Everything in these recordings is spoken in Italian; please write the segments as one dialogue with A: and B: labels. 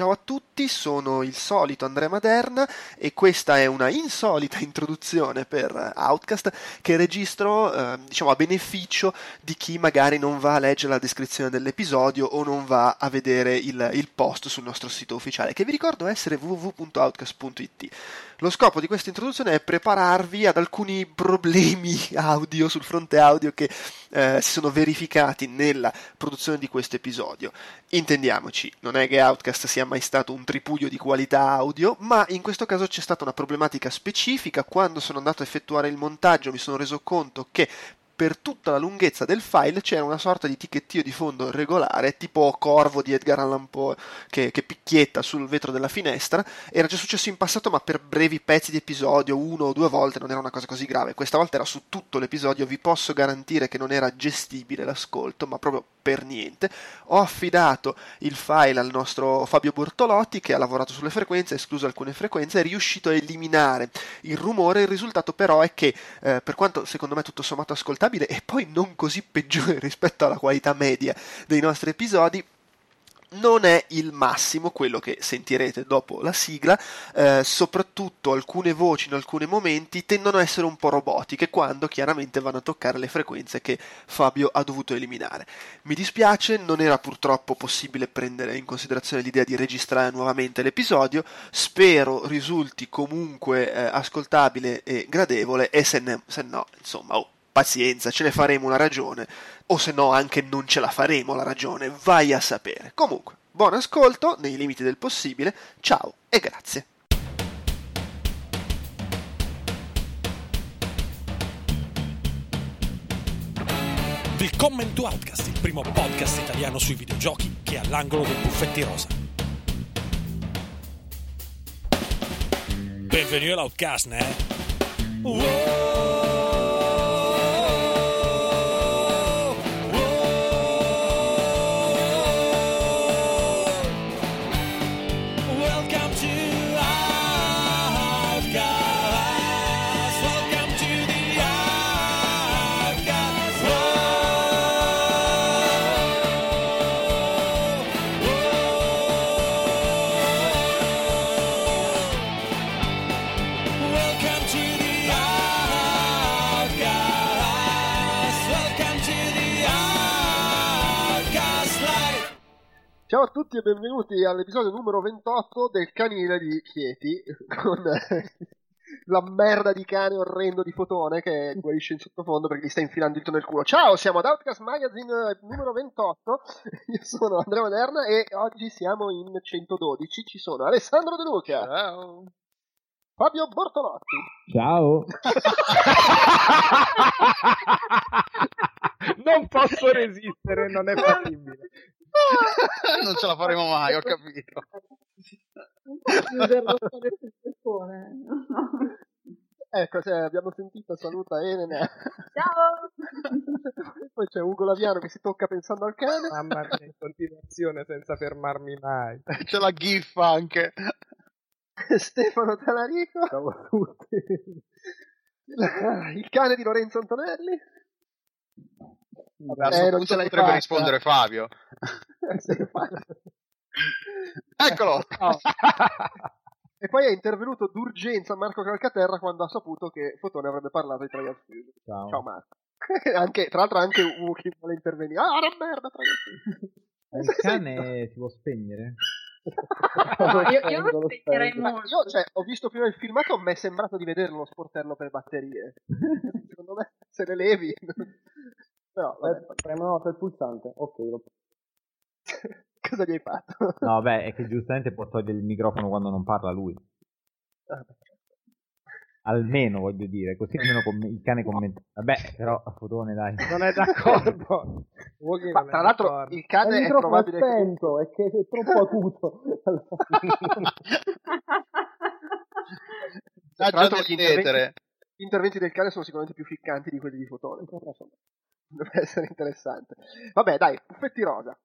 A: Ciao a tutti, sono il solito Andrea Maderna e questa è una insolita introduzione per Outcast che registro eh, diciamo a beneficio di chi magari non va a leggere la descrizione dell'episodio o non va a vedere il, il post sul nostro sito ufficiale che vi ricordo essere www.outcast.it. Lo scopo di questa introduzione è prepararvi ad alcuni problemi audio sul fronte audio che eh, si sono verificati nella produzione di questo episodio. Intendiamoci, non è che Outcast sia mai stato un tripudio di qualità audio, ma in questo caso c'è stata una problematica specifica. Quando sono andato a effettuare il montaggio mi sono reso conto che per tutta la lunghezza del file c'era una sorta di ticchettio di fondo regolare, tipo corvo di Edgar Allan Poe che, che, picchietta sul vetro della finestra. Era già successo in passato, ma per brevi pezzi di episodio, uno o due volte, non era una cosa così grave. Questa volta era su tutto l'episodio. Vi posso garantire che non era gestibile l'ascolto, ma proprio per niente. Ho affidato il file al nostro Fabio Bortolotti che ha lavorato sulle frequenze, ha escluso alcune frequenze, è riuscito a eliminare il rumore. Il risultato però è che, eh, per quanto secondo me tutto sommato ascoltabile e poi non così peggiore rispetto alla qualità media dei nostri episodi, non è il massimo quello che sentirete dopo la sigla, eh, soprattutto alcune voci in alcuni momenti tendono a essere un po' robotiche quando chiaramente vanno a toccare le frequenze che Fabio ha dovuto eliminare. Mi dispiace, non era purtroppo possibile prendere in considerazione l'idea di registrare nuovamente l'episodio, spero risulti comunque eh, ascoltabile e gradevole e se, ne, se no, insomma, oh, pazienza, ce ne faremo una ragione, o se no anche non ce la faremo la ragione, vai a sapere. Comunque, buon ascolto, nei limiti del possibile, ciao e grazie.
B: Willkommen to Outcast, il primo podcast italiano sui videogiochi che è all'angolo dei buffetti rosa. Benvenuti all'Outcast, ne? Wow!
A: Ciao a tutti e benvenuti all'episodio numero 28 del canile di Chieti con la merda di cane orrendo di fotone che guarisce in sottofondo perché gli sta infilando il dito nel culo. Ciao, siamo ad Outcast Magazine numero 28. Io sono Andrea Moderna e oggi siamo in 112. Ci sono Alessandro De Luca.
C: Ciao.
A: Fabio Bortolotti.
D: Ciao.
C: non posso resistere, non è possibile.
E: non ce la faremo mai, ho capito.
A: ecco, cioè, abbiamo sentito, saluta Elena.
F: Ciao!
A: Poi c'è Ugo Laviano che si tocca pensando al cane.
C: Mamma mia, in continuazione senza fermarmi mai.
E: C'è la gif anche.
A: Stefano Talarico.
D: Ciao a tutti.
A: Il cane di Lorenzo Antonelli.
E: Vabbè, a eh, non ce l'hai potrebbe fatta. rispondere Fabio. Eccolo!
A: Oh. e poi è intervenuto d'urgenza Marco Calcaterra quando ha saputo che Fotone avrebbe parlato di Trial.
D: Ciao.
A: Ciao Marco. anche, tra l'altro anche Uki vuole intervenire. Ah, una merda Trial Fusion.
D: Il cane si può spegnere?
F: No, io, io lo spegnerei molto.
A: Io, cioè, ho visto prima il filmato, mi è sembrato di vedere uno sportello per batterie. Secondo me, se le levi. Però,
D: vabbè, eh, premo no, il pulsante. Ok, lo...
A: Cosa gli hai fatto?
D: No, beh, è che giustamente può togliere il microfono quando non parla lui. Almeno voglio dire, così almeno com- il cane commenta. Vabbè, però a fotone dai.
C: Non è d'accordo.
A: Ma, tra l'altro d'accordo. il cane è, è probabile
D: attento, che... è che è troppo acuto.
A: tra l'altro gli interventi, gli interventi del cane sono sicuramente più ficcanti di quelli di fotone. Deve essere interessante. Vabbè, dai, buffetti rosa.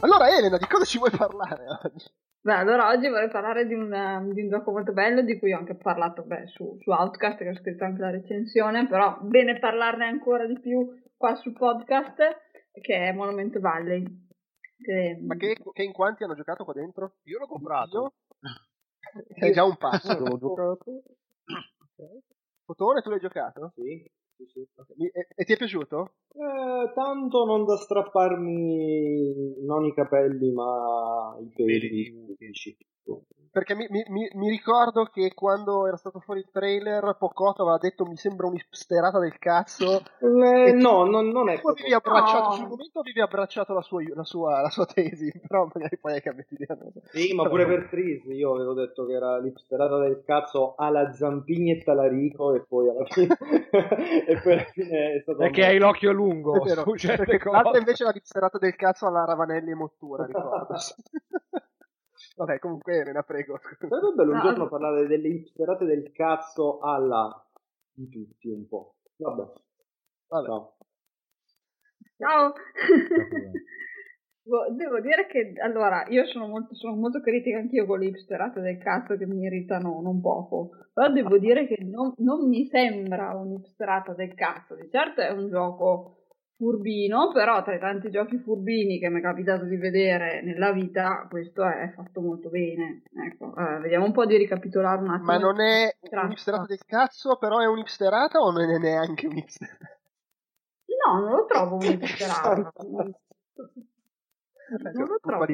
G: Allora Elena, di cosa ci vuoi parlare oggi?
F: Beh, allora oggi vorrei parlare di un, um, di un gioco molto bello di cui ho anche parlato beh, su, su Outcast, che ho scritto anche la recensione, però bene parlarne ancora di più qua sul podcast, che è Monument Valley. Che...
G: Ma che, che in quanti hanno giocato qua dentro?
E: Io l'ho comprato.
G: È già un passo.
H: L'ho giocato.
G: Fotone, tu l'hai giocato?
H: Sì, sì, sì.
G: Mi- E, e ti è piaciuto?
H: Eh, tanto non da strapparmi non i capelli ma i
E: Peli.
G: Perché mi, mi- mi- ricordo che quando era stato fuori il trailer, Pocotto aveva detto mi sembra un'ipsterata del cazzo.
H: Eh,
G: E tu-
H: no, non, non è
G: Tu avevi abbracciato,
F: No.
G: sul momento avevi abbracciato la sua, la sua, la sua tesi, però magari poi hai cambiato idea.
H: Sì, ma pure per Tris io avevo detto che era l'ipsterata del cazzo alla Zampini e Talarico e poi alla fine, e poi alla fine è stato...
I: Perché hai l'occhio lungo
G: È vero,
I: certe
G: invece era l'ipsterata del cazzo alla Ravanelli e Mottura, ricordo. Vabbè, comunque Elena, prego.
H: Sarebbe bello un
F: No.
H: giorno parlare delle hipsterate del cazzo alla di tutti un po'. Vabbè.
G: Vabbè.
H: Ciao.
F: Ciao! Boh, Devo dire che allora io sono molto, sono molto critica anch'io con le hipsterate del cazzo che mi irritano non poco. Però devo dire che non, non mi sembra un'hipsterata del cazzo. Di certo è un gioco furbino, però tra i tanti giochi furbini che mi è capitato di vedere nella vita, questo è fatto molto bene. Ecco, eh, vediamo un po' di ricapitolare un attimo.
G: Ma non è un'ipsterata del cazzo, però è un'ipsterata o non è neanche un'ipsterata?
F: No, non lo trovo un'hipsterata.
G: Ecco,
F: non lo trovo.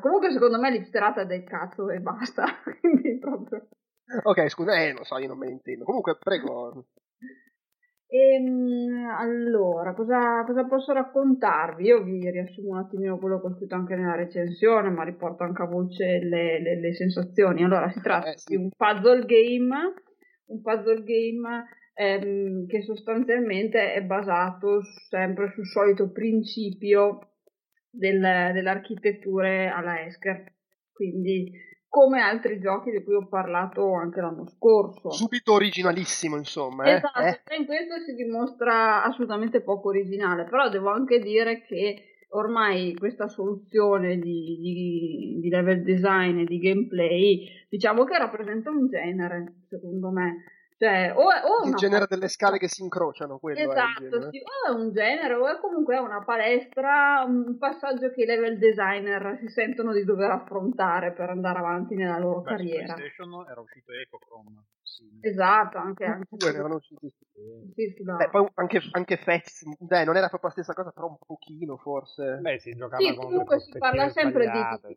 F: Comunque secondo me l'hipsterata è del cazzo e basta. Quindi proprio...
G: Ok, scusa, eh, non so, io non me ne intendo. Comunque, prego.
F: Ehm, allora, cosa, cosa posso raccontarvi? Io vi riassumo un attimino quello che ho scritto anche nella recensione, ma riporto anche a voce le, le- le sensazioni. Allora, si tratta
G: Eh, sì.
F: di un puzzle game, un puzzle game ehm, che sostanzialmente è basato sempre sul solito principio del- delle architetture alla Esker. Quindi, come altri giochi di cui ho parlato anche l'anno scorso.
G: Subito originalissimo, insomma. Eh?
F: Esatto,
G: Eh?
F: e in questo si dimostra assolutamente poco originale, però devo anche dire che ormai questa soluzione di, di- di level design e di gameplay, diciamo che rappresenta un genere, secondo me. Cioè, o è, o è
G: Il
F: una
G: genere delle scale che si incrociano, quello è
F: Esatto,
G: genere.
F: sì, o è un genere, o è comunque una palestra, un passaggio che i level designer si sentono di dover affrontare per andare avanti nella loro
E: Beh, su
F: carriera.
E: PlayStation era uscito Ecochrome. Sì.
F: Esatto, anche, anche
G: Due erano usciti.
F: sì, sulla-
G: Beh, poi anche, anche Fez, dai, non era proprio la stessa cosa, però un pochino forse.
I: Beh, si giocava
F: Sì,
I: con
F: comunque si parla sempre di.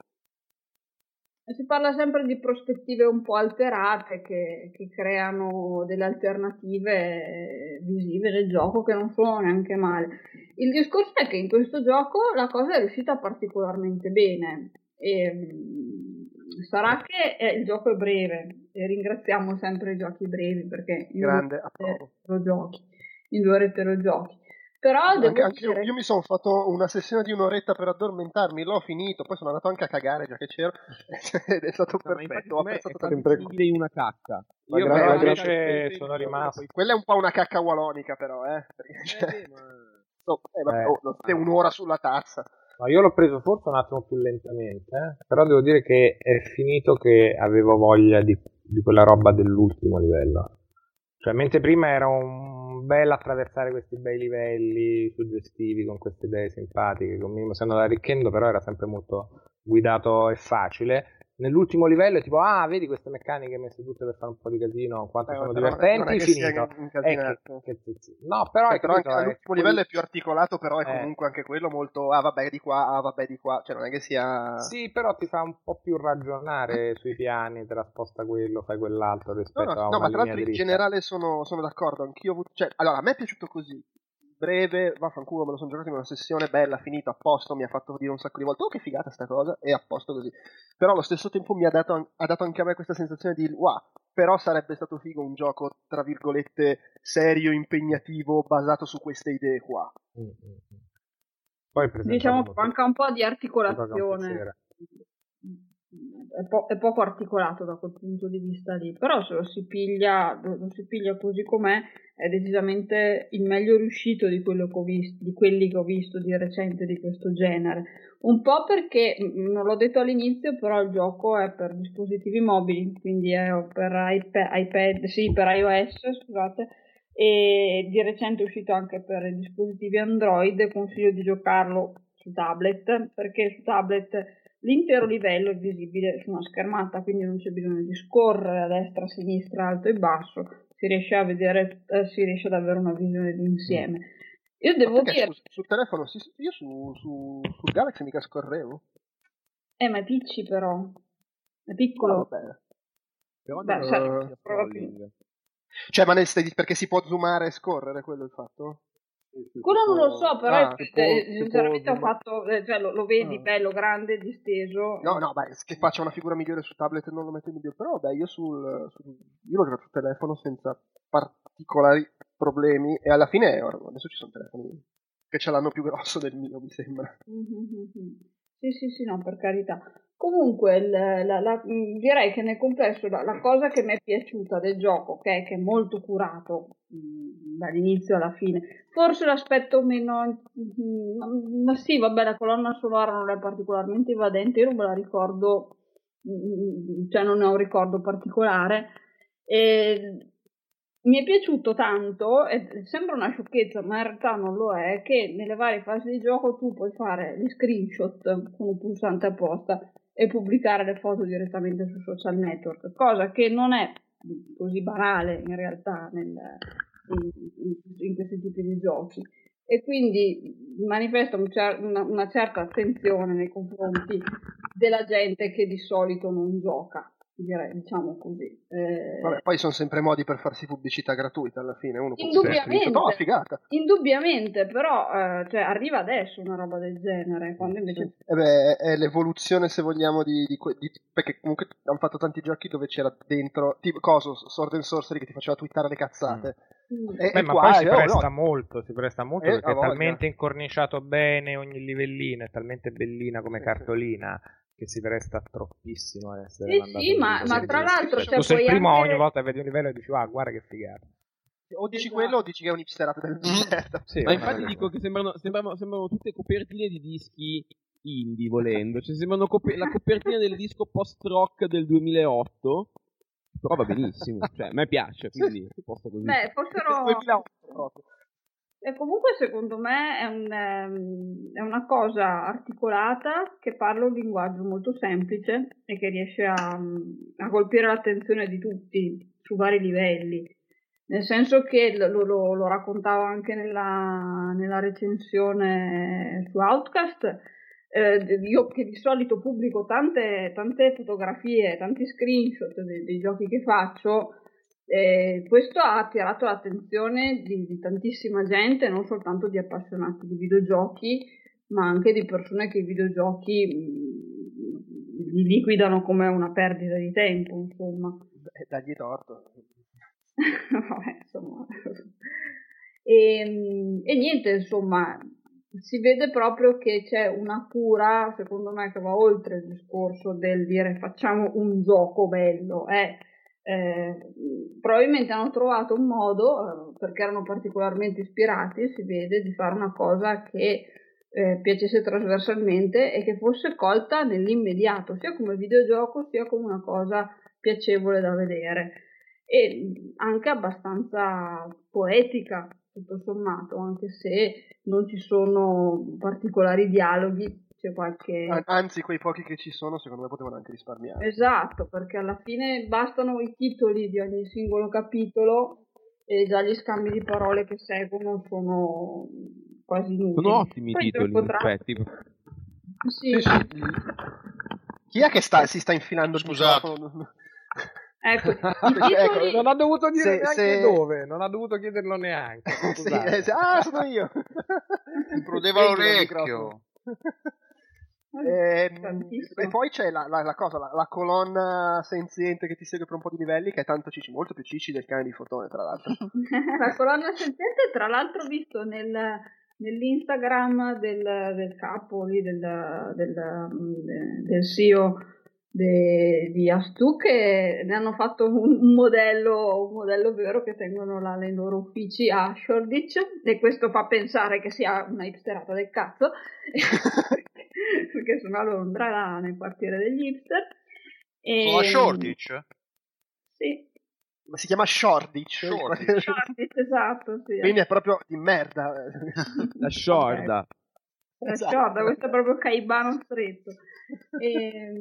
F: Si parla sempre di prospettive un po' alterate che, che creano delle alternative visive del gioco che non sono neanche male. Il discorso è che in questo gioco la cosa è riuscita particolarmente bene. E, mm, sarà che eh, il gioco è breve e ringraziamo sempre i giochi brevi perché in
G: Grande,
F: due
G: approvo.
F: orette lo giochi. Però devo
G: Anche, anche io,
F: dire
G: io mi sono fatto una sessione di un'oretta per addormentarmi, l'ho finito, poi sono andato anche a cagare già che c'ero, ed è stato
I: No, ma
G: perfetto. Ho tantissimo.
I: simile in una cacca.
H: Ma
I: Io
H: grande-
I: però invece sono rimasto.
G: Quella è un po' una cacca wallonica, però, eh. Perché, cioè, so- eh, vabbè,
I: Eh.
G: oh, stai un'ora sulla tazza.
I: Ma io l'ho preso forse un attimo più lentamente, eh. però devo dire che è finito che avevo voglia di, di quella roba dell'ultimo livello. Cioè, mentre prima era un bel attraversare questi bei livelli suggestivi con queste idee simpatiche, con minimo stanno arricchendo, però era sempre molto guidato e facile. Nell'ultimo livello è tipo, ah, vedi queste meccaniche messe tutte per fare un po' di casino, quanto
G: Eh,
I: sono
G: è-
I: divertenti,
G: è
I: finito. Eh, che- che- che- no, però,
G: Eh,
I: hai
G: però
I: capito,
G: anche
I: è
G: l'ultimo
I: quel-
G: livello è più articolato, però è
I: Eh.
G: comunque anche quello molto, ah vabbè di qua, ah vabbè di qua, cioè non è che sia...
I: Sì, però ti fa un po' più ragionare sui piani, te la sposta quello, fai quell'altro
G: No,
I: rispetto
G: no,
I: a
G: no,
I: una
G: ma tra l'altro in generale sono, sono d'accordo, anch'io avuto... Cioè, allora, a me è piaciuto così, breve, vaffanculo, me lo sono giocato in una sessione bella, finita, a posto, mi ha fatto dire un sacco di volte, oh che figata sta cosa, e a posto così. Però allo stesso tempo mi ha dato, ha dato anche a me questa sensazione di, wow, però sarebbe stato figo un gioco, tra virgolette, serio, impegnativo, basato su queste idee qua.
I: Mm, mm, mm. Poi
F: diciamo manca un po' di articolazione. È, po- è, poco articolato da quel punto di vista lì, però se lo si piglia, lo si piglia così com'è, è decisamente il meglio riuscito di, che visto, di quelli che ho visto di recente di questo genere. Un po' perché, non l'ho detto all'inizio, però il gioco è per dispositivi mobili, quindi è per iPad, iPad sì, per iOS, scusate, e di recente è uscito anche per dispositivi Android, consiglio di giocarlo su tablet, perché su tablet L'intero livello è visibile su una schermata, quindi non c'è bisogno di scorrere a destra, a sinistra, alto e basso, si riesce a vedere, eh, si riesce ad avere una visione d'insieme. Io devo dire...
G: Sul, sul telefono, io su, su, sul Galaxy mica scorrevo.
F: Eh, ma è picci però. È piccolo.
G: Vabbè.
J: Però
F: Beh,
J: non
F: sai.
G: Cioè, ma nel, perché si può zoomare e scorrere, quello è il fatto?
F: Quello non lo so, però
G: ah, tipo,
F: sinceramente
G: tipo...
F: ho fatto, eh, cioè, lo, lo, vedi
G: ah.
F: bello, grande, disteso.
G: No, no, beh, che faccia una figura migliore su tablet non lo metto in dubbio, però beh, io sul, sul io l'ho giocato sul telefono senza particolari problemi e alla fine adesso ci sono telefoni che ce l'hanno più grosso del mio, mi sembra.
F: Mm-hmm. Sì, sì, sì, no, per carità. Comunque, il, la, la, direi che nel complesso la, la, cosa che mi è piaciuta del gioco, okay, che è molto curato mh, dall'inizio alla fine, forse l'aspetto meno... Mh, ma sì, vabbè, la colonna sonora non è particolarmente invadente, io non me la ricordo, mh, cioè non ne ho un ricordo particolare. E mi è piaciuto tanto, e sembra una sciocchezza, ma in realtà non lo è, che nelle varie fasi di gioco tu puoi fare gli screenshot con un pulsante apposta e pubblicare le foto direttamente su social network, cosa che non è così banale in realtà nel, in, in, in, questi tipi di giochi. E quindi manifesta un cer- una, una certa attenzione nei confronti della gente che di solito non gioca direi, diciamo così. Eh...
G: Vabbè, poi sono sempre modi per farsi pubblicità gratuita alla fine, uno può
F: indubbiamente,
G: oh, figata.
F: indubbiamente, però eh, cioè, arriva adesso una roba del genere, quando invece...
G: Sì. Eh beh, è l'evoluzione, se vogliamo, di, di, di, perché comunque hanno fatto tanti giochi dove c'era dentro, tipo, coso, Sword and Sorcery che ti faceva twittare le cazzate.
I: Mm. E, Beh, e ma qua, poi si eh, presta no. molto, si presta molto eh, perché è talmente incorniciato bene ogni livellino, è talmente bellina come cartolina che si presta troppissimo a essere
F: sì, mandato sì, ma, ma tra l'altro
I: cioè, tu sei il primo anche... ogni volta che vedi un livello e dici ah guarda che figata
G: o dici esatto. quello o dici che è un hipsterato del merda
J: sì, ma infatti dico che sembrano, sembrano, sembrano, tutte copertine di dischi indie volendo. Cioè sembrano cop- la copertina del disco post rock del 2008 però va benissimo. Cioè a me piace quindi posto così.
F: Beh fossero 2008 proprio e comunque secondo me è, un, ehm, è, una cosa articolata che parla un linguaggio molto semplice e che riesce a, a colpire l'attenzione di tutti su vari livelli. Nel senso che lo, lo, lo raccontavo anche nella, nella, recensione su Outcast, eh, io che di solito pubblico tante, tante fotografie, tanti screenshot dei, dei giochi che faccio, e questo ha attirato l'attenzione di, di, tantissima gente, non soltanto di appassionati di videogiochi, ma anche di persone che i videogiochi mh, li liquidano come una perdita di tempo, insomma.
G: Beh, dagli torto.
F: Vabbè, insomma. E, e niente, insomma, si vede proprio che c'è una cura, secondo me, che va oltre il discorso del dire facciamo un gioco bello, eh eh, probabilmente hanno trovato un modo, eh, perché erano particolarmente ispirati, si vede, di fare una cosa che eh, piacesse trasversalmente e che fosse colta nell'immediato, sia come videogioco sia come una cosa piacevole da vedere. E anche abbastanza poetica tutto sommato, anche se non ci sono particolari dialoghi c'è qualche...
G: Anzi, quei pochi che ci sono, secondo me, potevano anche risparmiare.
F: Esatto, perché alla fine bastano i titoli di ogni singolo capitolo e già gli scambi di parole che seguono sono quasi nulli.
J: Sono ottimi i titoli, potrà... effetti.
F: Sì. sì, sì.
G: Chi è che sta, si sta infilando
K: Scusate.
F: Ecco,
I: ecco, non ha dovuto dire se, neanche se... dove, non ha dovuto chiederlo neanche.
G: sì, eh, ah, sono io.
K: Mi prodeva l'orecchio.
G: E, ehm, e, poi c'è la, la, la cosa, la, la, colonna senziente che ti segue per un po' di livelli, che è tanto cici, molto più cici del cane di fotone, tra l'altro.
F: la colonna senziente, tra l'altro, visto nel, nell'Instagram del, del capo lì, del, del, del CEO de, di Astu che ne hanno fatto un, un, modello, un modello vero che tengono là nei loro uffici a Shoreditch e questo fa pensare che sia una hipsterata del cazzo perché sono a Londra là nel quartiere degli hipster e...
E: Sono a Shoreditch?
F: Sì.
A: Ma si chiama Shoreditch?
E: Shoreditch.
F: Shoreditch, esatto, sì.
A: Quindi è proprio di merda.
J: La sciorda.
F: La
A: Esatto.
F: sciorda, questo è proprio caibano stretto. E,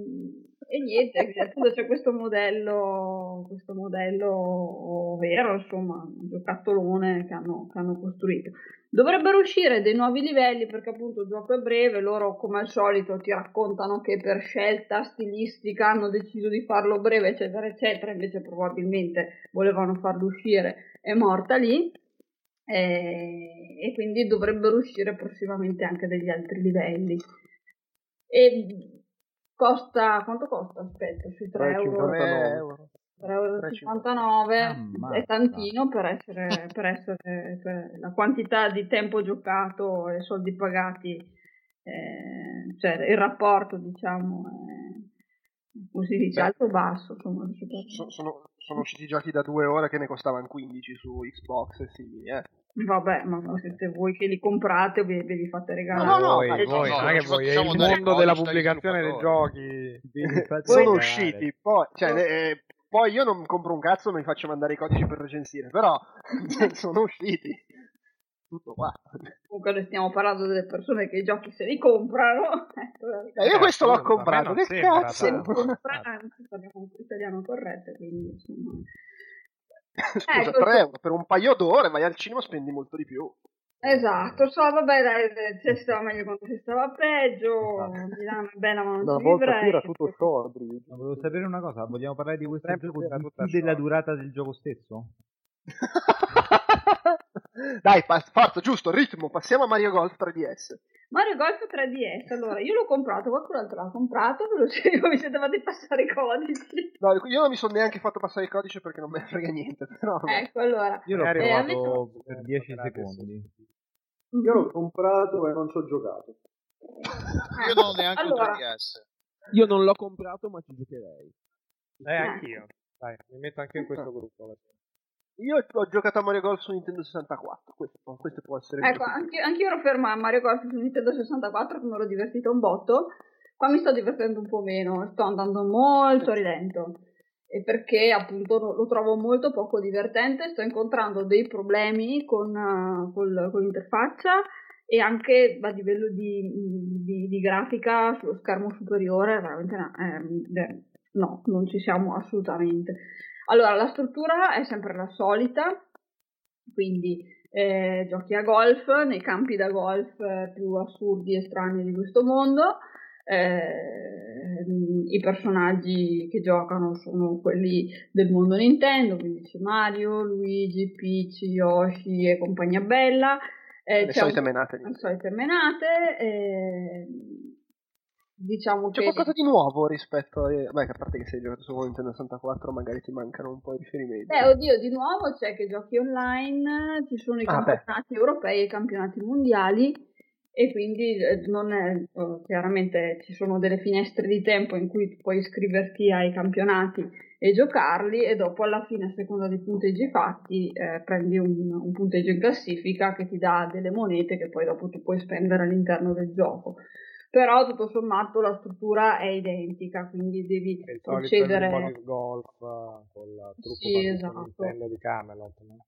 F: e niente, appunto c'è questo modello, questo modello vero, insomma, un giocattolone che hanno, che hanno costruito. Dovrebbero uscire dei nuovi livelli perché appunto il gioco è breve, loro come al solito ti raccontano che per scelta stilistica hanno deciso di farlo breve, eccetera, eccetera, invece probabilmente volevano farlo uscire, è morta lì. E, e quindi dovrebbero uscire prossimamente anche degli altri livelli. E costa quanto costa? Aspetta, sui 3 euro.
A: 3 euro.
F: 3,59
D: Ammazza.
F: è tantino per essere, per essere per la quantità di tempo giocato e soldi pagati, eh, cioè il rapporto diciamo è, come si dice,
A: Beh.
F: alto-basso. Insomma,
A: So- sono, sono usciti giochi da due ore che ne costavano 15 su Xbox e simili, eh.
F: Vabbè, ma siete voi che li comprate o ve, ve li fate regalare?
A: No, no,
I: voi,
A: ma-
I: voi,
E: no,
I: che
E: ci
I: voi, è il mondo della pubblicazione dei giochi.
A: sono
I: Voi-
A: usciti, poi, cioè, eh, poi io non compro un cazzo, mi faccio mandare i codici per recensire, però sono usciti. Tutto qua.
F: Comunque noi stiamo parlando delle persone che i giochi se li comprano. Ecco,
A: Eh, io questo l'ho comprato, che
I: sembra
A: cazzo?
F: Compranti, parliamo italiano corretto, quindi insomma.
A: Scusa,
F: Ecco,
A: 3 euro per un paio d'ore, vai al cinema spendi molto di più.
F: Esatto, so, vabbè, dai, si stava meglio quando si stava peggio,
A: Esatto.
F: Milano è bella ma non
C: Una
F: si
C: volta era tutto Shordry.
D: Ma volevo sapere una cosa, vogliamo parlare di questo
I: Sempre
D: gioco della durata del gioco stesso?
A: Dai, pa- forza, giusto, ritmo, passiamo a Mario Golf 3DS.
F: Mario Golf 3DS, allora, io l'ho comprato, qualcun altro l'ha comprato, ve lo dico, mi siete fatti passare i codici.
A: No, io non mi sono neanche fatto passare il codice perché non me ne frega niente, però...
F: Ecco, allora,
D: Io l'ho
F: Eh,
D: provato
F: avete-
D: per 10
I: Grazie.
D: secondi.
C: Io l'ho comprato e non ci ho giocato.
E: Io non ho neanche
F: allora,
E: un 3DS.
J: Io non l'ho comprato, ma ci giocherei.
I: Eh, anch'io. Dai, mi metto anche in questo gruppo.
A: Io ho giocato a Mario Golf su Nintendo 64, questo, può- questo può essere
F: Ecco,
A: gioco.
F: anche, anch'io ero ferma a Mario Golf su Nintendo 64 che mi ero divertito un botto. Qua mi sto divertendo un po' meno, sto andando molto rilento. E perché appunto lo, trovo molto poco divertente, sto incontrando dei problemi con, eh, col- con l'interfaccia e anche a livello di, di- di grafica sullo schermo superiore, veramente eh, eh, no, non ci siamo assolutamente. Allora, la struttura è sempre la solita, quindi eh, giochi a golf nei campi da golf eh, più assurdi e strani di questo mondo. Eh, I personaggi che giocano sono quelli del mondo Nintendo, quindi c'è Mario, Luigi, Peach, Yoshi e compagnia bella. Eh,
A: Le solite
F: un-
A: menate.
F: le solite menate. eh, diciamo
A: C'è
F: che
A: qualcosa di nuovo rispetto a... Beh, a parte che sei giocato su Nintendo 64 magari ti mancano un po' i riferimenti.
F: Eh, oddio, di nuovo c'è che giochi online, ci sono i
A: Ah, beh.
F: campionati europei e i campionati mondiali e quindi eh, non è, eh, chiaramente ci sono delle finestre di tempo in cui tu puoi iscriverti ai campionati e giocarli e dopo alla fine a seconda dei punteggi fatti eh, prendi un, un punteggio in classifica che ti dà delle monete che poi dopo tu puoi spendere all'interno del gioco. Però tutto sommato la struttura è identica, quindi devi
I: il solito
F: procedere...
I: Bonus Golf eh, con la trucco
F: Sì,
I: con
F: esatto.
I: Di Camelot. no?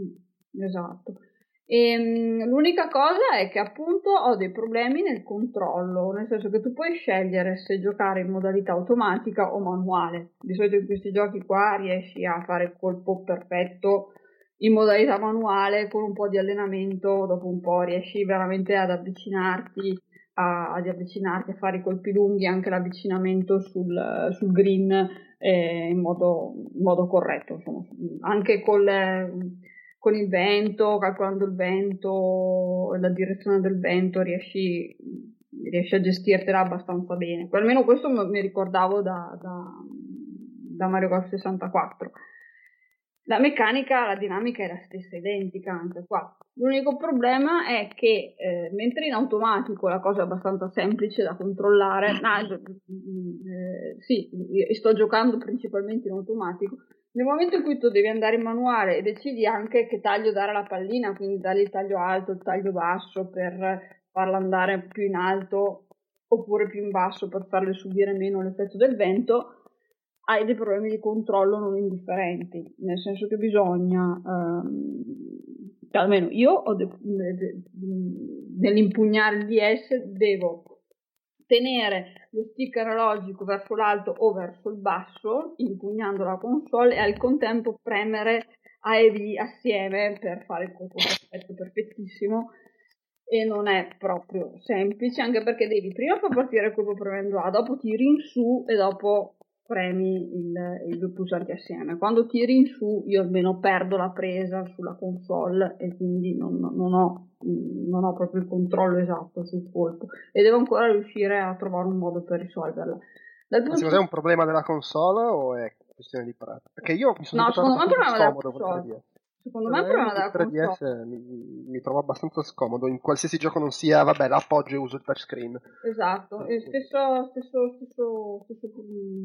F: Mm, Esatto. Ehm, l'unica cosa è che appunto ho dei problemi nel controllo, nel senso che tu puoi scegliere se giocare in modalità automatica o manuale. Di solito in questi giochi qua riesci a fare il colpo perfetto in modalità manuale con un po' di allenamento, dopo un po' riesci veramente ad avvicinarti a, ad avvicinarti a fare i colpi lunghi, anche l'avvicinamento sul, sul green eh, in, modo, in modo corretto, insomma, anche col, con il vento, calcolando il vento, la direzione del vento, riesci, riesci a gestirtela abbastanza bene. Almeno questo mi ricordavo da, da, da Mario Golf 64. La meccanica, la dinamica è la stessa, identica anche qua. L'unico problema è che eh, mentre in automatico la cosa è abbastanza semplice da controllare, ah, eh, sì, sto giocando principalmente in automatico, nel momento in cui tu devi andare in manuale e decidi anche che taglio dare alla pallina, quindi dargli il taglio alto, il taglio basso per farla andare più in alto oppure più in basso per farle subire meno l'effetto del vento, hai dei problemi di controllo non indifferenti, nel senso che bisogna, ehm, cioè almeno io de- de- de- nell'impugnare il DS devo tenere lo stick analogico verso l'alto o verso il basso, impugnando la console e al contempo premere A e B assieme per fare il colpo perfetto, perfettissimo. E non è proprio semplice anche perché devi prima far partire il colpo premendo A, dopo tiri in su e dopo premi il, i due pulsanti assieme. Quando tiri in su io almeno perdo la presa sulla console e quindi non, non, ho, non ho proprio il controllo esatto sul colpo e devo ancora riuscire a trovare un modo per risolverla.
G: Secondo te è un problema della console o è questione di pratica? Perché io mi sono
F: no, secondo me è un problema della console.
G: Secondo me è un problema della 3DS mi, mi, trovo abbastanza scomodo in qualsiasi gioco non sia, vabbè, l'appoggio e uso il touchscreen.
F: Esatto, e stesso, stesso, stesso,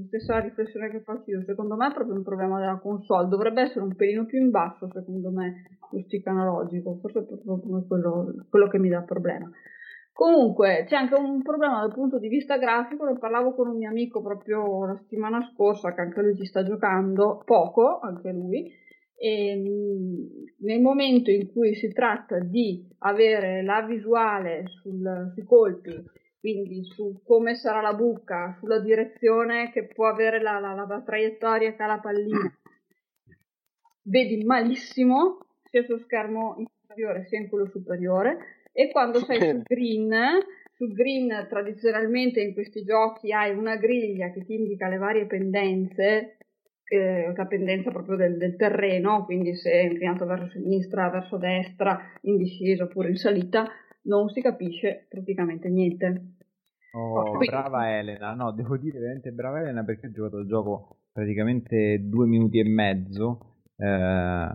F: stessa riflessione che faccio io, secondo me è proprio un problema della console, dovrebbe essere un pelino più in basso secondo me lo stick analogico, forse è proprio quello, quello che mi dà il problema. Comunque c'è anche un problema dal punto di vista grafico, ne parlavo con un mio amico proprio la settimana scorsa che anche lui ci sta giocando, poco anche lui, e ehm, nel momento in cui si tratta di avere la visuale sul, sui colpi, quindi su come sarà la buca, sulla direzione che può avere la, la, la traiettoria che ha la pallina, vedi malissimo sia sullo schermo inferiore sia in quello superiore e quando sei sul green sul green tradizionalmente in questi giochi hai una griglia che ti indica le varie pendenze eh, la pendenza proprio del, del, terreno, quindi se è inclinato verso sinistra, verso destra, in discesa oppure in salita, non si capisce praticamente niente.
D: Oh, Quindi... brava Elena, no, devo dire veramente brava Elena perché ho giocato il gioco praticamente due minuti e mezzo. Eh,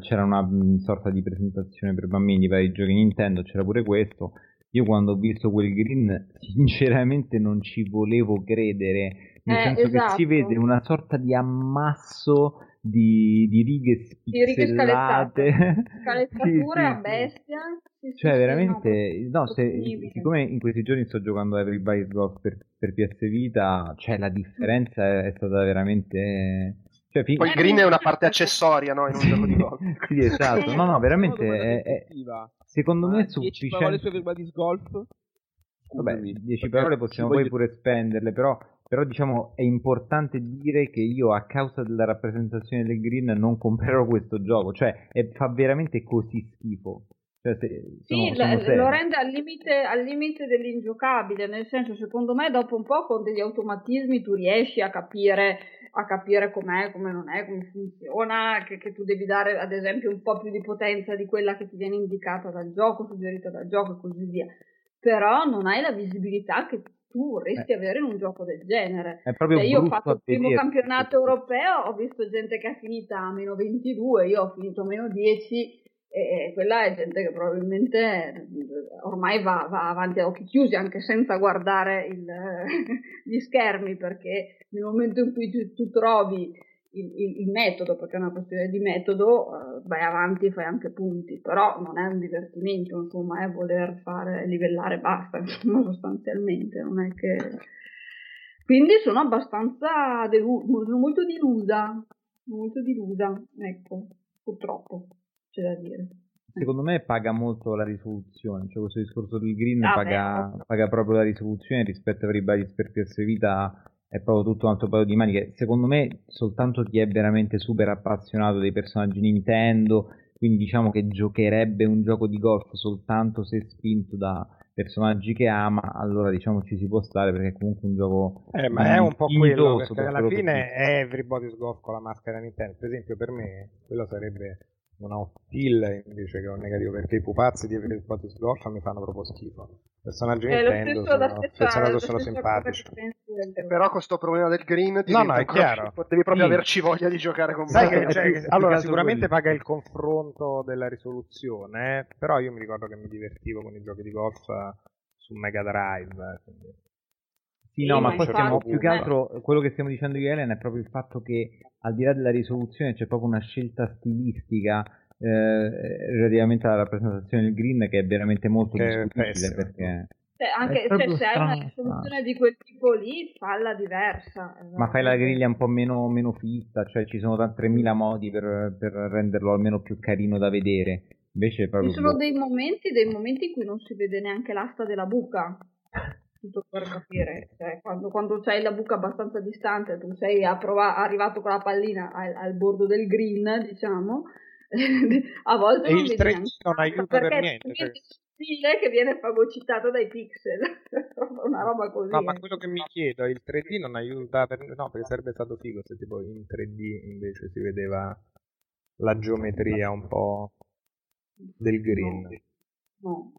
D: c'era una sorta di presentazione per bambini di vari giochi Nintendo, c'era pure questo. Io quando ho visto quel green, sinceramente non ci volevo credere nel eh, senso esatto. che si vede una sorta di ammasso di, di righe spizzellate.
F: Scalezzature a bestia.
D: Sì, cioè, veramente, no, se, siccome in questi giorni sto giocando Everybody's Golf per, per PS Vita, cioè la differenza è stata veramente... Cioè,
G: fin... Poi il green è una parte accessoria, no? In un gioco di golf.
D: sì, esatto. No, no, veramente è, è, secondo me è sufficiente.
J: parole su Everybody's Golf?
D: Vabbè, 10 parole possiamo poi pure spenderle, però però diciamo è importante dire che io a causa della rappresentazione del green non comprerò questo gioco, cioè è, fa veramente così schifo. Cioè,
F: sì,
D: sono,
F: sono lo rende al limite, al limite, dell'ingiocabile, nel senso secondo me dopo un po' con degli automatismi tu riesci a capire, a capire com'è, come non è, come funziona, che, che, tu devi dare ad esempio un po' più di potenza di quella che ti viene indicata dal gioco, suggerita dal gioco e così via. Però non hai la visibilità che tu vorresti eh. avere in un gioco del genere.
D: È proprio
F: cioè, io ho fatto il primo campionato europeo, ho visto gente che è finita a meno 22, io ho finito a meno 10 e quella è gente che probabilmente ormai va, va avanti a occhi chiusi anche senza guardare il, gli schermi perché nel momento in cui tu, tu trovi il, il, il, metodo, perché è una questione di metodo, uh, vai avanti e fai anche punti, però non è un divertimento, insomma, è voler fare livellare basta, insomma, sostanzialmente, non è che... Quindi sono abbastanza delu- molto delusa, molto delusa, ecco, purtroppo, c'è da dire.
D: Secondo me paga molto la risoluzione, cioè questo discorso del green ah, paga, paga, proprio la risoluzione rispetto a Everybody's per PS Vita è proprio tutto un altro paio di maniche. Secondo me, soltanto chi è veramente super appassionato dei personaggi Nintendo, quindi diciamo che giocherebbe un gioco di golf soltanto se spinto da personaggi che ama, allora diciamo ci si può stare perché è comunque un gioco.
I: Eh, ma è un po' quello, perché alla fine è Everybody's Golf con la maschera Nintendo. Per esempio, per me quello sarebbe un outkill invece che un negativo perché i pupazzi di Everett Botis Golf mi fanno proprio schifo. Personaggi
F: È lo
I: Nintendo sono, affezionato sono simpatici.
G: E però con sto problema del green
I: No, no, è chiaro.
G: devi proprio
I: Sì.
G: averci voglia di giocare con
I: Sai che, cioè,
D: più-
I: che- allora sicuramente paga il confronto della risoluzione, eh, però io mi ricordo che mi divertivo con i giochi di golf eh, su Mega Drive. eh, quindi-
D: Sì, no, ma poi stiamo più che altro quello che stiamo dicendo io Elena è proprio il fatto che al di là della risoluzione c'è proprio una scelta stilistica eh, relativamente alla rappresentazione del green che è veramente molto
I: Che pessima.
D: perché
F: Cioè, anche se hai una risoluzione di quel tipo lì, falla diversa.
D: ma fai la griglia un po' meno, meno fitta, cioè ci sono tanti 3000 modi per, per renderlo almeno più carino da vedere. Invece
F: Ci sono
D: boh.
F: dei momenti, dei momenti in cui non si vede neanche l'asta della buca, tutto per capire. Cioè, quando, quando c'hai la buca abbastanza distante, tu sei prova- arrivato con la pallina al, al bordo del green, diciamo, a volte
I: E
F: non
I: il
F: vedi
I: 3D
F: neanche
I: non aiuta per
F: perché
I: niente,
F: è
I: cioè-
F: stile che viene fagocitato dai pixel, una roba così.
I: No, ma
F: eh.
I: quello che mi chiedo, il 3D non aiuta per... No, perché sarebbe stato figo se tipo in 3D invece si vedeva la geometria un po' del green.
F: No.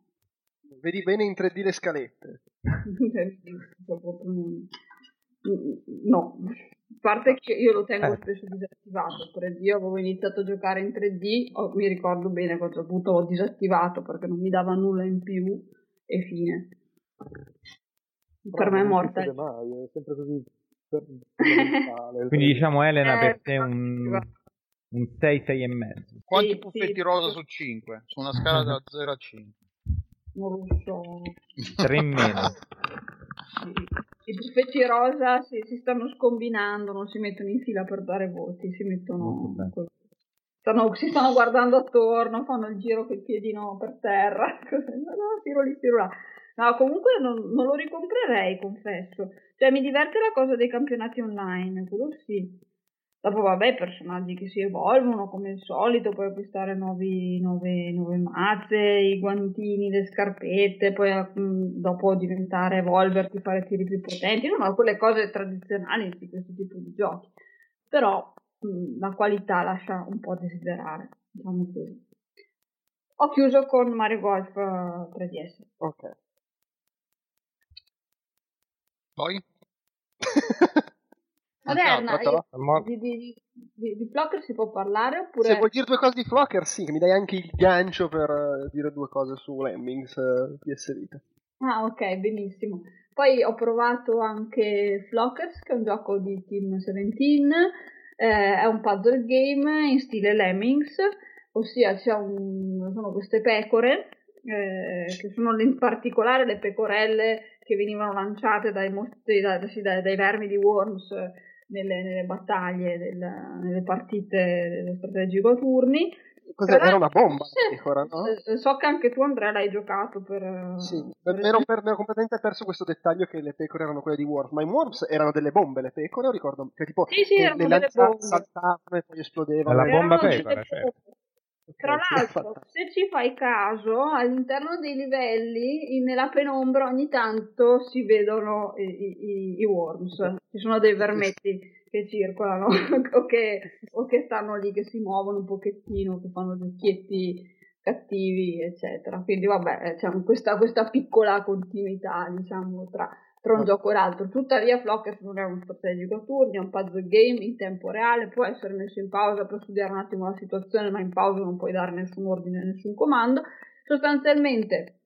G: Vedi bene in 3D le scalette.
F: Non- No, a parte che io lo tengo
I: Eh.
F: spesso disattivato. 3D, io avevo iniziato a giocare in 3D, ho- mi ricordo bene che a un certo punto ho disattivato perché non mi dava nulla in più e fine. Per me è morta.
C: Non mai, è sempre così per-.
D: Quindi diciamo Elena
F: Eh,
D: per te un, un 6, 6 e mezzo.
E: Quanti
F: Sì,
E: puffetti
F: sì.
E: rosa su 5? Su una scala da 0 a 5.
F: Non lo so.
D: 3 in meno.
F: Sì. I buffetti rosa si, si stanno scombinando, non si mettono in fila per dare voti, si mettono. Stanno- si stanno guardando attorno, fanno il giro col piedino per terra, no, tiro lì, tiro là. No, comunque non, non lo ricomprerei, confesso. Cioè, mi diverte la cosa dei campionati online, quello sì. Dopo, vabbè, personaggi che si evolvono come al solito, puoi acquistare nuovi, nuove, nuove mazze, i guantini, le scarpette, poi mm, dopo diventare evolverti, fare tiri più potenti, no, no, quelle cose tradizionali di questo tipo di giochi. Però mm, la qualità lascia un po' a desiderare, diciamo così. Ho chiuso con Mario Golf eh, 3DS.
G: Ok.
E: Poi?
F: Moderna,
G: altro,
F: io-
I: Ma-
F: di, di, di, di Flocker si può parlare oppure...
G: Se vuoi dire due cose di Flocker, sì, che mi dai anche il gancio per eh, dire due cose su Lemmings PS Vita.
F: Ah, ok, benissimo. Poi ho provato anche Flockers, che è un gioco di Team 17, eh, è un puzzle game in stile Lemmings, ossia un- sono queste pecore, eh, che sono in particolare le pecorelle che venivano lanciate dai, mostri, da- sì, dai, dai vermi di Worms nelle, nelle battaglie, del- nelle partite dello strategico a turni.
G: Cos'è?
F: Tra
G: Era una bomba,
F: sì,
G: pecora, no?
F: eh, So che anche tu Andrea l'hai giocato per... eh,
G: Sì,
F: per-
G: mi ero, per- ero completamente perso questo dettaglio che le pecore erano quelle di Worms, ma in Worms erano delle bombe le pecore, ricordo che tipo
F: Sì, sì,
G: le,
F: erano
G: le
F: delle
G: lanciavano, e poi esplodevano.
I: La bomba pecora, certo.
F: Tra l'altro, se ci fai caso, all'interno dei livelli, nella penombra, ogni tanto si vedono i, i- i- i worms. Ci sono dei vermetti che circolano o, che, o che stanno lì, che si muovono un pochettino, che fanno gli occhietti cattivi, eccetera. Quindi, vabbè, c'è questa, questa piccola continuità, diciamo, tra, tra un gioco e l'altro. Tuttavia, Flockers non è uno strategico a turni, è un puzzle game in tempo reale, può essere messo in pausa per studiare un attimo la situazione, ma in pausa non puoi dare nessun ordine, nessun comando. Sostanzialmente,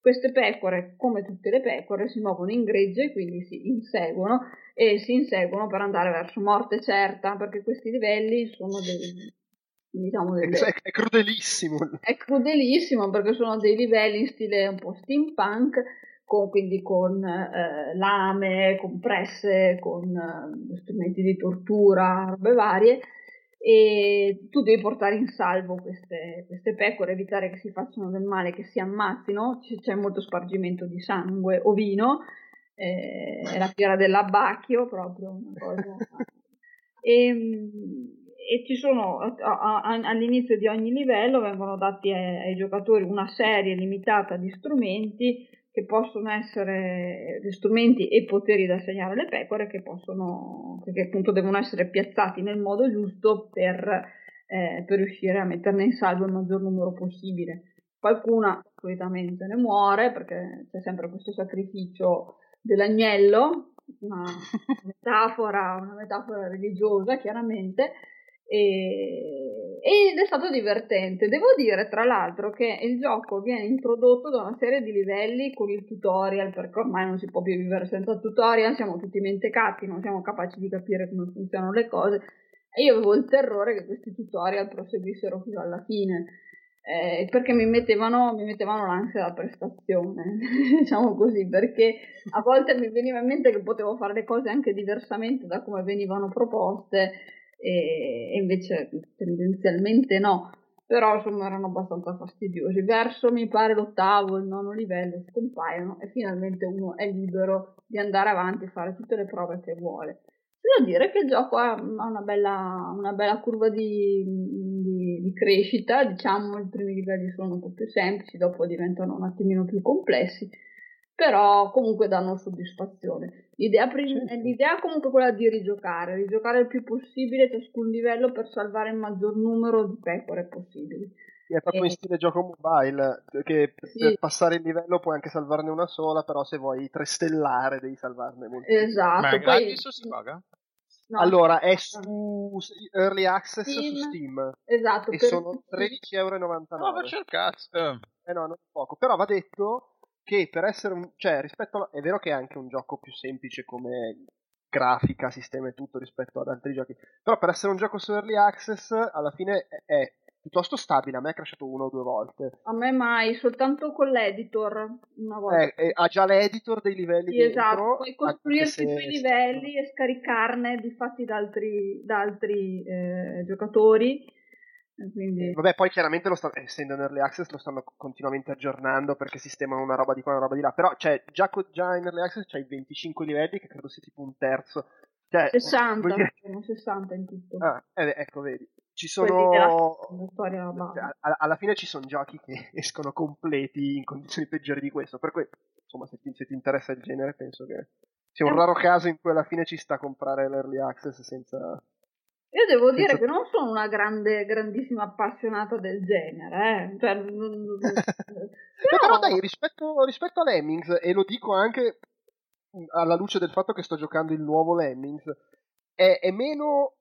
F: queste pecore, come tutte le pecore, si muovono in gregge, quindi si inseguono e si inseguono per andare verso morte certa, perché questi livelli sono dei, diciamo,
G: è- è crudelissimo.
F: è crudelissimo perché sono dei livelli in stile un po' steampunk, con- quindi con eh, lame, con presse, con eh, strumenti di tortura, robe varie. E tu devi portare in salvo queste, queste pecore, evitare che si facciano del male, che si ammazzino. C'è molto spargimento di sangue ovino, eh, è la fiera dell'abbacchio, proprio una cosa. E, e ci sono all'inizio di ogni livello vengono dati ai, ai giocatori una serie limitata di strumenti che possono essere strumenti e poteri da assegnare alle pecore che possono che appunto devono essere piazzati nel modo giusto per eh, per riuscire a metterne in salvo il maggior numero possibile. Qualcuna solitamente ne muore perché c'è sempre questo sacrificio dell'agnello, una metafora, una metafora religiosa chiaramente, e, ed è stato divertente. Devo dire, tra l'altro, che il gioco viene introdotto da una serie di livelli con il tutorial, perché ormai non si può più vivere senza tutorial, siamo tutti mentecatti, non siamo capaci di capire come funzionano le cose. E io avevo il terrore che questi tutorial proseguissero fino alla fine. Eh, perché mi mettevano, mi mettevano l'ansia da prestazione, diciamo così, perché a volte mi veniva in mente che potevo fare le cose anche diversamente da come venivano proposte e, invece tendenzialmente no, però insomma erano abbastanza fastidiosi. Verso mi pare l'ottavo, il nono livello scompaiono e finalmente uno è libero di andare avanti e fare tutte le prove che vuole. Devo dire che il gioco ha una bella, una bella curva di, di, di, crescita, diciamo i primi livelli sono un po' più semplici, dopo diventano un attimino più complessi però comunque danno soddisfazione. L'idea, prim- certo. l'idea è comunque quella di rigiocare, rigiocare il più possibile ciascun livello per salvare il maggior numero di pecore possibili.
G: Sì, è proprio e... in stile gioco mobile, che sì. per passare il livello puoi anche salvarne una sola, però se vuoi trestellare devi salvarne molte.
F: Esatto.
E: Ma è gratis o si paga?
G: No. Allora, è su Early Access Steam. su Steam.
F: Esatto.
G: E sono 13,99 euro.
E: No, ma c'è il cazzo.
G: Eh no, non è poco. Però va detto che per essere un... cioè rispetto a... è vero che è anche un gioco più semplice come grafica, sistema e tutto rispetto ad altri giochi, però per essere un gioco su Early Access alla fine è piuttosto stabile, a me è crashato una o due volte.
F: A me mai, soltanto con l'editor una volta.
G: Eh, eh, ha già l'editor dei livelli
F: sì, dentro, esatto, puoi costruirti i tuoi livelli e scaricarne di fatti da altri, da altri eh, giocatori quindi...
G: Vabbè, poi chiaramente lo sta, essendo in early access lo stanno continuamente aggiornando perché sistemano una roba di qua, una roba di là. Però, cioè, già, già in early access c'hai 25 livelli, che credo sia tipo un terzo. Cioè,
F: 60, dire... 60 in tutto.
G: Ah, eh, ecco, vedi. Ci sono. Cioè, alla fine ci sono giochi che escono completi in condizioni peggiori di questo. Per cui, insomma, se ti, se ti interessa il genere, penso che sia un eh. raro caso in cui alla fine ci sta a comprare l'early access senza
F: io devo dire senza... che non sono una grande, grandissima appassionata del genere, eh. cioè,
G: però... però... dai, rispetto, rispetto a Lemmings, e lo dico anche alla luce del fatto che sto giocando il nuovo Lemmings, è, è meno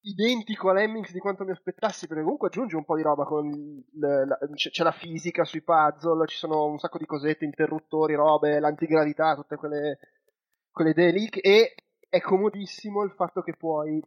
G: identico a Lemmings di quanto mi aspettassi, perché comunque aggiunge un po' di roba con le, la, c'è la fisica sui puzzle, ci sono un sacco di cosette, interruttori, robe, l'antigravità, tutte quelle, quelle idee lì, e è comodissimo il fatto che puoi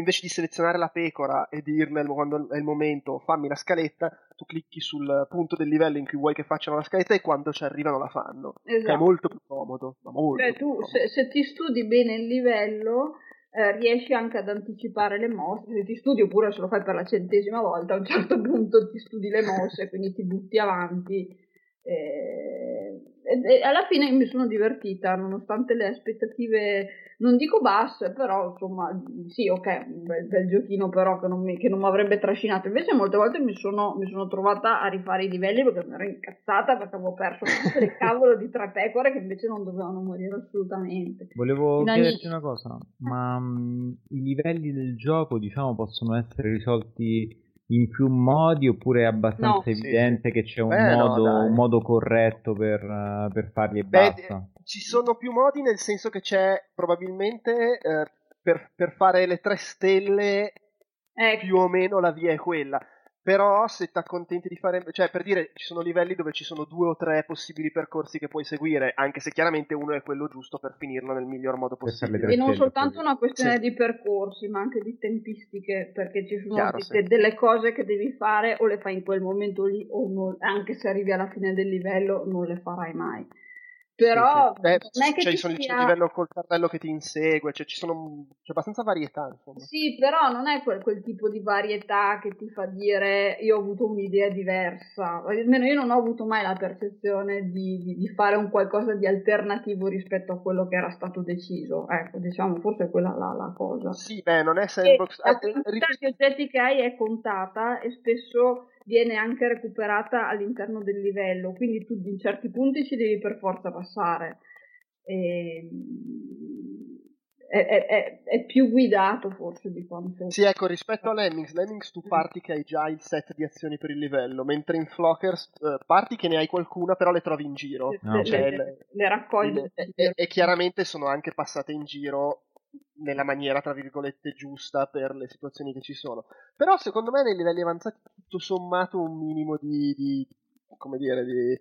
G: invece di selezionare la pecora e dirne quando è il momento fammi la scaletta, tu clicchi sul punto del livello in cui vuoi che facciano la scaletta e quando ci arrivano la fanno.
F: Esatto.
G: Che è molto più comodo. Molto
F: cioè, tu, se, se, ti studi bene il livello, eh, riesci anche ad anticipare le mosse. Se ti studi oppure se lo fai per la centesima volta, a un certo punto ti studi le mosse, quindi ti butti avanti. Eh, e, alla fine mi sono divertita, nonostante le aspettative non dico basse, però insomma, sì, ok, un bel, bel giochino però che non, mi, che non mi avrebbe trascinato. Invece molte volte mi sono, mi sono, trovata a rifare i livelli perché mi ero incazzata perché avevo perso tutte le cavolo di tre pecore che invece non dovevano morire assolutamente.
D: Volevo chiederti una cosa, ma um, i livelli del gioco, diciamo, possono essere risolti in più modi oppure è abbastanza no, evidente sì. che c'è un, Beh, modo, no, un, modo, corretto per, uh, per farli e Beh, basta?
G: Ci sono più modi nel senso che c'è probabilmente eh, per, per, fare le tre stelle ecco. più o meno la via è quella. Però se ti accontenti di fare, cioè per dire, ci sono livelli dove ci sono due o tre possibili percorsi che puoi seguire, anche se chiaramente uno è quello giusto per finirlo nel miglior modo possibile.
F: E non soltanto una questione sì. di percorsi, ma anche di tempistiche, perché ci sono Chiaro, sì. delle cose che devi fare o le fai in quel momento lì, o non, anche se arrivi alla fine del livello non le farai mai. Però.
G: Beh, non è che cioè, ci sono sia... il livello col cartello che ti insegue, cioè ci sono c'è abbastanza varietà. Insomma.
F: Sì, però non è quel, quel, tipo di varietà che ti fa dire io ho avuto un'idea diversa. Almeno io non ho avuto mai la percezione di, di, di, fare un qualcosa di alternativo rispetto a quello che era stato deciso. Ecco, diciamo, forse è quella la, la cosa.
G: Sì, beh, non è sandbox.
F: la eh, quantità di oggetti che hai è contata e spesso viene anche recuperata all'interno del livello, quindi tu in certi punti ci devi per forza passare. E, è, è- è- è più guidato forse di quanto...
G: Sì, ecco, rispetto a Lemmings, Lemmings tu parti che hai già il set di azioni per il livello, mentre in Flockers eh, parti che ne hai qualcuna, però le trovi in giro.
F: le,
D: No,
F: le-
G: cioè,
F: le-
G: le-
F: le raccogli.
G: E, e- e chiaramente sono anche passate in giro nella maniera, tra virgolette, giusta per le situazioni che ci sono. Però secondo me nei livelli avanzati tutto sommato un minimo di, di- come dire, di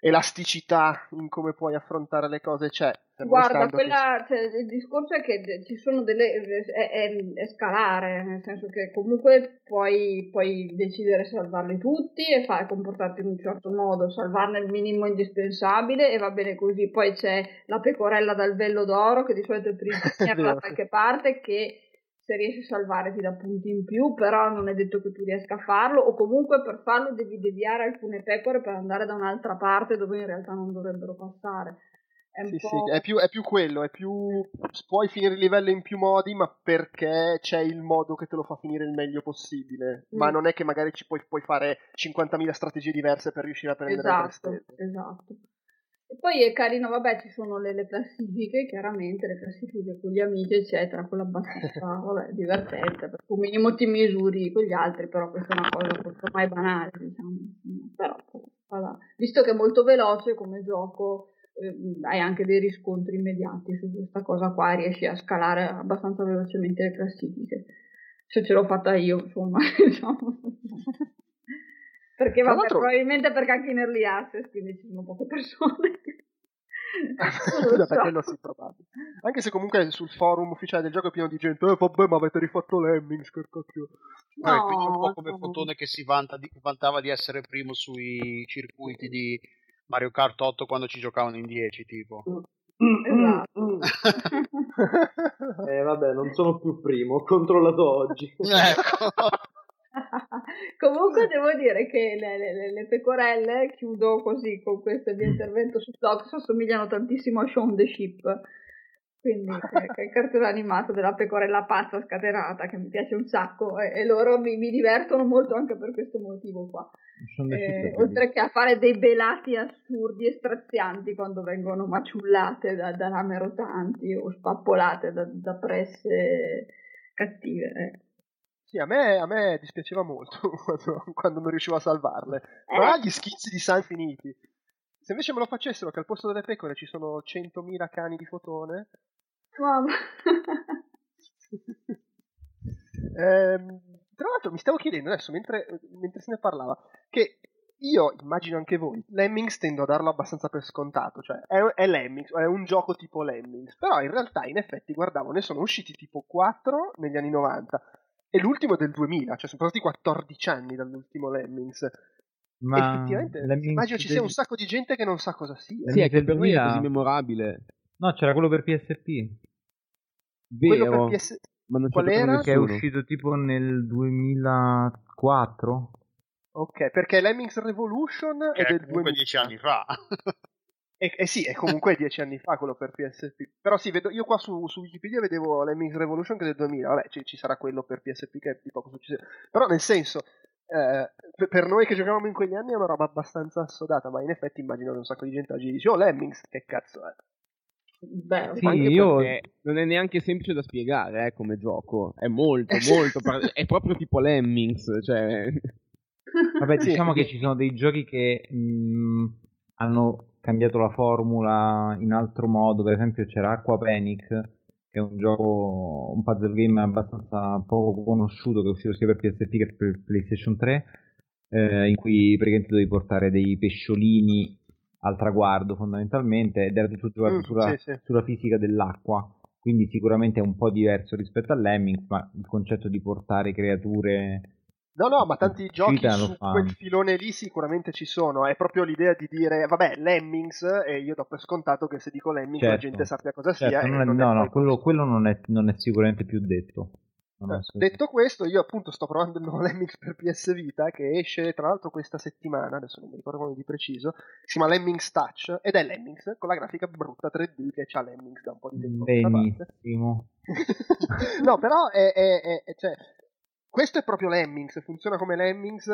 G: elasticità in come puoi affrontare le cose c'è.
F: Guarda, quella, cioè, il discorso è che ci sono delle. È, è- è scalare, nel senso che comunque puoi, puoi decidere salvarli tutti e fare, comportarti in un certo modo, salvarne il minimo indispensabile e va bene così. Poi c'è la pecorella dal vello d'oro, che di solito è prigioniera da qualche parte, che se riesci a salvare ti dà punti in più, però non è detto che tu riesca a farlo, o comunque per farlo devi deviare alcune pecore per andare da un'altra parte dove in realtà non dovrebbero passare. È
G: Sì, sì, è più, è più quello, è più... puoi finire il livello in più modi, ma perché c'è il modo che te lo fa finire il meglio possibile. Ma
F: Mm.
G: non è che magari ci puoi, puoi fare 50.000 strategie diverse per riuscire a prendere le tre
F: Esatto, esatto. E poi è carino, vabbè, ci sono le, le classifiche, chiaramente, le classifiche con gli amici, eccetera, con abbastanza, vabbè, divertente, perché un minimo ti misuri con gli altri, però questa è una cosa ormai banale, diciamo. Però, vabbè. visto che è molto veloce come gioco, hai anche dei riscontri immediati su questa cosa qua, riesci a scalare abbastanza velocemente le classifiche. Se ce l'ho fatta io, insomma, diciamo. Perché vabbè,
G: l'altro-
F: probabilmente perché anche in early access, quindi ci sono poche persone. So.
G: quello sì, probabile. Anche se comunque sul forum ufficiale del gioco è pieno di gente, eh vabbè, ma avete rifatto Lemmings, che cacchio.
E: Vabbè, quindi un po'
F: No,
E: come
F: no.
E: Fotone che si vanta di- vantava di essere primo sui circuiti di Mario Kart 8 quando ci giocavano in 10, tipo.
F: Esatto.
C: Eh, vabbè, non sono più primo, ho controllato oggi.
E: Ecco.
F: Comunque devo dire che le, le- le- le pecorelle, chiudo così con questo mio intervento su Fox, assomigliano tantissimo a Shaun the Sheep. Quindi che, è il cartone animato della pecorella pazza scatenata che mi piace un sacco e, e loro mi, mi divertono molto anche per questo motivo qua. Eh, oltre che a fare dei belati assurdi e strazianti quando vengono maciullate da, da lame rotanti o spappolate da, da presse cattive. eh.
G: Sì, a me, a me dispiaceva molto quando, quando non riuscivo a salvarle.
F: Eh.
G: Ma gli schizzi di San finiti. Se invece me lo facessero che al posto delle pecore ci sono 100.000 cani di fotone,
F: Mamma.
G: Ehm, tra l'altro mi stavo chiedendo adesso, mentre, mentre se ne parlava, che io immagino anche voi, Lemmings tendo a darlo abbastanza per scontato, cioè è, è Lemmings, è un gioco tipo Lemmings, però in realtà in effetti guardavo, ne sono usciti tipo 4 negli anni 90 e l'ultimo è del 2000, cioè sono passati 14 anni dall'ultimo Lemmings.
D: Ma
G: Effettivamente
D: Lemmings
G: immagino ci sia un sacco di gente che non sa cosa sia.
J: Sì, è che per me è
D: 2000
J: così memorabile.
D: No, c'era quello per PSP
J: Vero.
G: per PS...
J: Ma non c'è
G: Qual era?
D: che è uscito tipo nel 2004.
G: Ok, perché Lemmings Revolution
E: Che
G: è
E: è
G: del
E: comunque
G: 2000.
E: dieci anni fa.
G: Eh, eh sì, è comunque dieci anni fa quello per PSP. Però sì, vedo, io qua su, su Wikipedia vedevo Lemmings Revolution che è del 2000. Vabbè, ci, ci sarà quello per PSP che è di poco successo. Però nel senso, eh, per, per noi che giocavamo in quegli anni è una roba abbastanza assodata, ma in effetti immagino che un sacco di gente oggi dice, oh Lemmings, che cazzo è?
F: Beh,
D: Sì,
J: Anche
D: io
J: perché non è neanche semplice da spiegare eh, come gioco. È molto, molto. par- è proprio tipo Lemmings. Cioè...
D: Vabbè, diciamo che ci sono dei giochi che mh, hanno cambiato la formula in altro modo. Per esempio, c'era Aqua Panic, che è un gioco, un puzzle game abbastanza poco conosciuto, che è uscito sia per PSP che per PlayStation 3, eh, in cui praticamente dovevi portare dei pesciolini al traguardo fondamentalmente ed era tutto giocato
G: Mm,
D: sulla,
G: sì, sì.
D: sulla fisica dell'acqua. Quindi sicuramente è un po' diverso rispetto a Lemmings, ma il concetto di portare creature
G: No, no, ma tanti giochi su
D: fanno.
G: quel filone lì sicuramente ci sono. È proprio l'idea di dire, vabbè, Lemmings, e io do per scontato che se dico Lemmings la
D: Certo.
G: gente sappia cosa
D: Certo,
G: sia.
D: non è-
G: non
D: no, no, quello, quello non, è, non è sicuramente più detto.
G: Eh, Detto questo, io appunto sto provando il nuovo Lemmings per PS Vita che esce tra l'altro questa settimana, adesso non mi ricordo come di preciso, si chiama Lemmings Touch ed è Lemmings con la grafica brutta 3D che c'ha Lemmings da un po' di tempo.
D: Benissimo.
G: no, però è, è- è- è- cioè, questo è proprio Lemmings, funziona come Lemmings,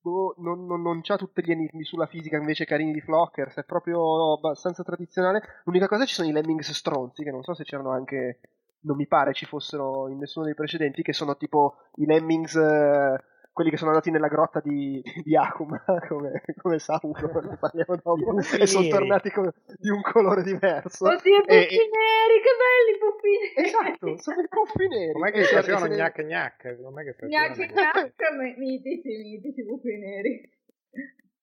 G: boh, non, non, non c'ha tutti gli enigmi sulla fisica invece carini di Flockers, è proprio abbastanza tradizionale. L'unica cosa ci sono i Lemmings stronzi, che non so se c'erano anche non mi pare ci fossero in nessuno dei precedenti, che sono tipo i Lemmings, eh, quelli che sono andati nella grotta di, di Akuma, come, come Sauron, ne parliamo dopo, e sono tornati con- di un colore diverso.
F: Oddio,
G: E-
F: puffi neri, che belli i puffi neri!
G: Esatto, sono i puffi neri.
I: Com'è che facevano
G: e
I: gnac gnac? Com'è che
F: Gnacchi,
I: facevano?
F: mitici, mitici puffi neri.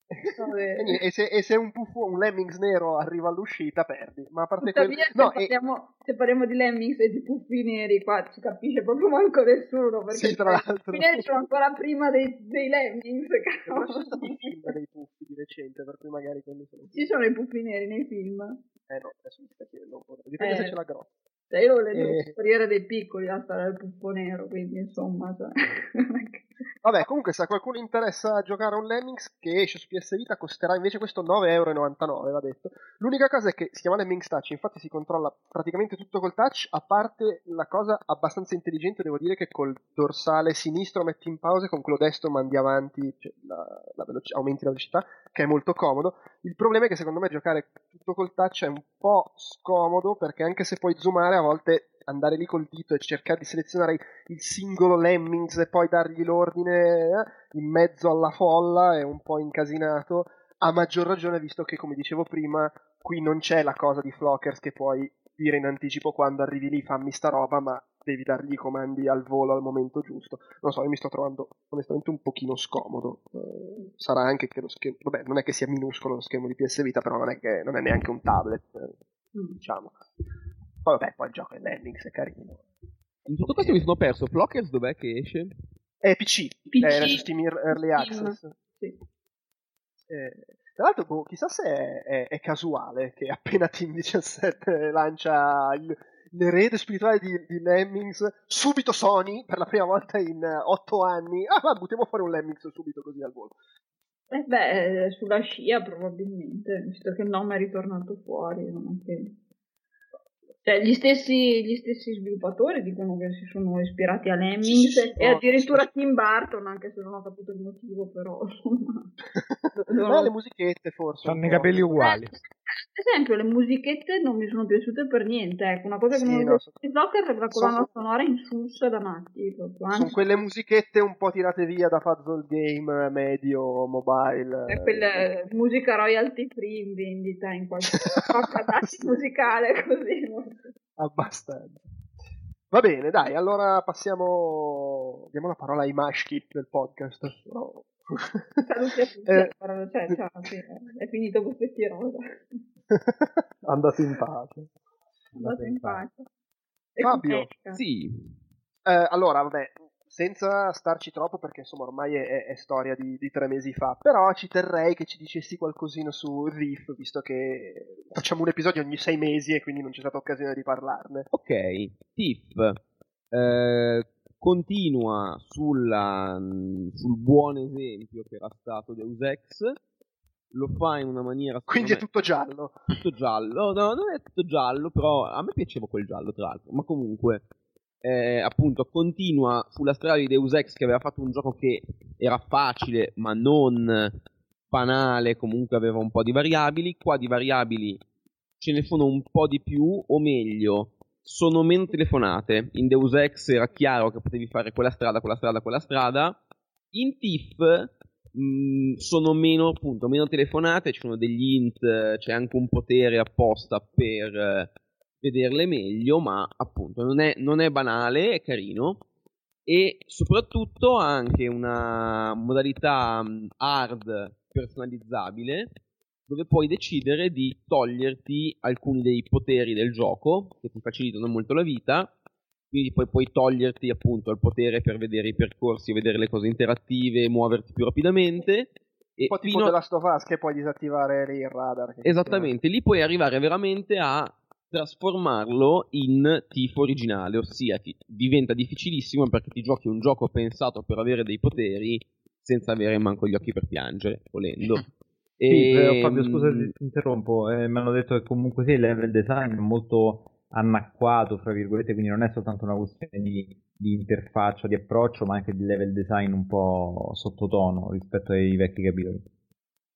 G: E, se, e se un puffo, un Lemmings nero arriva all'uscita, perdi. Ma a parte quello.
F: Tuttavia,
G: No,
F: se,
G: e-
F: parliamo, se parliamo di Lemmings e di puffi neri, qua ci capisce proprio manco nessuno. Perché
G: Sì, tra
F: i
G: l'altro.
F: puffi neri sono ancora prima dei, dei Lemmings.
G: sono
F: cavolo.
G: stati i film dei puffi di recente, per cui magari quelli sono.
F: Ci sono i puffi neri nei film.
G: Eh no, adesso mi sta chiedendo. Dipende
F: Eh.
G: se c'è la grotta.
F: Cioè, io leggo
G: Eh.
F: il Corriere dei Piccoli, la storia del puffo nero, quindi insomma... Cioè,
G: Vabbè, comunque, se a qualcuno interessa giocare a un Lemmings che esce su PS Vita, costerà invece questo 9,99€, va detto. L'unica cosa è che si chiama Lemmings Touch, infatti si controlla praticamente tutto col touch, a parte la cosa abbastanza intelligente, devo dire, che col dorsale sinistro metti in pausa e con quello destro mandi avanti, cioè la, la veloci- aumenti la velocità, che è molto comodo. Il problema è che secondo me giocare tutto col touch è un po' scomodo, perché anche se puoi zoomare, a volte andare lì col dito e cercare di selezionare il singolo Lemmings e poi dargli l'ordine eh, in mezzo alla folla è un po' incasinato. A maggior ragione, visto che, come dicevo prima, qui non c'è la cosa di Flockers che puoi dire in anticipo quando arrivi lì fammi sta roba, ma devi dargli i comandi al volo al momento giusto. Non so, io mi sto trovando onestamente un pochino scomodo. Eh, sarà anche che lo schermo, vabbè, non è che sia minuscolo lo schermo di PS Vita, però non è, che, non è neanche un tablet, eh,
F: Mm.
G: diciamo. Poi vabbè, poi il gioco è Lemmings, è carino.
J: In tutto questo mi sono perso. Flockers dov'è che esce?
G: È PC,
F: PC,
G: è su Steam Ear- Early Access.
F: sì.
G: Eh, tra l'altro, boh, chissà se è, è- è casuale che appena Team 17 lancia il- l'erede spirituale di, di Lemmings, subito Sony, per la prima volta in eh, otto anni, ah, ma buttiamo fuori un Lemmings subito così al volo.
F: Eh beh, sulla scia probabilmente, visto che il nome è ritornato fuori, non è che... Cioè, gli stessi, gli stessi sviluppatori dicono che si sono ispirati a Lemmings
G: Sì, sì,
F: e
G: no,
F: addirittura
G: sì.
F: Tim Burton, anche se non ho capito il motivo, però insomma...
G: No, le musichette forse.
I: Hanno i capelli uguali.
F: Eh, ad esempio, le musichette non mi sono piaciute per niente. Ecco, una cosa che
G: Sì,
F: non ho
G: no, sono-
F: di Blocker è la colonna
G: sono-
F: sonora insulsa da matti. Proprio.
G: Sono
F: Anzi,
G: quelle musichette un po' tirate via da puzzle game medio, mobile.
F: è quella musica royalty free in vendita in qualche musicale così.
G: Abbastanza. Va bene, dai, allora passiamo. Diamo la parola ai maschi del podcast. No.
F: Tutti.
G: Eh.
F: allora, cioè, ciao, sì, è finito Buffetti Rosa.
G: Andate in pace.
F: Andate in pace. E
G: Fabio.
J: Sì.
G: Eh, allora, vabbè, senza starci troppo perché insomma ormai è, è- è storia di, di tre mesi fa, però ci terrei che ci dicessi qualcosina su Riff, visto che facciamo un episodio ogni sei mesi e quindi non c'è stata occasione di parlarne.
J: Ok, Tiff eh, continua sulla- sul buon esempio che era stato Deus Ex, lo fa in una maniera
G: Quindi è
J: secondo
G: tutto giallo.
J: me, tutto giallo, no, non è tutto giallo, però a me piaceva quel giallo tra l'altro, ma comunque eh, appunto continua sulla strada di Deus Ex che aveva fatto un gioco che era facile ma non banale, comunque aveva un po' di variabili, qua di variabili ce ne sono un po' di più, o meglio, sono meno telefonate. In Deus Ex era chiaro che potevi fare quella strada, quella strada, quella strada. In Tiff mh, sono meno, appunto, meno telefonate, ci sono degli int, c'è anche un potere apposta per eh, vederle meglio, ma appunto non è, non è banale, è carino. E soprattutto ha anche una modalità mh, hard personalizzabile dove puoi decidere di toglierti alcuni dei poteri del gioco che ti facilitano molto la vita. Quindi poi puoi toglierti appunto il potere per vedere i percorsi, vedere le cose interattive, muoverti più rapidamente. E
G: Un po' tipo
J: fino a-
G: The Last of Us che puoi disattivare lì il radar.
J: Esattamente, lì puoi arrivare veramente a trasformarlo in tifo originale, ossia ti diventa difficilissimo perché ti giochi un gioco pensato per avere dei poteri senza avere manco gli occhi per piangere, volendo.
D: Sì, eh, Fabio, scusa se ti interrompo, eh, mi hanno detto che comunque sì, il level design è molto anacquato, fra virgolette, quindi non è soltanto una questione di, di interfaccia, di approccio, ma anche di level design un po' sottotono rispetto ai vecchi capitoli.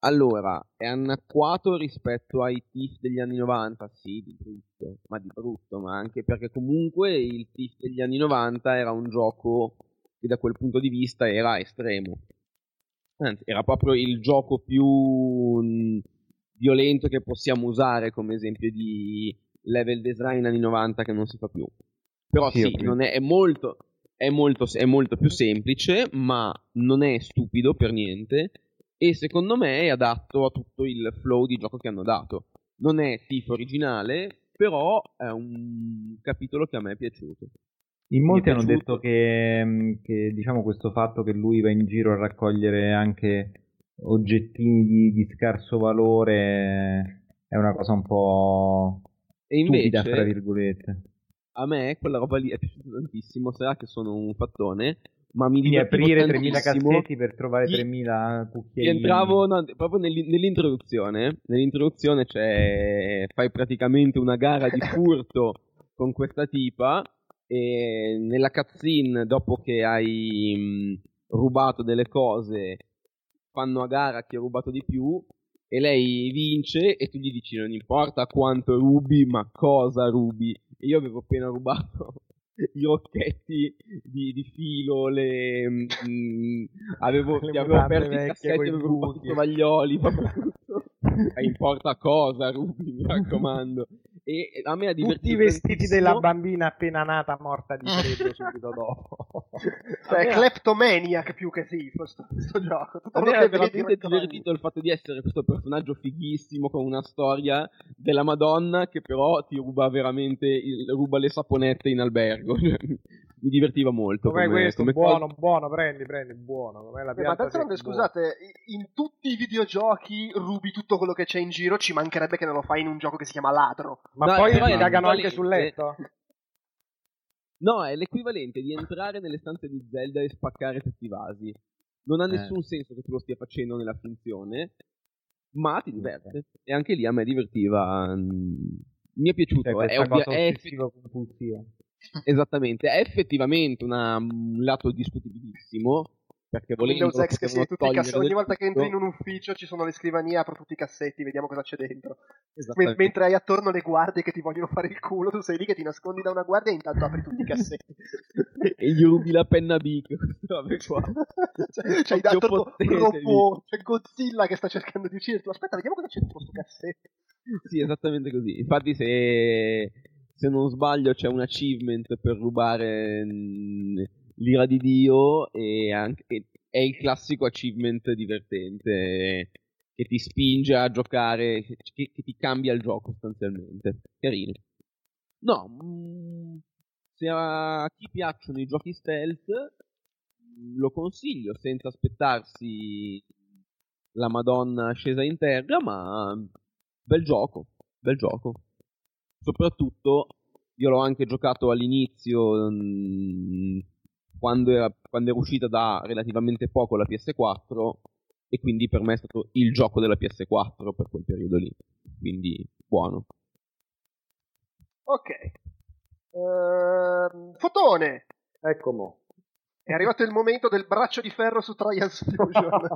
J: Allora, è anacquato rispetto ai TIF degli anni 90? Sì, di brutto, ma di brutto, ma anche perché comunque il TIF degli anni 90 era un gioco che da quel punto di vista era estremo. Anzi, era proprio il gioco più mh, violento che possiamo usare come esempio di level design anni 90 che non si fa più. Però
D: Sì,
J: sì, è, è molto, è, molto, è molto più semplice, ma non è stupido per niente. E secondo me è adatto a tutto il flow di gioco che hanno dato. Non è tifo originale, però è un capitolo che a me è piaciuto.
D: In molti hanno detto che, mh, che, diciamo questo fatto che lui va in giro a raccogliere anche oggettini di, di scarso valore è una cosa un po'
J: E
D: stupida, fra virgolette.
J: A me quella roba lì è piaciuta tantissimo. Sarà che sono un fattone, ma mi
D: Quindi aprire 3000
J: tantissimo.
D: cassetti per trovare
J: Gli-
D: 3000 cucchiaini.
J: Rientravo no, proprio nell'in- nell'introduzione. Nell'introduzione c'è. Fai praticamente una gara di furto con questa tipa. E nella cutscene, dopo che hai mh, rubato delle cose, fanno a gara chi ha rubato di più. E lei vince e tu gli dici non importa quanto rubi, ma cosa rubi. E io avevo appena rubato i rocchetti di, di filo, le, mm, avevo,
I: Le
J: avevo aperto i cassetti, avevo rubato i tovaglioli. E importa cosa rubi, mi raccomando. E a me ha
I: Tutti
J: divertito
I: i vestiti della bambina appena nata morta di freddo subito dopo.
G: Cioè,
J: ha-
G: kleptomaniac più che sì, questo, questo gioco. Tutto
J: A me ha veramente divertito il fatto di essere questo personaggio fighissimo con una storia della Madonna che però ti ruba veramente, il- ruba le saponette in albergo. Mi divertiva molto.
I: Com'è
J: come-
I: questo?
J: come
I: buono,
J: cosa.
I: buono, prendi, prendi, buono. Com'è la
G: Eh, ma d'altronde, scusate, in tutti i videogiochi rubi tutto quello che c'è in giro, ci mancherebbe che non lo fai in un gioco che si chiama Ladro.
I: Ma
J: No,
I: poi
J: però
I: ti cagano anche sul letto?
J: No, è l'equivalente di entrare nelle stanze di Zelda e spaccare tutti i vasi. Non ha
D: Eh.
J: nessun senso che tu lo stia facendo nella finzione, ma ti diverte. E anche lì a me divertiva. mm, Mi è piaciuto.
D: Cioè,
J: è,
D: questa
J: ovvia-
D: cosa
J: è
D: compulsiva.
J: Esattamente, è effettivamente una- un lato discutibilissimo. Perché volendo
G: Windows X che
J: potevano
G: tutti i cassetti, ogni volta che entri in un ufficio ci sono le scrivanie, apro tutti i cassetti, vediamo cosa c'è dentro.
J: Esattamente.
G: mentre hai attorno le guardie che ti vogliono fare il culo, tu sei lì che ti nascondi da una guardia e intanto apri tutti i cassetti.
J: e gli rubi la penna queste robe qua.
G: cioè, c'hai attorno
J: potente,
G: robot, c'è Godzilla che sta cercando di ucciderti. Aspetta, vediamo cosa c'è dentro questo cassetto.
J: Sì, esattamente così. Infatti, se, se non sbaglio, c'è un achievement per rubare mm, l'ira di Dio. E anche, è il classico achievement divertente che ti spinge a giocare, che, che ti cambia il gioco sostanzialmente. Carino. No, mm, se a chi piacciono i giochi stealth, mm, lo consiglio senza aspettarsi la Madonna scesa in terra, ma bel gioco, bel gioco. Soprattutto io l'ho anche giocato all'inizio mm, quando era, quando era uscita da relativamente poco la PS4 e quindi per me è stato il gioco della PS4 per quel periodo lì. Quindi buono.
G: Ok. Ehm, fotone!
C: Ecco mo.
G: È arrivato il momento del braccio di ferro su Trials Fusion.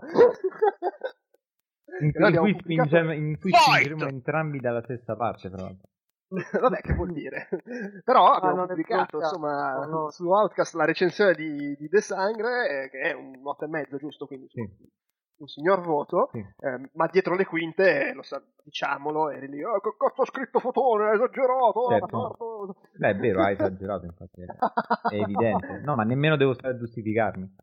D: In, cui,
G: pubblicato-
D: spingiamo, in cui spingeremo entrambi dalla stessa parte, tra l'altro.
G: Vabbè, che vuol dire? Però abbiamo
C: non è
G: pubblicato, insomma,
C: no.
G: su Outcast la recensione di, di The Sangre, eh, che è un 8,5, giusto? Quindi
D: Sì.
G: un signor voto,
D: Sì.
G: ehm, ma dietro le quinte, eh, lo sa, diciamolo, eri lì, oh, che cazzo ha scritto Fotone, hai esagerato,
D: Certo.
G: bastardo."
D: Beh, è vero, hai esagerato, infatti. È, è evidente. No, ma nemmeno devo stare a giustificarmi.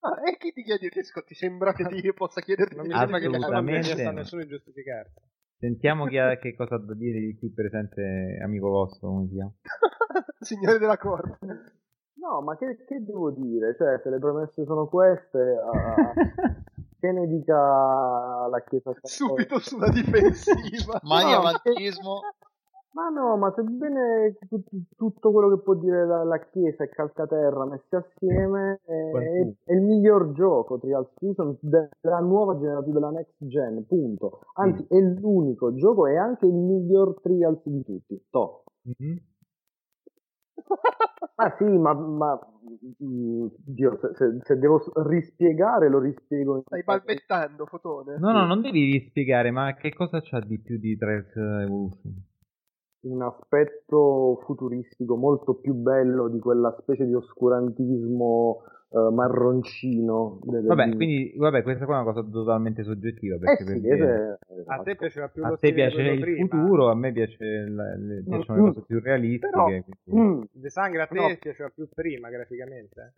G: Ah, e chi ti chiede, ti, ti sembra che ti possa chiederti
I: Non
G: di
I: mi sembra che nessuno
D: Assolutamente
I: abbia sta
D: no.
I: nessuno di giustificarsi.
D: Sentiamo chi ha, che cosa ha da dire il qui presente amico vostro, come si chiama.
G: Signore della corte.
C: No, ma che, che devo dire? Cioè, se le promesse sono queste, ah, che ne dica la Chiesa Cattolica?
G: Subito sulla difensiva.
E: Mani
C: No,
E: avantismo.
C: Ma no, ma sebbene tut- tutto quello che può dire la, la Chiesa e Calcaterra messi assieme è,
D: Quantuno.
C: è il miglior gioco Trials Fusion della nuova generazione della next gen, punto. Anzi, è l'unico gioco e anche il miglior Trials di tutti. To.
D: Mhm.
H: Ah sì, ma, ma mm, Dio, se, se- se devo rispiegare lo rispiego in
G: Stai balbettando, Fotone.
D: No, no, non devi rispiegare, ma che cosa c'ha di più di Trials Evolution?
H: Un aspetto futuristico molto più bello di quella specie di oscurantismo eh, marroncino. del-
D: Vabbè,
H: di-
D: quindi, vabbè, questa qua è una cosa totalmente soggettiva.
H: Eh
D: Perché
H: sì,
D: per dire-
I: A te piaceva più
D: a
I: lo
D: te piace il
I: prima.
D: futuro, a me piace la- le,
H: No,
D: piacciono le
H: mm.
D: cose più realistiche.
H: Però-
D: quindi-
H: Mm,
I: The Sangre a te
H: No.
I: piaceva più prima graficamente?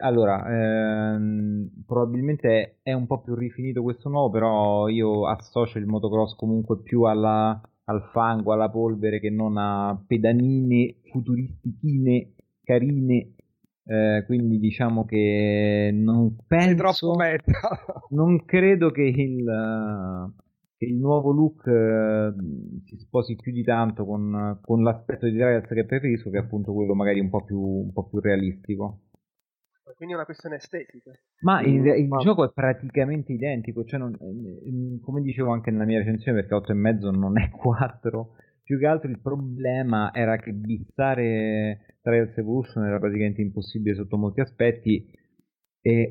D: Allora, ehm, probabilmente è un po' più rifinito questo nuovo, però io associo il motocross comunque più alla- al fango, alla polvere che non a pedanine futuristichine carine. eh, quindi diciamo che non penso, non credo che il, che il nuovo look eh, si sposi più di tanto con, con l'aspetto di Trials che preferisco, che è appunto quello magari un po' più, un po' più realistico.
G: Quindi è una questione estetica.
D: Ma il, il
H: Ma-
D: gioco è praticamente identico, cioè non- ehm, come dicevo anche nella mia recensione, perché 8,5 non è 4, più che altro il problema era che bissare Trials Evolution era praticamente impossibile sotto molti aspetti e eh,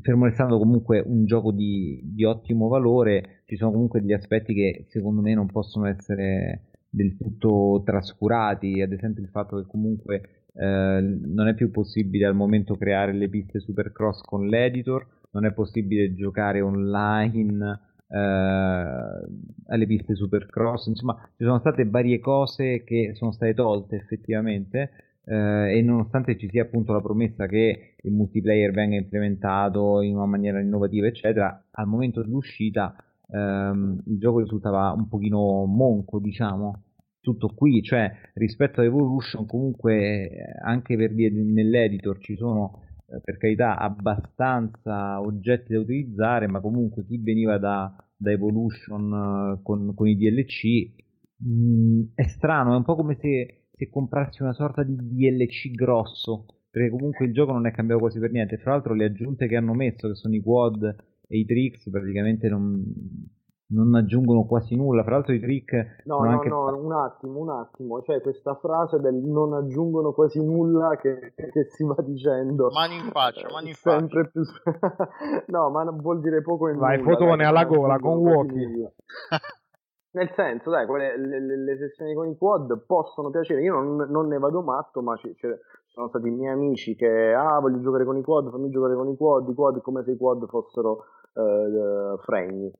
D: fermo restando comunque un gioco di, di ottimo valore, ci sono comunque degli aspetti che secondo me non possono essere del tutto trascurati, ad esempio il fatto che comunque eh, non è più possibile al momento creare le piste supercross con l'editor, non è possibile giocare online eh, alle piste supercross, insomma ci sono state varie cose che sono state tolte effettivamente eh, e nonostante ci sia appunto la promessa che il multiplayer venga implementato in una maniera innovativa eccetera, al momento dell'uscita ehm, il gioco risultava un pochino monco diciamo tutto qui, cioè rispetto a Evolution comunque anche per via di- nell'editor ci sono eh, per carità abbastanza oggetti da utilizzare, ma comunque chi veniva da, da Evolution eh, con, con i DLC mh, è strano, è un po' come se, se comprassi una sorta di DLC grosso, perché comunque il gioco non è cambiato quasi per niente, fra l'altro le aggiunte che hanno messo, che sono i quad e i tricks, praticamente non, non aggiungono quasi nulla, fra l'altro i trick
H: No, no,
D: anche
H: no, un attimo, un attimo, cioè questa frase del non aggiungono quasi nulla che, che si va dicendo.
E: Mani in faccia,
H: eh,
E: mani in faccia.
H: sempre più... no, ma non vuol dire poco e
I: Vai,
H: nulla.
I: fotone
H: dai,
I: alla gola, con
H: nulla. Nel senso, dai, quelle- le, le- le sessioni con i quad possono piacere. Io non, non ne vado matto, ma ci, ci sono stati i miei amici che, ah, voglio giocare con i quad, fammi giocare con i quad, i quad come se i quad fossero eh, fregni.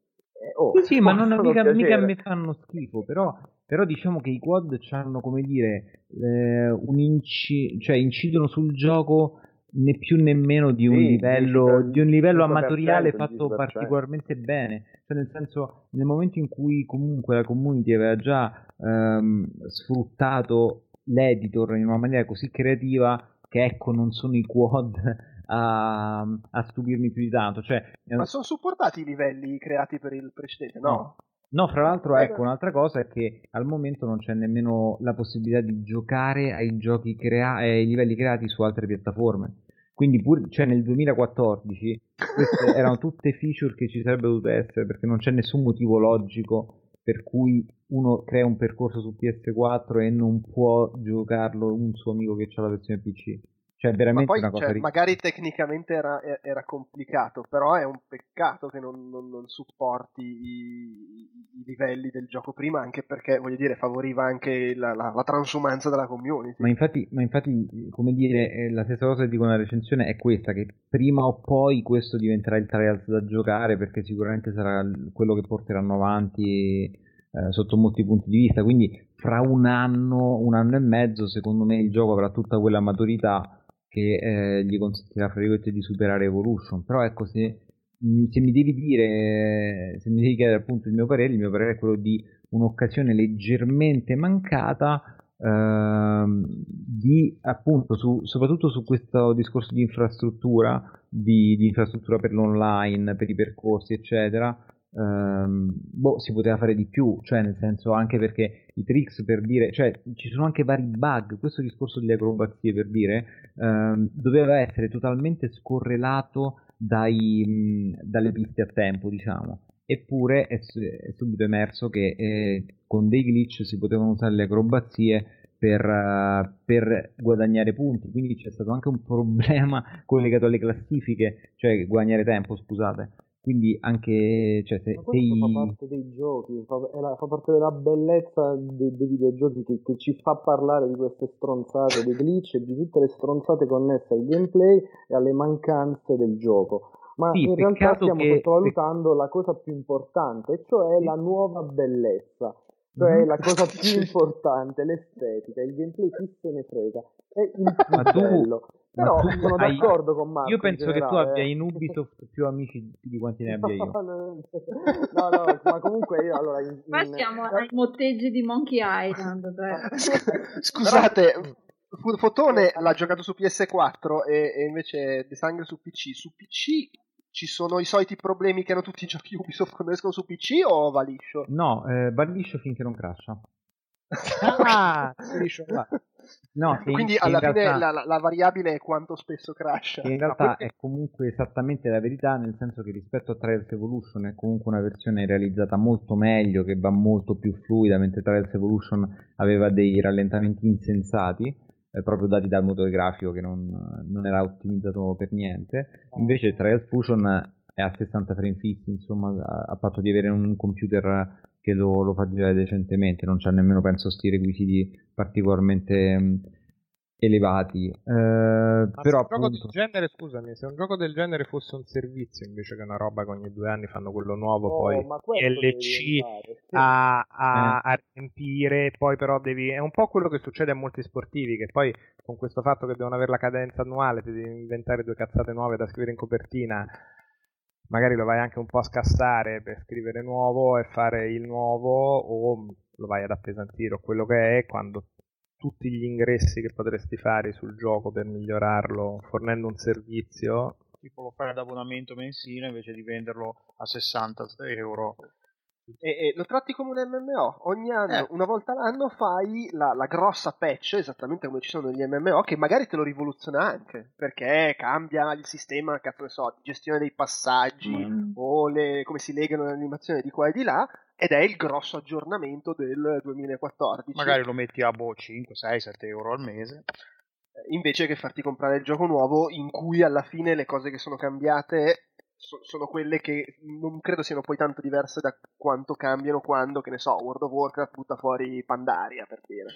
H: Oh,
D: Sì, sì, ma non, mica, mica mi fanno schifo, però, però diciamo che i quad hanno, come dire, eh, un inci- cioè incidono sul gioco né più né meno di un
H: Sì,
D: livello,
H: 10%,
D: di un livello
H: 5%,
D: amatoriale fatto
H: 10%.
D: particolarmente bene. Cioè, nel senso, nel momento in cui comunque la community aveva già ehm, sfruttato l'editor in una maniera così creativa, che ecco, non sono i quad a, a stupirmi più di tanto. Cioè, eh,
G: Ma sono supportati i livelli creati per il precedente, no?
D: No. No, fra l'altro,
G: Eh,
D: ecco, un'altra cosa è che al momento non c'è nemmeno la possibilità di giocare ai giochi crea- ai livelli creati su altre piattaforme. Quindi, pur, cioè nel 2014, queste erano tutte feature che ci sarebbero dovute essere, perché non c'è nessun motivo logico per cui uno crea un percorso su PS4 e non può giocarlo un suo amico che ha la versione PC. Cioè, è
G: Ma
D: veramente
G: poi,
D: una cosa
G: cioè,
D: ri-
G: magari tecnicamente era, era complicato, però è un peccato che non, non- non supporti i, i livelli del gioco prima, anche perché, voglio dire, favoriva anche la, la- la transumanza della community.
D: Ma infatti, ma infatti, come dire, eh, la stessa cosa che dico nella recensione è questa, che prima o poi questo diventerà il Trials da giocare, perché sicuramente sarà quello che porteranno avanti eh, sotto molti punti di vista, quindi fra un anno, un anno e mezzo, secondo me il gioco avrà tutta quella maturità che eh, gli consentirà, fra virgolette, di superare Evolution. Però ecco, se, mh, se mi devi dire, se mi devi chiedere appunto il mio parere, il mio parere è quello di un'occasione leggermente mancata ehm, di appunto su, soprattutto su questo discorso di infrastruttura, di, di infrastruttura per l'online, per i percorsi, eccetera. Ehm, boh, si poteva fare di più, cioè nel senso anche perché i tricks per dire, cioè ci sono anche vari bug, questo discorso delle acrobazie per dire, ehm, doveva essere totalmente scorrelato dai, dalle piste a tempo, diciamo. eppure è, è subito emerso che eh, con dei glitch si potevano usare le acrobazie per, uh, per, guadagnare punti, quindi c'è stato anche un problema collegato alle classifiche, cioè guadagnare tempo, scusate. Quindi anche cioè, se,
H: questo
D: sei...
H: fa parte dei giochi, fa, la, fa parte della bellezza dei, dei videogiochi che, che, ci fa parlare di queste stronzate, dei glitch e di tutte le stronzate connesse al gameplay e alle mancanze del gioco. Ma
D: Sì,
H: in realtà stiamo
D: che-
H: sottovalutando la cosa più importante, cioè la nuova bellezza. Cioè
D: Mhm.
H: la cosa più importante, l'estetica, il gameplay chi se ne frega, è il più
D: tu-
H: bello. Però
D: tu
H: sono
D: hai-
H: d'accordo con Marco.
D: Io penso che tu abbia
H: eh.
D: in Ubisoft più amici di quanti ne abbia io.
H: no, no, ma comunque io allora in-
F: Qua
H: in-
F: siamo ai motteggi di Monkey Island.
G: Scusate, Fotone l'ha giocato su PS4 e, e invece De Sangre su PC. Su PC ci sono i soliti problemi che hanno tutti i giochi Ubisoft quando escono su PC o va liscio?
D: No, eh, va liscio finché non crasha.
I: Ah.
D: No, in-
G: Quindi alla fine
D: realtà-
G: la, la- variabile è quanto spesso crasha.
D: in realtà è comunque esattamente la verità, nel senso che rispetto a Trials Evolution è comunque una versione realizzata molto meglio, che va molto più fluida, mentre Trials Evolution aveva dei rallentamenti insensati, eh, proprio dati dal motore grafico che non, non era ottimizzato per niente. Invece Trials Fusion è a 60 frame fissi, insomma, a, a patto di avere un computer che lo, lo fa girare decentemente, non c'ha nemmeno, penso, sti requisiti particolarmente mh, elevati. Eh, però
I: se un gioco
D: appunto...
I: del genere, scusami, se un gioco del genere fosse un servizio invece che una roba che ogni due anni fanno quello nuovo,
H: Oh,
I: poi LC a, a-
D: Eh.
I: a riempire, poi però devi. È un po' quello che succede a molti sportivi, che poi con questo fatto che devono avere la cadenza annuale, ti devi inventare due cazzate nuove da scrivere in copertina. Magari lo vai anche un po' a scassare per scrivere nuovo e fare il nuovo, o lo vai ad appesantire, o quello che è quando tutti gli ingressi che potresti fare sul gioco per migliorarlo fornendo un servizio
E: Tipo lo fai ad abbonamento mensile invece di venderlo a 60 euro.
G: E, e lo tratti come un MMO. Ogni anno,
E: Eh.
G: una volta l'anno, fai la, la grossa patch, esattamente come ci sono negli MMO, che magari te lo rivoluziona anche, perché cambia il sistema, cazzo ne so, di gestione dei passaggi,
F: Mm.
G: o le- come si legano le animazioni di qua e di là, ed è il grosso aggiornamento del 2014.
E: Magari lo metti a boh, 5, 6, 7 euro al mese.
G: Eh, invece che farti comprare il gioco nuovo in cui alla fine le cose che sono cambiate so- sono quelle che non credo siano poi tanto diverse da quanto cambiano quando, che ne so, World of Warcraft butta fuori Pandaria per dire.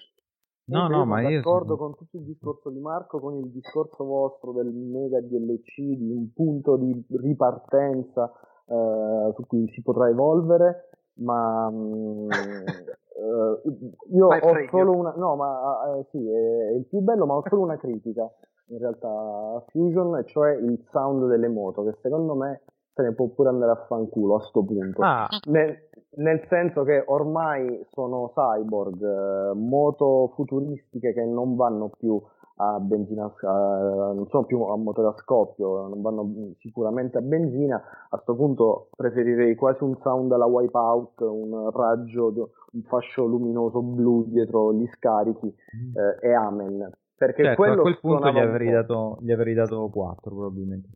D: No, no,
H: io
D: ma
H: sono
D: io
H: d'accordo con tutto il discorso di Marco, con il discorso vostro del mega DLC, di un punto di ripartenza eh, su cui si potrà evolvere, ma mm, eh, io ho solo una... No, ma eh, sì, è, è il più bello, ma ho solo una critica in realtà Fusion, e cioè il sound delle moto, che secondo me se ne può pure andare a fanculo a sto punto.
I: Ah,
H: Nel, nel senso che ormai sono cyborg, eh, moto futuristiche che non vanno più a benzina, a- non sono più a motore a scoppio, non vanno sicuramente a benzina. A sto punto preferirei quasi un sound alla wipeout, un raggio, un fascio luminoso blu dietro gli scarichi eh, e amen. Perché
D: Certo,
H: quello
D: a quel punto gli avrei, dato, gli avrei dato 4 probabilmente.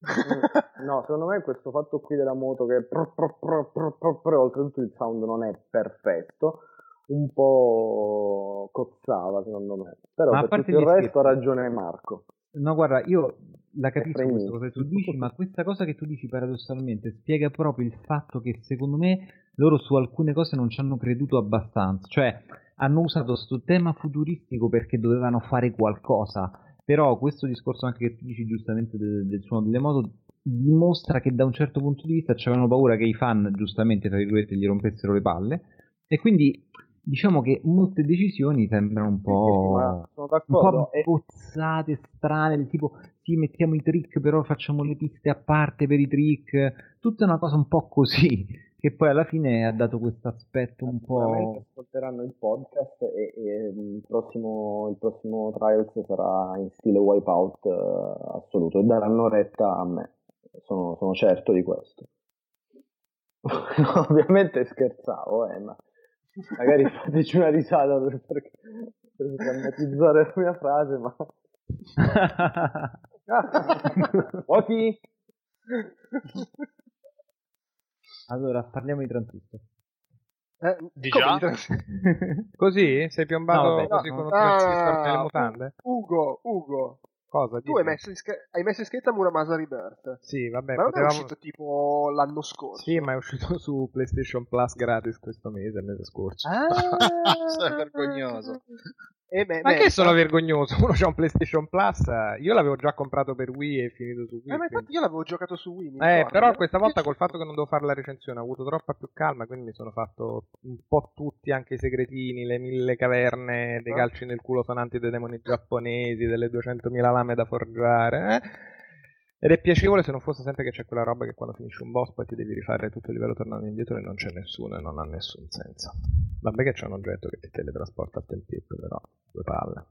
H: Mm, No, secondo me questo fatto qui della moto che pro, pro, pro, oltretutto il sound non è perfetto, un po' cozzava secondo me. Però
D: Ma a
H: per
D: parte
H: tutto il resto ha ragione Marco.
D: No, guarda, io la capisco questa cosa che tu dici, ma questa cosa che tu dici paradossalmente spiega proprio il fatto che secondo me loro su alcune cose non ci hanno creduto abbastanza. Cioè, hanno usato questo tema futuristico perché dovevano fare qualcosa. Però questo discorso anche che tu dici giustamente del, del suono delle moto dimostra che da un certo punto di vista avevano paura che i fan, giustamente, tra virgolette, gli rompessero le palle. E quindi diciamo che molte decisioni sembrano un po',
H: Sì, sì,
D: un po'
H: E-
D: bozzate, strane, del tipo sì, mettiamo i trick, però facciamo le piste a parte per i trick. Tutta una cosa un po' così, che poi alla fine ha dato questo aspetto un po'...
H: ascolteranno il podcast e, e il, prossimo, il prossimo Trials sarà in stile wipeout eh, assoluto e daranno retta a me, sono, sono certo di questo. Ovviamente scherzavo, eh, ma magari fateci una risata per, per, per drammatizzare la mia frase, ma... Ok?
D: Allora, parliamo di transistor.
G: Eh,
E: Di già?
I: Così? Sei piombato
D: No, vabbè,
I: così
G: no.
I: con un
G: Ah,
I: transistor nelle mutande?
G: Ugo, Ugo,
I: Cosa?
G: tu hai messo, in sch- hai messo in scheda Muramasa Rebirth.
I: Sì, vabbè,
G: ma non è
I: potevamo...
G: uscito tipo l'anno scorso?
I: Sì, ma è uscito su PlayStation Plus gratis questo mese, il mese scorso.
G: Ah,
E: Sei vergognoso.
G: E me,
I: Ma che
G: merita.
I: sono vergognoso? Uno c'ha un PlayStation Plus, eh, io l'avevo già comprato per Wii e finito su Wii.
G: Eh, ma infatti io l'avevo giocato su Wii.
I: Eh, però questa volta col fatto che non devo fare la recensione ho avuto troppa più calma, quindi mi sono fatto un po' tutti anche i segretini, le mille caverne, dei
G: Ah.
I: calci nel culo sonanti dei demoni giapponesi, delle 200.000 lame da forgiare. eh. Ed è piacevole se non fosse sempre che c'è quella roba che quando finisci un boss poi ti devi rifare tutto il livello tornando indietro e non c'è nessuno e non ha nessun senso. Vabbè che c'è un oggetto che ti teletrasporta al tempietto, però due palle.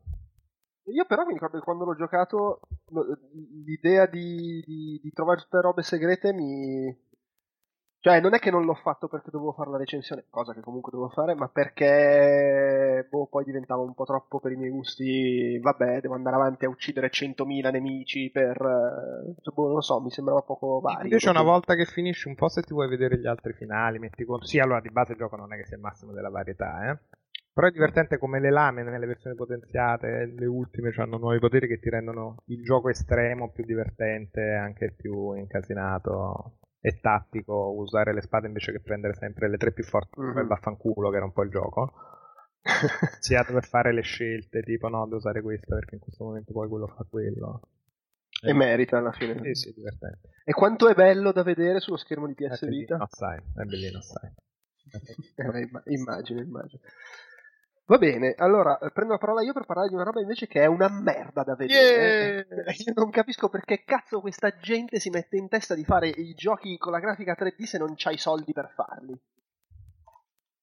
G: Io però mi ricordo che quando l'ho giocato l'idea di, di, di trovare tutte le robe segrete mi... Cioè non è che non l'ho fatto perché dovevo fare la recensione, cosa che comunque dovevo fare, ma perché boh, poi diventava un po' troppo per i miei gusti, vabbè, devo andare avanti a uccidere 100.000 nemici per... eh, cioè, boh, non lo so, mi sembrava poco vario.
I: Invece una volta che finisci un po' se ti vuoi vedere gli altri finali, metti conto. Sì, allora di base il gioco non è che sia il massimo della varietà, eh. Però è divertente come le lame nelle versioni potenziate, le ultime hanno nuovi poteri che ti rendono il gioco estremo, più divertente, anche più incasinato e tattico usare le spade invece che prendere sempre le tre più forti
G: Mhm.
I: come vaffanculo che era un po' il gioco. Sia dover fare le scelte, tipo no, devo usare questa perché in questo momento poi quello fa quello.
G: E merita alla fine.
I: Sì, sì, è divertente.
G: E quanto è bello da vedere sullo schermo di PS
I: È
G: Vita?
I: bellino assai, è bellino assai.
G: Eh, immagino, immagino. Va bene, allora eh, prendo la parola io per parlare di una roba invece che è una merda da vedere. Eh, Io non capisco perché cazzo questa gente si mette in testa di fare i giochi con la grafica 3D se non c'hai i soldi per farli.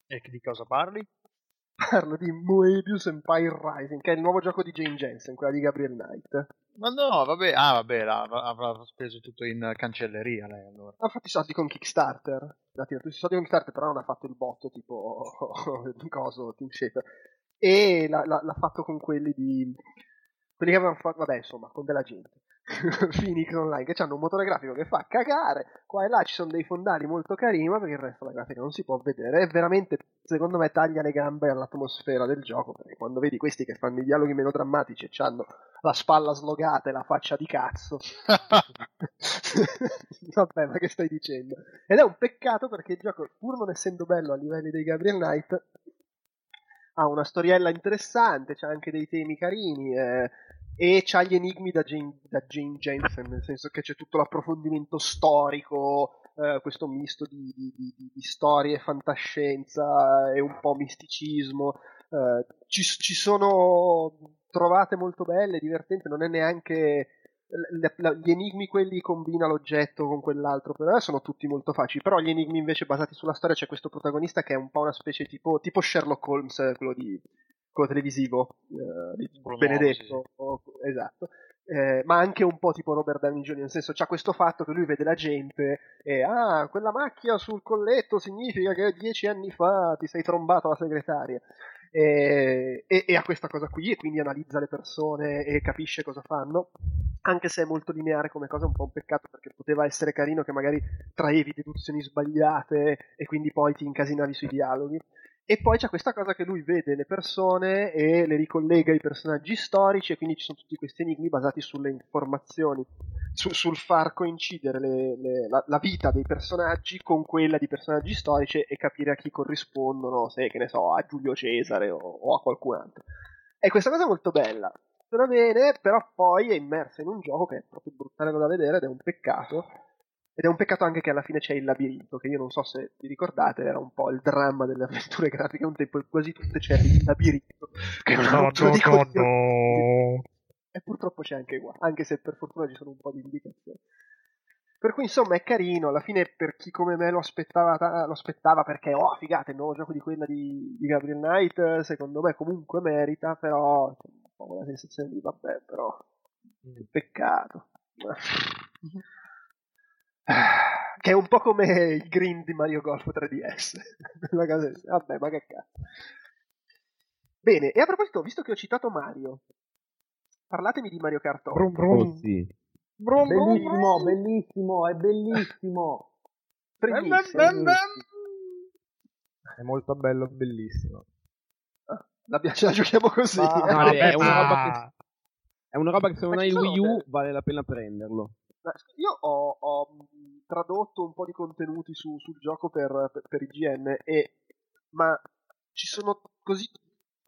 E: E di cosa parli?
G: Parlo di Moebius Empire Rising, che è il nuovo gioco di Jane Jensen, quella di Gabriel Knight.
E: Ma no, vabbè, ah, vabbè, avrà speso tutto in cancelleria lei allora.
G: Ha fatto i soldi con Kickstarter. Ha tirato i soldi con Kickstarter, però non ha fatto il botto tipo coso, Team Shaper. E l'ha, l'ha- l'ha fatto con quelli di. quelli che avevano fatto. Vabbè, insomma, con della gente. Phoenix Online, che hanno un motore grafico che fa cagare. Qua e là ci sono dei fondali molto carini, ma perché il resto della grafica non si può vedere. È veramente, secondo me, taglia le gambe all'atmosfera del gioco. Perché quando vedi questi che fanno i dialoghi meno drammatici e hanno la spalla slogata e la faccia di cazzo. Vabbè, ma che stai dicendo? Ed è un peccato perché il gioco, pur non essendo bello a livelli dei Gabriel Knight, ha una storiella interessante, c'ha anche dei temi carini eh, e c'ha gli enigmi da Jane, da Jane Jensen, nel senso che c'è tutto l'approfondimento storico, eh, questo misto di, di, di, di storie, fantascienza e un po' misticismo. Eh, ci, ci sono trovate molto belle, divertenti, non è neanche le- le- gli enigmi quelli combina l'oggetto con quell'altro però sono tutti molto facili però gli enigmi invece basati sulla storia c'è questo protagonista che è un po' una specie tipo, tipo Sherlock Holmes eh, quello di quello televisivo eh, Benedetto o- esatto Eh, ma anche un po' tipo Robert Downey Jr. nel senso c'ha questo fatto che lui vede la gente e ah quella macchia sul colletto significa che dieci anni fa ti sei trombato la segretaria e, e, e ha questa cosa qui e quindi analizza le persone e capisce cosa fanno anche se è molto lineare come cosa è un po' un peccato perché poteva essere carino che magari traevi deduzioni sbagliate e quindi poi ti incasinavi sui dialoghi e poi c'è questa cosa che lui vede le persone e le ricollega ai personaggi storici e quindi ci sono tutti questi enigmi basati sulle informazioni, su- sul far coincidere le- le- la, la vita dei personaggi con quella di personaggi storici e capire a chi corrispondono, se che ne so, a Giulio Cesare o, o a qualcun altro. E questa cosa è molto bella, funziona bene, però poi è immersa in un gioco che è proprio bruttarello da vedere ed è un peccato. Ed è un peccato anche che alla fine c'è il labirinto, che io non so se vi ricordate, era un po' il dramma delle avventure grafiche, un tempo quasi tutte c'era il labirinto, che una rottura di coglioni. E purtroppo c'è anche qua, anche se per fortuna ci sono un po' di indicazioni. Per cui insomma è carino, alla fine per chi come me lo aspettava, ta- lo aspettava perché oh figate, il nuovo gioco di quella di, di Gabriel Knight, secondo me comunque merita, però c'è un po' quella sensazione di vabbè però, che peccato. Che è un po' come il green di Mario Golf 3DS. Una cosa così. Vabbè, ma che cazzo. Bene, e a proposito, visto che ho citato Mario, parlatemi di Mario Kart 8.
D: Oh sì.
G: Brum, brum,
H: Bellissimo,
G: brum.
H: bellissimo, è bellissimo.
G: Fregnissimo.
I: È molto bello, bellissimo.
G: La, ce la giochiamo così.
J: No, vabbè, è, una roba
I: Ah.
J: che, è una roba che se non hai il Wii U vale la pena prenderlo.
G: Io ho, ho, mh, tradotto un po' di contenuti su- sul gioco per, per, IGN, e, ma ci sono così...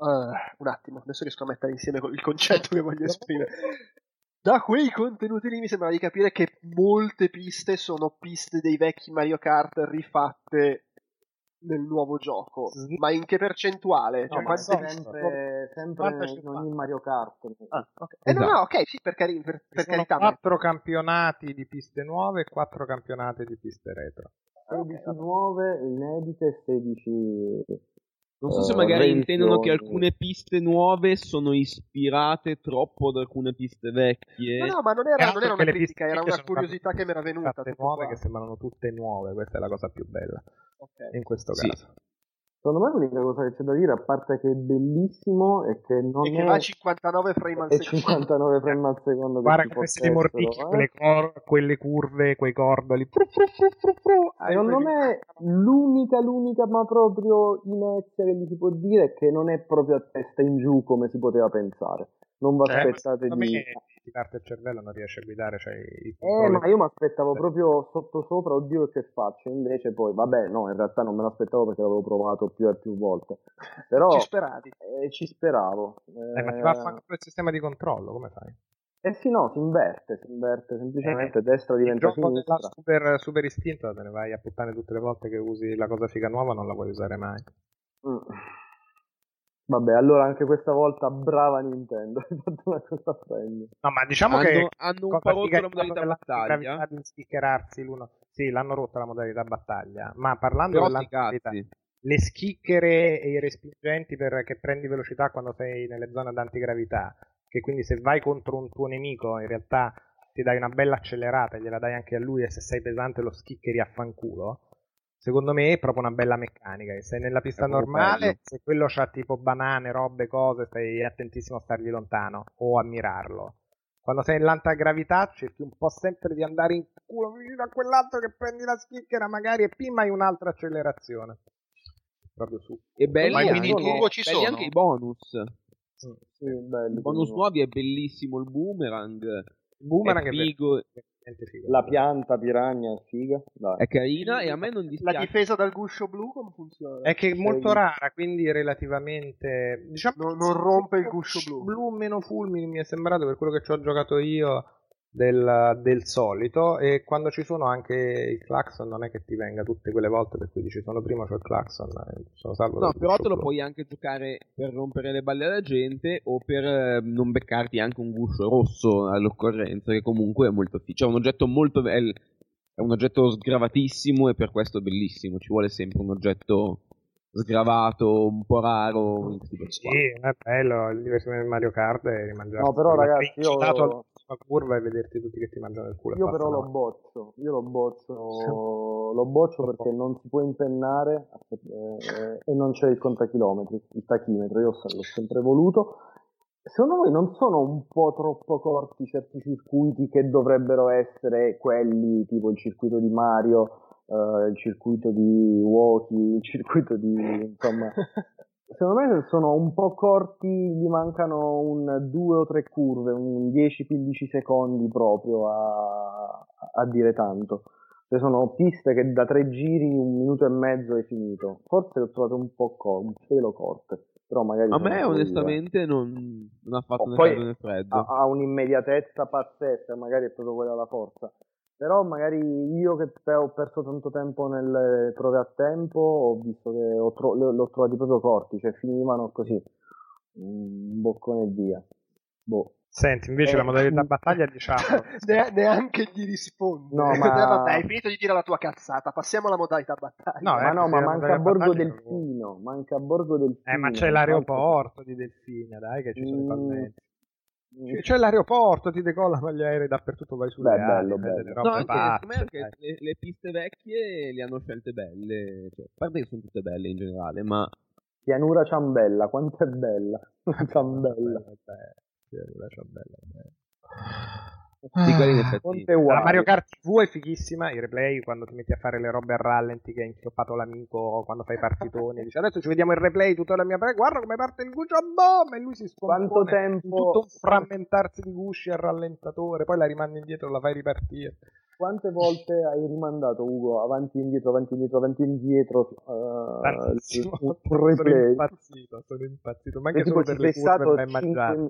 G: Ah, un attimo, adesso riesco a mettere insieme il concetto che voglio esprimere. Da quei contenuti lì mi sembra di capire che molte piste sono piste dei vecchi Mario Kart rifatte nel nuovo gioco. Ma in che percentuale?
H: No,
G: Cioè,
H: ma
G: quante piste?
H: sempre, sempre in ogni Mario Kart.
G: Ah, ok. Eh, no, no, ok, sì, per, cari- per- per carità. ma-
I: quattro campionati di piste nuove e quattro campionati di piste retro.
H: 16 nuove, inedite e 16...
J: Non so se magari intendono che alcune piste nuove sono ispirate troppo da alcune piste vecchie.
G: No, no, ma non era, non era una critica,
I: piste
G: era una curiosità che mi era venuta.
I: nuove
G: qua.
I: che sembrano tutte nuove, questa è la cosa più bella
G: Ok.
I: in questo
J: Sì.
I: caso.
H: Secondo me l'unica cosa che c'è da dire, a parte che è bellissimo, è che non
G: E che
H: è...
G: va a 59 frame al
H: è
G: secondo.
H: 59 frame al secondo che
I: Guarda come
H: potessero,
I: mordicchi,
H: eh.
I: quelle, cor- quelle curve, quei cordoli. Hai
H: Secondo me l'unica, l'unica, ma proprio inezia che gli si può dire è che non è proprio a testa in giù come si poteva pensare. Non vi
I: Cioè,
H: aspettate di...
I: ti parte il cervello, non riesci a guidare, cioè i
H: Eh, ma io mi aspettavo proprio sotto sopra, oddio che faccio, invece poi, vabbè, no, in realtà non me l'aspettavo perché l'avevo provato più e più volte, però
G: Ci speravi.
H: eh, ci speravo.
I: Eh, ma ti va a fare il sistema di controllo, come fai?
H: Eh sì, no, si inverte, si inverte semplicemente, destra
I: Il
H: diventa sinistra.
I: della super, super istinto te ne vai a puttane tutte le volte che usi la cosa figa nuova, non la puoi usare mai.
H: Mm. Vabbè, allora anche questa volta brava Nintendo, hai fatto una cosa prendi.
I: No, ma diciamo
J: hanno,
I: che
J: hanno un po' rotto la modalità battaglia.
I: gravità di schiccherarsi l'uno. Sì, l'hanno rotta la modalità battaglia, ma parlando
J: Però
I: della le schicchere e i respingenti per che prendi velocità quando sei nelle zone ad antigravità, che quindi se vai contro un tuo nemico in realtà ti dai una bella accelerata, gliela dai anche a lui e se sei pesante lo schiccheri a fanculo. Secondo me è proprio una bella meccanica. che sei nella pista
H: È
I: normale,
H: bello.
I: se quello c'ha tipo banane, robe, cose, stai attentissimo a stargli lontano o a mirarlo. Quando sei nell'alta gravità cerchi un po' sempre di andare in culo vicino a quell'altro che prendi la schicchera magari e prima hai un'altra accelerazione. Proprio su.
J: E belli,
E: Ma i
J: anche,
E: miniturbo ci
J: belli
E: sono?
J: anche i bonus.
H: Sì, bello.
J: Il bonus nuovi è bellissimo, il boomerang.
I: Boomerang
J: è
I: è
J: figo,
I: veramente figo.
H: La pianta piranha è figa, dai.
J: è carina e a me non
G: La
J: dispiace.
G: difesa dal guscio blu come funziona?
I: È che è molto rara, quindi relativamente diciamo
G: Non- non rompe il guscio blu.
I: Blu meno fulmini mi è sembrato per quello che ci ho giocato io del, del solito e quando ci sono anche il clacson non è che ti venga tutte quelle volte per cui dici sono prima c'ho il clacson eh, sono salvo
J: No, però te lo puoi anche giocare per rompere le balle alla gente o per eh, non beccarti anche un guscio rosso all'occorrenza, che comunque è molto. Cioè, è un oggetto molto bello. È un oggetto sgravatissimo e per questo bellissimo. Ci vuole sempre un oggetto sgravato, un po' raro. in.
I: Sì, è bello il divertimento di Mario Kart e rimangiarsi
H: No, però, ragazzi, io-
I: princitato all'ultima curva e vederti tutti che ti mangiano il culo
H: Io però lo boccio, io lo boccio, lo boccio perché non si può impennare eh, e non c'è il contachilometri, il tachimetro, io l'ho sempre voluto. Secondo voi non sono un po' troppo corti certi circuiti che dovrebbero essere quelli, tipo il circuito di Mario, eh, il circuito di Woki, il circuito di... insomma... Secondo me sono un po' corti, gli mancano un due o tre curve, un 10-15 secondi proprio a, a dire tanto. Cioè sono piste che da tre giri, un minuto e mezzo è finito. Forse le ho trovate un po' co- un pelo corte, però magari...
J: A me onestamente non, non ha fatto
H: Oh,
J: né caldo né freddo.
H: ha, ha un'immediatezza pazzesca, magari è proprio quella la forza. Però magari io che ho perso tanto tempo nelle prove a tempo, ho visto che ho tro- l'ho trovati proprio corti, cioè finivano così, un boccone e via. Boh.
I: Senti, invece
H: Eh,
I: la modalità
H: mm.
I: battaglia diciamo
G: Ne- neanche gli rispondi.
H: No, ma-
G: vabbè, hai finito di dire la tua cazzata. Passiamo alla modalità battaglia.
I: No,
H: ma
I: eh,
H: no, ma manca
I: modalità
H: Borgo Delfino, manca Borgo Delfino.
I: Eh, ma c'è l'aeroporto di Delfina, dai, che ci sono i
H: Mm.
I: palmetti. C'è- C'è l'aeroporto, ti decollano gli aerei dappertutto, vai sulle
H: Beh,
I: ali,
H: bello, bello.
I: robe
J: No, anche,
I: pazze,
J: anche le, le piste vecchie le hanno scelte belle. Cioè, a parte che sono tutte belle in generale, ma
H: Pianura Ciambella, quanto è bella. Ciambella.
I: Sì, la ciambella, beh.
J: Sì, quelli in effetti.
H: Ponte
I: La. Mario Kart TV è fighissima, il replay quando ti metti a fare le robe a rallenti che hai inchioppato l'amico quando fai i partitoni, dici adesso ci vediamo il replay tutta la mia guarda come parte il guscio a bomba e lui si scompone
H: Quanto tempo-
I: tutto un frammentarsi di gusci al rallentatore, poi la rimandi indietro, la fai ripartire.
H: Quante volte hai rimandato Ugo avanti e indietro, avanti e indietro, avanti e indietro
I: Tantissimo.
H: un
I: sono impazzito, sono impazzito, ma
H: E
I: anche
H: tipo
I: solo per le curve
H: stato
I: l'hai
H: 5
I: mangiato.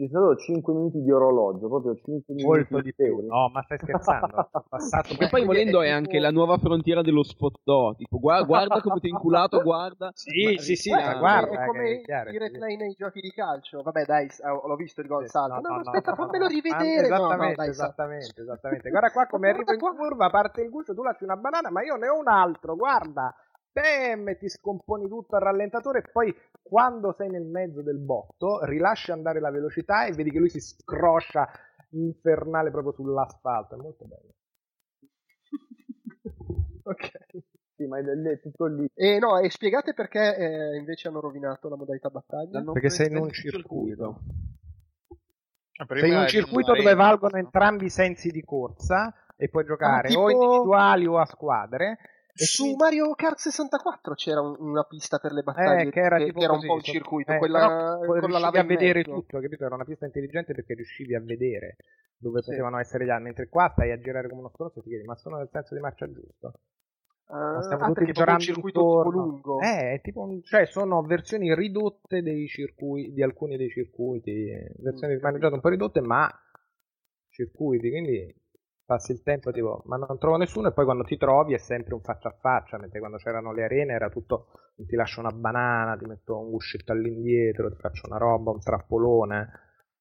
H: Ci stato 5 minuti di orologio, proprio 5 minuti
I: Molto di più. No, ma stai scherzando? Sono passato
J: Che poi volendo è
I: tipo-
J: anche la nuova frontiera dello spot tipo guarda, guarda come ti ho inculato, guarda.
I: Sì,
J: Ma
I: sì, sì, guarda,
G: è
I: eh,
G: come
I: è chiaro,
G: i
I: sì.
G: replay nei giochi di calcio. Vabbè, dai, ho- l'ho visto il gol
I: Sì,
G: salto.
I: no,
G: No,
I: no,
G: no, aspetta, fammelo
I: no.
G: rivedere.
I: Esattamente,
G: dai, sa-
I: esattamente, esattamente. Guarda qua come arrivo in curva, parte il guscio, tu lasci una banana, ma io ne ho un altro, guarda. Bam, e ti scomponi tutto al rallentatore e poi quando sei nel mezzo del botto rilasci andare la velocità e vedi che lui si scroscia infernale proprio sull'asfalto, è molto bello.
G: Ok.
H: Sì, ma è, è tutto lì.
G: E no, e spiegate perché eh, invece hanno rovinato la modalità battaglia?
I: Perché sei in un
J: sul
I: circuito.
E: Prima
I: Sei in un circuito dove valgono entrambi i sensi di corsa e puoi giocare
G: tipo-
I: o individuali o a squadre.
G: Su
I: quindi-
G: Mario Kart 64 c'era un- una pista per le battaglie
I: Eh, che era, tipo
G: un
I: così,
G: po' un circuito,
I: eh,
G: quella
I: però
G: con la lava
I: a vedere
G: mezzo.
I: tutto, capito? Era una pista intelligente perché riuscivi a vedere dove
G: Sì.
I: potevano essere gli altri, mentre qua stai a girare come uno stronzo e ti chiedi ma sono nel senso di marcia giusto?
G: Ah,
I: Ma stiamo
G: ah,
I: tutti
G: proprio un
I: girando
G: circuito
I: intorno.
G: tipo lungo.
I: Eh, tipo un- cioè sono versioni ridotte dei circuiti, di alcuni dei circuiti, eh, versioni
G: Mm.
I: maneggiate un po' ridotte, ma circuiti, quindi passi il tempo tipo, ma non trovo nessuno e poi quando ti trovi è sempre un faccia a faccia, mentre quando c'erano le arene era tutto, ti lascio una banana, ti metto un guscetto all'indietro, ti faccio una roba, un trappolone,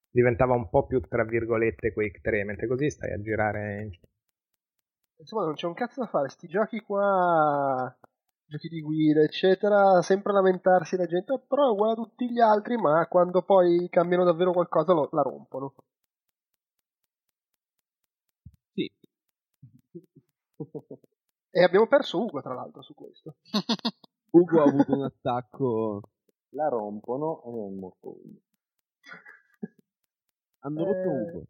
I: diventava un po' più tra virgolette Quake 3, mentre così stai a girare in
G: Insomma, non c'è un cazzo da fare. Sti giochi qua, giochi di guida, eccetera, sempre lamentarsi la gente, "Oh, però è uguale a tutti gli altri, ma quando poi cambiano davvero qualcosa lo- la rompono. E abbiamo perso Ugo, tra l'altro, su questo.
J: Ugo ha avuto un attacco.
H: La rompono e è morto Ugo.
J: Hanno rotto
G: Eh,
J: Ugo.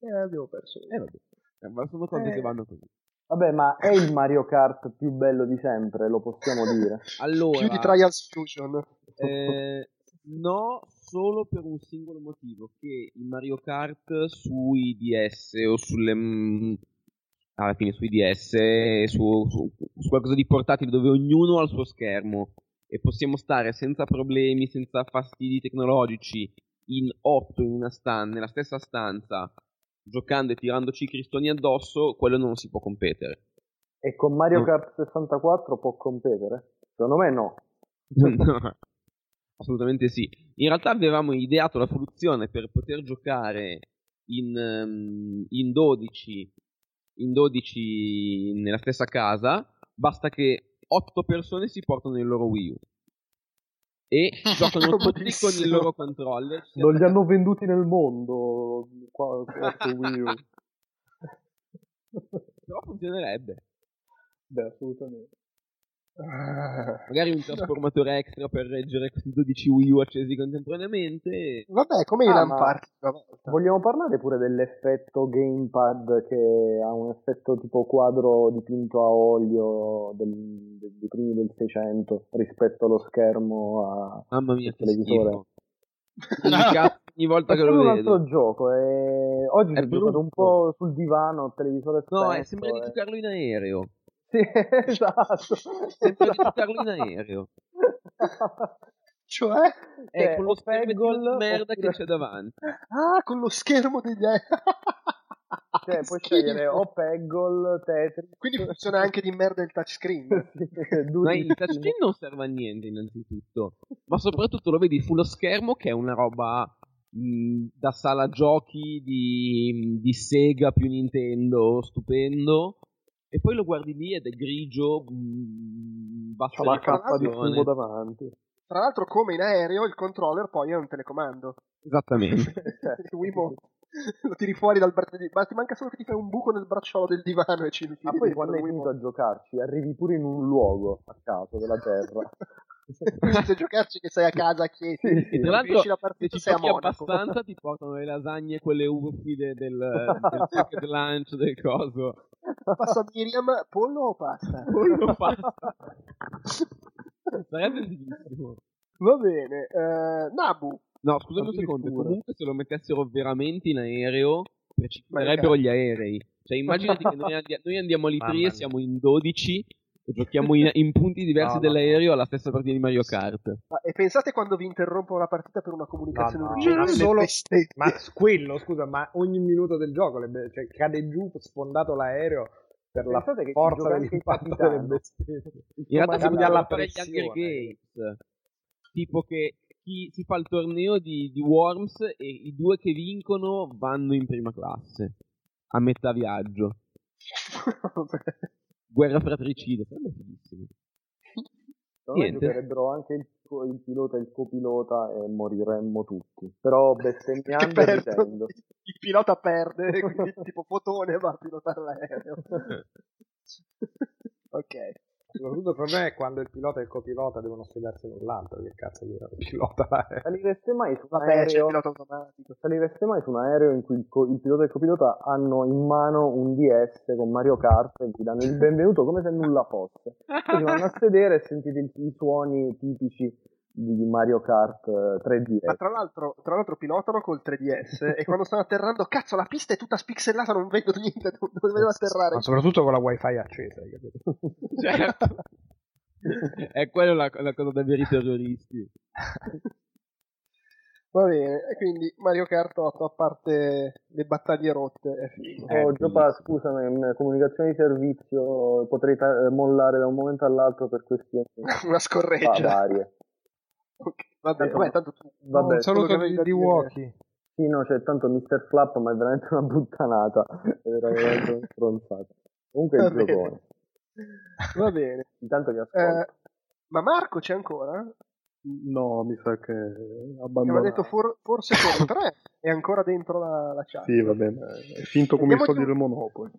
G: E abbiamo perso Ugo.
J: Eh vabbè. Eh, ma sono cose
G: Eh.
J: che vanno così.
H: Vabbè, ma è il Mario Kart più bello di sempre, lo possiamo dire.
J: Allora,
G: Più di Trials Fusion.
J: eh, no, solo per un singolo motivo, che in Mario Kart sui DS o sulle... alla fine sui DS, e su, su, su qualcosa di portatile dove ognuno ha il suo schermo e possiamo stare senza problemi, senza fastidi tecnologici in 8 in una stan- nella stessa stanza giocando e tirandoci i cristoni addosso, quello non si può competere.
H: E con Mario. Kart 64 può competere? Secondo me no.
J: No, assolutamente sì. In realtà avevamo ideato la soluzione per poter giocare in, ehm, in 12 in 12 nella stessa casa, basta che 8 persone si portano il loro Wii U e giocano tutti con il loro controller.
H: Non li hanno venduti nel mondo. Qua, questo Wii U.
J: Però funzionerebbe.
H: Beh, assolutamente.
J: Magari un trasformatore extra per reggere questi 12 Wii U accesi contemporaneamente.
G: Vabbè, come i
H: Ah,
G: una volta.
H: Vogliamo parlare pure dell'effetto gamepad che ha un effetto tipo quadro dipinto a olio del- de- dei primi del 600 rispetto allo schermo a
J: Mamma mia,
H: televisore.
J: ogni volta che
H: è
J: lo
H: un
J: vedo.
H: altro gioco e oggi
J: È
H: ho giocato un po' sul divano, il televisore spento.
J: No, è sembra di
H: e-
J: giocarlo in aereo.
H: Sì, esatto.
J: Sembra giocarlo in aereo.
G: Cioè?
J: È
H: Cioè,
J: con lo
H: o
J: schermettino
H: Peggle
J: di merda
H: oppure-
J: che c'è davanti.
G: Ah, con lo schermo degli
H: Cioè,
G: Che
H: puoi scegliere o Peggle, Tetris.
G: Quindi funziona anche di merda il touchscreen.
J: Ma il touchscreen non serve a niente innanzitutto. Ma soprattutto lo vedi sullo schermo che è una roba mh, da sala giochi di, di Sega più Nintendo, stupendo. E poi lo guardi lì ed è grigio, mh, bassa
H: la cappa di fumo davanti.
G: Tra l'altro, come in aereo, il controller poi è un telecomando.
J: Esattamente.
G: Il Wiimote. Lo tiri fuori dal braccio di... Ma ti manca solo che ti fai un buco nel bracciolo del divano e ci infili
H: Ma poi quando hai finito a giocarci, arrivi pure in un luogo a caso della Terra.
G: A giocarci che sei a casa a Chieti.
J: E tra l'altro,
G: la
J: se
G: partita
J: ci
G: sei a
J: giochi abbastanza, ti portano le lasagne, quelle ufide del, del pocket lunch, del coso.
G: Passa Miriam, pollo o pasta?
J: Pollo pasta. Sarebbe fighissimo.
G: Va bene. eh, Nabu.
J: No, scusami un secondo.
G: Addirittura.
J: Comunque, se lo mettessero veramente in aereo, precipiterebbero gli aerei. Cioè, immaginati che noi, andi- noi andiamo lì
I: Mamma
J: tre,
I: mia.
J: siamo in 12 e giochiamo in, in punti diversi
I: No, no,
J: dell'aereo alla stessa partita di Mario Kart.
G: Ma- E pensate quando vi interrompono la partita per una comunicazione
I: No, no,
G: urgente?
I: ma
G: le
I: solo-. Ma quello, scusa, ma ogni minuto del gioco le be- cioè, cade giù sfondato l'aereo per la
H: Pensate
I: forza dell'impatto delle bestemmie.
J: In realtà si
I: Quindi alla
J: gli
I: pressione.
J: Games. Tipo che chi si fa il torneo di, di Worms e i due che vincono vanno in prima classe. A metà viaggio. Guerra fratricida, sarebbe
H: me
J: Niente.
H: giocherebbero anche il, il pilota e il copilota e moriremmo tutti. Però bestemmiando e ridendo.
G: Il pilota perde, quindi tipo fotone va a pilotare l'aereo. ok.
I: Soprattutto il problema è quando il pilota e il copilota devono sedersi l'un l'altro. Che cazzo di pilota l'aereo?
H: Salireste mai su un aereo. Salireste mai su un aereo in cui il, co- il pilota e il copilota hanno in mano un DS con Mario Kart e ti danno il benvenuto come se nulla fosse. Poi si vanno a sedere e sentite i, i suoni tipici di Mario Kart eh, 3DS.
G: Ma tra l'altro, tra l'altro pilotano col 3DS e quando stanno atterrando, cazzo, la pista è tutta spixellata, non vedo niente dove dovevo atterrare.
I: Ma soprattutto con la wifi accesa, hai capito?
J: Certo. È quella la, la cosa da veri terroristi.
G: Va bene, e quindi Mario Kart 8, a parte le battaglie rotte, è figo.
H: Oh, Giopa, scusami, comunicazione di servizio potrei ta- eh, mollare da un momento all'altro per questioni
G: Una scorreggia.
H: ah, varie.
G: Ok, Vabbè,
H: Tanto-
G: vabbè, tanto tu...
H: Vabbè,
I: un saluto di, di Walkie.
H: Sì, no, c'è tanto Mr. Flap, ma è veramente una puttanata. È veramente una stronzata. Comunque
G: Va
H: il
G: bene.
H: giocone.
G: Va bene.
H: Intanto vi ascolto.
G: Eh, ma Marco c'è ancora?
L: No, mi sa che abbandonato.
G: detto for- forse con tre è ancora dentro la, la chat.
L: Sì, va bene, è finto come i
G: Diamogli
L: soldi
G: un-
L: del Monopoly.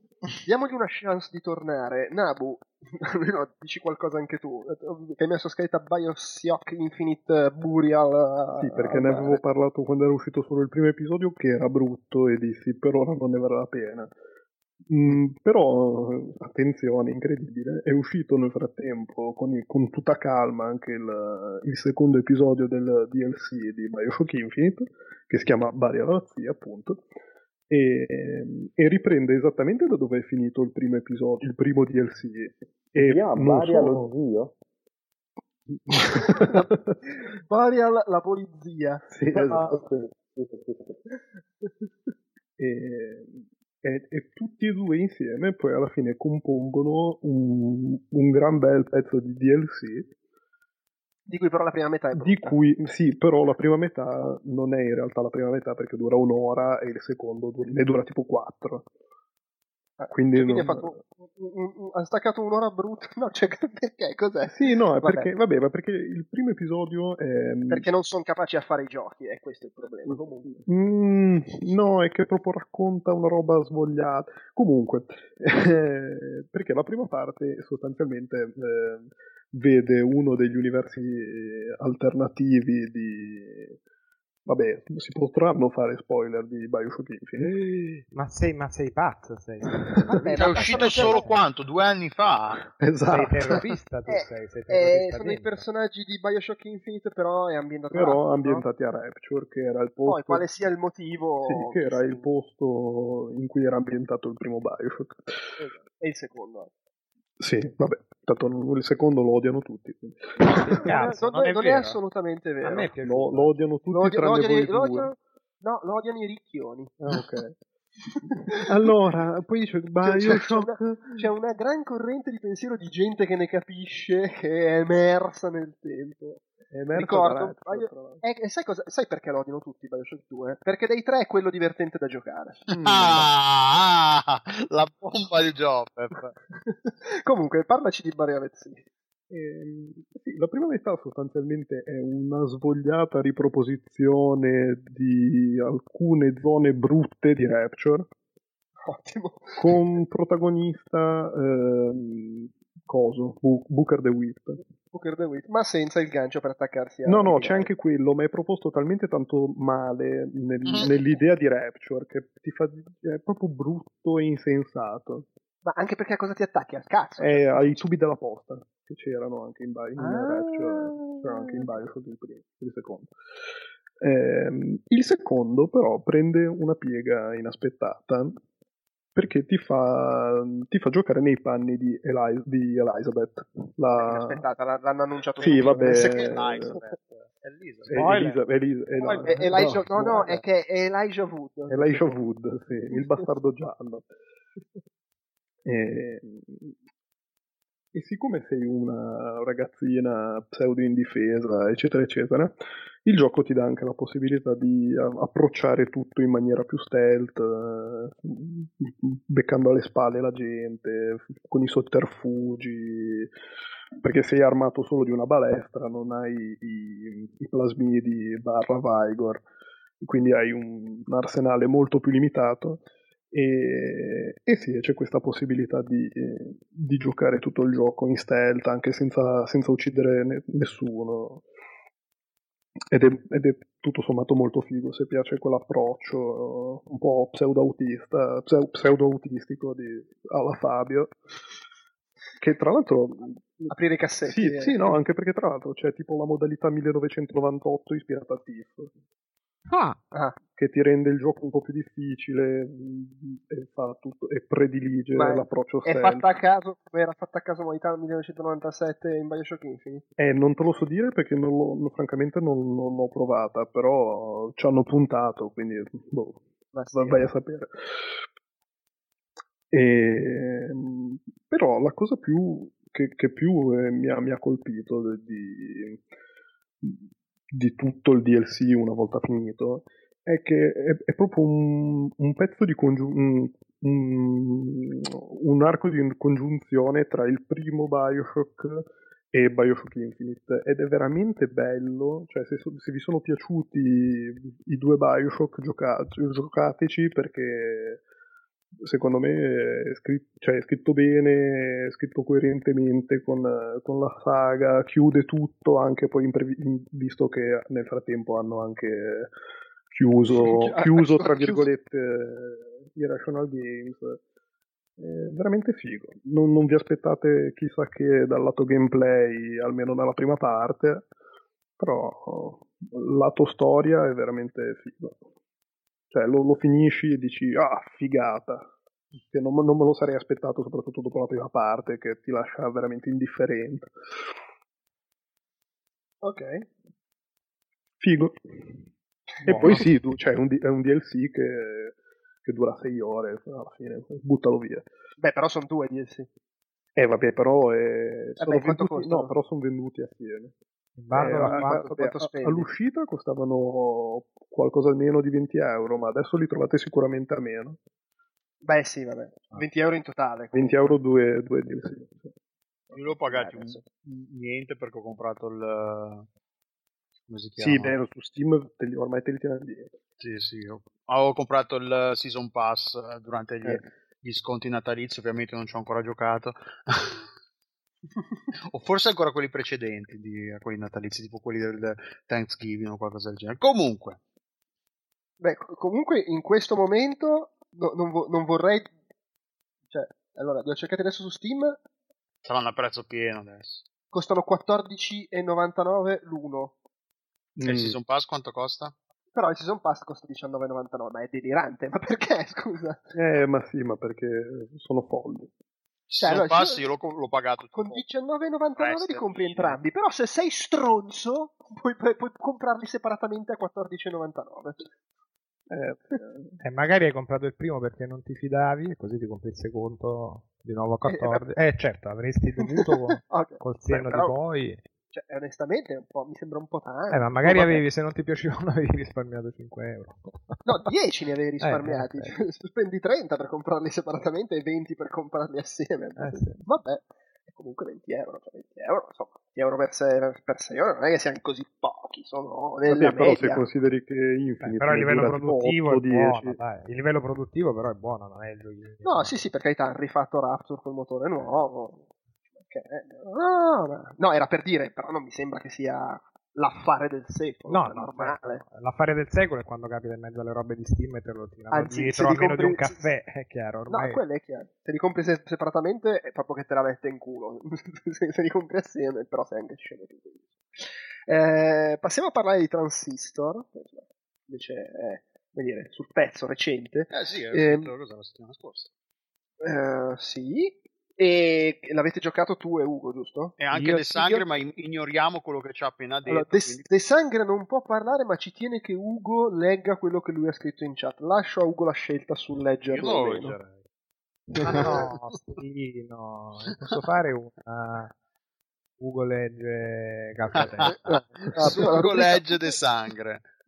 G: Diamogli una chance di tornare. Nabu, almeno dici qualcosa anche tu. Che hai messo scritta Bioshock Infinite Burial.
L: Sì, perché ne avevo parlato quando era uscito solo il primo episodio che era brutto e dissi per ora non ne vale la pena. Mm, però, attenzione, incredibile, è uscito nel frattempo con, il- con tutta calma anche il, il secondo episodio del DLC di Bioshock Infinite, che si chiama Baria Razzia, appunto, e, e riprende esattamente da dove è finito il primo episodio, il primo DLC. E
H: Si Baria
L: solo-
H: lo zio?
G: Burial la polizia.
L: Sì,
H: Ah,
L: esatto. e, e- e tutti e due insieme poi alla fine compongono un, un gran bel pezzo di DLC
G: Di cui però la prima metà è brutta.
L: di cui sì però la prima metà non è in realtà la prima metà perché dura un'ora e il secondo du- ne dura tipo quattro quindi
G: cioè, quindi
L: non-
G: ha, fatto ha staccato un'ora brutta. No, cioè, perché? Cos'è?
L: sì no è
G: Vabbè.
L: perché vabbè ma perché il primo episodio è
G: Perché non sono capaci a fare i giochi, e questo è il problema. Comunque.
L: Mm, no, è che proprio racconta una roba svogliata. Comunque, eh, perché la prima parte sostanzialmente eh, vede uno degli universi eh, alternativi di... Vabbè, si potranno fare spoiler di Bioshock Infinite.
I: Ma sei, ma sei pazzo, sei.
G: Vabbè,
E: è
G: ma
E: uscito solo quanto? Due anni fa?
I: Sei
L: Esatto.
I: terrorista tu
G: Eh,
I: sei, sei
G: Eh,
I: terrorista
G: sono i personaggi di Bioshock Infinite, però è ambientato a
L: Però
G: Rapture, no?
L: ambientati a Rapture, che era il posto...
G: Poi quale sia il motivo...
L: Sì, che era il posto in cui era ambientato il primo Bioshock.
G: E il secondo.
L: Sì, vabbè, tanto il secondo lo odiano tutti. quindi.
I: Cazzo,
G: non,
I: non è
G: non
I: vero.
G: assolutamente vero.
I: A me è
L: Lo, lo odiano tutti
G: Lo, odia- lo
L: tranne
G: odiano,
L: voi
G: i- lo
L: due.
G: odiano- no, lo odiano i ricchioni.
L: Ah, ok. allora, poi dice
G: C'è, c'è- c'è
L: Bioshock.
G: una, c'è una gran corrente di pensiero di gente che ne capisce, che è emersa nel tempo.
L: È
G: Ricordo,
L: tra l'altro.
G: eh, sai, cosa, sai perché lo odiano tutti Bioshock 2? Perché dei tre è quello divertente da giocare.
E: Ah, ah, la bomba di Jopep.
G: Comunque, parlaci di Barriavezzi.
L: Ehm, sì, la prima metà sostanzialmente è una svogliata riproposizione di alcune zone brutte di Rapture
G: Ottimo.
L: con protagonista ehm, coso, Bu- Booker the Whip.
G: Booker DeWitt, ma senza il gancio per attaccarsi a
L: No, no, c'è anche quello, ma è proposto talmente tanto male nel-
G: Mm.
L: nell'idea di Rapture che ti fa, è proprio brutto e insensato.
G: Ma anche perché a cosa ti attacchi? Al cazzo?
L: È ai tubi della posta, che c'erano anche in, Bio- in
G: Ah.
L: Rapture, c'erano anche in Bioshock il primo, il secondo. Ehm, il secondo però prende una piega inaspettata perché ti fa, ti fa giocare nei panni di, Eli- di Elizabeth. La...
G: Aspettate, l- l'hanno annunciato
L: Sì, vabbè.
E: Elizabeth.
L: Eh. Elisa- Elisa- Eli-
G: Eh, Elijah- no, no, è che è Elijah Wood.
L: Elijah Wood, sì, il bastardo giallo. E, e siccome sei una ragazzina pseudo indifesa, eccetera, eccetera, il gioco ti dà anche la possibilità di a- approcciare tutto in maniera più stealth, eh, beccando alle spalle la gente, con i sotterfugi, perché sei armato solo di una balestra, non hai i, i plasmidi barra Vigor, quindi hai un, un arsenale molto più limitato. E, e sì, c'è questa possibilità di, di giocare tutto il gioco in stealth anche senza, senza uccidere ne- nessuno. Ed è, ed è tutto sommato molto figo se piace quell'approccio eh, un po' pseudo-autista, pseu- pseudo-autistico di, alla Fabio. Che tra l'altro.
G: Aprire i cassetti.
L: Sì,
G: eh.
L: sì, no, anche perché tra l'altro c'è tipo la modalità 1998 ispirata a Thief
J: Ah,
L: che ti rende il gioco un po' più difficile mh, e, fa tutto, e predilige
G: Ma
L: l'approccio
G: È
L: stealth.
G: fatta a caso, come era fatta a caso modalità 1997 in Bioshock Infinite?
L: Eh, non te lo so dire perché non l'ho- no, francamente non, non l'ho provata, però ci hanno puntato, quindi boh,
G: sì,
L: va- vai a sapere. E, mh, però la cosa più che, che più eh, mi, ha, mi ha colpito de- di, di tutto il DLC una volta finito è che è, è proprio un, un pezzo di congiu- un, un- un arco di congiunzione tra il primo Bioshock e Bioshock Infinite ed è veramente bello, cioè se, so- se vi sono piaciuti i due Bioshock gioca- giocateci perché secondo me è scritto, cioè, è scritto bene, è scritto coerentemente con, con la saga, chiude tutto anche poi in previ- in- visto che nel frattempo hanno anche chiuso, chiuso tra virgolette Irrational Games. È veramente figo. Non, non vi aspettate chissà che dal lato gameplay, almeno nella prima parte, però lato storia è veramente figo. Cioè lo, lo finisci e dici, ah, figata. Che non, non me lo sarei aspettato, soprattutto dopo la prima parte, che ti lascia veramente indifferente.
G: Ok.
L: Figo. E poi sì, tu- cioè, è un, è un DLC che, che dura 6 ore, alla fine, buttalo via.
G: Beh, però sono due DLC.
L: Eh vabbè, però eh, sono
G: Vabbè, quanto
L: venduti, no, però sono venduti assieme. Eh, a-
G: spendi?
L: all'uscita costavano qualcosa almeno di 20 euro, ma adesso li trovate sicuramente a meno.
G: Beh, sì, vabbè. 20 euro in totale.
L: 20 euro due, due DLC. sì.
E: Io l'ho pagati
G: Eh,
E: niente perché ho comprato il... come si
L: Sì,
E: chiama?
L: vero, su Steam te li- ormai te li tirano dietro.
E: Sì, sì, ho, avevo comprato il Season Pass eh, durante gli,
L: Eh.
E: gli sconti natalizi, ovviamente non ci ho ancora giocato. o forse ancora quelli precedenti, di, quelli natalizi, tipo quelli del Thanksgiving o qualcosa del genere. Comunque,
G: Beh, co- comunque in questo momento no- non, vo- non vorrei... Cioè, allora, li ho cercati adesso su Steam,
E: saranno a prezzo pieno adesso.
G: costano 14,99 l'uno.
E: E
L: Mm.
E: il Season Pass quanto costa?
G: Però il Season Pass costa 19,99, ma è delirante. Ma perché, scusa?
L: Eh, ma sì, ma perché sono folli.
E: Il Season
G: allora,
E: Pass io l'ho, l'ho pagato
G: Con
E: tipo
G: 19,99 li compri entrambi, però se sei stronzo puoi, puoi- puoi comprarli separatamente a 14,99.
L: Eh,
I: E magari hai comprato il primo perché non ti fidavi e così ti compri il secondo di nuovo a 14. Eh, certo, avresti dovuto con-
G: Ok.
I: col senno
G: Beh, però,
I: di poi.
G: Cioè, onestamente un po', mi sembra un po' tanto.
I: Eh, ma magari
G: Oh, vabbè.
I: avevi, se non ti piacevano, avevi risparmiato 5 euro.
G: No, 10 ne avevi risparmiati.
I: Eh,
G: Cioè, Spendi 30 per comprarli separatamente e 20 per comprarli assieme.
I: Eh, sì.
G: Vabbè, è comunque 20 euro. Cioè 20 euro, insomma, 20 euro per 6 per sei ore non è che siano così pochi, sono nella
L: vabbè, però se consideri che
I: Eh,
L: Infinite
I: però il
L: ne
I: livello produttivo è
L: 8,
I: buono,
L: 10.
I: dai. Il livello produttivo però è buono, non è il giochino.
G: No, sì, sì, per carità, hanno rifatto Rapture col motore nuovo. Ok. No, no, era per dire, però non mi sembra che sia l'affare del secolo.
I: No, no,
G: normale.
I: l'affare del secolo è quando capita in mezzo alle robe di Steam e te lo tirano
G: Anzi,
I: dietro a meno di un
G: compri-
I: caffè, è chiaro, ormai.
G: No, quello è chiaro. Se li compri se- separatamente è proprio che te la mette in culo. se, se li compri assieme, però sei anche scemo tu. Eh, passiamo a parlare di Transistor, che invece è come dire, sul pezzo recente.
E: Eh sì, è cosa, la settimana scorsa.
G: Eh, sì. E l'avete giocato tu e Ugo, giusto?
E: E anche
G: Io-
E: De Sangre,
G: io-
E: ma ignoriamo quello che ci ha appena detto.
G: Allora, De,
E: quindi-
G: De Sangre non può parlare, ma ci tiene che Ugo legga quello che lui ha scritto in chat. Lascio a Ugo la scelta sul leggerlo.
E: Io lo leggerei.
I: Ma no, sì, no, posso fare una Ugo legge
G: allora,
E: Ugo legge De Sangre.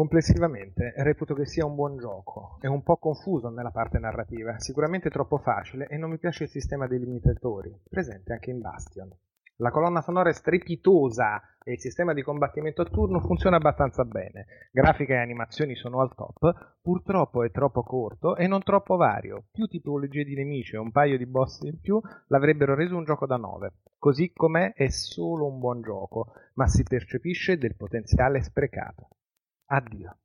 I: Complessivamente reputo che sia un buon gioco, è un po' confuso nella parte narrativa, sicuramente troppo facile e non mi piace il sistema dei limitatori, presente anche in Bastion. La colonna sonora è strepitosa e il sistema di combattimento a turno funziona abbastanza bene. Grafica e animazioni sono al top, purtroppo è troppo corto e non troppo vario. Più tipologie di nemici e un paio di boss in più l'avrebbero reso un gioco da 9. Così com'è è solo un buon gioco, ma si percepisce del potenziale sprecato. Addio.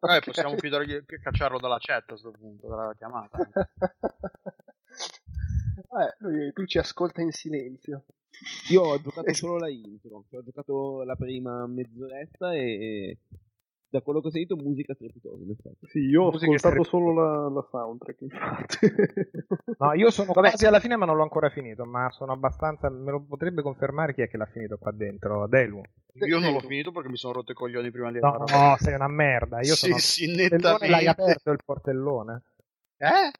E: Eh, possiamo chiudergli- cacciarlo dalla chat a questo punto, dalla chiamata.
G: Eh, lui, lui ci ascolta in silenzio.
J: Io ho giocato solo la intro, ho giocato la prima mezz'oretta e da quello che ho sentito musica strepitosa in effetti.
L: Sì, io ho
I: Musica
L: ascoltato solo la, la soundtrack, infatti.
I: No, io sono quasi alla fine ma non l'ho ancora finito, ma sono abbastanza... me lo potrebbe confermare chi è che l'ha finito qua dentro? Delu.
E: Io non l'ho finito perché mi sono rotto i coglioni prima di
I: No,
E: arrivare.
I: no, sei una merda. Io
E: Sì,
I: sono...
E: sì, nettamente.
I: L'hai aperto il portellone?
E: Eh?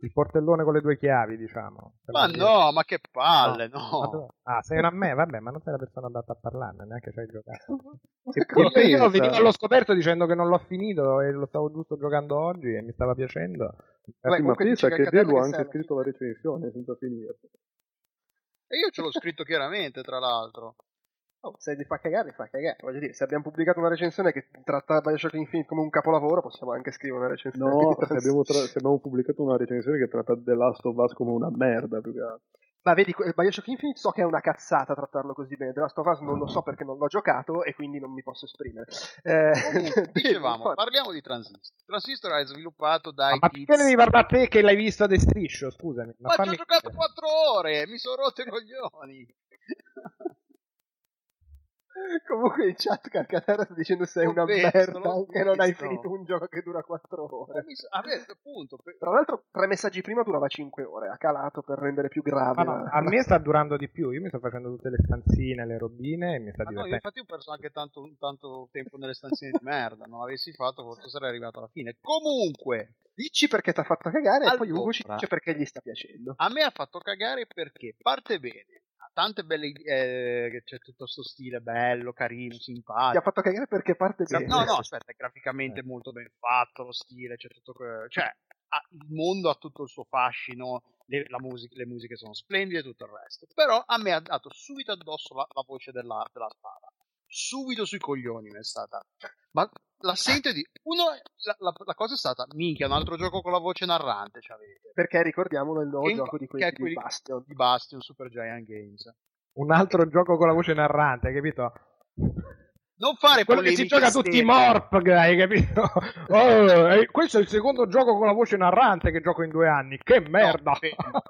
I: Il portellone con le due chiavi, diciamo.
E: Ma
I: la dire.
E: no, ma che palle,
I: Ma
E: no.
I: tu- Ah, sei una me, vabbè, ma non sei la persona adatta a parlarne, neanche ci hai giocato. Poi io
L: pensa?
I: venivo allo scoperto dicendo che non l'ho finito e lo stavo giusto giocando oggi e mi stava piacendo.
L: Sì, ma pensa che Delu ha anche
G: serve.
L: scritto la recensione senza finire.
E: E io ce l'ho scritto chiaramente, tra l'altro.
G: Oh, se ti fa cagare, fa cagare. Voglio dire, se abbiamo pubblicato una recensione che tratta Bioshock Infinite come un capolavoro, possiamo anche scrivere una recensione.
L: No,
G: di
L: se abbiamo, tra- se abbiamo pubblicato una recensione che tratta The Last of Us come una merda, più che altro.
G: Ma vedi, Bioshock Infinite so che è una cazzata trattarlo così bene. The Last of Us non lo so perché non l'ho giocato e quindi non mi posso esprimere. Eh,
E: Comunque, dicevamo, parliamo di Transistor. Transistor è sviluppato dai
I: Ma perché devi parlare a te che l'hai visto a striscio, scusami. Ma
E: Ma ci ho
I: fammi...
E: giocato 4 ore, mi sono rotto i coglioni.
G: Comunque in chat Carcatera sta dicendo sei una
E: visto,
G: merda che non hai finito un gioco che dura 4 ore.
E: Sa- vabbè, appunto, per-
G: Tra l'altro, tre messaggi prima durava 5 ore. Ha calato per rendere più grave.
I: Ma no,
G: la-
I: a me sta durando di più, io mi sto facendo tutte le stanzine, le robine e mi sta
E: no, io
I: divertendo.
E: infatti ho perso anche tanto, tanto tempo nelle stanzine di merda. Non l'avessi fatto, forse sarei arrivato alla fine. Comunque,
G: Dici perché ti ha fatto cagare e poi Ugo ci dice perché gli sta piacendo.
E: a me ha fatto cagare perché parte bene. Tante belle eh, che c'è tutto questo stile bello, carino,
G: Ti ha
E: simpatico.
G: fatto cagare perché parte bene.
E: No, no, aspetta, è graficamente molto ben fatto lo stile, c'è tutto cioè ha- il mondo ha tutto il suo fascino, le, la musica- le musiche sono splendide e tutto il resto. Però a me ha dato subito addosso la, la voce della, della spada. Subito sui coglioni mi è stata. Ma la sento di. Uno, la, la- la cosa è stata, minchia, un altro gioco con la voce narrante c'avete.
G: Perché ricordiamolo il nuovo
E: Che
G: gioco di quelli di
E: quelli-
G: Bastion.
E: Di Bastion, Super Giant Games.
I: Un altro gioco con la voce narrante, hai capito?
E: Non fare
I: Quello che si gioca tutti i morp, hai capito? Oh, e questo è il secondo gioco con la voce narrante che gioco in due anni. Che merda!
E: fermo.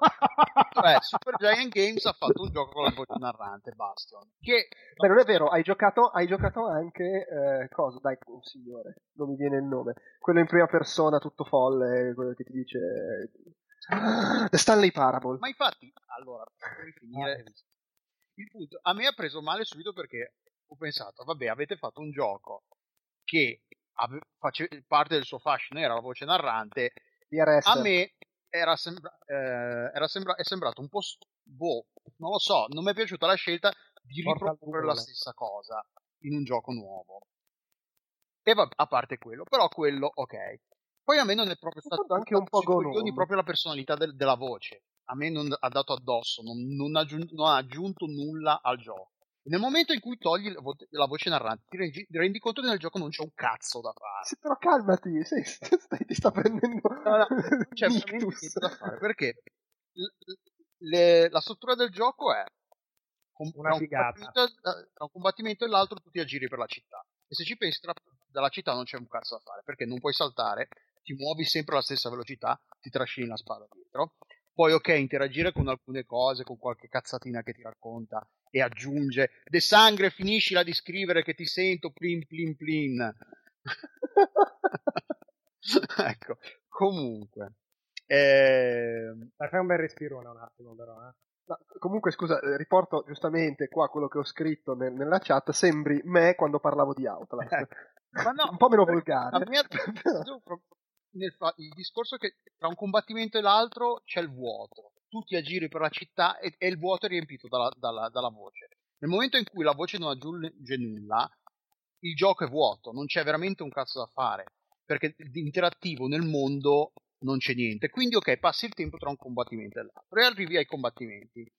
E: Cioè, Super Giant Games ha fatto un gioco con la voce narrante, Bastion. Che
G: Beh, non è vero, hai giocato, hai giocato anche. Eh, cosa? Dai, un signore, non mi viene il nome. Quello in prima persona, tutto folle, quello che ti dice. The Stanley Parable.
E: Ma infatti, allora, per finire, il punto, a me ha preso male subito perché ho pensato, vabbè, avete fatto un gioco che ave- face- parte del suo fascino era la voce narrante, a me era, sembra- eh, era sembra- è sembrato un po' s- boh, non lo so, non mi è piaciuta la scelta di riproporre la stessa cosa in un gioco nuovo. E va, a parte quello, però quello, ok. Poi a me non è proprio stato
G: anche un po' Gonome.
E: proprio la personalità del- della voce. A me non ha dato addosso, non, non aggiun- non ha aggiunto nulla al gioco. Nel momento in cui togli la, vo- la voce narrante, ti rendi, ti rendi conto che nel gioco non c'è un cazzo da fare.
G: Sì, però calmati, sì, stai, ti sta prendendo
E: No, no, non c'è veramente niente da fare perché l- le- la struttura del gioco è com-
I: Una
E: tra un
I: figata.
E: combattimento- eh, tra un combattimento e l'altro tu ti aggiri per la città e se ci pensi tra- dalla città non c'è un cazzo da fare perché non puoi saltare ti muovi sempre alla stessa velocità ti trascini la spada dietro poi ok interagire con alcune cose con qualche cazzatina che ti racconta e aggiunge de sangre finiscila di scrivere che ti sento plin plin plin ecco comunque
I: Dai, fai un bel respirone un attimo però, eh.
G: No, comunque, scusa, eh, riporto giustamente qua quello che ho scritto nel- nella chat. Sembri me quando parlavo di Outlast.
E: Ma no,
G: un po' meno
E: per-
G: volgare.
E: a me ha- io pro- nel fa- il discorso è che tra un combattimento e l'altro c'è il vuoto. Tu ti aggiri per la città e, e il vuoto è riempito dalla, dalla- dalla voce. Nel momento in cui la voce non aggiunge nulla, il gioco è vuoto, non c'è veramente un cazzo da fare. Perché di interattivo nel mondo non c'è niente. Quindi, ok, passi il tempo tra un combattimento e l'altro e arrivi ai combattimenti.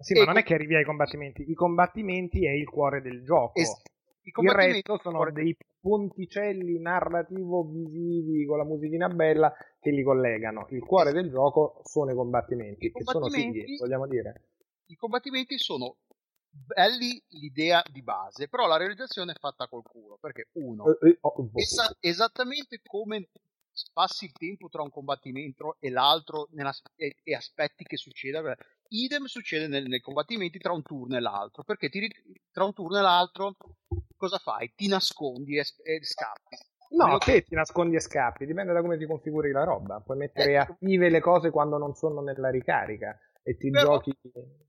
I: Sì,
E: E
I: ma non è che arrivi ai combattimenti, i combattimenti è il cuore del gioco.
E: Es- i
I: il
E: combattimenti
I: resto sono dei ponticelli narrativo-visivi con la musichina bella che li collegano. Il cuore del gioco sono i combattimenti,
E: I
I: che sono
E: combattimenti-
I: fighi, vogliamo dire.
E: i combattimenti sono belli l'idea di base, però la realizzazione è fatta col culo, perché uno,
I: Eh, eh, oh, boh.
E: esa- esattamente come passi il tempo tra un combattimento e l'altro nella- e, e aspetti che succeda, idem succede nel- nei combattimenti tra un turno e l'altro, perché ti, tra un turno e l'altro cosa fai? Ti nascondi e, e scappi.
I: No, te ti nascondi e scappi, dipende da come ti configuri la roba. Puoi mettere
E: Ecco.
I: attive le cose quando non sono nella ricarica e ti
E: Però-
I: giochi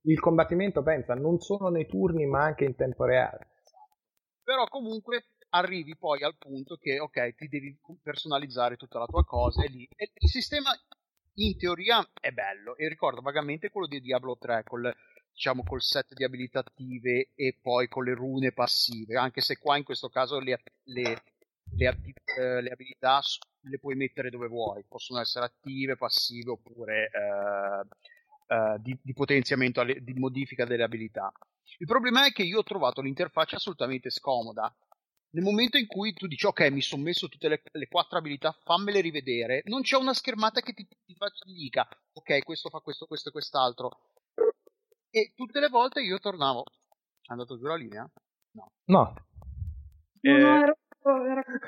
I: il combattimento, pensa, non solo nei turni ma anche in tempo reale.
E: però comunque arrivi poi al punto che ok ti devi personalizzare tutta la tua cosa e lì e il sistema in teoria è bello e ricordo vagamente quello di Diablo 3 col, diciamo col set di abilità attive e poi con le rune passive anche se qua in questo caso le, le, le eh, le abilità le puoi mettere dove vuoi possono essere attive, passive oppure eh, eh, di, di potenziamento di modifica delle abilità il problema è che io ho trovato l'interfaccia assolutamente scomoda. Nel momento in cui tu dici ok, mi sono messo tutte le, le quattro abilità, fammele rivedere, non c'è una schermata che ti, ti, ti dica ok, questo fa questo, questo e quest'altro. E tutte le volte io tornavo. È andato giù la linea? No.
I: No,
F: No,
E: Eh,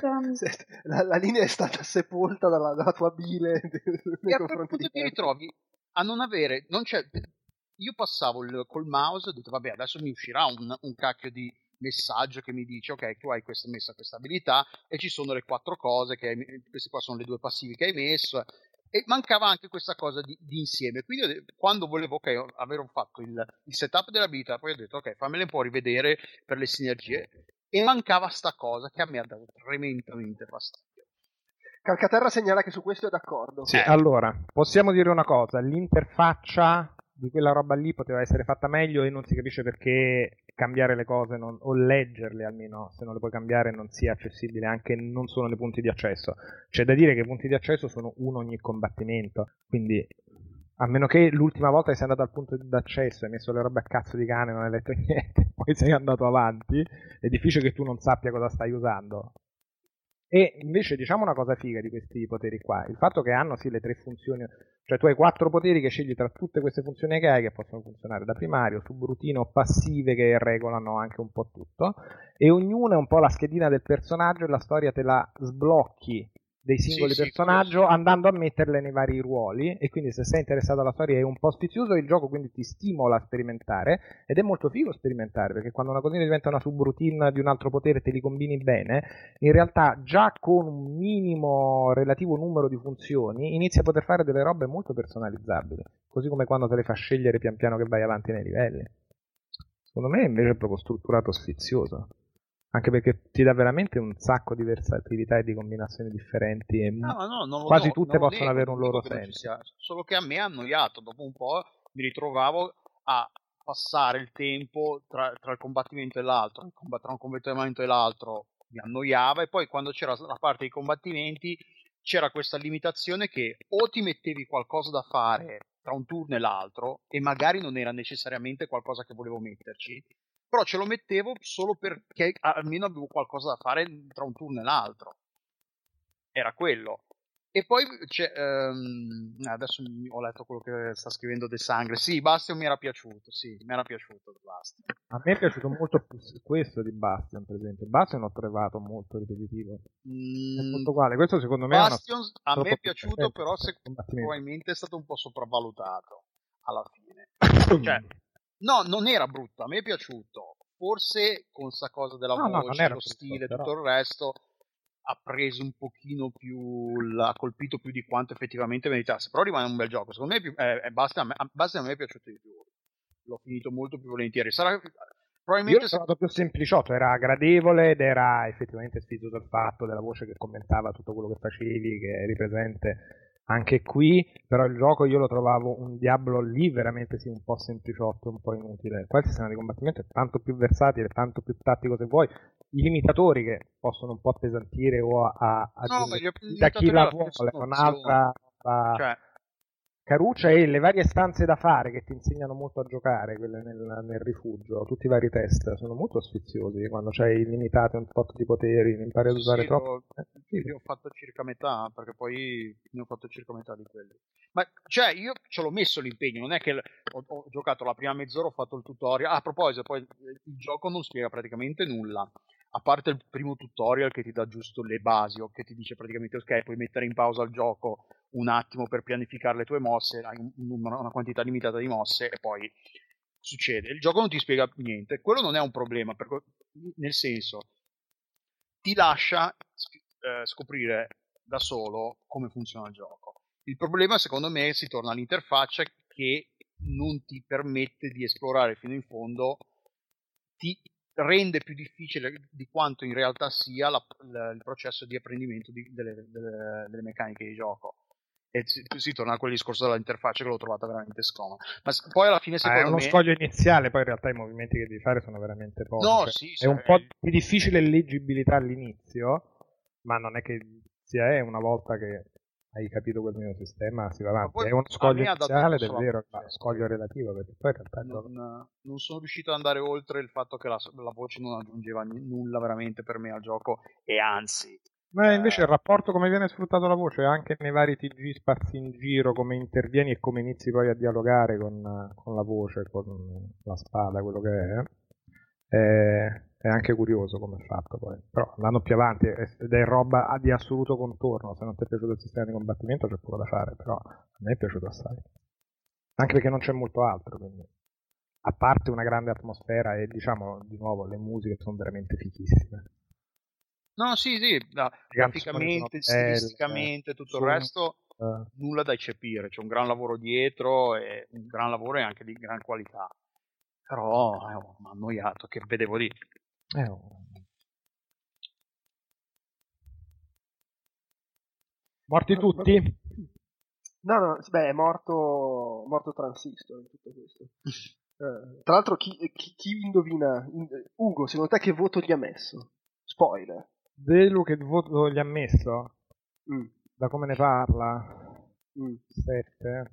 F: no.
G: Sì, La, la linea è stata sepolta dalla, dalla tua bile nei
E: e a quel punto ti ritrovi a non avere, non c'è, io passavo il- col mouse e ho detto vabbè adesso mi uscirà un, un cacchio di messaggio che mi dice ok tu hai questa, messa questa abilità e ci sono le quattro cose che hai, queste qua sono le due passivi che hai messo e mancava anche questa cosa di, di insieme. Quindi quando volevo ok avevo fatto il, il setup dell'abilità poi ho detto ok fammele un po' rivedere per le sinergie. E mancava sta cosa che a me ha dato tremendamente fastidio.
G: Calcaterra segnala che su questo è d'accordo.
I: Sì, allora, possiamo dire una cosa, l'interfaccia di quella roba lì poteva essere fatta meglio e non si capisce perché cambiare le cose non- o leggerle almeno, se non le puoi cambiare, non sia accessibile anche non solo nei punti di accesso. C'è da dire che i punti di accesso sono uno ogni combattimento, quindi a meno che l'ultima volta che sei andato al punto d'accesso e hai messo le robe a cazzo di cane, non hai letto niente, poi sei andato avanti, è difficile che tu non sappia cosa stai usando. E invece diciamo una cosa figa di questi poteri qua, il fatto che hanno sì le tre funzioni, cioè tu hai quattro poteri che scegli tra tutte queste funzioni che hai che possono funzionare da primario, subrutino, passive che regolano anche un po' tutto e ognuno è un po' la schedina del personaggio e la storia te la sblocchi dei singoli
E: sì,
I: personaggi
E: sì.
I: andando a metterle nei vari ruoli e quindi se sei interessato alla storia è un po' sfizioso il gioco quindi ti stimola a sperimentare ed è molto figo sperimentare perché quando una cosina diventa una subroutine di un altro potere te li combini bene in realtà già con un minimo relativo numero di funzioni inizi a poter fare delle robe molto personalizzabili così come quando te le fa scegliere pian piano che vai avanti nei livelli secondo me invece è proprio strutturato sfizioso anche perché ti dà veramente un sacco di versatilità e di combinazioni differenti e
E: No, no,
I: quasi
E: do-
I: tutte possono
E: nego,
I: avere un loro senso.
E: sia, solo che a me ha annoiato. Dopo un po' mi ritrovavo a passare il tempo tra, tra il combattimento e l'altro. Tra un combattimento e l'altro mi annoiava, e poi quando c'era la parte dei combattimenti c'era questa limitazione che o ti mettevi qualcosa da fare tra un turno e l'altro, e magari non era necessariamente qualcosa che volevo metterci, però ce lo mettevo solo perché almeno avevo qualcosa da fare tra un turno e l'altro. Era quello. E poi c'è, um, adesso ho letto quello che sta scrivendo De Sangre. Sì, Bastion mi era piaciuto. Sì, mi era piaciuto Bastion.
I: A me è piaciuto molto questo di Bastion, per esempio. Bastion l'ho trovato molto ripetitivo.
E: Mm,
I: molto uguale. Questo secondo me
E: Bastion
I: è una...
E: a me è piaciuto, però se, probabilmente è stato un po' sopravvalutato alla fine. cioè, no, non era brutto, a me è piaciuto. Forse con sta cosa della
I: no,
E: voce,
I: no,
E: lo stile,
I: però...
E: tutto il resto ha preso un pochino più ha colpito più di quanto effettivamente meritasse. Però rimane un bel gioco. Secondo me più, eh, basta, a me, basta a me è piaciuto di più. L'ho finito molto più volentieri. Sarà probabilmente
I: io l'ho trovato più sempliciotto era gradevole ed era effettivamente sfido dal fatto della voce che commentava tutto quello che facevi che eri presente anche qui, però il gioco io lo trovavo un Diablo lì veramente sì, un po' sempliciotto, un po' inutile. Qua il sistema di combattimento è tanto più versatile, tanto più tattico se vuoi. I limitatori che possono un po' appesantire o a, a
E: no, ma gli,
I: da chi la vuole, un'altra
E: cioè,
I: Caruccia e le varie stanze da fare che ti insegnano molto a giocare, quelle nel, nel rifugio, tutti i vari test, sono molto sfiziosi quando c'hai illimitato un tot di poteri, ne impari ad usare
E: sì,
I: troppo.
E: Lo, eh, io ho fatto circa metà, perché poi ne ho fatto circa metà di quelli. Ma cioè, io ce l'ho messo l'impegno, non è che ho, ho giocato la prima mezz'ora, ho fatto il tutorial. Ah, a proposito, poi il gioco non spiega praticamente nulla a parte il primo tutorial che ti dà giusto le basi o che ti dice praticamente ok puoi mettere in pausa il gioco un attimo per pianificare le tue mosse hai un, un, una quantità limitata di mosse e poi succede. Il gioco non ti spiega niente. Quello non è un problema perché, nel senso ti lascia eh, scoprire da solo come funziona il gioco. Il problema secondo me si torna all'interfaccia che non ti permette di esplorare fino in fondo ti rende più difficile di quanto in realtà sia la, la, il processo di apprendimento di, delle, delle, delle, meccaniche di gioco. E si, si, torna a quel discorso dell'interfaccia che l'ho trovata veramente scomoda. Ma poi alla fine secondo
I: ah, è uno
E: me...
I: scoglio iniziale, poi in realtà i movimenti che devi fare sono veramente pochi.
E: No,
I: cioè,
E: sì,
I: è un po' di difficile leggibilità all'inizio, ma non è che sia è una volta che hai capito quel mio sistema, si va avanti. È uno scoglio iniziale ed è vero, ma scoglio relativo, perché poi in realtà
E: non, non, sono riuscito ad andare oltre il fatto che la, la, voce non aggiungeva nulla veramente per me al gioco, e anzi.
I: Ma invece il rapporto come viene sfruttato la voce, anche nei vari TG spazi in giro, come intervieni e come inizi poi a dialogare con, con la voce, con la spada, quello che è, è è anche curioso come è fatto poi. Però andando più avanti ed è roba di assoluto contorno. Se non ti è piaciuto il sistema di combattimento c'è poco da fare, però a me è piaciuto assai. Anche perché non c'è molto altro, quindi. A parte una grande atmosfera e diciamo di nuovo le musiche sono veramente fichissime.
E: No, sì, sì, no, graficamente, stilisticamente, tutto il resto, uh, nulla da eccepire. C'è un gran lavoro dietro e un gran lavoro e anche di gran qualità. Però eh, mi ha annoiato, che vedevo lì.
I: Eh, oh. Morti tutti?
G: No, no, beh, è morto, morto Transistor in tutto questo. Eh, tra l'altro, chi, chi, chi indovina? In, Ugo, secondo te che voto gli ha messo? Spoiler.
I: Delu che voto gli ha messo?
G: Mm.
I: Da come ne parla?
G: Mm.
I: 7.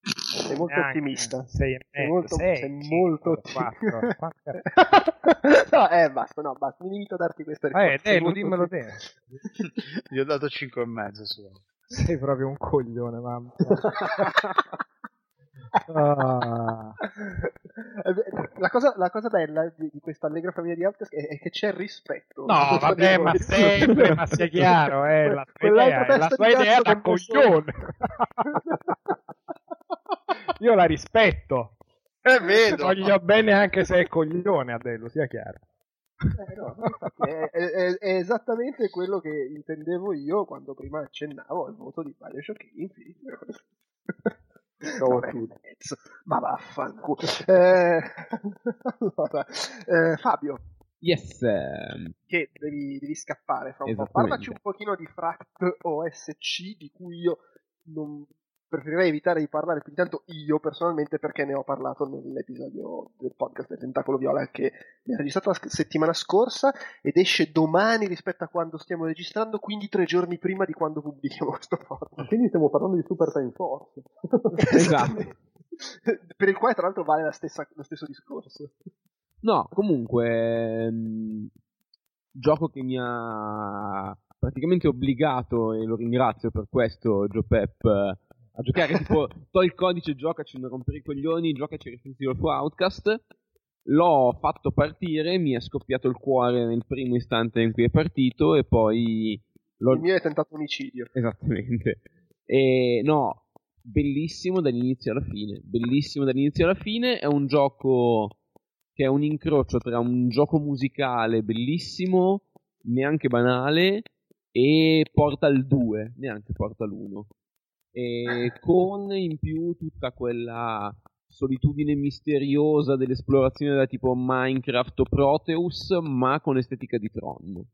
G: Sei molto
I: Neanche.
G: ottimista.
I: Sei, e
G: Sei
I: mezzo,
G: molto,
I: sei,
G: molto ottimista. no, eh, basta, no, basta. Mi limito a darti questa risposta.
I: Eh,
G: molto
I: dimmelo te.
E: Gli ho dato 5 e mezzo su.
I: Sei proprio un coglione, mamma. Ah.
G: Eh, La cosa, la cosa bella di, di questa allegra famiglia di Outcast è, è che c'è rispetto.
I: No, vabbè, ma sempre, ma sia chiaro, eh, la sua idea, la sua da
G: che posso-
I: coglione. Io la rispetto.
E: Eh, vedo.
I: Voglio bene anche se è coglione, Adello, sia chiaro.
G: Eh, no, infatti, è, è- è- è esattamente quello che intendevo io quando prima accennavo al voto di Bioshock Infinite. Vabbè, mezzo. Ma vaffanculo. Eh, allora, eh, Fabio,
J: Yes.
G: che devi, devi scappare fra un po'. Parlaci un pochino di Fract OSC, di cui io non preferirei evitare di parlare più di tanto io personalmente perché ne ho parlato nell'episodio del podcast del Tentacolo Viola che mi ha registrato la settimana scorsa ed esce domani rispetto a quando stiamo registrando, quindi tre giorni prima di quando pubblichiamo questo podcast.
L: Quindi stiamo parlando di Super Time Force.
J: Esatto.
G: per il quale tra l'altro vale la stessa- lo stesso discorso.
J: No, comunque, mh, gioco che mi ha praticamente obbligato, e lo ringrazio per questo, Joe Pep, a giocare tipo, togli il codice, giocaci, non rompere i coglioni, giocaci Resident Evil Outcast. L'ho fatto partire, mi è scoppiato il cuore nel primo istante in cui è partito e poi... L'ho...
G: Il mio è tentato omicidio.
J: Esattamente. E no, bellissimo dall'inizio alla fine. Bellissimo dall'inizio alla fine. È un gioco che è un incrocio tra un gioco musicale bellissimo, neanche banale, e porta al 2, neanche porta l'1. E con in più tutta quella solitudine misteriosa dell'esplorazione da tipo Minecraft o Proteus, ma con estetica di Tron.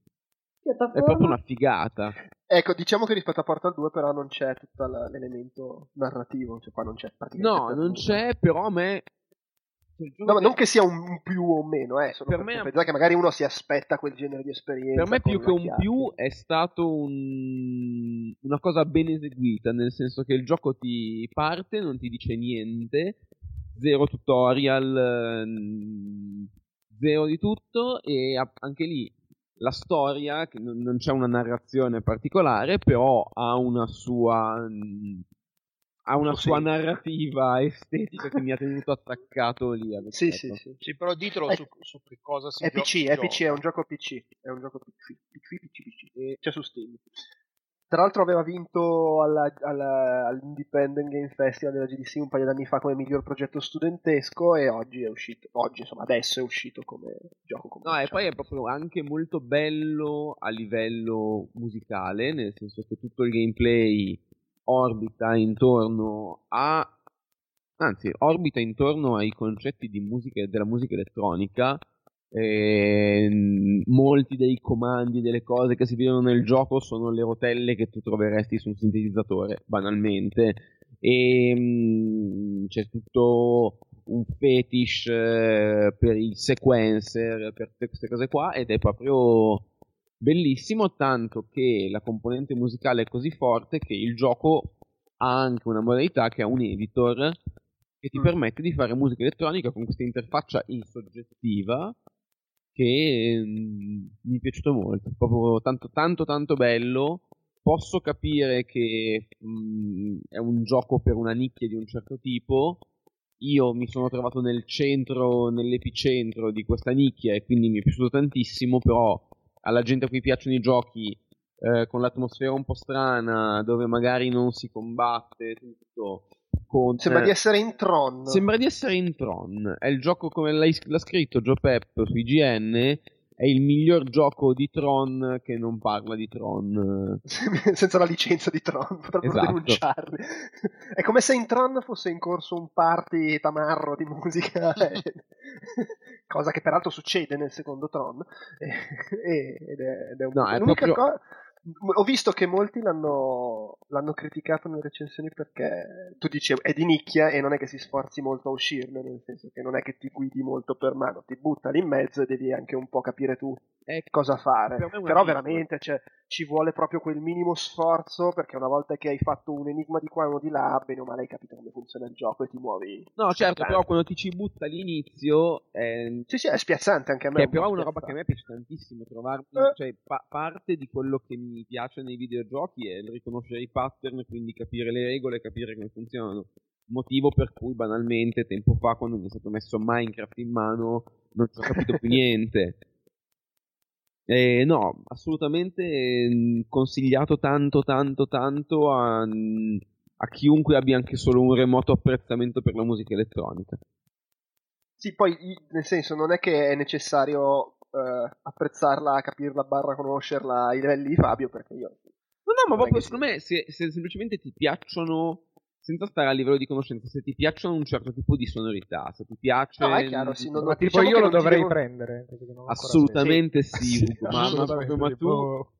F: Piattaforma.
J: È proprio una figata.
G: Ecco, diciamo che rispetto a Portal 2 però non c'è tutto l'elemento narrativo, cioè qua non c'è praticamente
J: No, non
G: nulla.
J: c'è, però a me...
G: No, non che sia un, più o un meno, eh,
J: Per
G: per,
J: me-
G: per pensare che magari uno si aspetta quel genere di esperienza.
J: Per me più che un più è stato un- una cosa ben eseguita, nel senso che il gioco ti parte, non ti dice niente, zero tutorial, ehm, zero di tutto e anche lì la storia, che non non c'è una narrazione particolare, però ha una sua... Ha una
G: Suo
J: sua
G: senso.
J: narrativa estetica che mi ha tenuto attaccato lì.
G: Sì, sì, sì.
E: Sì, però ditelo
G: È-
E: su, su che cosa si
G: È PC,
E: si
G: è
E: gioca.
G: PC, è un gioco PC, è un gioco PC, PC, PC, PC. C'è su Steam. Tra l'altro aveva vinto alla- alla- all'Independent Game Festival della GDC un paio d'anni fa come miglior progetto studentesco e oggi è uscito, oggi insomma adesso è uscito come gioco
J: No, e
G: commerciale.
J: poi è proprio anche molto bello a livello musicale, nel senso che tutto il gameplay orbita intorno a anzi, orbita intorno ai concetti di musica, della musica elettronica. E, mm, molti dei comandi, delle cose che si vedono nel gioco sono le rotelle che tu troveresti su un sintetizzatore, banalmente. E mm, c'è tutto un fetish eh, per il sequencer, per tutte queste cose qua, ed è proprio bellissimo, tanto che la componente musicale è così forte che il gioco ha anche una modalità che ha un editor che ti
G: Mm.
J: permette di fare musica elettronica con questa interfaccia insoggettiva che mm, mi è piaciuto molto, proprio tanto tanto tanto bello. Posso capire che mm, è un gioco per una nicchia di un certo tipo. Io mi sono trovato nel centro, nell'epicentro di questa nicchia e quindi mi è piaciuto tantissimo, però alla gente a cui piacciono i giochi eh, con l'atmosfera un po' strana, dove magari non si combatte tutto. Con,
G: Sembra di essere in Tron.
J: Sembra di essere in Tron. È il gioco come l'ha scritto Joe Pep su IGN. È il miglior gioco di Tron che non parla di Tron.
G: senza la licenza di Tron, potrebbero
J: Esatto.
G: denunciarli. È come se in Tron fosse in corso un party tamarro di musica, e- cosa che peraltro succede nel secondo Tron. E- e- ed, è, ed è un
J: No, è
G: l'unica
J: proprio-
G: cosa. Ho visto che molti l'hanno, l'hanno criticato nelle recensioni perché tu dici è di nicchia e non è che si sforzi molto a uscirne, nel senso che non è che ti guidi molto per mano, ti butta lì in mezzo e devi anche un po' capire tu
J: È
G: cosa fare.
J: Per è
G: Però veramente cioè, ci vuole proprio quel minimo sforzo perché una volta che hai fatto un enigma di qua e uno di là, bene o male hai capito come funziona il gioco e ti muovi.
J: No, certo,
G: spiazzante.
J: però quando ti ci butta all'inizio. eh,
G: Sì, sì, è spiazzante anche a me.
J: Che è però una roba che a me piace tantissimo trovarmi,
G: Eh.
J: cioè pa- parte di quello che mi piace nei videogiochi è il riconoscere i pattern, quindi capire le regole, capire come funzionano. Motivo per cui banalmente tempo fa quando mi è stato messo Minecraft in mano non ci ho capito più niente. Eh, no, assolutamente eh, consigliato tanto, tanto, tanto a, a chiunque abbia anche solo un remoto apprezzamento per la musica elettronica.
G: Sì, poi nel senso non è che è necessario eh, apprezzarla, capirla, barra conoscerla ai livelli di Fabio perché io...
J: No, no, ma proprio secondo me se, se semplicemente ti piacciono, senza stare a livello di conoscenza, se ti piacciono un certo tipo di sonorità, se ti piace...
G: No, è chiaro, sì, non-
I: Ma tipo
G: diciamo
I: io lo dovrei
G: devo-
I: prendere.
J: Assolutamente sì,
G: Sì,
J: Ugo, ma, ma
I: assolutamente,
J: proprio ma tu...
I: tipo-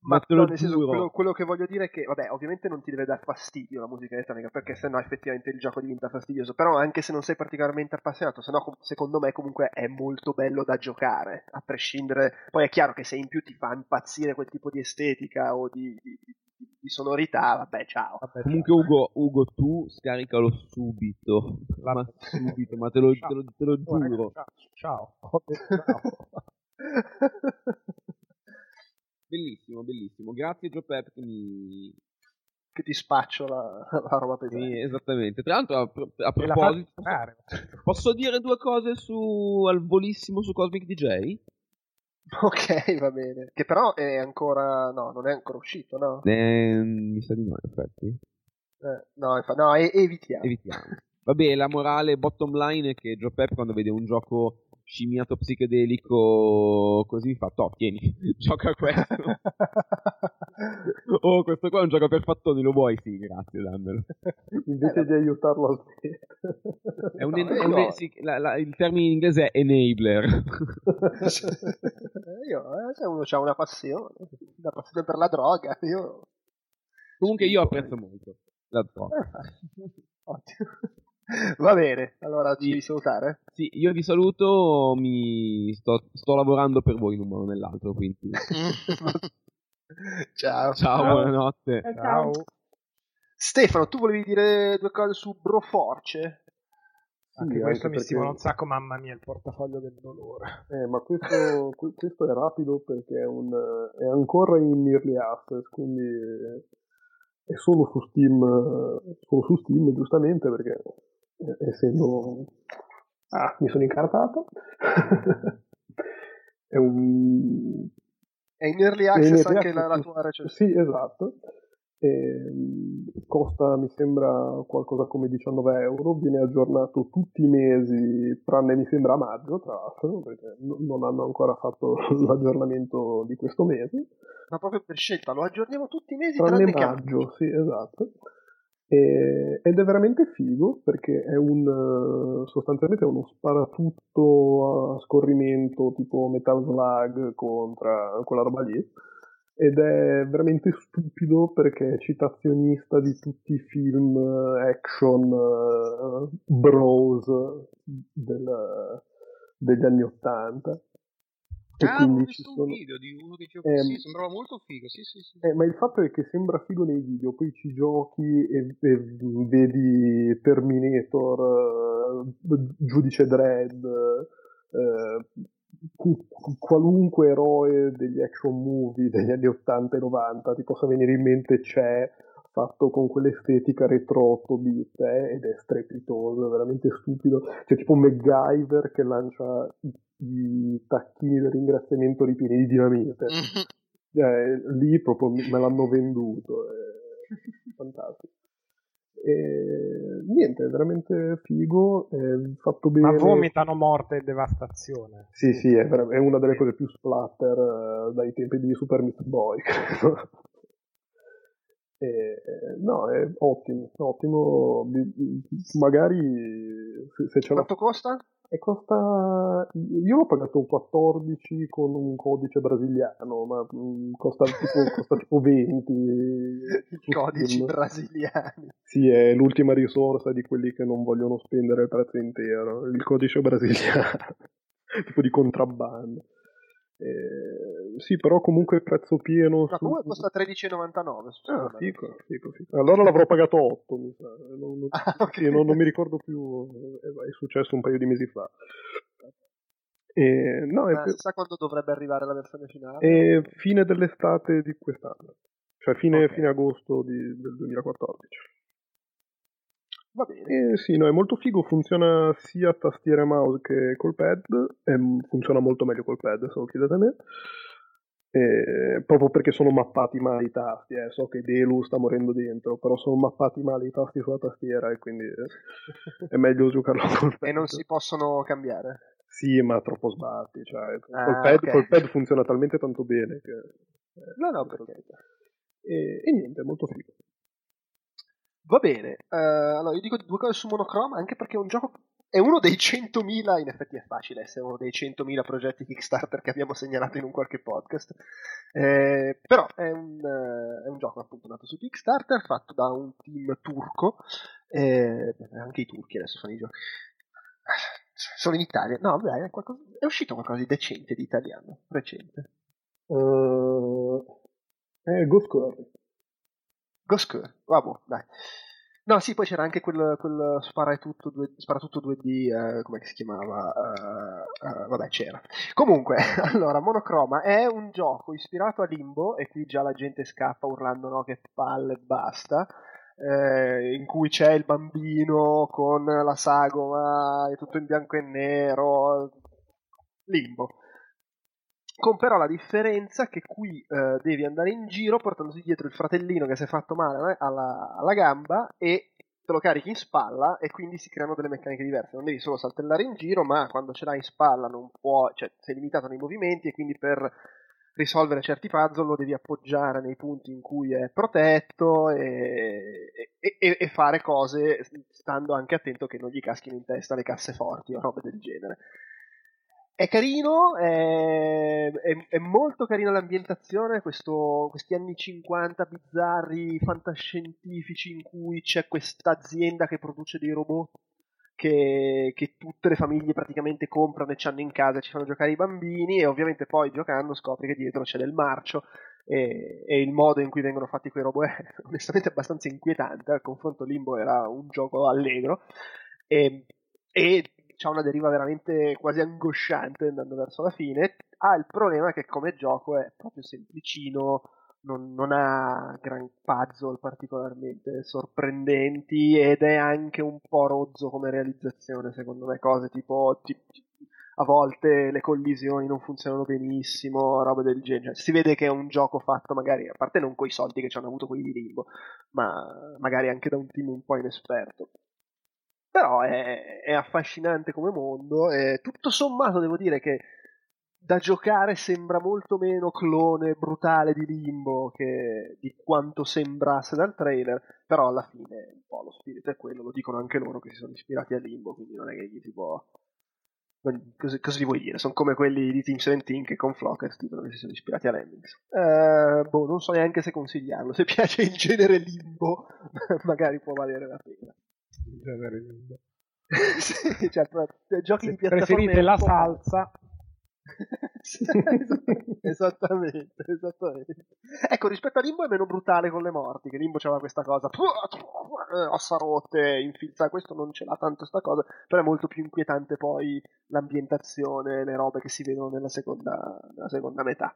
G: Ma, no,
J: lo
G: nel senso,
J: giuro.
G: quello, quello che voglio dire è che, vabbè, ovviamente non ti deve dar fastidio la musica elettronica, perché sennò effettivamente il gioco diventa fastidioso. Però anche se non sei particolarmente appassionato, sennò com- secondo me comunque è molto bello da giocare, a prescindere. Poi è chiaro che se in più ti fa impazzire quel tipo di estetica o di, di- di- di sonorità, vabbè, ciao.
J: Comunque Ugo, Ugo, tu scaricalo subito, ma subito, ma te lo, te lo- te lo giuro.
I: ciao. ciao. Ciao.
J: Bellissimo, bellissimo. Grazie Joe Pep che mi...
G: che ti spaccio la, la roba pesante.
J: mi- Esattamente. Tra l'altro, a, pro- a proposito,
I: fare.
J: posso dire due cose su, al volissimo su Cosmic DJ?
G: Ok, va bene. Che però è ancora. No, non è ancora uscito, no?
J: Eh, mi sa di no, in effetti.
G: Eh, no, infa- no, e- evitiamo.
J: Evitiamo. Vabbè, la morale bottom line è che Joe Pep quando vede un gioco scimmiato psichedelico così fa, top, tieni, gioca questo. oh, questo qua è un gioco per fattoni, lo vuoi? Sì, grazie, dammelo.
L: Invece di aiutarlo a
J: È un,
G: No,
J: è un-
G: no.
J: sì, la- la- il termine in inglese è enabler.
G: io, eh, se uno ha una passione, una passione per la droga, io.
J: Comunque io apprezzo molto la droga.
G: Ottimo. Va bene, allora ci devi salutare.
J: Sì, io vi saluto, mi sto, sto lavorando per voi in un modo o nell'altro, quindi
G: Ciao.
J: ciao, buonanotte.
F: Ciao.
I: Ciao.
G: Stefano, tu volevi dire due cose su Broforce?
I: Anche
L: Sì,
I: questo
L: anche
I: mi
L: perché-
I: stimola un sacco, mamma mia, il portafoglio del dolore.
L: Eh, ma questo, que- questo è rapido perché è, un, è ancora in early access, quindi è solo su Steam, solo su Steam giustamente perché essendo... Ah, mi sono incartato. è un...
G: È in early
L: in
G: access
L: early
G: anche la, la
L: access,
G: tua recensione?
L: Sì, esatto. Ehm, costa, mi sembra, qualcosa come 19 euro, viene aggiornato tutti i mesi, tranne mi sembra a maggio, tra l'altro, perché no- non hanno ancora fatto l'aggiornamento di questo mese.
G: Ma proprio per scelta, lo aggiorniamo tutti i mesi
L: Tranne
G: tranne
L: maggio, sì, esatto. E- ed è veramente figo perché è un eh, sostanzialmente uno sparatutto a scorrimento tipo Metal Slug contro quella roba lì. Ed è veramente stupido perché è citazionista di tutti i film eh, action eh, bros del- degli anni Ottanta
E: Ah,
L: ci
E: visto un
L: sono
E: video di uno che gioca.
L: Ehm,
E: sì, sembrava molto figo. Sì, sì, sì.
L: eh, ma il fatto è che sembra figo nei video, poi ci giochi e, e vedi Terminator, eh, Giudice Dredd, eh, cu- qualunque eroe degli action movie degli anni 80 e 90 ti possa venire in mente c'è fatto con quell'estetica retro 8 bit eh, ed è strepitoso, è veramente stupido. C'è tipo MacGyver che lancia i, i tacchini del ringraziamento ripieni di dinamite. Eh, lì proprio me l'hanno venduto, è fantastico. E, niente, è veramente figo, è fatto bene.
I: Ma vomitano morte e devastazione.
L: Sì, sì, è, vera- è una delle cose più splatter eh, dai tempi di Super Meat Boy, credo. E, eh, no, è ottimo, ottimo. Magari se, se ce la
G: Quanto costa?
L: E costa. Io l'ho pagato 14 con un codice brasiliano, ma mm, costa tipo, costa tipo 20.
G: I codici brasiliani.
L: Sì, è l'ultima risorsa di quelli che non vogliono spendere il prezzo intero. Il codice brasiliano, tipo di contrabbando. Eh, sì, però comunque prezzo pieno.
G: Ma
L: su-
G: comunque costa 13,99. su
L: Ah,
G: Steam.
L: figo, figo, figo. Allora l'avrò pagato 8, mi sa. Non, non-
G: Ah, ok.
L: sì, non- non mi ricordo più, eh, è successo un paio di mesi fa. E, no, è,
G: Ma si sa quando dovrebbe arrivare la versione finale?
L: è fine dell'estate di quest'anno, cioè fine,
G: Ok.
L: fine agosto di- del 2014.
G: Va bene.
L: Eh, sì, no, è molto figo, funziona sia a tastiera e mouse che col pad, funziona molto meglio col pad, se lo chiedete a me. Eh, proprio perché sono mappati male i tasti, eh. so che Delu sta morendo dentro, però sono mappati male i tasti sulla tastiera e quindi eh, è meglio giocarlo col pad.
G: E non si possono cambiare.
L: Sì, ma troppo sbatti, cioè,
G: Ah,
L: col, pad,
G: ok.
L: col pad funziona talmente tanto bene che... eh,
G: No, no, perché.
L: e, e niente, è molto figo.
G: Va bene. Eh, allora, io dico due cose su Monochrome, anche perché è un gioco. È uno dei 100.000, in effetti è facile essere uno dei 100.000 progetti Kickstarter che abbiamo segnalato in un qualche podcast. Eh, però è un, eh, è un gioco appunto nato su Kickstarter, fatto da un team turco. eh, anche i turchi adesso fanno i giochi. Sono in Italia. No, dai, è, qualcosa- è uscito qualcosa di decente di italiano, recente.
L: Uh, è Ghost Quarry.
G: Ghost vabbè, dai. No, sì, poi c'era anche quel, quel sparatutto, 2, sparatutto 2D, eh, come si chiamava? Uh, uh, vabbè, c'era. Comunque, allora, Monochroma è un gioco ispirato a Limbo, e qui già la gente scappa urlando no, che palle e basta, eh, in cui c'è il bambino con la sagoma, è tutto in bianco e nero, Limbo. Con però la differenza che qui eh, devi andare in giro portandosi dietro il fratellino che si è fatto male alla, alla, gamba e te lo carichi in spalla e quindi si creano delle meccaniche diverse. Non devi solo saltellare in giro, ma quando ce l'hai in spalla non può, cioè, sei limitato nei movimenti e quindi per risolvere certi puzzle lo devi appoggiare nei punti in cui è protetto e, e, e fare cose stando anche attento che non gli caschino in testa le casseforti o robe del genere. È carino, è, è, è molto carina l'ambientazione, questo, questi anni 50 bizzarri, fantascientifici in cui c'è questa azienda che produce dei robot che, che, tutte le famiglie praticamente comprano e ci hanno in casa e ci fanno giocare i bambini e ovviamente poi giocando scopri che dietro c'è del marcio e, e il modo in cui vengono fatti quei robot è onestamente abbastanza inquietante, al confronto Limbo era un gioco allegro e, e c'ha una deriva veramente quasi angosciante andando verso la fine. Ha il problema che come gioco è proprio semplicino, non, non, ha gran puzzle particolarmente sorprendenti ed è anche un po' rozzo come realizzazione, secondo me, cose tipo, tipo a volte le collisioni non funzionano benissimo, roba del genere. Si vede che è un gioco fatto magari, a parte non coi soldi che ci hanno avuto quelli di Limbo, ma magari anche da un team un po' inesperto però è, è affascinante come mondo e tutto sommato devo dire che da giocare sembra molto meno clone brutale di Limbo che di quanto sembrasse dal trailer, però alla fine un po' lo spirito è quello, lo dicono anche loro che si sono ispirati a Limbo, quindi non è che gli si può... Cosa, cosa vuoi dire? Sono come quelli di Team 17 che con Flockers dicono che si sono ispirati a Lemmings. Uh, boh, non so neanche se consigliarlo. Se piace il genere Limbo, magari può valere la pena
I: genere
G: sì, cioè, giochi
I: Se
G: di piattaforma
I: preferite la salsa
G: esattamente, esattamente. Ecco, rispetto a Limbo è meno brutale con le morti, che Limbo c'aveva questa cosa, ossa rotte, infilza, questo non ce l'ha tanto sta cosa, però è molto più inquietante poi l'ambientazione, le robe che si vedono nella seconda, nella seconda metà.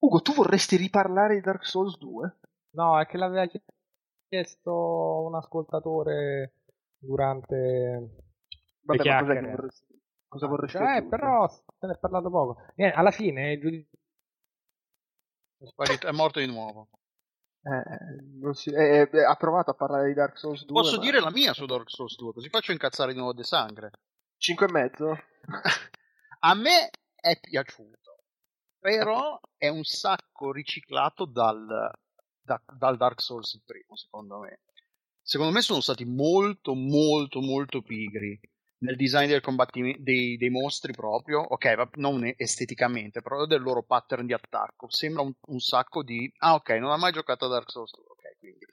G: Ugo, tu vorresti riparlare di Dark Souls 2?
I: No, è che l'aveva chiesto un ascoltatore durante
G: Vabbè,
I: le
G: ma cos'è che vorresti, cosa vorresti
I: Cioè,
G: aggiungere?
I: però se ne è parlato poco. Eh, alla fine, giudi-
E: È, sparito- è morto di nuovo.
G: Eh, non si- eh, eh, ha provato a parlare di Dark Souls 2
E: Posso
G: ma-
E: dire la mia su Dark Souls 2, così faccio incazzare di nuovo De Sangre.
G: 5 e mezzo?
E: A me è piaciuto, però è un sacco riciclato dal, da- dal Dark Souls il primo, secondo me. Secondo me sono stati molto, molto, molto pigri nel design del combattimento dei, dei mostri proprio, ok, non esteticamente, però del loro pattern di attacco. Sembra un, un sacco di... Ah, ok, non ha mai giocato a Dark Souls 2, ok, quindi...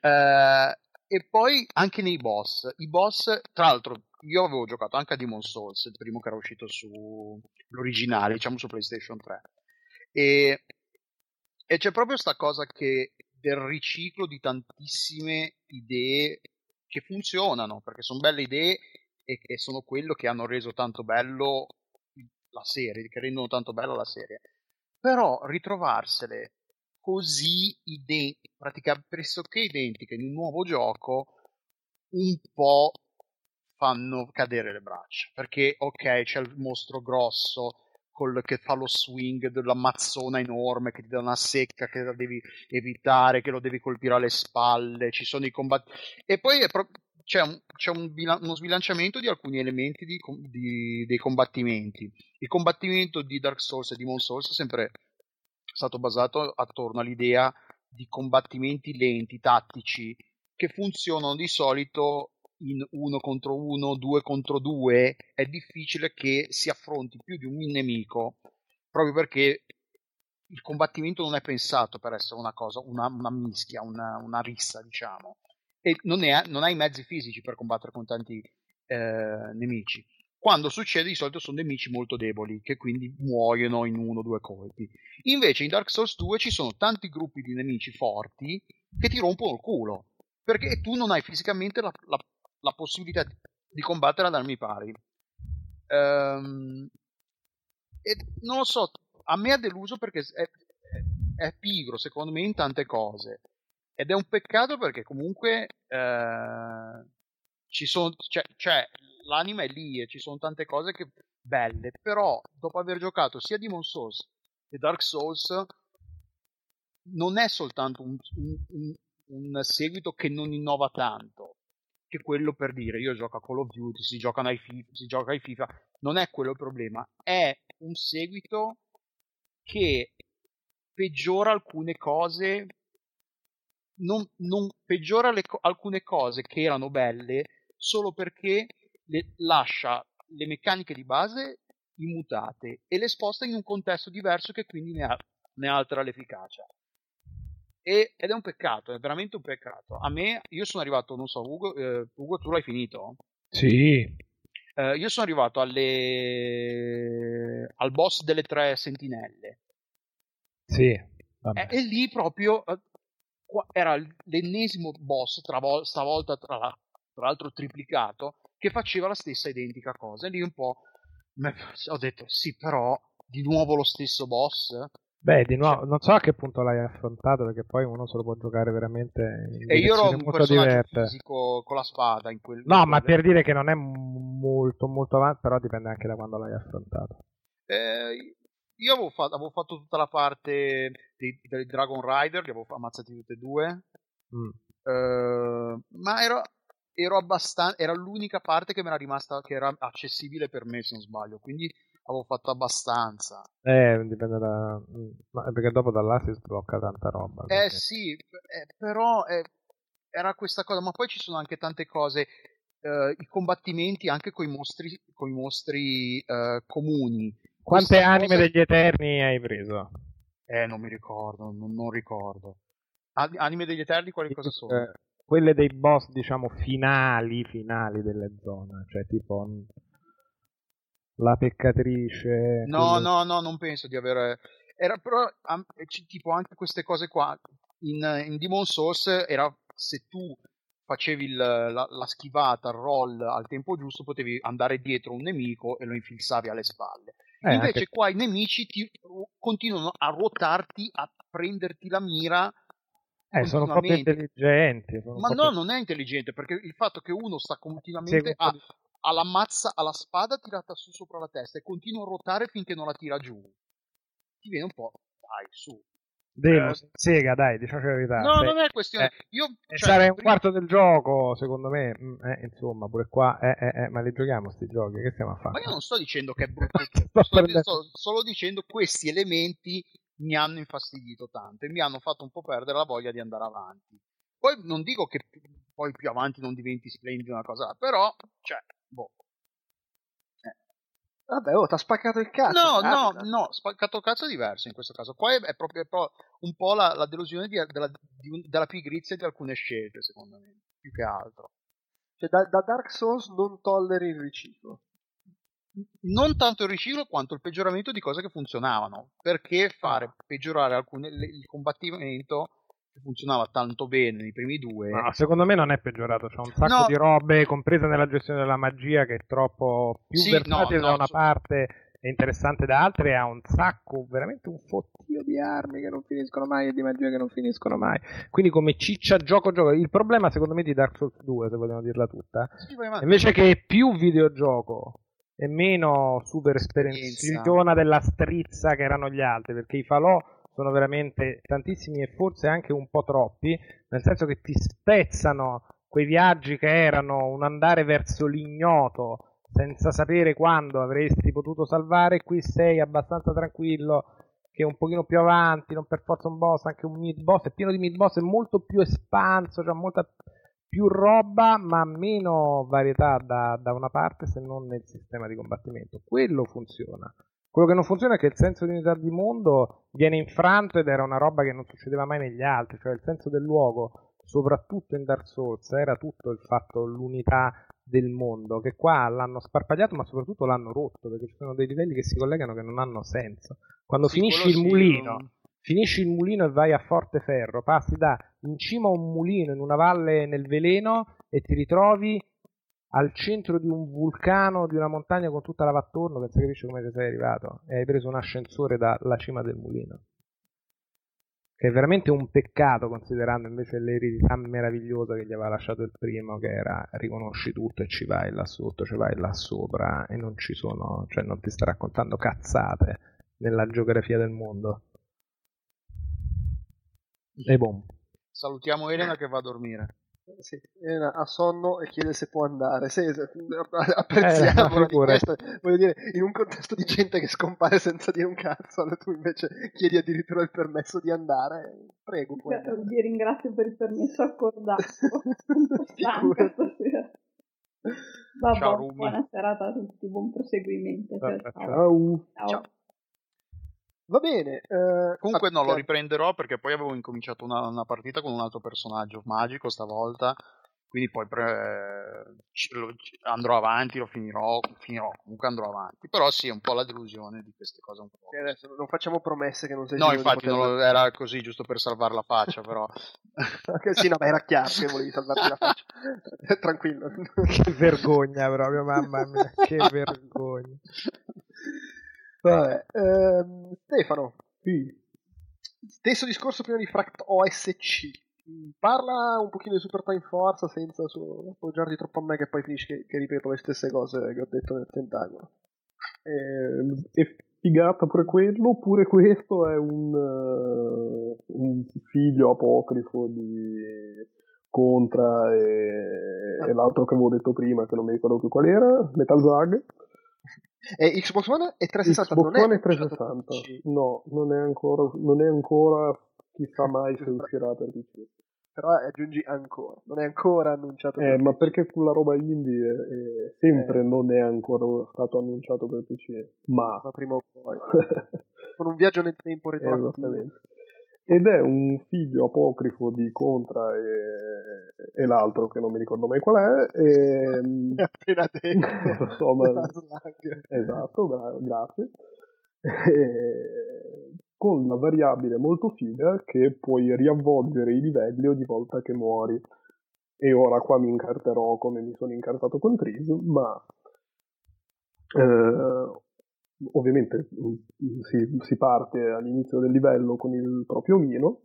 E: Eh, e poi anche nei boss. I boss, tra l'altro, io avevo giocato anche a Demon Souls, il primo che era uscito su l'originale, diciamo su PlayStation 3. E, e c'è proprio sta cosa che del riciclo di tantissime idee che funzionano, perché sono belle idee e che sono quello che hanno reso tanto bello la serie, che rendono tanto bella la serie. Però ritrovarsele così ide- praticamente pressoché identiche in un nuovo gioco un po' fanno cadere le braccia perché ok c'è il mostro grosso col, che fa lo swing della mazzona enorme che ti dà una secca che la devi evitare che lo devi colpire alle spalle ci sono i combatti e poi pro- c'è, un, c'è un bila- uno sbilanciamento di alcuni elementi di di- dei combattimenti. Il combattimento di Dark Souls e Demon Souls è sempre stato basato attorno all'idea di combattimenti lenti, tattici, che funzionano di solito in uno contro uno, due contro due, è difficile che si affronti più di un nemico, proprio perché il combattimento non è pensato per essere una cosa, una, una mischia, una, una rissa, diciamo, e non, è, non hai i mezzi fisici per combattere con tanti eh, nemici. quando succede di solito sono nemici molto deboli che quindi muoiono in uno o due colpi. Invece in Dark Souls 2 ci sono tanti gruppi di nemici forti che ti rompono il culo perché tu non hai fisicamente la, la, la possibilità di combattere ad armi pari. Ehm, e non lo so, a me ha deluso perché è, è pigro secondo me in tante cose ed è un peccato perché comunque eh, ci sono, cioè, cioè, l'anima è lì e ci sono tante cose che, belle, però dopo aver giocato sia Demon Souls che Dark Souls non è soltanto un, un, un, seguito che non innova tanto, che quello per dire io gioco a Call of Duty, si, ai FIFA, si gioca ai FIFA, non è quello il problema, è un seguito che peggiora alcune cose non, non peggiora le, alcune cose che erano belle solo perché le, lascia le meccaniche di base immutate e le sposta in un contesto diverso che quindi ne, ha, ne altera l'efficacia. E, ed è un peccato, è veramente un peccato. A me, io sono arrivato, non so, Ugo, eh, Ugo tu l'hai finito?
I: Sì.
E: Eh, io sono arrivato alle... al boss delle tre sentinelle.
I: Sì.
E: E, e, lì proprio eh, era l'ennesimo boss, travol- stavolta tra, la, tra l'altro triplicato, che faceva la stessa identica cosa. E lì un po' ho detto, sì, però di nuovo lo stesso boss.
I: Beh, di nuovo, non so a che punto l'hai affrontato, perché poi uno se lo può giocare veramente in
E: E io ero un personaggio
I: diverse.
E: fisico con la spada in quel
I: No,
E: in
I: ma
E: quelle...
I: per dire che non è molto molto avanti, però dipende anche da quando l'hai affrontato.
E: Eh, io avevo fatto, avevo fatto, tutta la parte dei, dei Dragon Rider, li avevo ammazzati tutti e due. Mm. Uh, ma ero, ero abbastanza. Era l'unica parte che mi era rimasta. che era accessibile per me, se non sbaglio. Quindi avevo fatto abbastanza.
I: Eh, dipende da. No, perché dopo da là si sblocca tanta roba.
E: Eh
I: perché...
E: sì, eh, però eh, era questa cosa. Ma poi ci sono anche tante cose. Uh, I combattimenti anche con i mostri, coi mostri uh, comuni
I: quante Questa anime cosa... degli Eterni hai preso?
E: Eh, non mi ricordo, non, non ricordo. Anime degli Eterni quali cosa sono?
I: Eh, quelle dei boss, diciamo, finali, finali delle zone, cioè tipo la peccatrice.
E: No, quello... no, no, non penso di avere... Era però, tipo, anche queste cose qua, in, in Demon Souls era se tu facevi il, la, la, schivata, il roll al tempo giusto, potevi andare dietro un nemico e lo infilzavi alle spalle. Eh, Invece anche... qua i nemici ti continuano a ruotarti, a prenderti la mira.
I: Eh, sono proprio intelligenti.
E: Sono Ma proprio... no, non è intelligente, perché il fatto che uno sta continuamente a, alla mazza, alla spada tirata su sopra la testa e continua a ruotare finché non la tira giù, ti viene un po', dai, su,
I: Demo, eh, sega, dai, diciamo la verità.
E: No, Se, non è questione. Eh, Io,
I: cioè, sarei un quarto del gioco, secondo me. Mm, eh, insomma, pure qua. Eh, eh, eh, ma li giochiamo sti giochi? Che stiamo a fare?
E: Ma io non sto dicendo che è brutto. sto, sto, sto solo dicendo questi elementi mi hanno infastidito tanto e mi hanno fatto un po' perdere la voglia di andare avanti. Poi non dico che poi più avanti non diventi splendido una cosa, però, cioè, boh,
G: Vabbè, oh, ti ha spaccato il cazzo.
E: No, no, no, spaccato il cazzo è diverso in questo caso. Qua è, proprio, un po' la, la delusione di, della, di, della pigrizia di alcune scelte, secondo me, più che altro.
G: Cioè, da, da Dark Souls non tolleri il riciclo.
E: Non tanto il riciclo quanto il peggioramento di cose che funzionavano. Perché fare peggiorare alcune, il combattimento che funzionava tanto bene nei primi due.
I: No, secondo me non è peggiorato, c'è un sacco no. di robe, compresa nella gestione della magia, che è troppo più sì, versatile no, da una so... parte e interessante da altre, ha un sacco, veramente un fottio di armi che non finiscono mai e di magia che non finiscono mai. Quindi come ciccia gioco gioco. Il problema secondo me di Dark Souls 2, se vogliamo dirla tutta, sì, invece che più videogioco e meno super esperienza della strizza che erano gli altri, perché i falò sono veramente tantissimi e forse anche un po' troppi, nel senso che ti spezzano quei viaggi che erano un andare verso l'ignoto senza sapere quando avresti potuto salvare, qui sei abbastanza tranquillo che un pochino più avanti, non per forza un boss, anche un mid boss, è pieno di mid boss, è molto più espanso, cioè molta più roba ma meno varietà da, da una parte se non nel sistema di combattimento. Quello funziona. Quello che non funziona è che il senso di unità di mondo viene infranto ed era una roba che non succedeva mai negli altri, cioè il senso del luogo, soprattutto in Dark Souls, era tutto il fatto, l'unità del mondo, che qua l'hanno sparpagliato ma soprattutto l'hanno rotto, perché ci sono dei livelli che si collegano che non hanno senso. Quando
E: Sì,
I: finisci il mulino,
E: non-
I: finisci il mulino e vai a Forteferro, passi da in cima a un mulino in una valle nel veleno e ti ritrovi al centro di un vulcano, di una montagna con tutta lava attorno, che si capisce come ci sei arrivato, e hai preso un ascensore dalla cima del mulino. Che è veramente un peccato considerando invece l'eredità meravigliosa che gli aveva lasciato il primo, che era riconosci tutto e ci vai là sotto, ci vai là sopra e non ci sono, cioè non ti sta raccontando cazzate nella geografia del mondo. E boom.
E: Salutiamo Elena che va a dormire.
G: Sì, Elena ha sonno e chiede se può andare. Sì,
I: Eh,
G: la
I: figurati.
G: richiesta. Voglio dire, in un contesto di gente che scompare senza dire un cazzo, tu invece chiedi addirittura il permesso di andare. Prego, puoi andare.
F: Vi ringrazio per il permesso accordato. Vabbè,
E: Ciao, Rumi.
F: buona serata a tutti, buon proseguimento. Ciao, ciao.
L: Ciao.
G: Va bene. eh,
E: Comunque no, lo riprenderò perché poi avevo incominciato una, una partita con un altro personaggio magico stavolta. Quindi poi pre- lo- ci- andrò avanti, lo finirò, finirò, comunque andrò avanti. Però sì, è un po' la delusione di queste cose un po'.
G: Sì, adesso non facciamo promesse che non sei
E: No, infatti non
G: poter-
E: lo- era così giusto per salvare la faccia, però.
G: Ok, sì, no, ma era chiaro che volevi salvarti la faccia. Tranquillo.
I: Che vergogna proprio, mamma mia, che vergogna.
G: Vabbè, ehm, Stefano. Stesso discorso prima di Fract OSC. Parla un pochino di Super Time Force senza so- appoggiarti troppo a me che poi finisci che, che ripeto le stesse cose che ho detto nel tentagono.
L: Eh, è figata pure quello, oppure questo è un, eh, un figlio apocrifo di Contra e, e l'altro che avevo detto prima, che non mi ricordo più qual era, Metal Zag.
G: E Xbox One e 360
L: Xbox
G: non
L: One
G: è
L: e 360. No, non è ancora, non è ancora chissà mai se uscirà per PC.
G: però aggiungi ancora, non è ancora annunciato.
L: Eh,
G: per
L: ma
G: PC.
L: perché quella roba indie è, è sempre non è ancora stato annunciato per PC, ma
G: Ma prima o poi. Con un viaggio nel tempo retroattivo.
L: Esattamente. Ed è un figlio apocrifo di Contra e, e l'altro che non mi ricordo mai qual è. E,
G: È appena detto.
L: lo so, ma-
G: Metal Slug.
L: esatto, bravo, grazie. E, con la variabile molto figa che puoi riavvolgere i livelli ogni volta che muori. E ora qua mi incarterò come mi sono incartato con Tris, ma eh, ovviamente mm, si, si parte all'inizio del livello con il proprio omino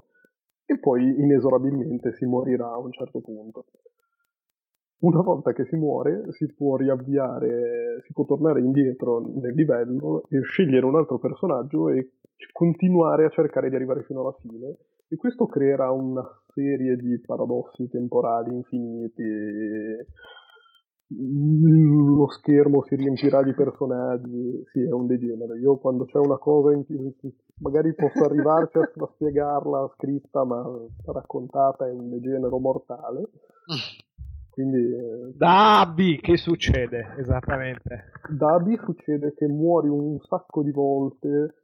L: e poi inesorabilmente si morirà a un certo punto. Una volta che si muore si può riavviare, si può tornare indietro nel livello e scegliere un altro personaggio e continuare a cercare di arrivare fino alla fine. E questo creerà una serie di paradossi temporali infiniti. Lo schermo si riempirà di personaggi, sì, è un degenere. Io quando c'è una cosa in più, magari posso arrivarci a, a spiegarla scritta, ma raccontata è un degenero mortale. Quindi eh,
I: Da Abby, che succede? Esattamente.
L: da Abby succede che muori un sacco di volte,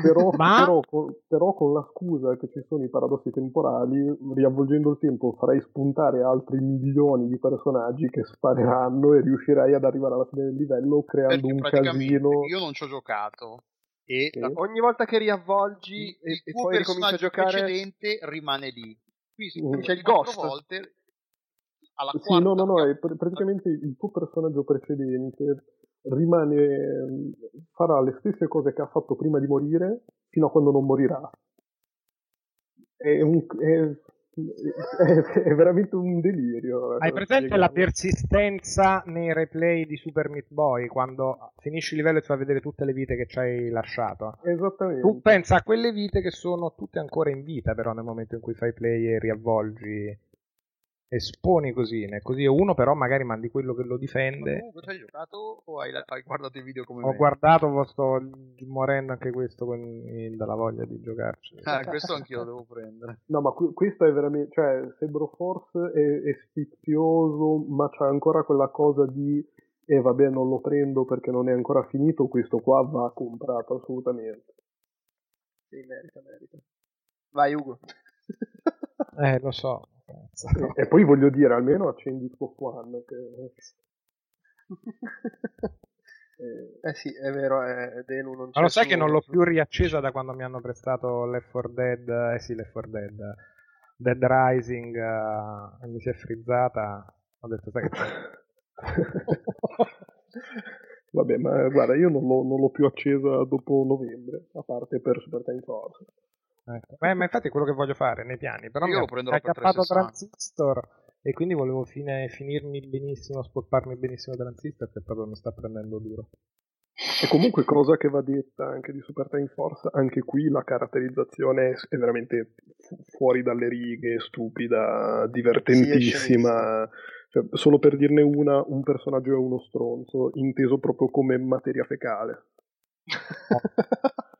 L: però,
I: Ma-
L: però con, però con la scusa che ci sono i paradossi temporali, riavvolgendo il tempo farai spuntare altri milioni di personaggi che spareranno e riuscirai ad arrivare alla fine del livello creando
E: Perché
L: un casino.
E: io non ci ho giocato. E
L: Sì.
E: la-
G: Ogni volta che riavvolgi
E: il,
G: e,
E: il
G: e
E: tuo
G: poi ricominci a
E: personaggio
G: giocare,
E: precedente rimane lì. Qui
L: Mm.
G: C'è il ghost.
E: volte alla
L: Sì, no, no, no, è pr- praticamente il tuo personaggio precedente rimane, farà le stesse cose che ha fatto prima di morire fino a quando non morirà. È, un, è, è- è veramente un delirio.
I: Hai presente la persistenza nei replay di Super Meat Boy quando finisci il livello e ti fa vedere tutte le vite che ci hai lasciato?
L: Esattamente.
I: Tu pensa a quelle vite che sono tutte ancora in vita, però nel momento in cui fai play e riavvolgi, esponi così, né? così uno però magari mandi quello che lo
E: Ma
I: difende.
E: comunque ci hai giocato o hai, hai guardato i video come
I: Ho
E: me?
I: guardato, ma sto morendo anche questo con il- dalla voglia di giocarci.
E: Ah, questo anch'io lo devo prendere.
L: No, ma que- questo è veramente, cioè, Sebro Force è, è sfizioso, ma c'ha ancora quella cosa di, e vabbè, non lo prendo perché non è ancora finito, questo qua va comprato assolutamente.
G: sì, merita, merita. Vai Ugo.
I: Eh, lo so.
L: E, e poi voglio dire, almeno accendi Xbox One. Che...
G: Eh, eh sì, è vero, è Delu non c'è
I: Ma lo sai che non l'ho più riaccesa da quando mi hanno prestato Left 4 Dead, eh sì, Left 4 Dead, Dead Rising, eh, e mi si è frizzata, ho detto sai che c'è.
L: Vabbè, ma guarda, io non l'ho, non l'ho più accesa dopo novembre, a parte per Super Time Force.
I: Ecco. Ma, ma infatti è quello che voglio fare nei piani, però
E: Io
I: mi
E: lo
I: ha
E: prenderò per
I: accappato
E: 360.
I: Transistor e quindi volevo fine- finirmi benissimo, spolparmi benissimo Transistor che proprio mi sta prendendo duro.
L: E comunque cosa che va detta anche di Super Time Force, anche qui la caratterizzazione è, veramente fu- fuori dalle righe, stupida, divertentissima. Cioè, solo per dirne una, un personaggio è uno stronzo, inteso proprio come materia fecale.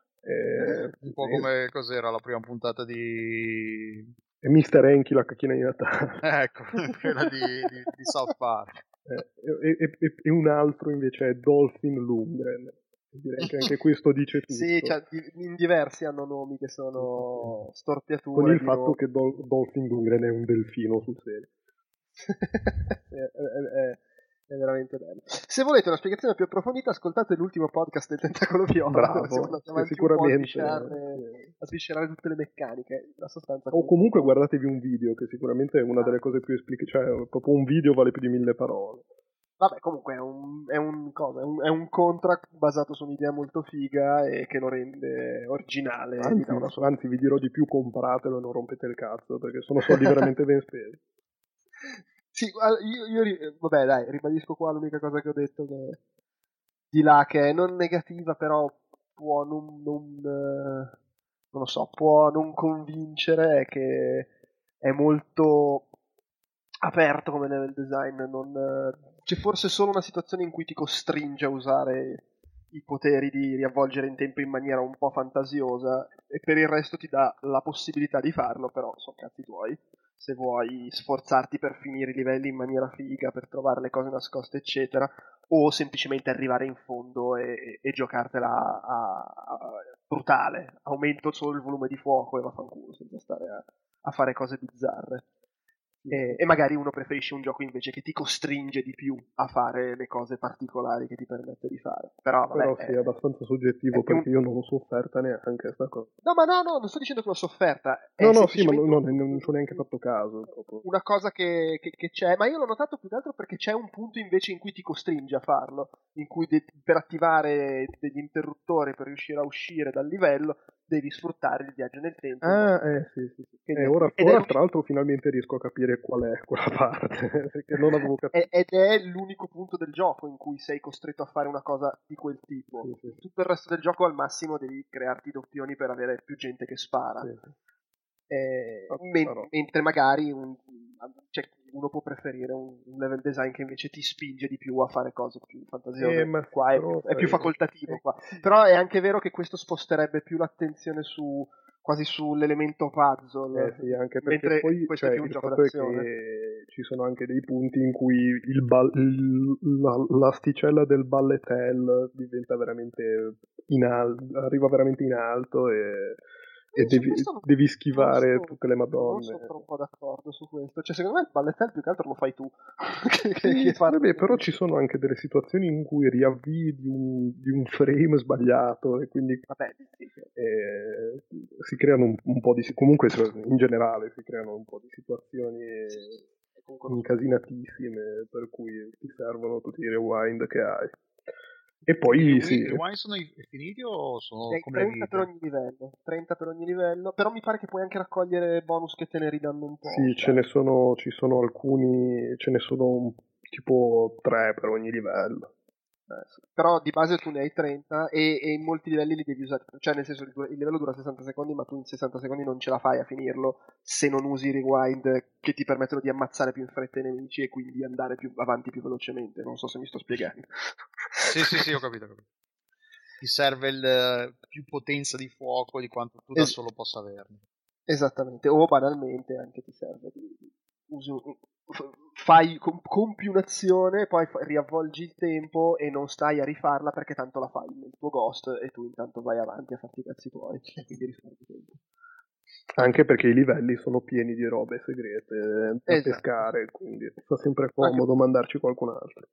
E: Un po' come cos'era la prima puntata di...
L: è Mr. Enki la cacchina di Natale.
E: Ecco, quella di, di- di South Park.
L: Eh, e, e- e- e un altro invece è Dolphin Lundgren. Direi che anche questo dice tutto.
G: Sì, cioè, in diversi hanno nomi che sono storpiature.
L: con il fatto
G: nomi.
L: che Dol- Dolphin Lundgren è un delfino sul serio.
G: È, è- è- è veramente bello. Se volete una spiegazione più approfondita, ascoltate l'ultimo podcast del Tentacolo Viola.
L: Bravo,
G: siamo a
L: sicuramente,
G: sviscerare, a sviscerare tutte le meccaniche. La sostanza
L: O comunque guardatevi un video, che sicuramente è una delle cose più esplicite, cioè proprio un video vale più di mille parole.
G: Vabbè, comunque è un, è un, cosa, è un, è un contract basato su un'idea molto figa e che lo rende originale.
L: Anzi,
G: una
L: anzi, vi dirò di più, compratelo e non rompete il cazzo, perché sono soldi veramente ben spesi.
G: Sì, io, io eh, vabbè, dai, ribadisco qua l'unica cosa che ho detto che di là che è non negativa, però può non, non, eh, non lo so, può non convincere che è molto aperto come level design, non, eh, c'è forse solo una situazione in cui ti costringe a usare i poteri di riavvolgere in tempo in maniera un po' fantasiosa e per il resto ti dà la possibilità di farlo, però sono cazzi tuoi. Se vuoi sforzarti per finire i livelli in maniera figa, per trovare le cose nascoste, eccetera, o semplicemente arrivare in fondo e, e- giocartela a, a- brutale. Aumento solo il volume di fuoco e vaffanculo, senza stare a, a fare cose bizzarre. E, e magari uno preferisce un gioco invece che ti costringe di più a fare le cose particolari che ti permette di fare. Però, vabbè,
L: Però sì, è abbastanza soggettivo perché io non l'ho sofferta neanche sta cosa.
G: No, ma no, no, non sto dicendo che l'ho sofferta. È
L: No, no, sì, ma non, non- non ci ho neanche fatto caso. proprio.
G: una cosa che, che- che c'è, ma io l'ho notato più che altro perché c'è un punto invece in cui ti costringe a farlo, in cui de- per attivare degli interruttori per riuscire a uscire dal livello devi sfruttare il viaggio nel tempo.
L: Ah, eh, sì, sì, sì.
G: Quindi-
L: Eh, ora,
G: è
L: ora,
G: l'unico-
L: tra l'altro finalmente riesco a capire qual è quella parte, perché non avevo capito.
G: Ed è l'unico punto del gioco in cui sei costretto a fare una cosa di quel tipo.
L: Sì, sì.
G: Tutto il resto del gioco al massimo devi crearti doppioni per avere più gente che spara.
L: Sì.
G: Eh,
L: Ah,
G: men- mentre magari un- cioè, uno può preferire un, un level design che invece ti spinge di più a fare cose più fantasiose.
L: Eh,
G: qua è, è più
L: sai,
G: facoltativo.
L: eh,
G: Qua. Però è anche vero che questo sposterebbe più l'attenzione su quasi sull'elemento puzzle.
L: Eh sì, anche perché
G: mentre
L: poi
G: questo
L: cioè,
G: è più un gioco d'azione.
L: ci sono anche dei punti in cui il bal- il- la- l'asticella del balletel diventa veramente in alto, arriva veramente in alto e, e devi,
G: non-
L: devi schivare
G: non sono-
L: tutte le
G: Non
L: madonne.
G: sono un po' d'accordo su questo. Cioè, secondo me il balletel più che altro lo fai tu. che,
L: Sì,
G: che
L: vabbè, però ci sono anche delle situazioni in cui riavvii di un, di un frame sbagliato e quindi
G: Vabbè, sì, sì.
L: eh, si creano un, un po' di comunque in generale si creano un po' di situazioni incasinatissime per cui ti servono tutti i rewind che hai e poi
E: I
L: sì,
E: rewind sono i- finiti o sono
G: Hai
E: come le
G: 30 per ogni livello, 30 per ogni livello, però mi pare che puoi anche raccogliere bonus che te ne ridanno un po'.
L: sì, ce ne sono ci sono alcuni ce ne sono un- tipo tre per ogni livello.
G: Però di base tu ne hai 30 e, e in molti livelli li devi usare, cioè nel senso il, livello dura 60 secondi ma tu in 60 secondi non ce la fai a finirlo se non usi i rewind che ti permettono di ammazzare più in fretta i nemici e quindi andare più avanti più velocemente, non so se mi sto spiegando.
E: Sì, sì, sì, ho capito. ho capito. Ti serve il, più potenza di fuoco di quanto tu da
G: Es-
E: solo possa averne.
G: Esattamente, o banalmente anche ti serve di, usi fai, com- compi un'azione, poi riavvolgi il tempo e non stai a rifarla perché tanto la fai nel tuo ghost e tu intanto vai avanti a farti i cazzi tuoi e quindi risparmi tempo.
L: Anche perché i livelli sono pieni di robe segrete da
G: Esatto.
L: pescare, quindi fa sempre comodo mandarci qualcun altro.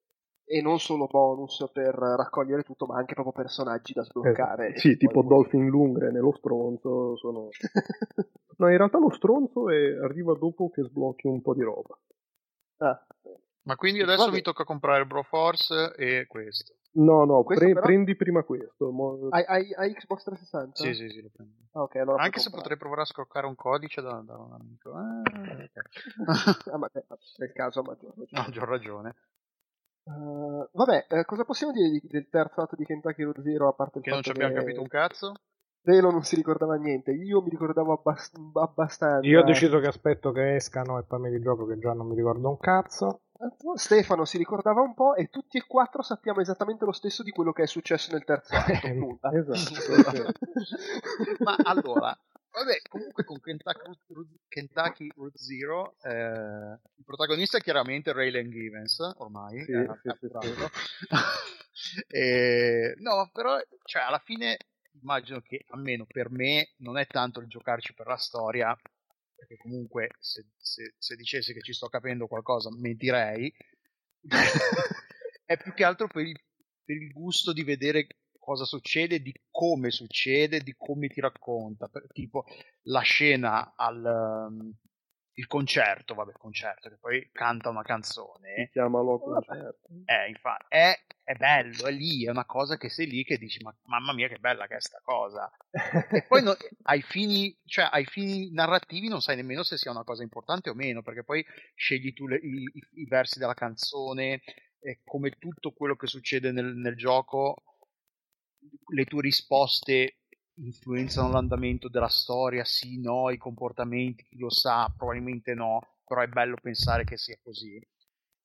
G: E non solo bonus per raccogliere tutto, ma anche proprio personaggi da sbloccare.
L: Esatto. Sì, tipo Dolphin Lundgren e lo stronzo sono... no, in realtà lo stronzo è- arriva dopo che sblocchi un po' di roba.
G: Ah,
E: Ma quindi adesso
G: Vabbè.
E: mi tocca comprare il Broforce e questo.
L: No, no,
G: Questo
L: pre-
G: però-
L: prendi prima questo. mo-
G: Hai, hai- hai Xbox 360?
E: Sì, sì, sì, lo prendo.
G: Ah, ok, allora
E: Anche se
G: comprare.
E: potrei provare a scroccare un codice da, da un amico. Ah, ok.
G: ah, ma eh, nel caso, ma
E: No, ho ragione.
G: Uh, vabbè, eh, cosa possiamo dire di- del terzo atto di Kentucky Road Zero a parte il
E: Che non ci abbiamo
G: che
E: capito un cazzo?
G: Velo non si ricordava niente, io mi ricordavo abbast- abbastanza.
I: Io ho deciso che aspetto che escano e poi mi rigioco che già non mi ricordo un cazzo.
G: Stefano si ricordava un po' e tutti e quattro sappiamo esattamente lo stesso di quello che è successo nel terzo atto. nulla.
L: Esatto.
E: Ma allora, vabbè, comunque con Kentucky Route Zero, eh, il protagonista è chiaramente Raylan Givens, ormai.
L: Sì,
E: eh,
L: sì, sì.
E: E, no, però, cioè, alla fine immagino che, almeno per me, non è tanto il giocarci per la storia, perché comunque se, se, se dicessi che ci sto capendo qualcosa mentirei, è più che altro per il, per il gusto di vedere cosa succede, di come succede, di come ti racconta. Per- tipo la scena al um, il concerto, vabbè, concerto, che poi canta una canzone.
L: Si chiama Lo Concerto.
E: Eh, infatti, è, è bello, è lì, è una cosa che sei lì che dici, ma mamma mia che bella che è sta cosa. e poi no- ai, fini, cioè, ai fini narrativi non sai nemmeno se sia una cosa importante o meno, perché poi scegli tu le- i, i- i versi della canzone e come tutto quello che succede nel, nel gioco, le tue risposte influenzano l'andamento della storia, sì, no, i comportamenti, chi lo sa, probabilmente no, però è bello pensare che sia così.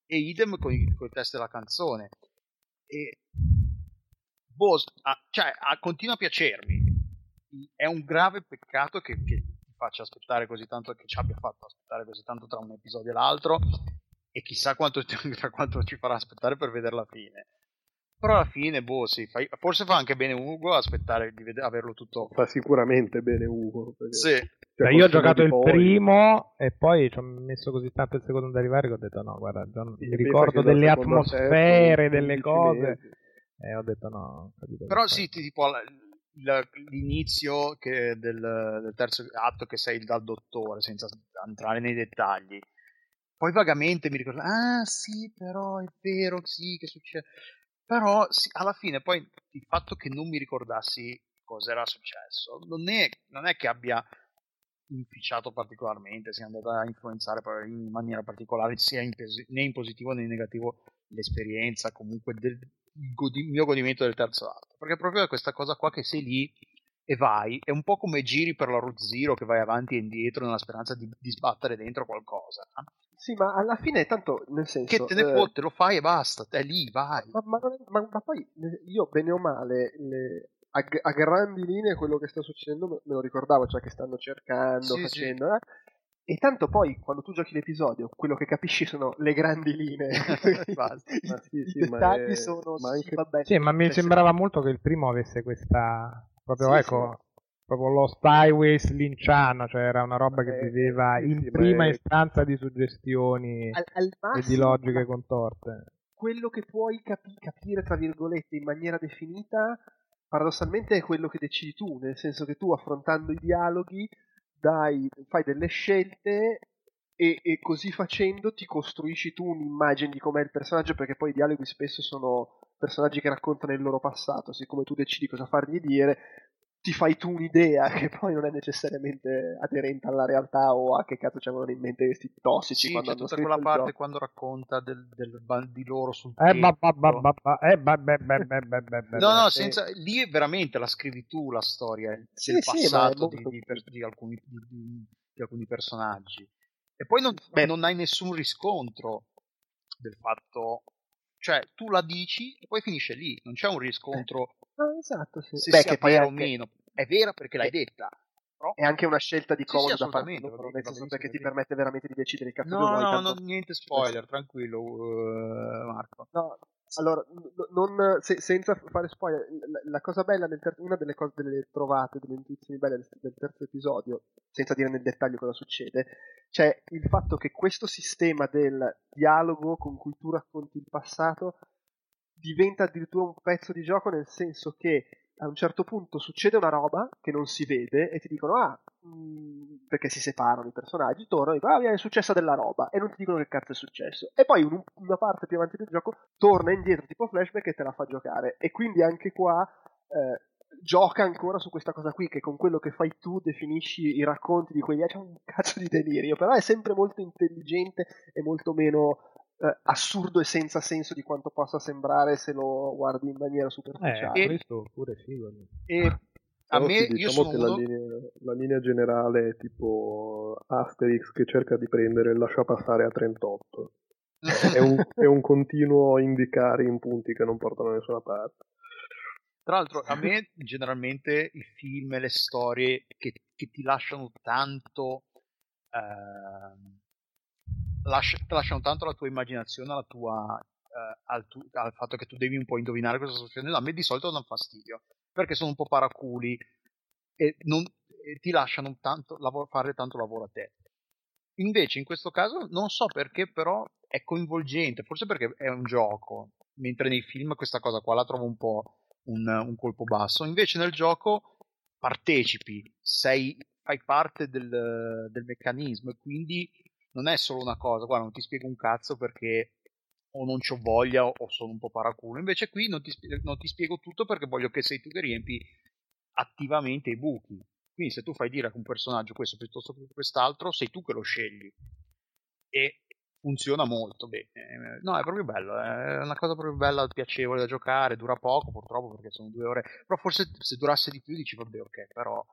E: E idem con il, con il testo della canzone. E boh, ah, cioè, ah, continua a piacermi. È un grave peccato che, che ti faccia aspettare così tanto, che ci abbia fatto aspettare così tanto tra un episodio e l'altro, e chissà quanto, quanto ci farà aspettare per vedere la fine. Però alla fine, boh, sì, forse fa anche bene Ugo aspettare di vede- averlo tutto.
L: Fa sicuramente bene Ugo. perché-
E: Sì.
L: cioè,
I: io ho giocato il
L: poi-
I: primo e poi ci ho messo così tanto il secondo ad arrivare che ho detto no, guarda, non- mi ricordo delle atmosfere,
L: in
I: delle
L: 15
I: cose e ho detto no, ho capito
E: Però sì, ti- tipo l'inizio che del, del terzo atto che sei dal dottore, senza entrare nei dettagli. Poi vagamente mi ricordo, ah sì, però è vero, sì, che succede. Però sì, alla fine poi il fatto che non mi ricordassi cosa era successo non è, non è che abbia inficiato particolarmente, sia andata a influenzare in maniera particolare sia in pos- né in positivo né in negativo l'esperienza comunque del il godi- mio godimento del terzo atto. Perché proprio è questa cosa qua che sei lì e vai, è un po' come giri per la Route Zero che vai avanti e indietro nella speranza di, di sbattere dentro qualcosa. no?
G: Sì, ma alla fine tanto, nel senso...
E: Che te ne
G: eh,
E: fotte, lo fai e basta, è lì, vai.
G: Ma, ma ma- ma poi eh, io bene o male le- a, a grandi linee quello che sta succedendo me, me lo ricordavo, cioè che stanno cercando,
E: Sì,
G: facendo, eh. e tanto poi quando tu giochi l'episodio quello che capisci sono le grandi linee,
E: Basta.
L: Ma sì,
G: i
L: sì, ma
G: dettagli
L: è-
G: sono
L: ma
G: sì,
L: anche-
I: Sì, ma mi
G: eh,
I: sembrava molto che il primo avesse questa proprio
G: Sì,
I: ecco proprio lo Highways linciano, cioè era una roba che
L: Eh,
I: viveva
L: sì,
I: in
L: sì, ma
I: prima
L: è-
I: istanza di suggestioni
G: al, al
I: e di
G: massimo,
I: logiche
G: ma-
I: contorte.
G: quello che puoi capi- capire, tra virgolette, in maniera definita, paradossalmente è quello che decidi tu, nel senso che tu affrontando i dialoghi dai, fai delle scelte e, e così facendo ti costruisci tu un'immagine di com'è il personaggio, perché poi i dialoghi spesso sono personaggi che raccontano il loro passato, siccome tu decidi cosa fargli dire, ti fai tu un'idea che poi non è necessariamente aderente alla realtà o a che cazzo ci avevano in mente questi tossici
E: Sì,
G: quando
E: c'è tutta quella parte
G: gioco.
E: quando racconta del, del ban- di loro sul
I: Eh, ba, ba, ba, eh, ba,
E: No, no,
I: be.
E: senza, lì è veramente la scrivi tu la storia
G: Sì,
E: del
G: sì,
E: passato di,
G: molto-
E: di per- di alcuni, di- di- di alcuni personaggi. E poi non,
G: Beh.
E: non hai nessun riscontro del fatto, cioè tu la dici e poi finisce lì, non c'è un riscontro
G: No, esatto, sì.
E: se
G: Beh,
E: sia o meno. È vera perché l'hai detta. Però...
G: è anche una scelta di
E: Sì, sì,
G: comodo da parte perché ti permette veramente di decidere il cazzo
E: No,
G: vuoi.
E: no,
G: tanto-
E: no, niente spoiler, tranquillo, uh, Marco.
G: No, allora, non, se- senza fare spoiler, la, la cosa bella, nel ter- una delle cose, delle trovate, delle intuizioni belle del, del terzo episodio, senza dire nel dettaglio cosa succede, c'è il fatto che questo sistema del dialogo con cui tu racconti il passato diventa addirittura un pezzo di gioco nel senso che a un certo punto succede una roba che non si vede e ti dicono ah mh, perché si separano i personaggi tornano e dicono ah è successa della roba e non ti dicono che cazzo è successo. E poi un, una parte più avanti del gioco torna indietro tipo flashback e te la fa giocare. E quindi anche qua eh, gioca ancora su questa cosa qui che con quello che fai tu definisci i racconti di quegli c'è un cazzo di delirio però è sempre molto intelligente e molto meno eh, assurdo e senza senso di quanto possa sembrare se lo guardi in maniera superficiale.
I: Eh, questo pure figo.
E: E a me,
L: sì,
E: io
L: diciamo
E: sono
L: che
E: uno...
L: la, linea, la linea generale è tipo Asterix che cerca di prendere il lascia passare a 38. è, un, è un continuo indicare in punti che non portano da nessuna parte.
E: Tra l'altro, a me generalmente i film e le storie che, che ti lasciano tanto. ehm, lascia- lasciano tanto alla tua immaginazione, alla tua, eh, al, tu- al fatto che tu devi un po' indovinare cosa sta succedendo. A me di solito danno fastidio perché sono un po' paraculi e, non- e ti lasciano tanto lav- fare tanto lavoro a te. Invece, in questo caso, non so perché, però è coinvolgente, forse perché è un gioco, mentre nei film questa cosa qua la trovo un po' un, un colpo basso. Invece nel gioco partecipi, sei, fai parte del, del meccanismo e quindi non è solo una cosa, guarda, non ti spiego un cazzo perché o non c'ho voglia o, sono un po' paraculo. Invece qui non ti, non ti spiego tutto perché voglio che sei tu che riempi attivamente i buchi. Quindi se tu fai dire a un personaggio questo piuttosto che quest'altro, sei tu che lo scegli. E funziona molto bene. Eh, No, è proprio bello, è una cosa proprio bella, piacevole da giocare, dura poco purtroppo perché sono due ore, però forse se durasse di più dici vabbè ok, però...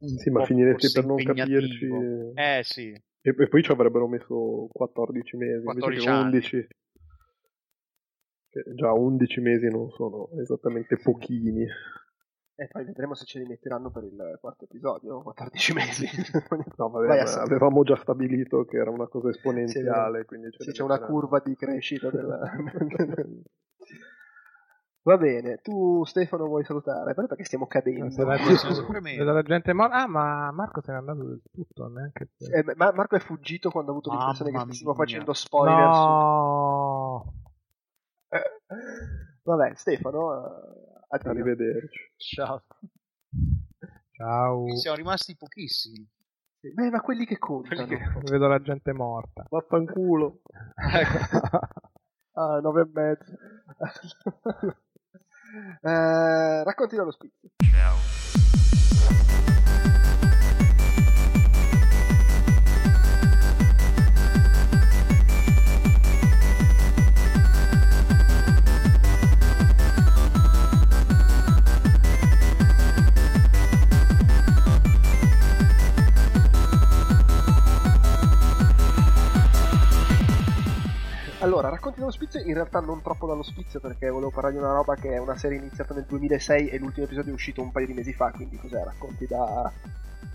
L: Sì, ma finiresti per non capirci.
E: Eh sì,
L: E, e poi ci avrebbero messo 14 mesi, invece
E: 14
L: che
E: anni.
L: 11. Che già 11 mesi non sono esattamente pochini.
G: E poi vedremo se ce li metteranno per il quarto episodio, 14 mesi.
L: No, vabbè, avevamo già stabilito che era una cosa esponenziale, quindi
G: Sì,
L: ne
G: c'è una curva di crescita della... Va bene, tu Stefano vuoi salutare? Però perché stiamo cadendo.
I: Vedo la gente morta. Ah, ma Marco se n'è andato del tutto. Neanche
G: Eh, ma- Marco è fuggito quando ha avuto
I: Mamma
G: l'impressione che stessimo facendo spoiler su...
I: No.
G: Vabbè, Stefano, eh, addio.
L: Arrivederci.
E: ciao.
I: Ciao.
E: Siamo rimasti pochissimi.
G: Beh, ma quelli che contano.
I: Vedo la gente morta.
L: Vaffanculo.
G: ah, nove e mezzo. eh, racconti dallo spizio. Allora, racconti dallo spizio, in realtà non troppo dallo spizio perché volevo parlare di una roba che è una serie iniziata nel 2006 e l'ultimo episodio è uscito un paio di mesi fa, quindi cos'è? Racconti da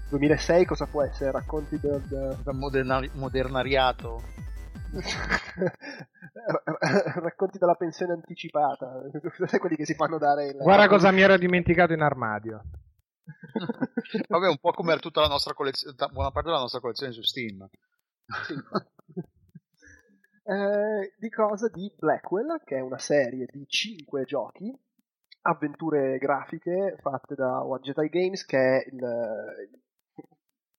G: 2006, cosa può essere? Racconti del...
E: Da modernari- modernariato.
G: racconti dalla pensione anticipata, sai quelli che si fanno dare il...
I: Guarda cosa mi ero dimenticato in armadio.
E: Vabbè, un po' come tutta la nostra collezione, buona parte della nostra collezione su Steam.
G: Eh, di cosa? Di Blackwell, che è una serie di 5 giochi, avventure grafiche fatte da One Jedi Games, che è il, il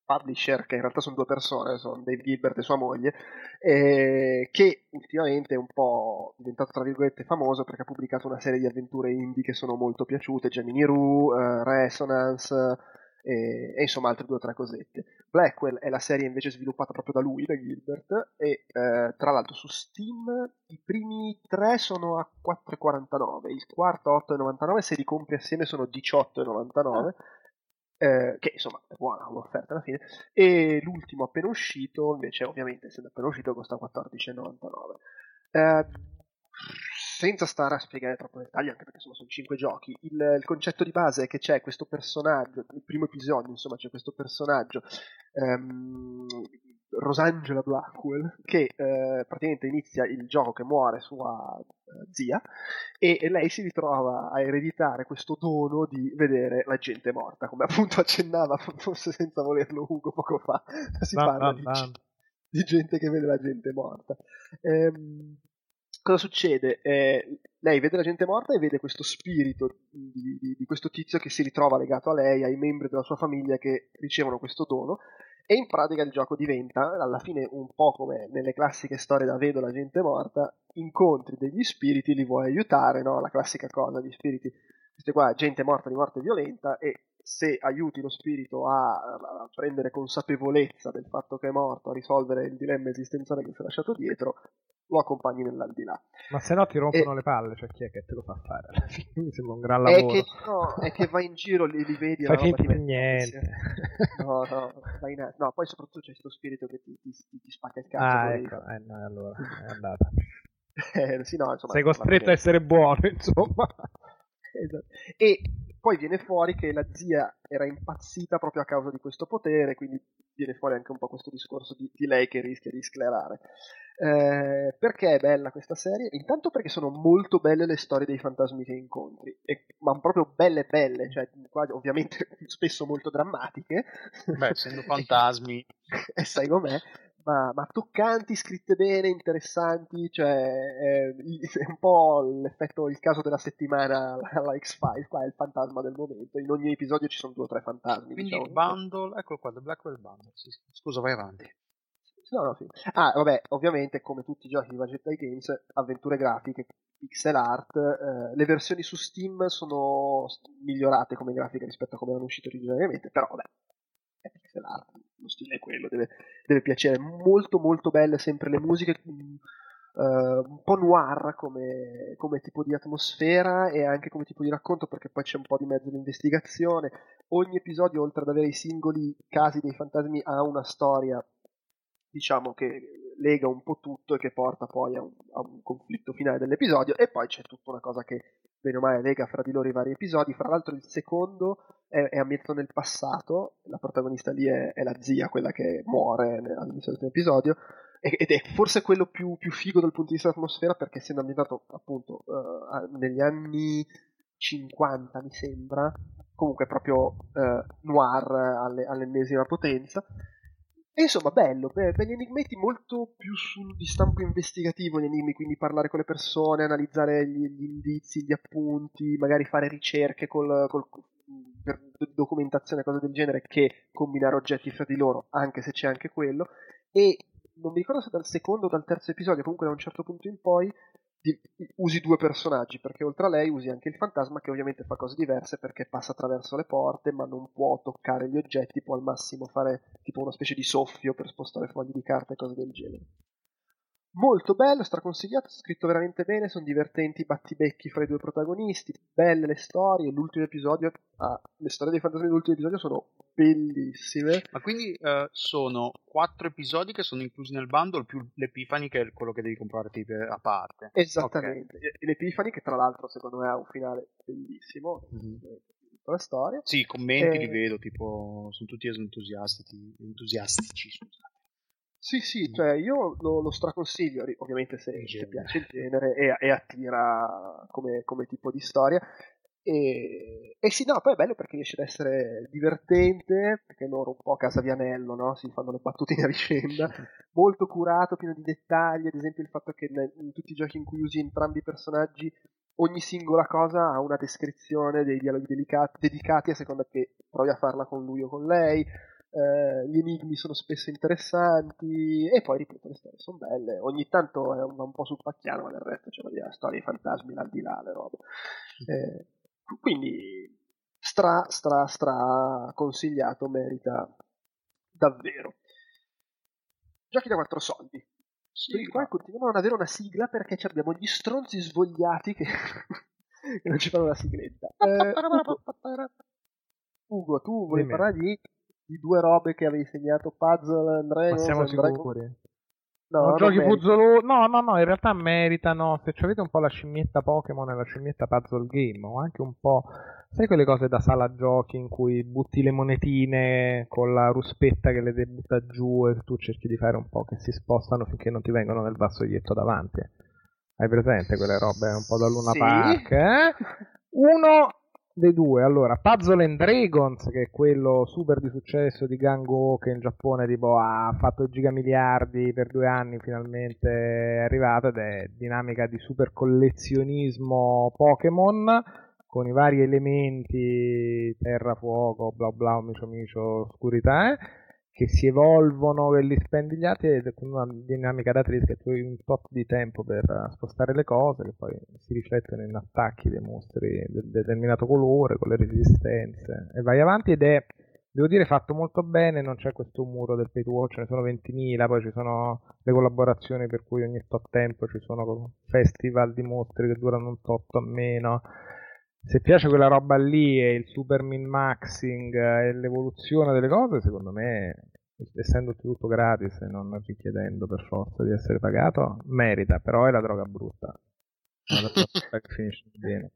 G: publisher, che in realtà sono due persone, sono Dave Gilbert e sua moglie, eh, che ultimamente è un po' diventato tra virgolette famoso perché ha pubblicato una serie di avventure indie che sono molto piaciute, Gemini Rue, eh, Resonance e, e insomma altre due o tre cosette. Blackwell è la serie invece sviluppata proprio da lui, da Gilbert, e eh, tra l'altro su Steam i primi tre sono a 4,49, il quarto a 8,99, se li compri assieme sono 18,99. eh, che insomma è buona l'offerta alla fine, e l'ultimo appena uscito, invece, ovviamente, essendo appena uscito, costa 14,99. Eh, senza stare a spiegare troppo dettagli, anche perché insomma sono 5 giochi, il, il concetto di base è che c'è questo personaggio, il primo episodio, insomma, c'è questo personaggio ehm, Rosangela Blackwell, che eh, praticamente inizia il gioco che muore sua eh, zia e, e lei si ritrova a ereditare questo dono di vedere la gente morta, come appunto accennava forse senza volerlo Ugo poco fa. Si
I: Bam,
G: parla
I: bam,
G: di,
I: bam.
G: di gente che vede la gente morta. Ehm, cosa succede? Eh, lei vede la gente morta e vede questo spirito di, di- di questo tizio che si ritrova legato a lei, ai membri della sua famiglia che ricevono questo dono. E in pratica il gioco diventa, alla fine, un po' come nelle classiche storie da vedo la gente morta, incontri degli spiriti, li vuoi aiutare, no? La classica cosa, gli spiriti, queste qua, gente morta di morte violenta, e se aiuti lo spirito a, a prendere consapevolezza del fatto che è morto, a risolvere il dilemma esistenziale che si è lasciato dietro, lo accompagni nell'aldilà.
I: Ma se no ti rompono
G: E-
I: le palle, cioè chi è che te lo fa fare? Alla fine mi sembra un gran
G: È
I: lavoro.
G: che, no, è che vai in giro, li, li vedi,
I: Fai finta di niente.
G: No, no, vai in- no, poi soprattutto c'è questo spirito che ti, ti, ti- spacca il cazzo.
I: Ah, ecco, eh, no, allora è andata.
G: Eh, sì, no, insomma,
I: Sei costretto a essere buono, insomma.
G: Esatto. E poi viene fuori che la zia era impazzita proprio a causa di questo potere, quindi viene fuori anche un po' questo discorso di, di lei che rischia di sclerare. Eh, perché è bella questa serie? Intanto perché sono molto belle le storie dei fantasmi che incontri, e- ma proprio belle belle, cioè quasi- ovviamente spesso molto drammatiche.
E: Beh, essendo fantasmi,
G: e sai com'è, ma, ma toccanti, scritte bene, interessanti, cioè è, è un po' l'effetto, il caso della settimana alla X-Files, qua è il fantasma del momento, in ogni episodio ci sono due o tre fantasmi.
E: quindi
G: diciamo.
E: il bundle, eccolo qua, The Blackwell Bundle. Sì, sì. Scusa, vai avanti.
G: No, no, sì. Ah, vabbè, ovviamente come tutti i giochi di Eye Games, avventure grafiche, pixel art, eh, le versioni su Steam sono migliorate come grafiche rispetto a come erano uscite originariamente, però vabbè, è pixel art, lo stile è quello, deve, deve piacere. Molto molto belle sempre le musiche, eh, un po' noir come, come tipo di atmosfera e anche come tipo di racconto, perché poi c'è un po' di mezzo di investigazione. Ogni episodio, oltre ad avere i singoli casi dei fantasmi, ha una storia diciamo che lega un po' tutto e che porta poi a un, a un conflitto finale dell'episodio e poi c'è tutta una cosa che bene o male lega fra di loro i vari episodi. Fra l'altro il secondo è, è ambientato nel passato la protagonista lì è, è la zia quella che muore all'inizio del primo episodio e- ed è forse quello più, più figo dal punto di vista dell'atmosfera perché essendo ambientato appunto a- negli anni 50 mi sembra comunque proprio eh, noir alle- all'ennesima potenza e insomma, bello, be- begli enigmetti molto più sul, di stampo investigativo gli enigmi, quindi parlare con le persone, analizzare gli, gli indizi, gli appunti, magari fare ricerche col, col- per do- documentazione, cose del genere, che combinare oggetti fra di loro, anche se c'è anche quello. E non mi ricordo se dal secondo o dal terzo episodio, comunque da un certo punto in poi, di- usi due personaggi, perché oltre a lei usi anche il fantasma che ovviamente fa cose diverse perché passa attraverso le porte, ma non può toccare gli oggetti, può al massimo fare tipo una specie di soffio per spostare fogli di carta e cose del genere. Molto bello, straconsigliato, scritto veramente bene, sono divertenti i battibecchi fra i due protagonisti, belle le storie, l'ultimo episodio, ah, le storie dei fantasmi dell'ultimo episodio sono bellissime.
E: Ma quindi eh, sono quattro episodi che sono inclusi nel bundle più l'Epifani che è quello che devi comprare tipo, a parte.
G: Esattamente, e l'Epifani che tra l'altro secondo me ha un finale bellissimo,
E: Mhm.
G: tutta la storia.
E: Sì, i commenti
G: Eh,
E: li vedo, tipo, sono tutti entusiasti, entusiastici, scusate.
G: Sì, sì, cioè io lo, lo straconsiglio, ovviamente se ti piace il genere e, e attira come, come tipo di storia. E, e sì, no, poi è bello perché riesce ad essere divertente, perché loro un po' a casa Vianello, no? Si fanno le battutine a vicenda, molto curato, pieno di dettagli, ad esempio il fatto che in tutti i giochi in cui usi entrambi i personaggi ogni singola cosa ha una descrizione dei dialoghi delicati, dedicati a seconda che provi a farla con lui o con lei. Eh, gli enigmi sono spesso interessanti e poi ripeto le storie sono belle. Ogni tanto è un, un po' sul pacchiano ma del resto c'è la storia i fantasmi l'aldilà le robe. Eh, quindi stra stra stra consigliato merita davvero. Giochi da quattro soldi. Per il quale continuiamo a non avere una sigla perché ci abbiamo gli stronzi svogliati che, che non ci fanno la sigletta. Eh, Ugo, Ugo, tu volevi parlare di, di due robe che avevi segnato, Puzzle and
I: Ma
G: Dragons
I: siamo
G: and Dragon-
I: sicuri?
G: No,
I: No,
G: non
I: giochi puzzle... No, no, no, in realtà meritano. Se avete un po' la scimmietta Pokémon e la scimmietta Puzzle Game, o anche un po'. Sai quelle cose da sala giochi in cui butti le monetine con la ruspetta che le de- butta giù e tu cerchi di fare un po' che si spostano finché non ti vengono nel vassoietto davanti? Hai presente quelle robe un po' da Luna
G: Sì.
I: Park? Eh? Uno dei due, allora, Puzzle and Dragons, che è quello super di successo di Gango che in Giappone tipo ha fatto gigamiliardi per due anni, finalmente è arrivato ed è dinamica di super collezionismo Pokémon con i vari elementi terra, fuoco, bla bla, micio micio, oscurità, eh, che si evolvono e li spendigliati ed è con una dinamica da tris che tu hai un tot di tempo per eh, spostare le cose che poi si riflettono in attacchi dei mostri del determinato colore con le resistenze. E vai avanti ed è devo dire fatto molto bene non c'è questo muro del pay to watch ce ne sono 20.000 poi ci sono le collaborazioni per cui ogni tot tempo ci sono festival di mostri che durano un tot o meno. Se piace quella roba lì e il super min maxing eh, e l'evoluzione delle cose, secondo me, essendo tutto gratis e non richiedendo per forza di essere pagato, merita, però è la droga brutta. È la droga che finisce bene.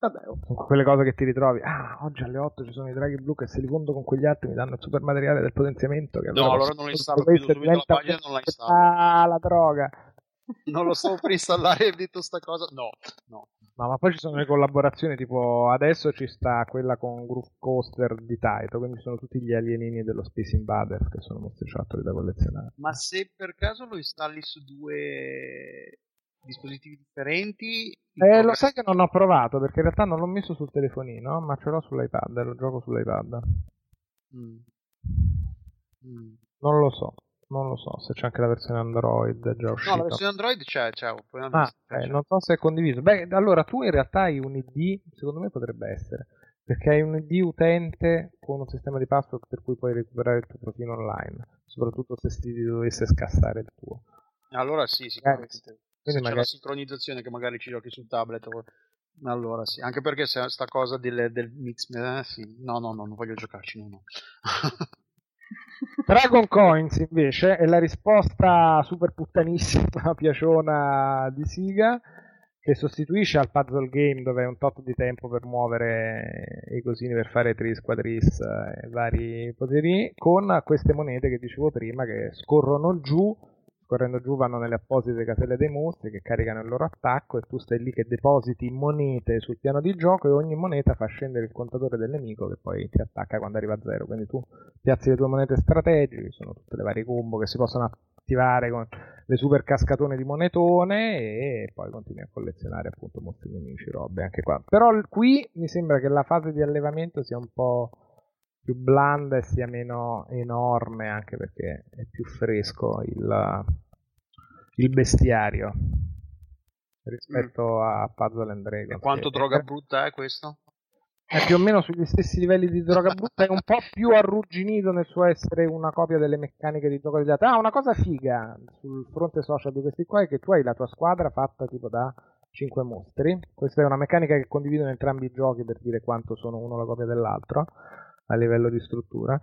G: Vabbè, oh.
I: Sono quelle cose che ti ritrovi, ah, oggi alle 8 ci sono i draghi blu che se li fondo con quegli altri mi danno il super materiale del potenziamento. Che
E: No, allora non lo installo più, subito la pagina non la installo.
I: Ah, la droga.
E: Non lo stavo per installare e detto sta cosa. No, no.
I: No, ma poi ci sono le collaborazioni, tipo adesso ci sta quella con Groove Coaster di Taito, quindi sono tutti gli alienini dello Space Invaders che sono mostriciattoli da collezionare.
E: Ma se per caso lo installi su due dispositivi differenti,
I: Eh, lo sai che non ho provato, perché in realtà non l'ho messo sul telefonino, ma ce l'ho sull'iPad, lo gioco sull'iPad.
E: Mm. Mm.
I: Non lo so, non lo so se c'è anche la versione Android già
E: No,
I: uscita.
E: la versione Android c'è, c'è.
I: Ah,
E: c'è.
I: non so se è condiviso. Beh, allora tu in realtà hai un ID, secondo me potrebbe essere, perché hai un ID utente con un sistema di password per cui puoi recuperare il tuo profilo online, soprattutto se ti dovesse scassare il tuo.
E: Allora sì, sicuramente. Se
I: Quindi
E: c'è la
I: magari
E: sincronizzazione che magari ci giochi sul tablet. o- Allora sì, anche perché se sta cosa del, del mix, eh, sì. no, no, no, non voglio giocarci, no, no.
I: Dragon Coins invece è la risposta super puttanissima piaciona di Siga che sostituisce al puzzle game dove hai un tot di tempo per muovere i cosini per fare tris, quadris eh, e vari poteri con queste monete che dicevo prima che scorrono giù scorrendo giù vanno nelle apposite caselle dei mostri che caricano il loro attacco e tu stai lì che depositi monete sul piano di gioco e ogni moneta fa scendere il contatore del nemico che poi ti attacca quando arriva a zero. Quindi tu piazzi le tue monete strategiche sono tutte le varie combo che si possono attivare con le super cascatone di monetone e poi continui a collezionare appunto mostri nemici robe anche qua. Però qui mi sembra che la fase di allevamento sia un po' più blanda e sia meno enorme anche perché è più fresco il, il bestiario rispetto a Puzzle and Dragons
E: Quanto
I: che-
E: droga brutta è questo?
I: è più o meno sugli stessi livelli di droga brutta, è un po' più arrugginito nel suo essere una copia delle meccaniche di gioco degli altri. Ah, una cosa figa sul fronte social di questi qua è che tu hai la tua squadra fatta tipo da 5 mostri. Questa è una meccanica che condividono entrambi i giochi per dire quanto sono uno la copia dell'altro a livello di struttura.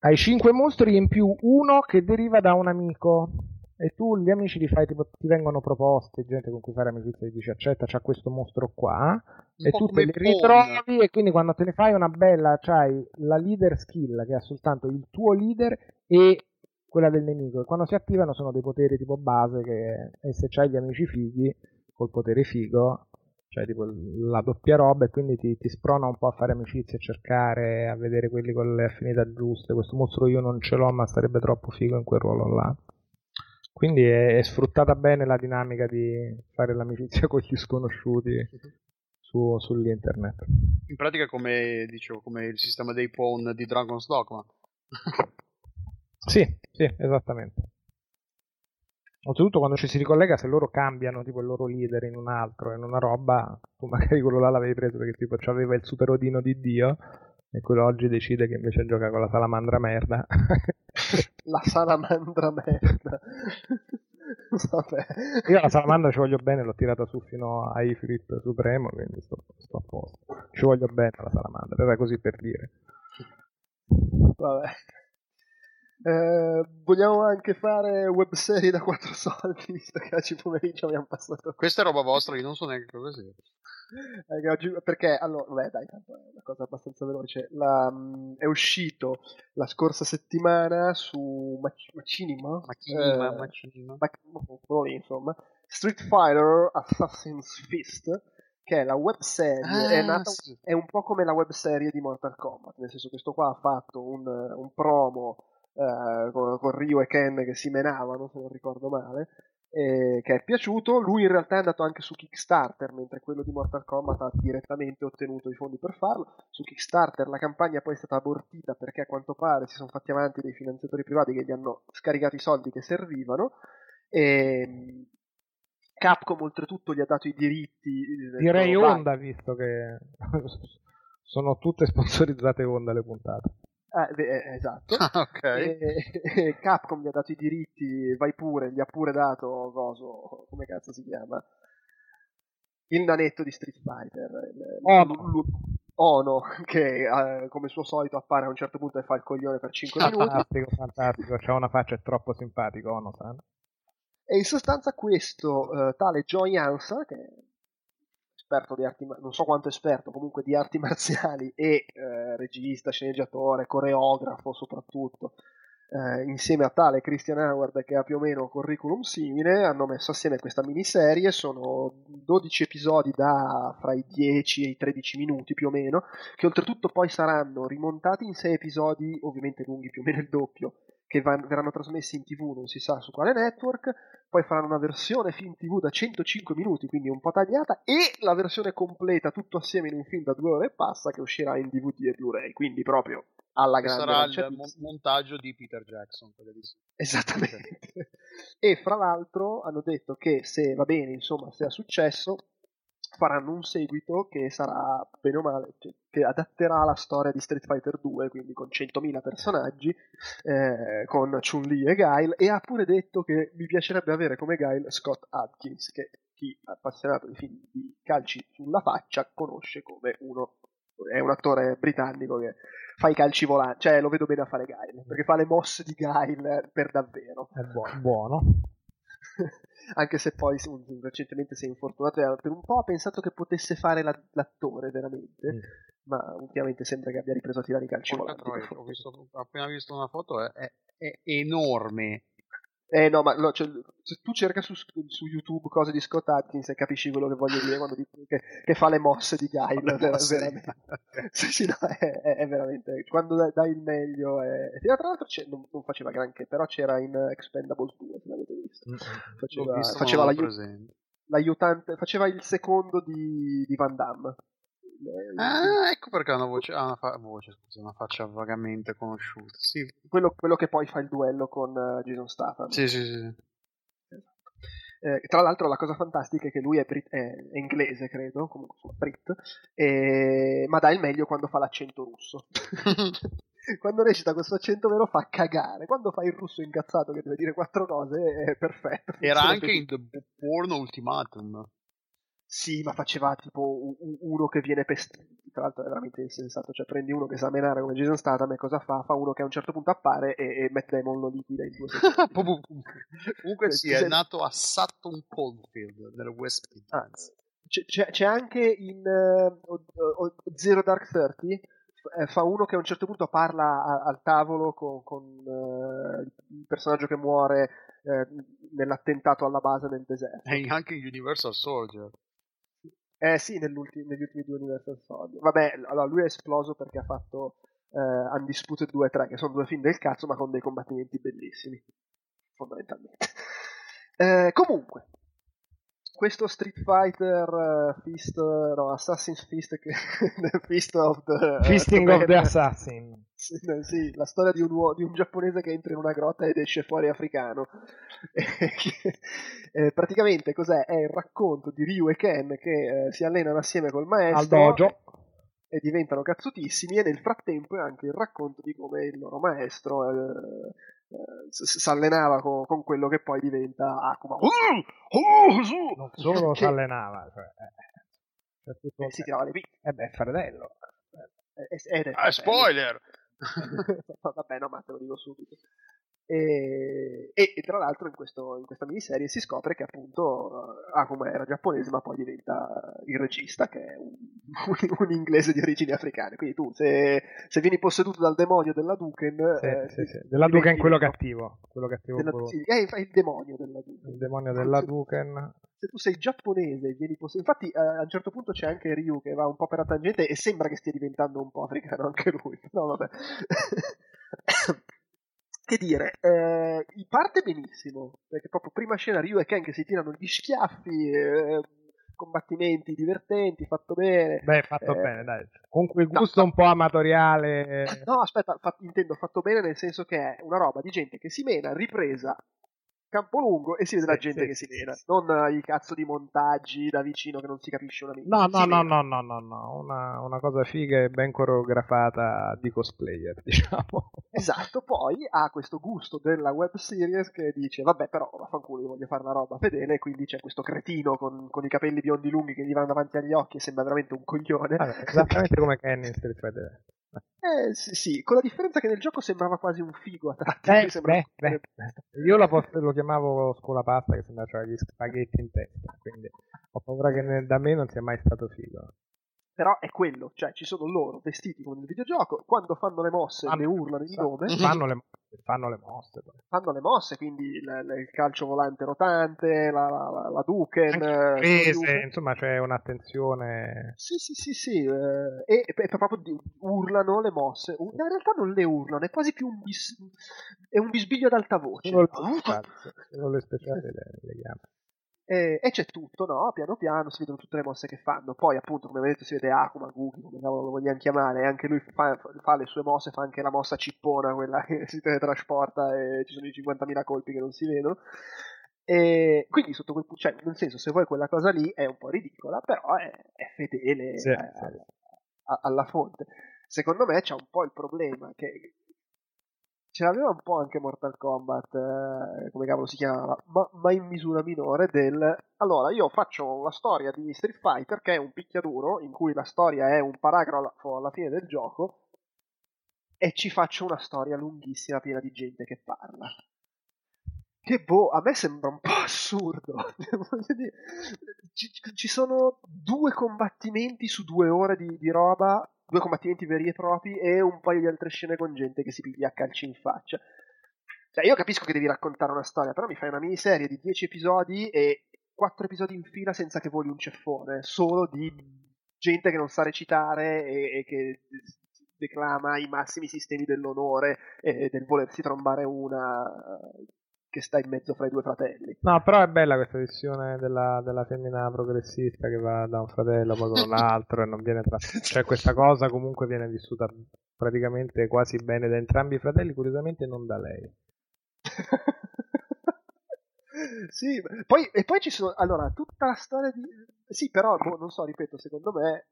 I: Hai 5 mostri in più uno che deriva da un amico. E tu gli amici li fai tipo ti vengono proposte, gente con cui fare amicizia e dici accetta, c'ha questo mostro qua.
E: Un
I: e tu te li ritrovi e quindi quando te ne fai una bella c'hai la leader skill che ha soltanto il tuo leader e quella del nemico. E quando si attivano sono dei poteri tipo base che e se c'hai gli amici fighi col potere figo cioè tipo la doppia roba e quindi ti, ti sprona un po' a fare amicizia a cercare a vedere quelli con le affinità giuste questo mostro io non ce l'ho ma sarebbe troppo figo in quel ruolo là quindi è, è sfruttata bene la dinamica di fare l'amicizia con gli sconosciuti su, sull'internet.
E: In pratica come dicevo, come il sistema dei pawn di Dragon's Dogma.
I: Sì, sì, esattamente. Oltretutto quando ci si ricollega, se loro cambiano tipo il loro leader in un altro, in una roba, tu magari quello là l'avevi preso perché tipo aveva il super odino di Dio e quello oggi decide che invece gioca con la salamandra merda.
G: La salamandra merda. Vabbè.
I: Io la salamandra ci voglio bene, l'ho tirata su fino a Ifrit Supremo, quindi sto, sto a posto. Ci voglio bene la salamandra, era così per dire.
G: Vabbè. Eh, vogliamo anche fare webserie da quattro soldi, visto che oggi pomeriggio abbiamo passato.
E: Questa è roba vostra, io non so neanche cosa sia.
G: Eh, oggi- perché allora, beh, dai, tanto è una cosa abbastanza veloce. La, mh, è uscito la scorsa settimana su Mac- Machinima,
E: Machinima,
G: eh,
E: Machinima.
G: Mac- insomma, Street Fighter Assassin's Fist, che è la webserie, è,
E: Ah,
G: nata,
E: sì.
G: è un po' come la webserie di Mortal Kombat, nel senso che questo qua ha fatto un, un promo eh, con, con Ryu e Ken che si menavano, se non ricordo male, eh, che è piaciuto. Lui in realtà è andato anche su Kickstarter, mentre quello di Mortal Kombat ha direttamente ottenuto i fondi per farlo. Su Kickstarter la campagna poi è stata abortita perché a quanto pare si sono fatti avanti dei finanziatori privati che gli hanno scaricato i soldi che servivano. E Capcom oltretutto gli ha dato i diritti. eh,
I: Direi Honda, visto che sono tutte sponsorizzate Honda le puntate.
G: Ah, beh, eh, esatto.
E: Ah, ok.
G: E, e Capcom gli ha dato i diritti, vai pure, gli ha pure dato coso, come cazzo si chiama? Il nanetto di Street Fighter.
I: Ono.
G: l- l- Ono, che eh, come suo solito appare a un certo punto e fa il coglione per 5 minuti.
I: Fantastico, fantastico. C'ha una faccia troppo simpatico, Ono san.
G: E in sostanza questo eh, tale Joy Ansa, che è esperto di arti, non so quanto esperto, comunque di arti marziali e eh, regista, sceneggiatore, coreografo soprattutto, eh, insieme a tale Christian Howard che ha più o meno un curriculum simile, hanno messo assieme questa miniserie, sono 12 episodi da fra i 10 e i 13 minuti più o meno, che oltretutto poi saranno rimontati in 6 episodi, ovviamente lunghi più o meno il doppio, che van- verranno trasmessi in tv, non si sa su quale network, poi faranno una versione film tv da 105 minuti, quindi un po' tagliata, e la versione completa tutto assieme in un film da due ore e passa che uscirà in DVD e Blu-ray, quindi proprio alla grande.
E: sarà il mon- montaggio di Peter Jackson.
G: Esattamente. E fra l'altro hanno detto che se va bene, insomma, se ha successo, faranno un seguito che sarà bene o male, cioè, che adatterà la storia di Street Fighter 2, quindi con 100.000 personaggi, eh, con Chun-Li e Guile, e ha pure detto che mi piacerebbe avere come Guile Scott Adkins, che chi è appassionato di film di calci sulla faccia conosce come uno è un attore britannico che fa i calci volanti, cioè lo vedo bene a fare Guile, perché fa le mosse di Guile per davvero.
I: È buo- buono.
G: Anche se poi recentemente si è infortunato e per un po' ha pensato che potesse fare la- l'attore veramente,
I: Mm.
G: ma ultimamente sembra che abbia ripreso a tirare i calci volanti.
E: ho, visto- appena visto una foto, è, è- è enorme.
G: Eh no, ma lo- cioè, se tu cerca su, su YouTube cose di Scott Atkins e capisci quello che voglio dire quando dico che, che fa le mosse di
E: di-
G: veramente. Sì, sì, no, è, è- è veramente quando dai, dai il meglio è... tra l'altro non, non faceva granché però c'era in Expendables 2 se l'avete visto
I: Mm.
G: faceva,
E: L'ho visto,
G: faceva l'aiu-
E: presente.
G: l'aiutante faceva il secondo di, di Van Damme
E: Ah, ecco perché ha una voce, ha una, fa- voce, scusa, una faccia vagamente conosciuta. Sì,
G: quello, quello che poi fa il duello con eh, Jason Statham
E: sì, sì. sì.
G: Eh, tra l'altro la cosa fantastica è che lui è, brit- è- inglese, credo, comunque insomma, Brit, e- ma dà il meglio quando fa l'accento russo. quando recita questo accento vero fa cagare. Quando fa il russo incazzato che deve dire quattro cose è perfetto.
E: Era anche in. The Porn Ultimatum.
G: Sì, ma faceva tipo uno che viene pestato. Tra l'altro è veramente insensato. Cioè, prendi uno che sa menare come Jason Statham e cosa fa? Fa uno che a un certo punto appare e, e Matt Damon lo liquida in due secondi.
E: Comunque sì, è
G: Se-
E: nato a Sutton Coldfield, nel West Midlands.
G: C'è, c'è- c'è anche in o- Zero Dark Thirty eh, fa uno che a un certo punto parla a- al tavolo con, con, eh, il personaggio che muore eh, nell'attentato alla base nel deserto.
E: E anche in Universal Soldier.
G: Eh sì, negli ultimi due Universal Soldier. Vabbè, allora lui è esploso perché ha fatto eh, Undisputed 2 e 3, che sono due film del cazzo, ma con dei combattimenti bellissimi. Fondamentalmente. Eh, comunque, questo Street Fighter eh, Fist, no, Assassin's Fist, che, the Fist of the...
I: Fisting of the Assassin.
G: Sì, la storia di un, uo- di un giapponese che entra in una grotta ed esce fuori africano. Eh, praticamente cos'è? È il racconto di Ryu e Ken che eh, si allenano assieme col maestro
I: Al dojo.
G: e diventano cazzutissimi e nel frattempo è anche il racconto di come il loro maestro eh, eh, si allenava con, con quello che poi diventa Akuma.
I: Non solo si allenava, cioè, eh,
G: eh, si tirava le picche.
I: Eh beh, fratello.
G: Eh, ed è
E: Ah, spoiler!
G: Vabbè, no, ma te lo dico subito. E, e, e tra l'altro in, questo, in, questa miniserie si scopre che appunto eh, Akuma era giapponese ma poi diventa il regista che è un, un, un inglese di origini africane. Quindi tu se, se, vieni posseduto dal demonio della Duken
I: sì,
G: eh,
I: sì, sì. della Duken quello cattivo quello cattivo
G: della, sì, è il demonio della Duken.
I: Il demonio della Duken.
G: se tu sei giapponese e vieni posseduto infatti eh, a un certo punto c'è anche Ryu che va un po' per la tangente e sembra che stia diventando un po' africano anche lui no vabbè che dire, eh, parte benissimo, perché proprio prima scena Ryu e Ken che si tirano gli schiaffi, eh, combattimenti divertenti, fatto bene.
I: Beh, fatto
G: eh,
I: bene, dai. Con quel gusto no, un po' amatoriale.
G: No, aspetta, fa, intendo fatto bene nel senso che è una roba di gente che si mena, ripresa, campo lungo e si vede la gente
I: sì,
G: che si mena,
I: sì.
G: non i cazzo di montaggi da vicino che non si capisce una minchia.
I: No, no, no, no, no, no, no, una, una cosa figa e ben coreografata di cosplayer, diciamo.
G: Esatto, poi ha questo gusto della web series che dice vabbè però vaffanculo io voglio fare una roba fedele quindi c'è questo cretino con, con i capelli biondi lunghi che gli vanno davanti agli occhi e sembra veramente un coglione.
I: Vabbè, esattamente come Ken in Street Fighter.
G: Eh sì, sì, con la differenza che nel gioco sembrava quasi un figo a tratti.
I: Beh,
G: mi sembrava-
I: beh, beh. Io lo, posso- lo chiamavo scuola pasta che sembra c'aveva gli spaghetti in testa, quindi ho paura che ne- da me non sia mai stato figo.
G: Però è quello, cioè ci sono loro vestiti come nel videogioco, quando fanno le mosse
I: Fanno-
G: ne urlano il nome,
I: Fanno le mosse, fanno le mosse. poi.
G: fanno le mosse, quindi il, il- calcio volante rotante, la, la, la Duken, eh,
I: Prese, insomma c'è un'attenzione...
G: Sì, sì, sì, sì, eh, e, e proprio di- urlano le mosse. In realtà non le urlano, è quasi più un, bis- è un bisbiglio ad alta voce.
I: Solo le, speciali, solo le speciali le, le chiamo.
G: E, e c'è tutto, no? Piano piano si vedono tutte le mosse che fanno. Poi, appunto, come vedete, si vede Akuma, Gugi, come lo vogliamo chiamare. e Anche lui fa, fa le sue mosse, fa anche la mossa cippona, quella che si teletrasporta e ci sono i 50.000 colpi che non si vedono. E quindi, sotto quel punto, cioè, nel senso, se vuoi quella cosa lì è un po' ridicola, però è, è fedele
I: Sì,
G: a-
I: sì.
G: a- alla fonte. Secondo me c'è un po' il problema che ce l'aveva un po' anche Mortal Kombat, eh, come cavolo si chiamava, ma, ma in misura minore del... Allora, io faccio la storia di Street Fighter, che è un picchiaduro, in cui la storia è un paragrafo alla fine del gioco, e ci faccio una storia lunghissima piena di gente che parla. Che boh, a me sembra un po' assurdo. Dire, ci, ci sono due combattimenti su due ore di, di roba, due combattimenti veri e propri e un paio di altre scene con gente che si piglia a calci in faccia. Cioè, io capisco che devi raccontare una storia, però mi fai una miniserie di 10 episodi e 4 episodi in fila senza che voli un ceffone, solo di gente che non sa recitare e, e che declama i massimi sistemi dell'onore e del volersi trombare una che sta in mezzo fra i due fratelli.
I: No, però è bella questa visione della, della femmina progressista che va da un fratello poi con un altro e non viene tra... Cioè questa cosa comunque viene vissuta praticamente quasi bene da entrambi i fratelli, curiosamente non da lei.
G: sì, poi, e poi ci sono, allora, tutta la storia di... Sì, però, boh, non so, ripeto, secondo me,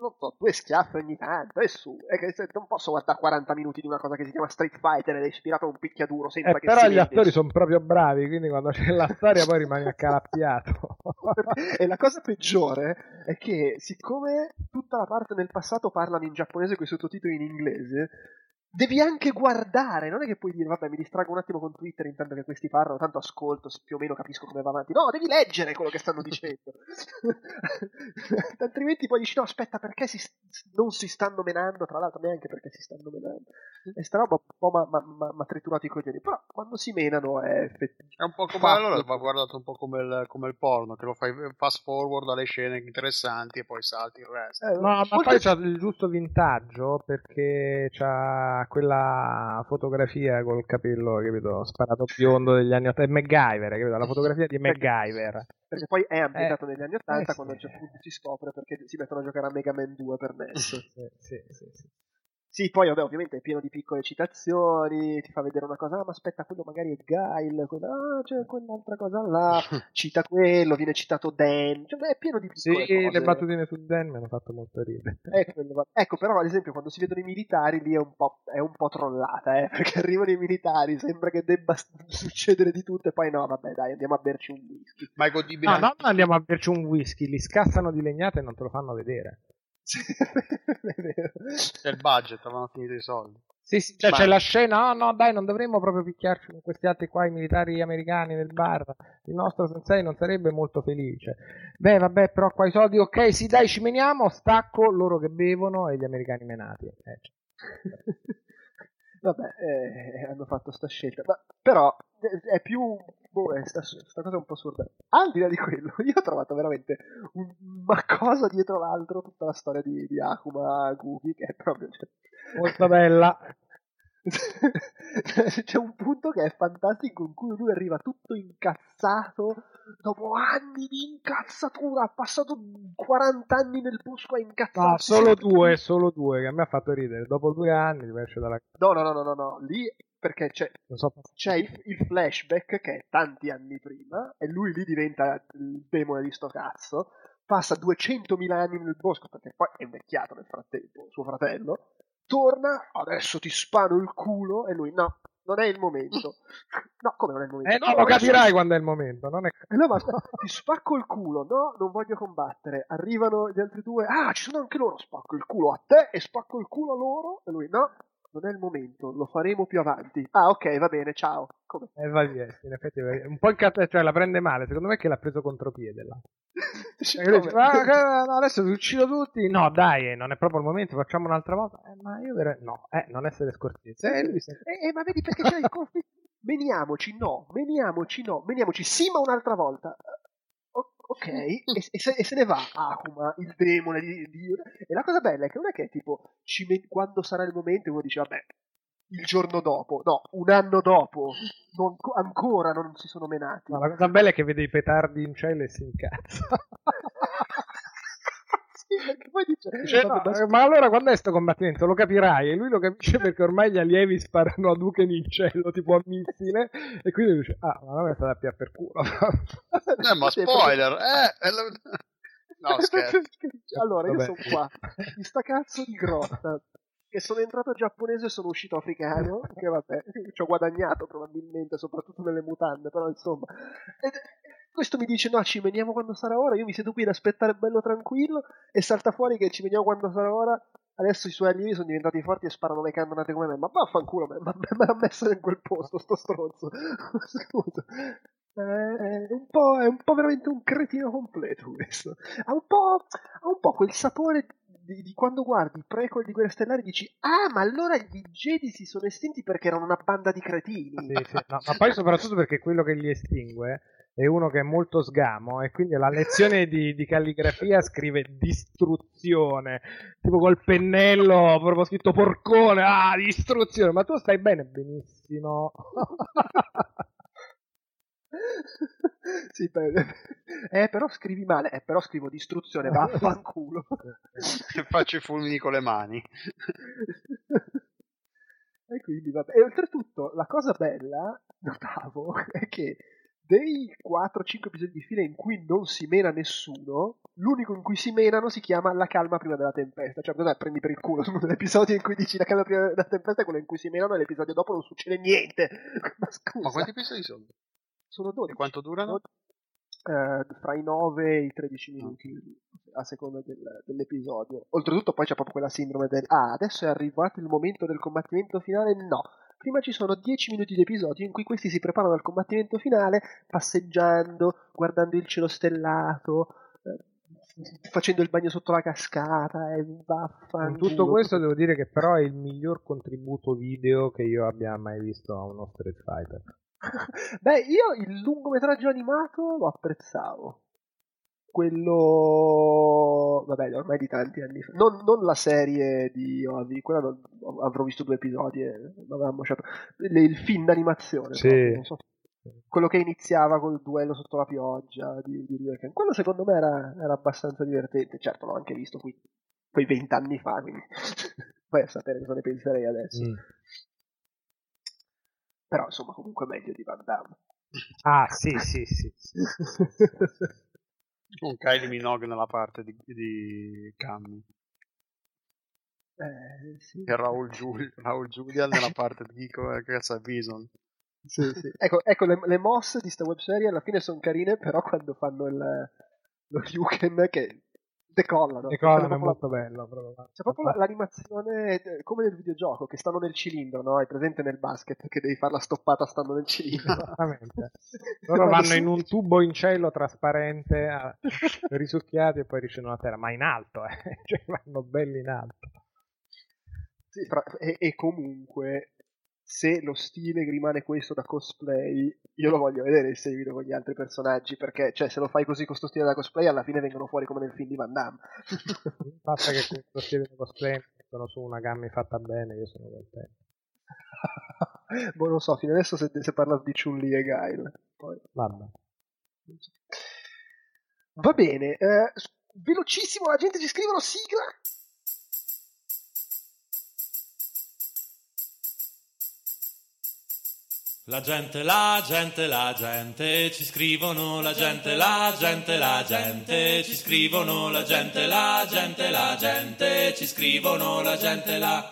G: non so, due schiaffi ogni tanto, e su, è che non posso guardare 40 minuti di una cosa che si chiama Street Fighter ed è ispirato a un picchiaduro, sembra
I: Eh,
G: che
I: però gli
G: vede.
I: attori sono proprio bravi, quindi quando c'è la storia poi rimani accalappiato.
G: e la cosa peggiore è che siccome tutta la parte nel passato parlano in giapponese con i sottotitoli in inglese, devi anche guardare, non è che puoi dire vabbè mi distraggo un attimo con Twitter intanto che questi parlano, tanto ascolto, più o meno capisco come va avanti. No, devi leggere quello che stanno dicendo. Altrimenti poi dici no aspetta perché si, non si stanno menando, tra l'altro neanche perché si stanno menando. E sta roba un po' ma, ma, ma, ma triturato i coglioni, però quando si menano è effettivamente...
E: È un po' come
G: fatto.
E: allora va guardato un po' come il, come il porno, che lo fai fast forward alle scene interessanti e poi salti il resto.
G: Eh,
I: No, ma poi c'ha il giusto vintaggio perché c'ha quella fotografia col capello, capito, sparato biondo degli anni 80, è MacGyver, capito? La fotografia di MacGyver.
G: perché poi è ambientato
I: Eh,
G: negli anni 80
I: eh,
G: quando a un
I: sì.
G: certo punto si scopre perché si mettono a giocare a Mega Man 2 per NES.
I: Sì, sì, sì, sì.
G: Sì, poi vabbè, ovviamente è pieno di piccole citazioni, ti fa vedere una cosa, ah, ma aspetta, quello magari è Guile, quella, ah, c'è quell'altra cosa là, cita quello, viene citato Dan, cioè è pieno di piccole
I: Sì,
G: cose.
I: le battutine su Dan mi hanno fatto molto ridere.
G: Va- Ecco, però ad esempio quando si vedono i militari lì è un po', è un po' trollata, eh, perché arrivano i militari, sembra che debba succedere di tutto e poi no, vabbè dai, andiamo a berci un whisky.
E: Ma è godibile
I: No, no, andiamo a berci un whisky, li scassano di legnate e non te lo fanno vedere.
E: C'è il budget, avevano finito i soldi.
I: Sì, sì, cioè c'è la scena, no, no, dai, non dovremmo proprio picchiarci con questi altri qua, i militari americani nel bar. Il nostro sensei non sarebbe molto felice. Beh, vabbè, però qua i soldi, ok, sì, dai, ci meniamo, stacco loro che bevono e gli americani menati. Eh, cioè.
G: Vabbè, eh, hanno fatto sta scelta, ma però è più boh, è sta, sta cosa è un po' assurda. Al di là di quello, io ho trovato veramente un, una cosa dietro l'altro tutta la storia di, di Akuma Gugi che è proprio cioè,
I: Molto bella.
G: c'è un punto che è fantastico in cui lui arriva tutto incazzato dopo anni di incazzatura, ha passato 40 anni nel bosco a incazzarsi.
I: solo due, solo due, che a me ha fatto ridere. Dopo due anni esce dalla...
G: No, no, no, no, no, no, lì perché c'è,
I: so,
G: c'è il, il flashback che è tanti anni prima e lui lì diventa il demone di sto cazzo, passa 200.000 anni nel bosco perché poi è invecchiato nel frattempo, suo fratello, torna, adesso ti spano il culo e lui no, non è il momento. No, come non è il momento?
I: Eh no, lo
G: adesso
I: capirai
G: ti-
I: quando è il momento, non è...
G: e no, ma ti spacco il culo, no, non voglio combattere. Arrivano gli altri due, ah, ci sono anche loro, spacco il culo a te e spacco il culo a loro. E lui, no, non è il momento, lo faremo più avanti. Ah, ok, va bene, ciao. Come?
I: Eh, va via, in effetti è un po' incazzato, cioè la prende male, secondo me è che l'ha preso contropiede là.
G: Dice?
I: "Ah, no, adesso vi uccido tutti. No, dai, eh, non è proprio il momento, facciamo un'altra volta. Eh, ma io vera- no, eh, non essere scortese. Eh, lui
G: Eh, eh, ma vedi perché c'è il conflitto? Meniamoci, no, meniamoci, no, meniamoci, sì, ma un'altra volta. Ok, e, e se, e se ne va Akuma, il demone di Dio. E la cosa bella è che non è che tipo ci met- quando sarà il momento uno dice vabbè, il giorno dopo, no, un anno dopo, non- ancora non si sono menati.
I: No, la cosa bella è che vede i petardi in cielo e si incazza.
G: dice,
I: Cioè, no, ma allora quando è sto combattimento? Lo capirai e lui lo capisce perché ormai gli allievi sparano a Duken in cielo tipo a missile e quindi dice ah ma non è stata più per culo
E: Eh, ma spoiler, eh, la- No, scherzo.
G: allora, io
I: Vabbè.
G: sono qua, in sta cazzo di grotta, che sono entrato giapponese e sono uscito africano, che vabbè, ci ho guadagnato probabilmente, soprattutto nelle mutande, però insomma... Ed- questo mi dice no, ci veniamo quando sarà ora, io mi siedo qui ad aspettare bello tranquillo e salta fuori che ci veniamo quando sarà ora, adesso i suoi allievi sono diventati forti e sparano le cannonate come me, ma vaffanculo, me, l'ha messo in quel posto, sto stronzo, scusa. È un, po', è un po' veramente un cretino completo questo. Ha un po', ha un po' quel sapore di, di quando guardi i prequel di Guerre Stellari dici ah ma allora gli Jedi si sono estinti perché erano una banda di cretini.
I: Sì, sì, no, ma poi soprattutto perché quello che li estingue è uno che è molto sgamo e quindi alla lezione di, di calligrafia scrive distruzione, tipo col pennello proprio scritto porcone, ah distruzione, ma tu stai bene? Benissimo.
G: sì, beh, eh, però scrivi male, eh, però scrivo distruzione, vaffanculo.
E: Faccio i fulmini con le mani.
G: e quindi vabbè. E oltretutto la cosa bella, notavo, è che dei 4-5 episodi di fila in cui non si mena nessuno, l'unico in cui si menano si chiama La calma prima della tempesta. Cioè, cos'è? Prendi per il culo. L'episodio in cui dici La calma prima della tempesta è quello in cui si menano e l'episodio dopo non succede niente. Ma scusa.
E: Ma quanti episodi sono?
G: Sono 12.
E: E quanto durano?
G: Eh, fra i 9 e i 13 minuti a seconda del- dell'episodio. Oltretutto, poi c'è proprio quella sindrome del ah, adesso è arrivato il momento del combattimento finale. No, prima ci sono 10 minuti di episodio in cui questi si preparano al combattimento finale passeggiando, guardando il cielo stellato. eh, Facendo il bagno sotto la cascata e
I: In
G: vaffanculo.
I: tutto questo devo dire che però è il miglior contributo video che io abbia mai visto a uno Street Fighter.
G: Beh, io il lungometraggio animato lo apprezzavo. Quello, vabbè, ormai di tanti anni fa. Non, non la serie di Ovi, quella non- avrò visto due episodi e mi aveva mosciato. Le- Il film d'animazione,
I: Sì.
G: so. quello che iniziava col duello sotto la pioggia di, di Ryu e Ken. Quello secondo me era, era abbastanza divertente. Certo, l'ho anche visto qui quei vent'anni fa, quindi poi a sapere cosa ne penserei adesso.
I: Mm.
G: Però insomma, comunque meglio di Van Damme.
I: Ah, sì, sì, sì.
E: Un Kylie Minogue nella parte di, di Cammi.
G: Eh, sì.
E: E Raul, Giul- Raul Julian nella parte di cazzo è Bison.
G: Sì, sì. Ecco, ecco, le, le mosse di sta webserie alla fine sono carine, però quando fanno il, lo Ryuken che decollano.
I: Decollano, è molto bello. Proprio.
G: C'è proprio la- l'animazione come nel videogioco, che stanno nel cilindro, no? Hai presente nel basket che devi fare la stoppata stando nel cilindro.
I: Esattamente. Loro vanno in un tubo in cielo trasparente, a- risucchiati e poi ricevono a terra, ma in alto, eh. cioè vanno belli in alto.
G: Sì, fra- e, e comunque, se lo stile rimane questo da cosplay, io lo voglio vedere il seguito con gli altri personaggi, perché cioè, se lo fai così con sto stile da cosplay, alla fine vengono fuori come nel film di Van Damme.
I: Basta che questo stile di cosplay mettono su una gamma fatta bene, io sono contento.
G: boh, non so, fino adesso se, se parla di Chun-Li e Gail. Poi...
I: Vabbè.
G: Va bene, eh, velocissimo, la gente ci scrivono sigla.
M: La gente, la gente, la gente, ci scrivono la gente, la gente, la gente, ci scrivono la gente, la gente, la gente, ci scrivono la gente, la...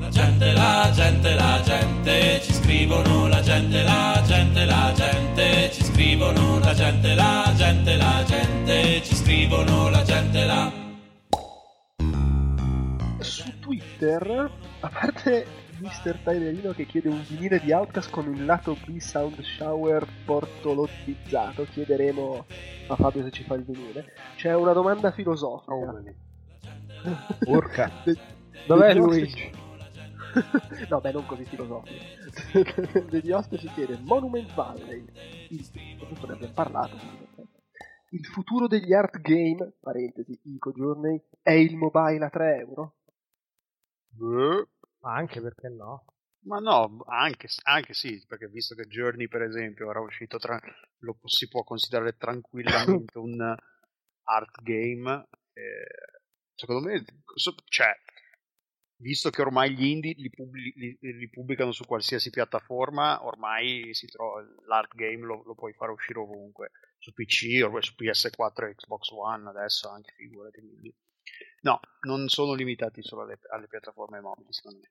M: La gente, la gente, la gente, ci scrivono la gente, la gente, la gente, ci scrivono la gente, la gente, la gente, ci scrivono la gente, la...
G: Su Twitter, a parte Mr. Tylerino che chiede un vinile di Outcast con il lato B Sound Shower portolottizzato, chiederemo a Fabio se ci fa il vinile. C'è una domanda filosofica.
I: Urca.
G: De-
I: Dov'è
G: degli
I: Luigi?
G: no, beh, non così filosofico. Degli ospiti chiede Monument Valley. Il, ne abbiamo parlato. Il futuro degli art game, parentesi, Ico Journey, è il mobile a 3 euro?
I: Ma anche perché no?
E: Ma no, anche, anche sì, perché visto che Journey, per esempio, era uscito tra, lo si può considerare tranquillamente un art game, eh, secondo me, cioè, visto che ormai gli indie li, pubblic- li- li pubblicano su qualsiasi piattaforma, ormai trova, l'art game lo, lo puoi fare uscire ovunque, su PC, su PS4 e Xbox One, adesso anche figurati. quindi. No, non sono limitati solo alle, alle piattaforme mobili, secondo me.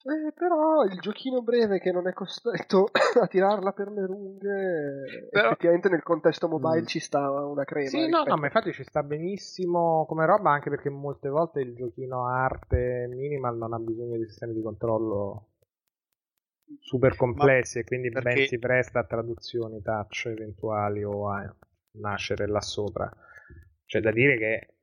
G: Eh, però il giochino breve che non è costretto a tirarla per le lunghe,
I: Però-
G: effettivamente nel contesto mobile
I: Mm.
G: ci sta una crema.
I: Sì, no,
G: rispetto-
I: no, ma infatti ci sta benissimo come roba anche perché molte volte il giochino arte minimal non ha bisogno di sistemi di controllo super complessi e quindi ben
E: perché-
I: si presta a traduzioni touch eventuali o a nascere là sopra. C'è da dire che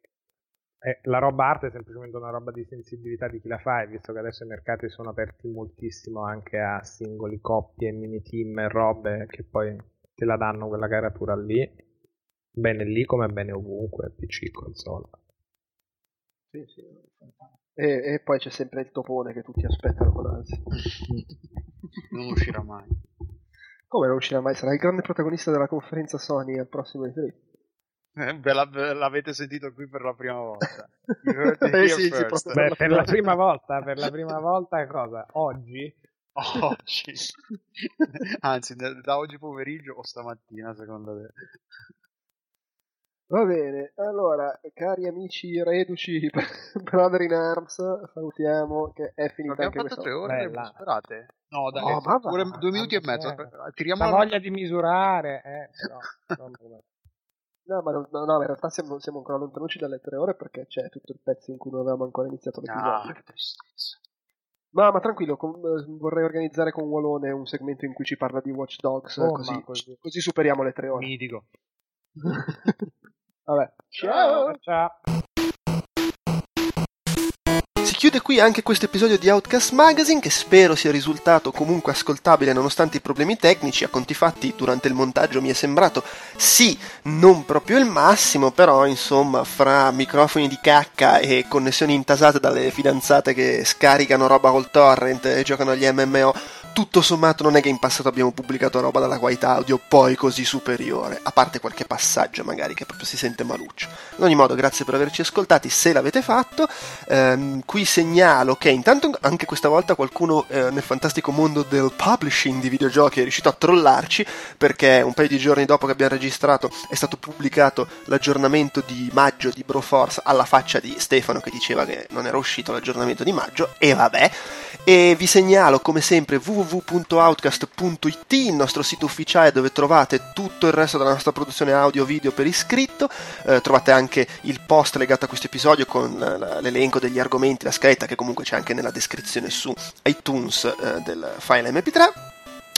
I: eh, la roba arte è semplicemente una roba di sensibilità di chi la fa e visto che adesso i mercati sono aperti moltissimo anche a singoli coppie, mini team e robe che poi te la danno quella caratura lì, bene lì come bene ovunque, PC, console.
G: Sì, sì, e, e poi c'è sempre il topone che tutti aspettano con ansia.
E: Non uscirà mai.
G: Come non uscirà mai? Sarà il grande protagonista della conferenza Sony al prossimo E3.
E: Ve la- ve l'avete sentito qui per la prima volta.
G: Eh sì.
I: Beh, per la prima volta, per la prima volta cosa? Oggi?
E: Oggi. Anzi, da da oggi pomeriggio o stamattina, secondo te.
G: Va bene, allora, cari amici reduci, brother in arms, salutiamo che è finita
E: Abbiamo
G: anche
E: fatto
G: questa
E: tre ore,
I: Bella.
E: sperate? No, dai,
G: Oh, ma va.
E: due, minuti e mezzo.
I: Eh,
E: Tiriamo
I: La
E: la-
I: voglia di misurare, eh, però, non
G: No, ma no, no, in realtà siamo, siamo ancora lontanucci dalle tre ore perché c'è tutto il pezzo in cui non avevamo ancora iniziato l'episodio.
E: Ah, che tristezza.
G: No, ma tranquillo, con- eh, vorrei organizzare con Walone un segmento in cui ci parla di Watch Dogs,
I: Oh,
G: così,
I: ma così.
G: così superiamo le tre ore.
E: Mitico.
G: Vabbè, ciao!
I: Ciao.
A: Si chiude qui anche questo episodio di Outcast Magazine che spero sia risultato comunque ascoltabile nonostante i problemi tecnici. A conti fatti durante il montaggio mi è sembrato sì, non proprio il massimo, però insomma fra microfoni di cacca e connessioni intasate dalle fidanzate che scaricano roba col torrent e giocano agli MMO, tutto sommato non è che in passato abbiamo pubblicato roba dalla qualità audio poi così superiore, a parte qualche passaggio magari che proprio si sente maluccio. In ogni modo, grazie per averci ascoltati, se l'avete fatto. Ehm, qui segnalo che intanto anche questa volta qualcuno eh, nel fantastico mondo del publishing di videogiochi è riuscito a trollarci perché un paio di giorni dopo che abbiamo registrato è stato pubblicato l'aggiornamento di maggio di Broforce alla faccia di Stefano che diceva che non era uscito l'aggiornamento di maggio e vabbè. E vi segnalo come sempre www www.outcast.it, il nostro sito ufficiale dove trovate tutto il resto della nostra produzione audio-video per iscritto. Eh, trovate anche il post legato a questo episodio con eh, l'elenco degli argomenti, la scaletta che comunque c'è anche nella descrizione su iTunes eh, del file MP3.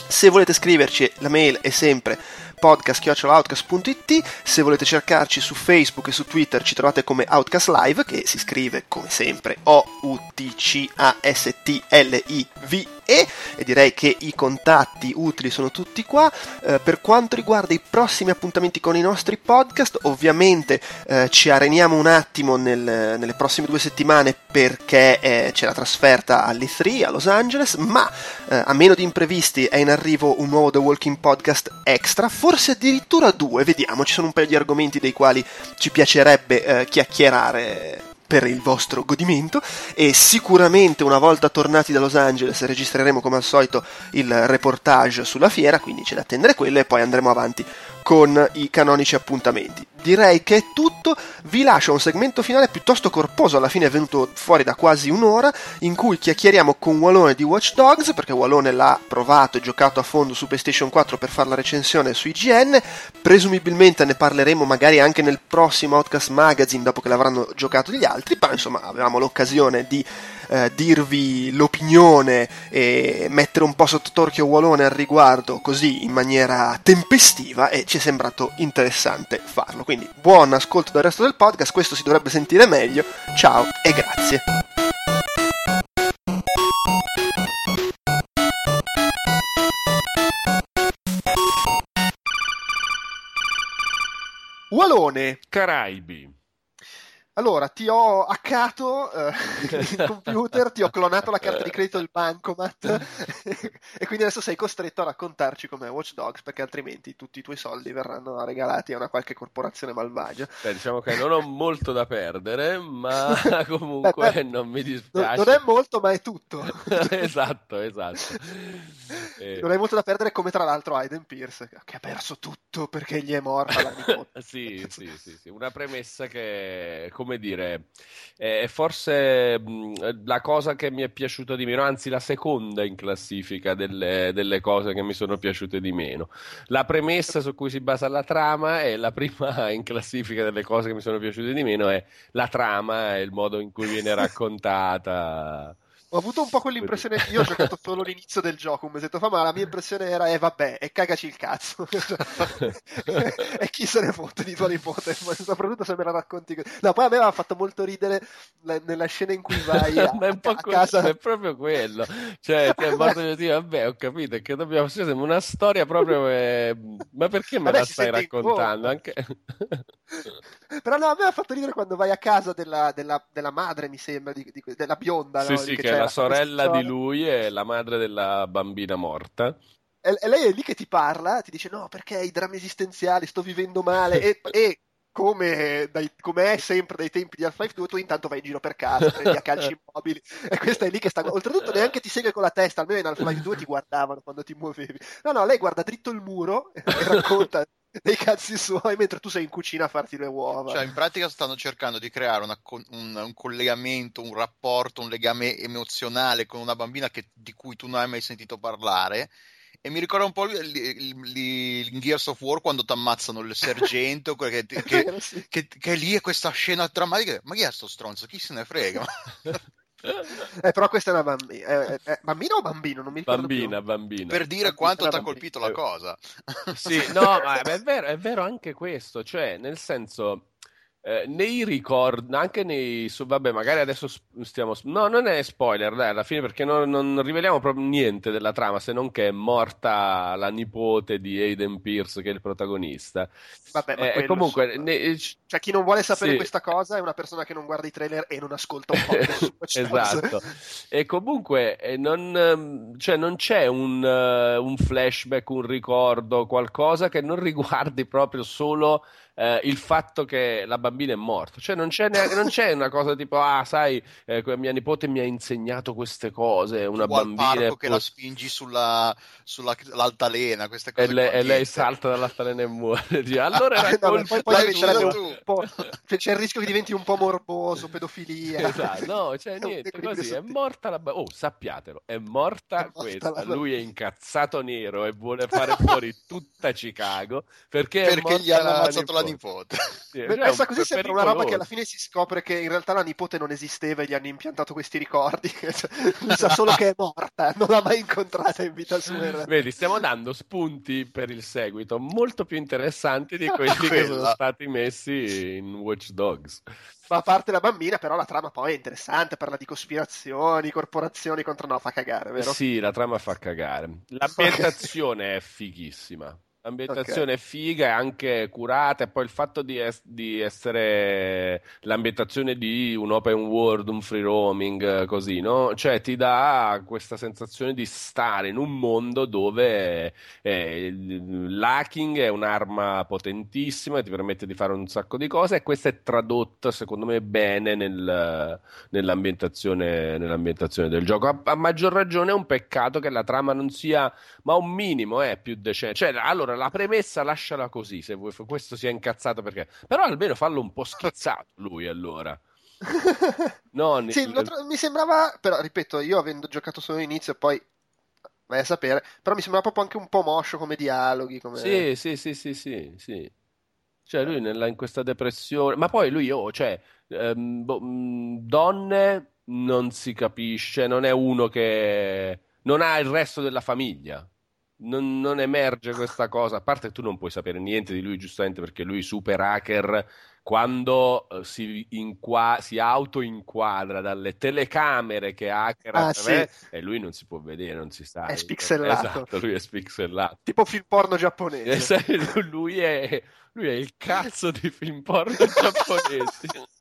A: Se volete scriverci, la mail è sempre podcast.outcast.it se volete cercarci su Facebook e su Twitter ci trovate come Outcast Live che si scrive come sempre O-U-T-C-A-S-T-L-I-V e, direi che i contatti utili sono tutti qua. Eh, per quanto riguarda i prossimi appuntamenti con i nostri podcast, ovviamente eh, ci areniamo un attimo nel, nelle prossime due settimane perché eh, c'è la trasferta all'E3 a Los Angeles, ma eh, a meno di imprevisti è in arrivo un nuovo The Walking Podcast extra, forse addirittura due, vediamo, ci sono un paio di argomenti dei quali ci piacerebbe eh, chiacchierare per il vostro godimento e sicuramente una volta tornati da Los Angeles registreremo come al solito il reportage sulla fiera, quindi c'è da attendere quello e poi andremo avanti con i canonici appuntamenti. Direi che è tutto, vi lascio un segmento finale piuttosto corposo, alla fine è venuto fuori da quasi un'ora, in cui chiacchieriamo con Wallone di Watch Dogs, perché Wallone l'ha provato e giocato a fondo su PlayStation 4 per fare la recensione su IGN, presumibilmente ne parleremo magari anche nel prossimo Outcast Magazine dopo che l'avranno giocato gli altri, però insomma avevamo l'occasione di eh, dirvi l'opinione e mettere un po' sotto torchio Wallone al riguardo così in maniera tempestiva e ci è sembrato interessante farlo. Quindi buon ascolto del resto del podcast, questo si dovrebbe sentire meglio. Ciao e grazie. Wallone.
N: Caraibi.
A: Allora, ti ho hackato eh, il computer, ti ho clonato la carta di credito del bancomat e quindi adesso sei costretto a raccontarci com'è Watch Dogs perché altrimenti tutti i tuoi soldi verranno regalati a una qualche corporazione malvagia.
N: Beh, diciamo che non ho molto da perdere, ma comunque beh, non mi dispiace.
A: Non è molto, ma è tutto.
N: esatto, esatto.
A: Eh. Non hai molto da perdere come tra l'altro Aiden Pierce che ha perso tutto perché gli è morta la nipote.
N: sì, sì, sì, sì, una premessa che come dire, è forse la cosa che mi è piaciuta di meno, anzi la seconda in classifica delle, delle, cose che mi sono piaciute di meno. La premessa su cui si basa la trama e la prima in classifica delle cose che mi sono piaciute di meno è la trama e il modo in cui viene raccontata.
A: Ho avuto un po' quell'impressione, io ho giocato solo l'inizio del gioco un mesetto fa, ma la mia impressione era, eh vabbè, e cagaci il cazzo. e chi se ne fotte di tua nipote, soprattutto se me la racconti così. No, poi a me aveva fatto molto ridere la, nella scena in cui vai a,
N: ma è, un po
A: a casa.
N: è proprio quello. Cioè, ti è morto di dire, vabbè, ho capito, che dobbiamo, sembra una storia proprio... Eh... Ma perché me vabbè, la stai raccontando? Anche...
A: Però no, a me ha fatto ridere quando vai a casa della, della, della madre, mi sembra, di, di, della bionda.
N: Sì,
A: no?
N: sì, che, che la sorella di lui e la madre della bambina morta.
A: E, e, lei è lì che ti parla, ti dice no, perché i drammi esistenziali, sto vivendo male e, e come, dai, come, è sempre dai tempi di Half-Life 2, tu intanto vai in giro per casa, prendi a calci immobili e questa è lì che sta... Oltretutto neanche ti segue con la testa, almeno in Half-Life 2 ti guardavano quando ti muovevi. No, no, lei guarda dritto il muro e racconta dei cazzi suoi mentre tu sei in cucina a farti le uova.
E: Cioè, in pratica stanno cercando di creare una, un, un, collegamento, un rapporto, un legame emozionale con una bambina che, di cui tu non hai mai sentito parlare. E mi ricorda un po' in Gears of War quando ti ammazzano il sergento, che, che, che, che, che lì è questa scena drammatica. Ma chi è sto stronzo? Chi se ne frega?
A: Eh, però questa è una bambina. Eh, eh, bambina o bambino? Non mi ricordo
N: bambina,
A: più.
N: bambina.
E: Per dire quanto ti ha colpito la cosa.
N: sì, no, ma è vero, è vero anche questo. Cioè, nel senso, eh, nei ricordi, anche nei. Su, vabbè, magari adesso stiamo. No, non è spoiler, dai, alla fine, perché non, non, riveliamo proprio niente della trama, se non che è morta la nipote di Aiden Pierce, che è il protagonista.
A: Vabbè, ma
N: eh, comunque. Ne,
A: cioè, chi non vuole sapere sì. questa cosa è una persona che non guarda i trailer e non ascolta un po'.
N: esatto. e comunque, eh, non, ehm, cioè, non c'è un, un flashback, un ricordo, qualcosa che non riguardi proprio solo eh, il fatto che la bambina è morta. Cioè, non c'è, neanche, non c'è una cosa tipo, ah, sai, eh, mia nipote mi ha insegnato queste cose. Una
K: al
N: bambina.
K: parco
N: è
K: che la spingi sulla, sull'altalena, queste cose
N: e lei,
K: qua.
N: e lei salta dall'altalena e muore. Dice, allora era
G: No, ma poi, poi cioè, c'è il rischio che diventi un po' morboso, pedofilia.
N: Esatto, no, cioè
G: È un
N: niente, così è morta la bambina. Oh, sappiatelo, è morta
G: È morta
N: questa.
G: la
N: Lui è incazzato nero e vuole fare fuori tutta Chicago perché, è
K: Perché gli hanno ammazzato la nipote.
N: Sì,
G: Beh,
N: cioè,
G: così
N: è
G: sembra una roba che alla fine si scopre che in realtà la nipote non esisteva e gli hanno impiantato questi ricordi. Cioè, lui sa solo che è morta, non l'ha mai incontrata in vita sua.
N: Vedi, stiamo dando spunti per il seguito molto più interessanti di quelli che sono stati messi in Watch Dogs.
G: Ma a parte la bambina, però la trama poi è interessante, parla di cospirazioni, corporazioni contro... No, fa cagare, vero?
N: Sì, la trama fa cagare. L'ambientazione è fighissima. L'ambientazione è figa, è anche curata, e poi il fatto di, es- di essere l'ambientazione di un open world, un free roaming, eh, così, no? Cioè ti dà questa sensazione di stare in un mondo dove eh, l'hacking è un'arma potentissima, ti permette di fare un sacco di cose, e questa è tradotta, secondo me, bene nel- nell'ambientazione, nell'ambientazione del gioco. A, a maggior ragione è un peccato che la trama non sia, ma un minimo è più decente. Cioè, allora la premessa lasciala così, se vuoi, questo sia incazzato perché. Però almeno fallo un po' schizzato lui allora. Non
G: Sì, lo tro- mi sembrava, però ripeto, io avendo giocato solo all'inizio, poi vai a sapere, però mi sembrava proprio anche un po' moscio come dialoghi, come...
N: Sì, sì, sì, sì, sì, sì. Cioè lui nella- in questa depressione, ma poi lui, oh, cioè, ehm, boh, mh, donne non si capisce, non è uno che non ha il resto della famiglia. Non, non emerge questa cosa, a parte che tu non puoi sapere niente di lui giustamente perché lui super hacker quando eh, si, inqua- si auto-inquadra dalle telecamere che hacker
G: Ah,
N: attraverso e lui non si può vedere, non si sa.
G: È spixellato.
N: Esatto, lui è spixellato.
G: Tipo film porno
N: Eh,
G: giapponese.
N: sai, lui è, lui è il cazzo di film porno giapponesi.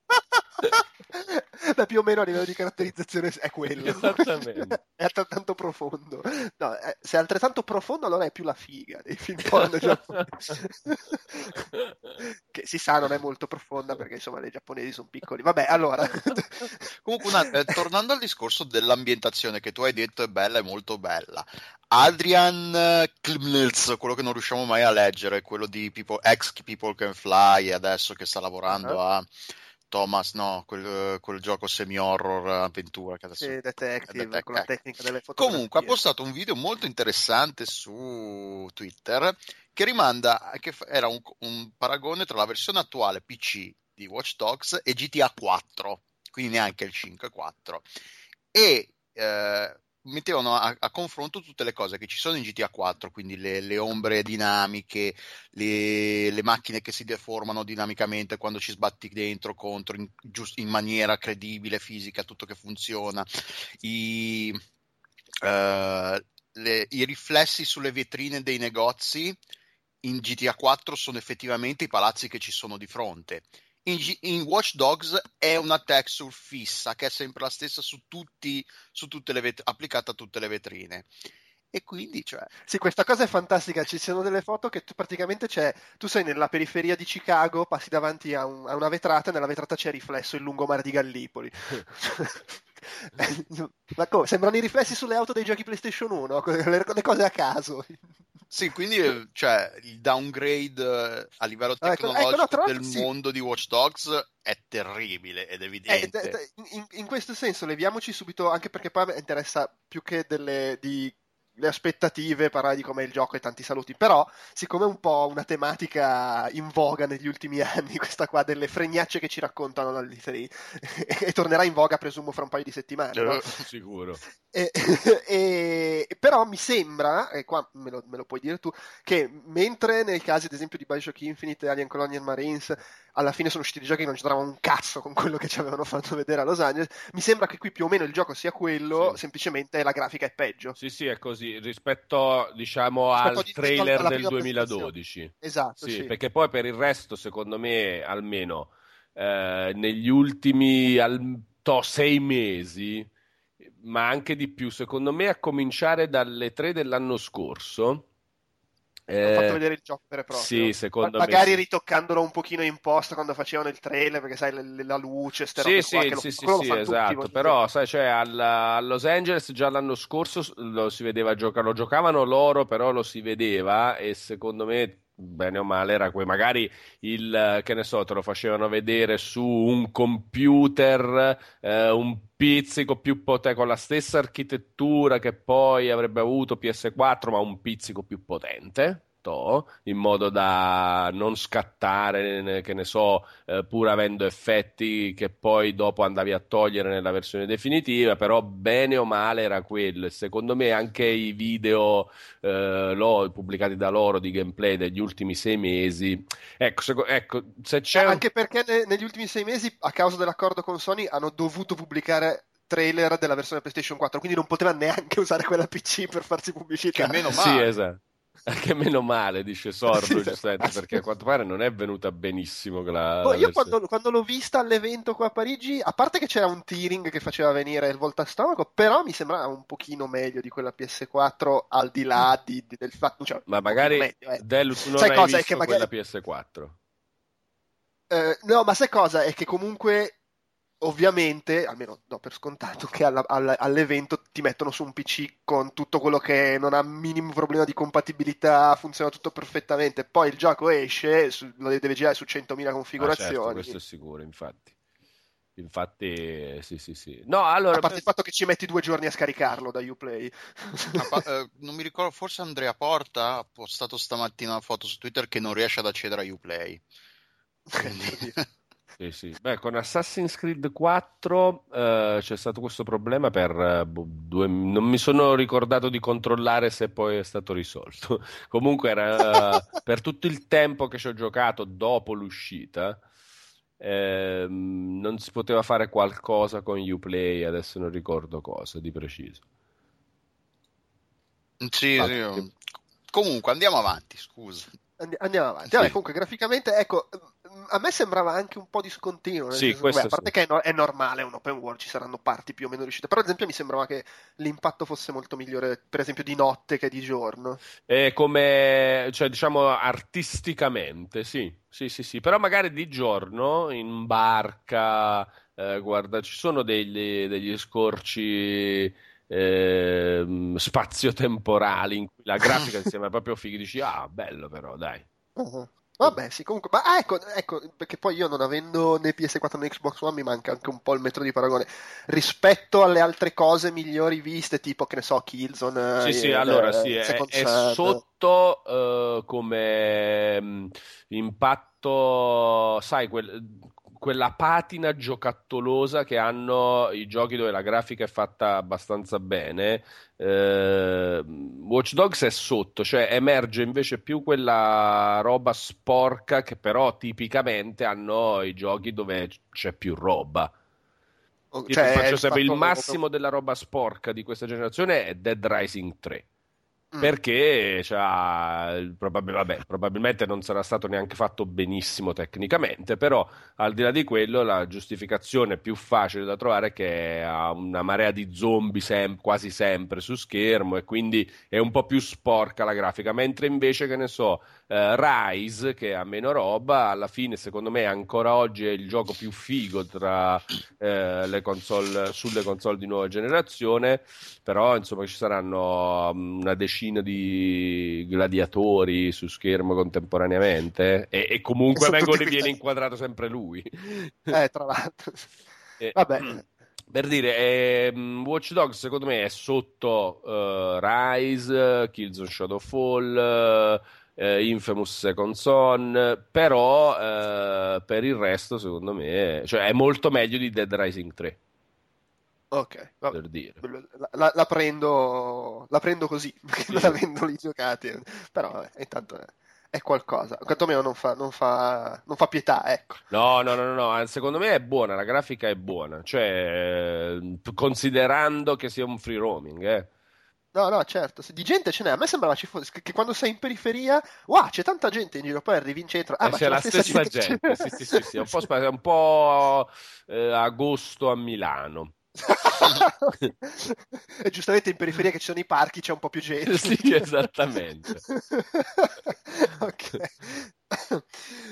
G: Beh, più o meno a livello di caratterizzazione è quello.
N: Esattamente.
G: è altrettanto profondo. No, eh, se è altrettanto profondo, allora è più la figa dei film porno giapponesi. che si sa non è molto profonda perché insomma i giapponesi sono piccoli. Vabbè, allora.
K: Comunque, una- eh, tornando al discorso dell'ambientazione che tu hai detto è bella, è molto bella. Adrian Klimnitz, quello che non riusciamo mai a leggere, quello di People, ex People Can Fly, adesso che sta lavorando
G: Ah.
K: a Thomas, no, quel, quel gioco semi-horror avventura che adesso
G: Sì, detective,
K: Detective,
G: con la
K: ecco.
G: tecnica delle fotografie.
K: Comunque ha postato un video molto interessante su Twitter che rimanda, che era un, un paragone tra la versione attuale PC di Watch Dogs e GTA 4, quindi neanche il 5.4, e eh, mettevano a, a confronto tutte le cose che ci sono in GTA 4, quindi le, le ombre dinamiche, le, le macchine che si deformano dinamicamente quando ci sbatti dentro, contro, in, giust- in maniera credibile, fisica, tutto che funziona, i, eh, le- i riflessi sulle vetrine dei negozi in GTA 4 sono effettivamente i palazzi che ci sono di fronte. In, in Watch Dogs è una texture fissa che è sempre la stessa su tutti, su tutte le vet- applicata a tutte le vetrine. E quindi, cioè,
G: Sì, questa cosa è fantastica. Ci sono delle foto che tu praticamente c'è. Tu sei nella periferia di Chicago, passi davanti a, un- a una vetrata e nella vetrata c'è riflesso il lungomare di Gallipoli. Ma come? Sembrano i riflessi sulle auto dei giochi PlayStation 1, le, le cose a caso.
K: Sì, quindi eh, cioè, il downgrade eh, a livello
G: ecco,
K: tecnologico
G: ecco, no, tra
K: del
G: sì.
K: mondo di Watch Dogs è terribile ed
G: Eh,
K: evidente.
G: d- d- in, in questo senso leviamoci subito, anche perché poi me interessa più che delle di, le aspettative, parlare di com'è il gioco e tanti saluti, però siccome è un po' una tematica in voga negli ultimi anni, questa qua delle fregnacce che ci raccontano dall'E3, e tornerà in voga presumo fra un paio di settimane, no?
N: Sicuro.
G: E- e- però mi sembra, e qua me lo, me lo puoi dire tu, che mentre nei casi ad esempio di Bioshock Infinite Alien Colonial Marines alla fine sono usciti giochi che non c'entravano un cazzo con quello che ci avevano fatto vedere a Los Angeles, mi sembra che qui più o meno il gioco sia quello, semplicemente la grafica è peggio.
N: Sì, sì, è così, rispetto, diciamo,
G: Rispetto
N: al
G: di-
N: trailer del
G: prima
N: 2012.
G: Esatto,
N: Sì,
G: sì.
N: perché poi per il resto, secondo me, almeno eh, negli ultimi al- to, sei mesi, ma anche di più, secondo me, a cominciare dalle tre dell'anno scorso,
G: Hanno fatto vedere il gioco vero e proprio.
N: Sì, secondo
G: Ma-
N: me
G: Magari
N: sì.
G: ritoccandolo un pochino in post quando facevano il trailer, perché sai, le- la luce, ste
N: Sì,
G: robe
N: sì,
G: qua,
N: sì, sì,
G: lo
N: sì,
G: tutti,
N: esatto.
G: voglio
N: Però, sai, cioè, al- a Los Angeles già l'anno scorso lo si vedeva giocare, lo giocavano loro, però lo si vedeva e secondo me, bene o male, era que- magari il, che ne so, te lo facevano vedere su un computer, eh, un pizzico più potente, con la stessa architettura che poi avrebbe avuto PS4, ma un pizzico più potente. To, In modo da non scattare, che ne so, eh, pur avendo effetti che poi dopo andavi a togliere nella versione definitiva, però bene o male era quello. E secondo me anche i video eh, lo- pubblicati da loro di gameplay degli ultimi sei mesi, ecco, seco- ecco, se c'è un-
G: Anche perché ne- negli ultimi sei mesi, a causa dell'accordo con Sony, hanno dovuto pubblicare trailer della versione PlayStation 4, quindi non poteva neanche usare quella PC per farsi pubblicità.
N: Sì, esatto. Che meno male, dice Sordo, giustamente, perché a quanto pare non è venuta benissimo la,
G: Boh,
N: la
G: io quando, quando l'ho vista all'evento qua a Parigi, a parte che c'era un tearing che faceva venire il volta a stomaco, però mi sembrava un pochino meglio di quella PS4, al di là di- di- del fatto... Cioè,
N: Ma magari,
G: meglio, eh.
N: Del, tu non
G: Sai
N: hai
G: cosa? È
N: visto
G: che magari-
N: quella PS4.
G: Eh, no, ma sai cosa? È che comunque, ovviamente, almeno do per scontato, che alla- alla- all'evento ti mettono su un PC con tutto quello che non ha minimo problema di compatibilità, funziona tutto perfettamente. Poi il gioco esce, su- lo deve girare su 100.000
N: Ah, certo,
G: configurazioni.
N: questo è sicuro, infatti. Infatti, eh, sì, sì, sì. No, allora,
G: A parte il fatto che ci metti due giorni a scaricarlo da Uplay.
K: Pa- eh, non mi ricordo, forse Andrea Porta ha postato stamattina una foto su Twitter che non riesce ad accedere a Uplay. Quindi-
N: Sì, sì. Beh, con Assassin's Creed 4 eh, c'è stato questo problema per eh, boh, due... Non mi sono ricordato di controllare se poi è stato risolto. Comunque era eh, per tutto il tempo che ci ho giocato dopo l'uscita, ehm, non si poteva fare qualcosa con Uplay, adesso non ricordo cosa di preciso.
K: Sì,
N: Ah,
K: sì, Comunque, andiamo avanti, scusa.
G: Andi- Andiamo avanti.
N: Sì.
G: Vabbè, comunque, graficamente, ecco, mm, a me sembrava anche un po' discontinuo.
N: Sì,
G: senso, beh, a parte
N: sì.
G: che è, no- è normale, un open world, ci saranno parti più o meno riuscite. Però, ad esempio, mi sembrava che l'impatto fosse molto migliore, per esempio, di notte che di giorno.
N: E come, cioè, diciamo, artisticamente, sì, sì, sì, sì, però magari di giorno in barca, eh, guarda, ci sono degli, degli scorci ehm, spazio-temporali in cui la grafica ti sembra proprio figa, dici, ah, bello però, dai.
G: Uh-huh. Vabbè, sì, comunque, ma ah, ecco, ecco, perché poi io non avendo né PS4 né Xbox One mi manca anche un po' il metro di paragone rispetto alle altre cose migliori viste, tipo, che ne so, Killzone,
N: Sì,
G: eh,
N: sì,
G: eh,
N: allora sì, è, è sotto eh, come mh, impatto, sai, quel- quella patina giocattolosa che hanno i giochi dove la grafica è fatta abbastanza bene. Eh, Watch Dogs è sotto, cioè emerge invece più quella roba sporca che però tipicamente hanno i giochi dove c'è più roba.
G: Oh,
N: Io
G: cioè,
N: faccio
G: il
N: sapere il massimo della roba sporca di questa generazione è Dead Rising 3.
G: Mm.
N: Perché il- probab- vabbè, probabilmente non sarà stato neanche fatto benissimo tecnicamente, però al di là di quello la giustificazione più facile da trovare è che ha una marea di zombie sem- quasi sempre su schermo e quindi è un po' più sporca la grafica, mentre invece che ne so, eh, Rise che ha meno roba, alla fine secondo me ancora oggi è il gioco più figo tra eh, le console, sulle console di nuova generazione, però insomma ci saranno um, una decina di gladiatori su schermo contemporaneamente e, e comunque vengono, viene inquadrato sempre lui.
G: Eh, tra l'altro.
N: Eh,
G: Vabbè.
N: Per dire, ehm, Watch Dogs secondo me è sotto eh, Rise, Killzone Shadowfall, eh, Infamous Second Son, però eh, per il resto secondo me cioè, è molto meglio di Dead Rising 3,
G: Ok, vabbè.
N: per dire.
G: La, la- prendo, la prendo così, perché non avendoli giocati. Però vabbè, intanto è, qualcosa. Quantomeno non fa, non fa, non fa pietà, ecco.
N: No, no, no, no, no, eh, secondo me è buona, la grafica è buona, cioè eh, considerando che sia un free roaming, eh.
G: No, no, certo, sì, di gente ce n'è. A me sembrava ci fosse, che, che quando sei in periferia, wow, c'è tanta gente in giro, poi arrivi in centro. Ah,
N: Eh,
G: ma
N: c'è la stessa gente, sì, sì, sì, sì, è un po', è un po' eh, agosto a Milano.
G: e giustamente in periferia che ci sono i parchi c'è un po' più gente.
N: Sì, esattamente.
G: ok.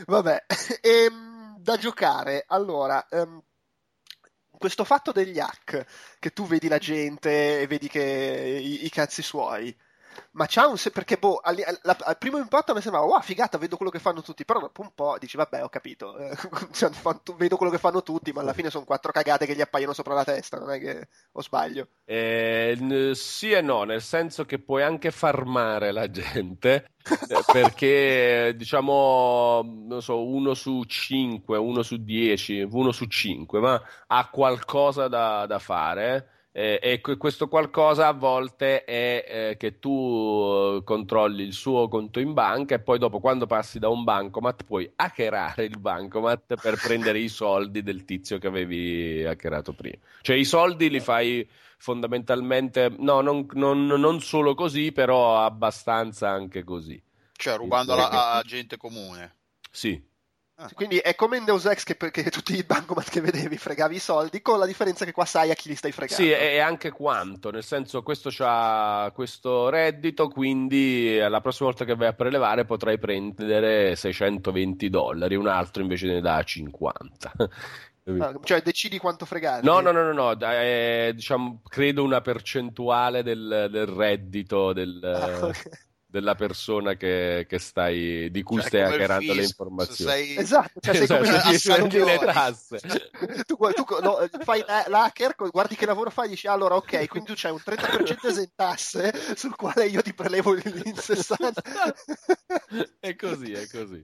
G: Vabbè, ehm, da giocare. Allora, ehm, questo fatto degli hack, che tu vedi la gente e vedi che i, i cazzi suoi, ma c'ha un perché boh, al, al- al primo impatto mi sembrava, wow, figata, vedo quello che fanno tutti, però dopo un po' dici, vabbè, ho capito, eh, cioè, fan- vedo quello che fanno tutti, ma alla fine sono quattro cagate che gli appaiono sopra la testa, non è che o sbaglio.
N: Eh, sì e no, nel senso che puoi anche farmare la gente, eh, perché diciamo, non so, uno su cinque, uno su dieci, uno su cinque, ma ha qualcosa da, da fare. Eh, e que- questo qualcosa a volte è eh, che tu eh, controlli il suo conto in banca e poi dopo quando passi da un bancomat puoi hackerare il bancomat per prendere i soldi del tizio che avevi hackerato prima. Cioè i soldi li fai fondamentalmente, no, non, non- non solo così, però abbastanza anche così.
K: Cioè, rubandola a gente comune.
N: Sì.
G: Quindi è come in Deus Ex che, che tutti i bancomat che vedevi fregavi i soldi, con la differenza che qua sai a chi li stai fregando.
N: Sì, e anche quanto, nel senso questo c'ha questo reddito, quindi eh, la prossima volta che vai a prelevare potrai prendere 620 dollari, un altro invece ne dà 50.
G: Ah, cioè decidi quanto fregare.
N: No, no, no, no, no, è, diciamo, credo una percentuale del, del reddito del,
G: Ah, ok.
N: Della persona che, che stai, di cui
K: Cioè,
N: stai
K: come
N: hackerando le
K: fisco,
N: informazioni.
K: sei-
G: Esatto, cioè sei come
N: Esatto,
G: il
N: sì, prendi le tasse.
G: tu, tu no, fai la- l'hacker, guardi che lavoro fai, dici allora ok, quindi tu c'hai un 30% esentasse sul quale io ti prelevo il in 60.
N: È così, è così.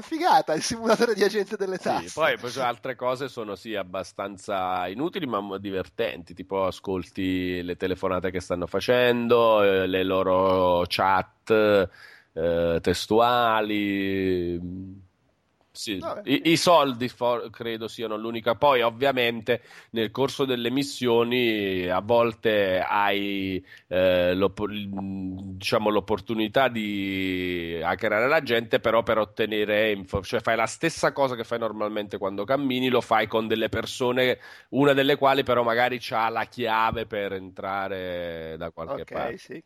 G: Figata, il simulatore di agente delle tasse.
N: Sì, poi, poi altre cose sono sì abbastanza inutili ma divertenti, tipo ascolti le telefonate che stanno facendo, eh, le loro chat eh, testuali. Sì. I, i soldi for- credo siano l'unica. Poi, ovviamente, nel corso delle missioni a volte hai eh, l'opp- diciamo, l'opportunità di hackerare la gente, però per ottenere info, cioè fai la stessa cosa che fai normalmente quando cammini, lo fai con delle persone, una delle quali però magari ha la chiave per entrare da qualche
G: Ok,
N: parte.
G: sì.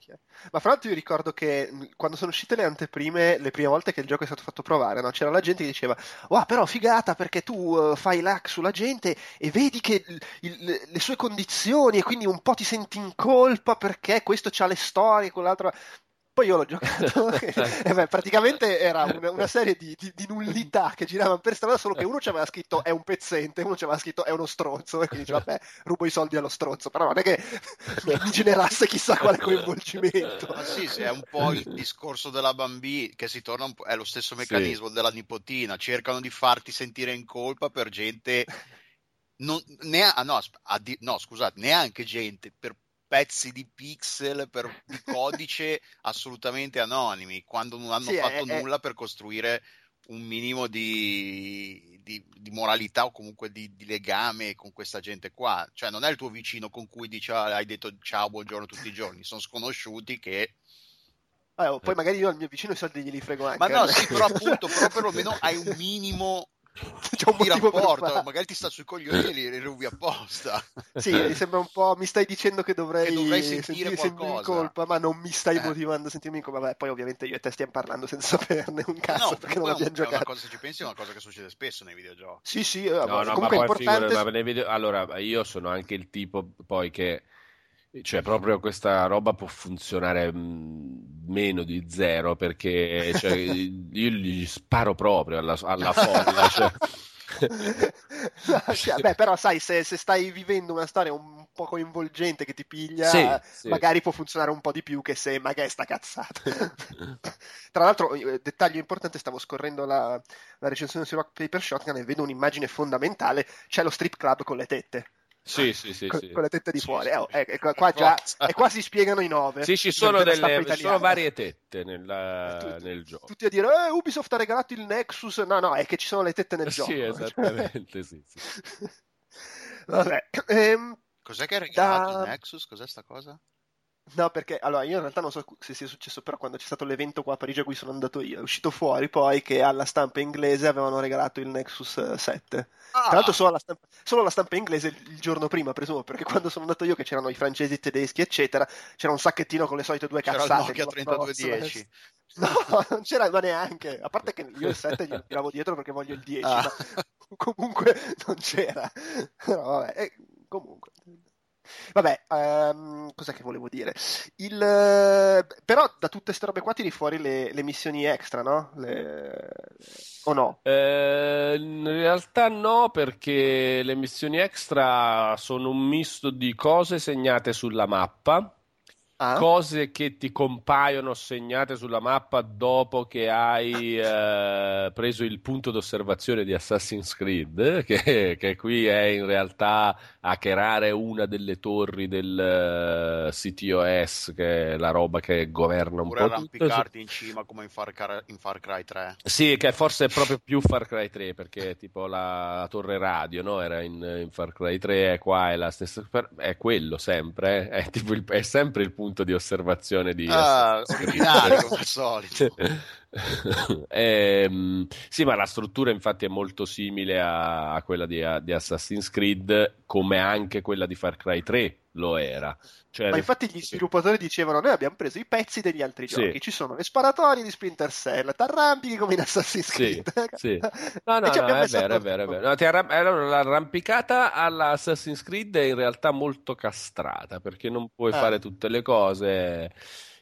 G: Ma fra l'altro io ricordo che quando sono uscite le anteprime, le prime volte che il gioco è stato fatto provare, no? c'era la gente che diceva, wow, però figata perché tu eh, fai l'hack sulla gente e vedi che il- il- le sue condizioni e quindi un po' ti senti in colpa perché questo c'ha le storie, quell'altro... Poi io l'ho giocato e beh, praticamente era una, una serie di, di- di nullità che giravano per strada, solo che uno ci aveva scritto è un pezzente, uno ci aveva scritto è uno stronzo, e quindi dice vabbè, rubo i soldi allo stronzo, però non è che mi generasse chissà quale coinvolgimento.
K: Ma sì, sì, è un po' il discorso della bambina che si torna un po', è lo stesso meccanismo della nipotina, cercano di farti sentire in colpa per gente non, nea- ah, no, addi- no, scusate, neanche gente per pezzi di pixel, per di codice assolutamente anonimi, quando non hanno
G: Sì, è-
K: fatto
G: è-
K: nulla per costruire un minimo di, di- di moralità o comunque di, di legame con questa gente qua. Cioè, non è il tuo vicino con cui dici, "Ah, hai detto ciao, buongiorno tutti i giorni, sono sconosciuti che
G: oh, poi magari io al mio vicino i soldi glieli frego anche.
K: ma no,
G: eh.
K: sì, però appunto, però perlomeno hai un minimo
G: C'è un motivo per
K: rapporto, magari ti sta sui coglioni e li, li rubi apposta.
G: Sì, mi sembra un po'. Mi stai dicendo che dovrei,
K: Che dovrei sentire
G: sentirmi in
K: qualcosa.
G: colpa, ma non mi stai
K: Eh.
G: motivando a sentirmi in colpa. Vabbè, poi ovviamente io e te stiamo parlando senza saperne un cazzo
K: no,
G: perché non abbiamo
K: una
G: giocato.
K: cosa, se ci pensi, è una cosa che succede spesso nei videogiochi.
G: Sì, sì, eh,
N: No,
G: ma
N: no,
G: comunque
N: ma
G: è
N: poi
G: importante.
N: nei video- Allora, io sono anche il tipo poi che, cioè, proprio questa roba può funzionare mh, meno di zero perché cioè, io gli sparo proprio alla, alla folla. cioè.
G: Beh, però sai, se, se stai vivendo una storia un po' coinvolgente che ti piglia,
N: Sì, sì.
G: magari può funzionare un po' di più che se magari sta cazzata. Tra l'altro, eh, dettaglio importante, stavo scorrendo la, la recensione su Rock Paper Shotgun e vedo un'immagine fondamentale, c'è lo strip club con le tette.
N: Sì, sì, sì,
G: con,
N: sì.
G: con le tette di
K: Sì,
G: fuori.
K: sì.
G: Eh, oh, eh, qua, qua già, e qua si spiegano i nove.
N: Sì, ci sono, delle, sono varie tette nella-
G: Tutti-
N: nel gioco.
G: Tutti a dire, eh, Ubisoft ha regalato il Nexus. No, no, è che ci sono le tette nel
N: Sì,
G: gioco.
N: esattamente, sì, sì.
G: Vabbè. ehm,
K: Cos'è che hai regalato
G: Da-
K: il Nexus? Cos'è sta cosa?
A: No, perché allora io in realtà non so se sia successo, però quando c'è stato l'evento qua a Parigi a cui sono andato io, è uscito fuori poi che alla stampa inglese avevano regalato il Nexus 7.
K: Ah.
A: Tra l'altro solo alla, stampa, solo alla stampa inglese il giorno prima, presumo, perché quando sono andato io che c'erano i francesi, i tedeschi, eccetera, c'era un sacchettino con le solite due
K: C'era il
A: cazzate.
K: Nokia
A: con la
K: 3210.
A: No, non c'era ma neanche. A parte che io il 7 glielo tiravo dietro perché voglio il 10,
K: Ah.
A: ma comunque non c'era. No, vabbè, e comunque. Vabbè, ehm, cos'è che volevo dire? Il, eh, però da tutte queste robe qua tiri fuori le, le missioni extra, no? Le- O no?
N: Eh, in realtà no, perché le missioni extra sono un misto di cose segnate sulla mappa,
A: Ah?
N: cose che ti compaiono segnate sulla mappa dopo che hai eh, preso il punto d'osservazione di Assassin's Creed, che, che qui è in realtà hackerare una delle torri del eh, CTOS, che è la roba che governa un
K: Oppure
N: po' tutto.
K: arrampicarti in cima come in Far, Cry, in Far Cry 3.
N: Sì, che forse è proprio più Far Cry 3 perché tipo la, la torre radio no? era in, in Far Cry 3 e qua è la stessa è quello sempre eh? è, tipo il- è sempre il punto di osservazione di
K: Ah, originale come al solito.
N: Ehm, sì, ma la struttura infatti è molto simile a, a quella di, di Assassin's Creed, come anche quella di Far Cry 3 lo era. Cioè,
A: Ma infatti gli sviluppatori dicevano: Noi abbiamo preso i pezzi degli altri
N: Sì.
A: giochi. Ci sono le sparatorie di Splinter Cell, t'arrampichi come in Assassin's
N: Sì,
A: Creed.
N: sì. No, no,
A: ci
N: no,
A: abbiamo
N: è vero, è vero, è vero. No, ti arram- allora, l'arrampicata alla Assassin's Creed è in realtà molto castrata perché non puoi
A: Eh.
N: fare tutte le cose,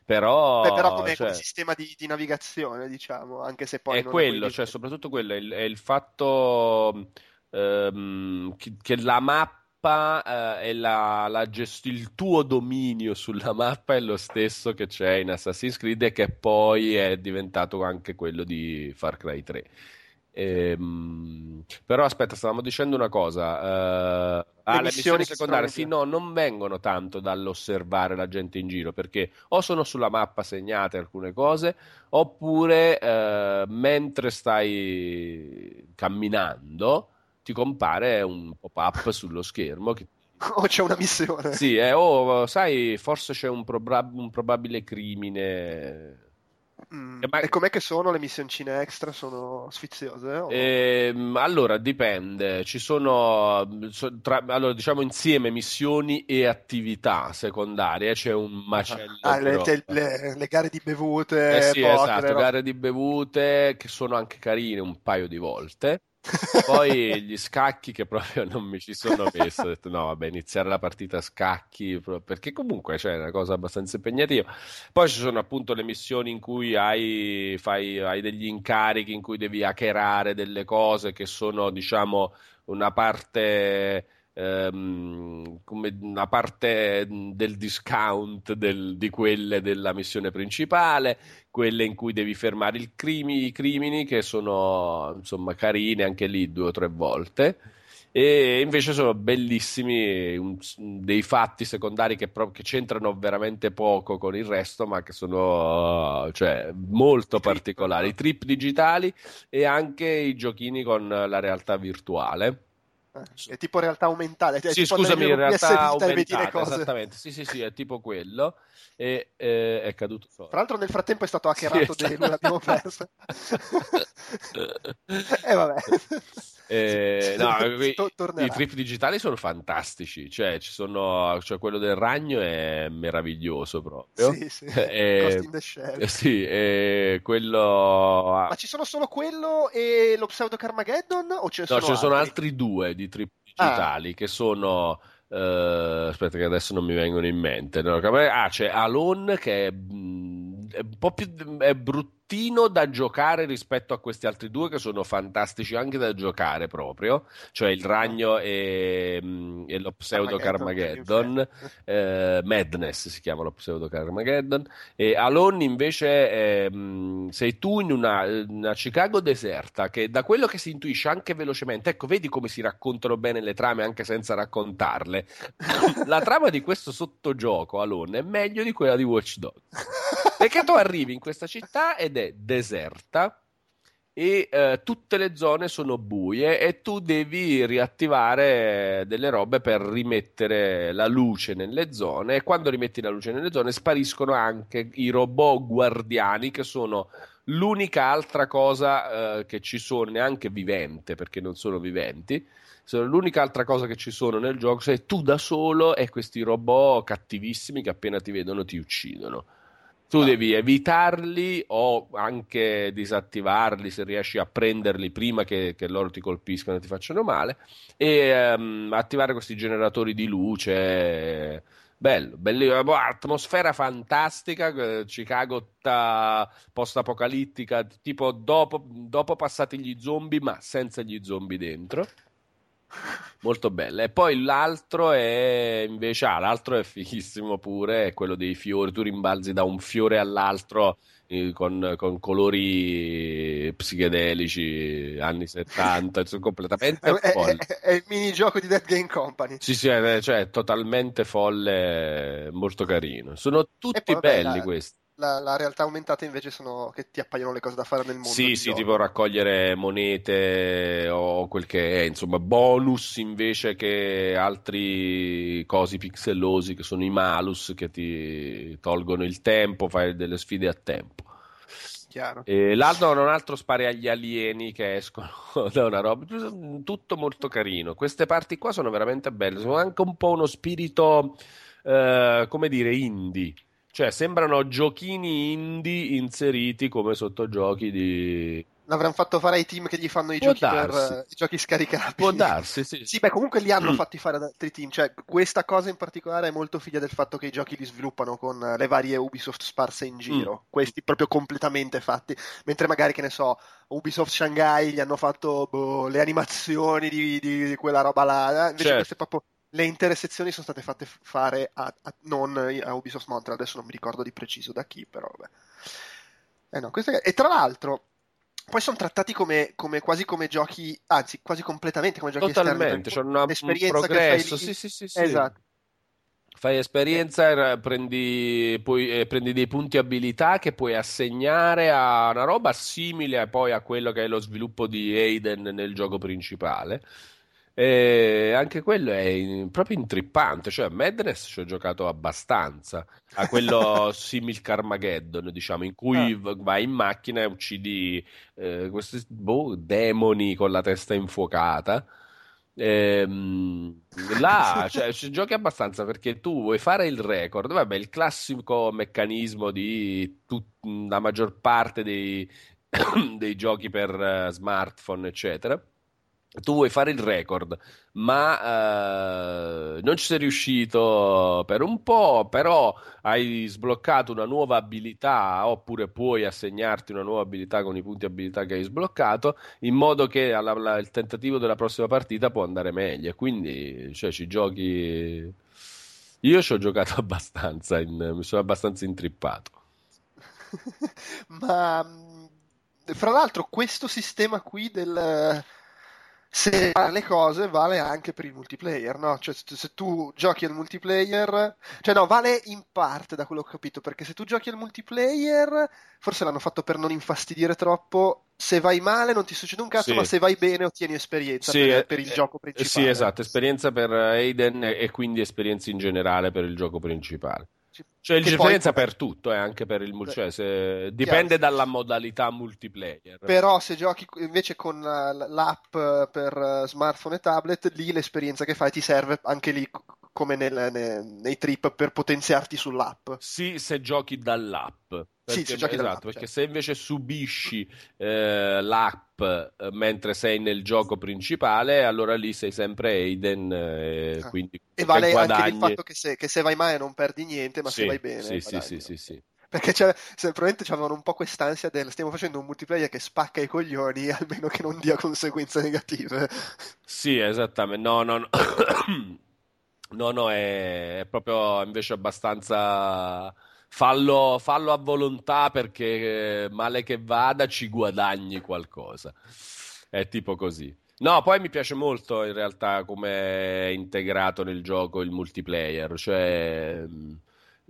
N: però,
A: Beh, però come,
N: cioè,
A: come sistema di, di navigazione, diciamo, anche se poi
N: è quello, cioè soprattutto quello, è il, è il fatto ehm, che, che la mappa eh, e la, la gest- il tuo dominio sulla mappa è lo stesso che c'è in Assassin's Creed e che poi è diventato anche quello di Far Cry 3. Ehm, però aspetta, stavamo dicendo una cosa. eh, ah, le
A: missioni
N: secondarie, sì, no, non vengono tanto dall'osservare la gente in giro, perché o sono sulla mappa segnate alcune cose, oppure eh, mentre stai camminando ti compare un pop-up sullo schermo che
A: O c'è una missione.
N: sì, eh, oh, sai, forse c'è un, probab- un probabile crimine.
A: Mm,
N: Eh, ma-
A: E com'è che sono le missioncine extra? Sono sfiziose? o-
N: Ehm, allora, dipende. Ci sono, so- tra- allora, diciamo insieme missioni e attività secondarie. C'è un macello.
A: Ah, le, le- le gare di bevute,
N: Eh sì,
A: poker,
N: esatto,
A: no?
N: gare di bevute che sono anche carine un paio di volte. Poi gli scacchi che proprio non mi ci sono messo. Ho detto no, vabbè, iniziare la partita a scacchi perché comunque cioè, è una cosa abbastanza impegnativa. Poi ci sono appunto le missioni in cui hai, fai, hai degli incarichi in cui devi hackerare delle cose che sono, diciamo, una parte. ehm, come una parte del discount del- di quelle della missione principale, quelle in cui devi fermare il crimi- i crimini, che sono insomma carine anche lì due o tre volte. E invece sono bellissimi un- dei fatti secondari che, pro- che c'entrano veramente poco con il resto, ma che sono cioè, molto particolari. I trip digitali e anche i giochini con la realtà virtuale.
A: Eh, È tipo realtà aumentata. cioè
N: Sì, scusami, realtà aumentata, esattamente. Sì, sì, sì, è tipo quello. E eh, è caduto solo.
A: Tra l'altro nel frattempo è stato hackerato
N: Sì,
A: Delu, l'abbiamo perso. E vabbè.
N: Eh, no, i, trip digitali sono fantastici, cioè, ci sono, cioè quello del ragno è meraviglioso proprio.
A: Sì, sì.
N: Eh, eh, sì, eh, quello...
A: Ma ci sono solo quello e lo pseudo Carmageddon? O ce ne
N: No,
A: sono
N: ce ne sono
A: altri?
N: due di trip
A: Ah.
N: digitali che sono. eh, aspetta, che adesso non mi vengono in mente. No, ah, c'è Alone che è, mm, è un po' più è bruttino da giocare rispetto a questi altri due che sono fantastici anche da giocare proprio. Cioè il ragno e, mm, e lo pseudo Carmageddon. Eh, Madness si chiama lo pseudo Carmageddon. E Alone invece è, mm, sei tu in una, una Chicago deserta che da quello che si intuisce anche velocemente, ecco, vedi come si raccontano bene le trame anche senza raccontarle. La trama di questo sottogioco Alone è meglio di quella di Watch Dogs. Perché tu arrivi in questa città ed è deserta e eh, tutte le zone sono buie e tu devi riattivare delle robe per rimettere la luce nelle zone e quando rimetti la luce nelle zone spariscono anche i robot guardiani che sono l'unica altra cosa eh, che ci sono, neanche vivente perché non sono viventi, sono l'unica altra cosa che ci sono nel gioco, sei tu da solo e questi robot cattivissimi che appena ti vedono ti uccidono. Tu devi evitarli o anche disattivarli se riesci a prenderli prima che, che loro ti colpiscano e ti facciano male. E um, attivare questi generatori di luce. Bello, bellissimo, boh, atmosfera fantastica, eh, Chicago ta, post-apocalittica, tipo dopo, dopo passati gli zombie ma senza gli zombie dentro molto bella. E poi l'altro è invece, ah, l'altro è fighissimo pure, è quello dei fiori. Tu rimbalzi da un fiore all'altro eh, con, con, colori psichedelici anni 70, sono completamente
G: è,
N: folle.
G: È, è, è, il minigioco di Dead Game Company.
N: Sì, sì, è, cioè, totalmente folle, molto carino. Sono tutti poi, belli
G: la,
N: questi
G: la, la, realtà aumentata invece sono che ti appaiono le cose da fare nel mondo.
N: Sì, sì, gioco. tipo raccogliere monete o quel che è, insomma, bonus invece che altri cosi pixellosi che sono i malus che ti tolgono il tempo, fai delle sfide a tempo.
G: Chiaro.
N: E l'altro non altro spare agli alieni che escono da una roba, tutto molto carino. Queste parti qua sono veramente belle, sono anche un po' uno spirito, eh, come dire, indie cioè, sembrano giochini indie inseriti come sottogiochi di.
G: L'avranno fatto fare ai team che gli fanno i, giochi, per, uh, i giochi, scaricabili.
N: Può darsi, sì.
G: sì, beh, comunque li hanno fatti fare ad altri team. Cioè, questa cosa in particolare è molto figlia del fatto che i giochi li sviluppano con le varie Ubisoft sparse in giro. Mm. Questi proprio completamente fatti. Mentre magari, che ne so, Ubisoft Shanghai gli hanno fatto boh, le animazioni di, di, quella roba là. Invece certo. queste proprio le intere sezioni sono state fatte fare a, a, non a Ubisoft Montreal, adesso non mi ricordo di preciso da chi, però vabbè. Eh no, è... E tra l'altro, poi sono trattati come, come, quasi come giochi, anzi, quasi completamente come giochi
N: Totalmente, c'è una, un progresso, sì, sì, sì, sì.
G: Esatto.
N: Fai esperienza, prendi, poi, eh, prendi, dei punti abilità che puoi assegnare a una roba simile poi a quello che è lo sviluppo di Aiden nel gioco principale e anche quello è in, proprio intrippante. Cioè, Madness ci ho giocato abbastanza. A quello simil Carmageddon, diciamo, in cui ah. vai in macchina e uccidi eh, questi boh, demoni con la testa infuocata. Ehm, là cioè, ci giochi abbastanza perché tu vuoi fare il record. Vabbè, il classico meccanismo di tut- la maggior parte dei, dei giochi per uh, smartphone, eccetera tu vuoi fare il record, ma eh, non ci sei riuscito per un po', però hai sbloccato una nuova abilità oppure puoi assegnarti una nuova abilità con i punti abilità che hai sbloccato, in modo che alla, alla, il tentativo della prossima partita può andare meglio. Quindi cioè, ci giochi... Io ci ho giocato abbastanza, in, mi sono abbastanza intrippato.
G: ma fra l'altro questo sistema qui del se fare le cose vale anche per il multiplayer, no? Cioè, se tu giochi al multiplayer, cioè no, vale in parte da quello che ho capito, perché se tu giochi al multiplayer, forse l'hanno fatto per non infastidire troppo. Se vai male non ti succede un cazzo,
N: sì.
G: ma se vai bene ottieni esperienza
N: sì,
G: per, per, il eh, gioco principale.
N: Sì, esatto, esperienza per Aiden e quindi esperienza in generale per il gioco principale. Cioè, c'è differenza poi... per tutto, eh, anche per il multiplayer. Cioè, dipende Chiaro. dalla modalità multiplayer.
G: Però se giochi invece con l'app per smartphone e tablet, lì l'esperienza che fai ti serve anche lì come nel, nei, nei trip per potenziarti sull'app.
N: Sì, se giochi dall'app.
G: Perché, sì,
N: esatto,
G: esatto,
N: perché se invece subisci eh, l'app eh, mentre sei nel gioco principale, allora lì sei sempre Aiden. Eh, ah. quindi
G: e vale guadagni... anche il fatto che se, che se, vai male non perdi niente, ma
N: sì,
G: se vai bene.
N: Sì, sì, sì, sì, sì.
G: Perché c'è, se, probabilmente avevano un po' quest'ansia del stiamo facendo un multiplayer che spacca i coglioni, almeno che non dia conseguenze negative.
N: Sì, esattamente. No, no, no. no, no è, è proprio invece abbastanza fallo, fallo, a volontà perché eh, male che vada ci guadagni qualcosa. È tipo così. No, poi mi piace molto in realtà come è integrato nel gioco il multiplayer, cioè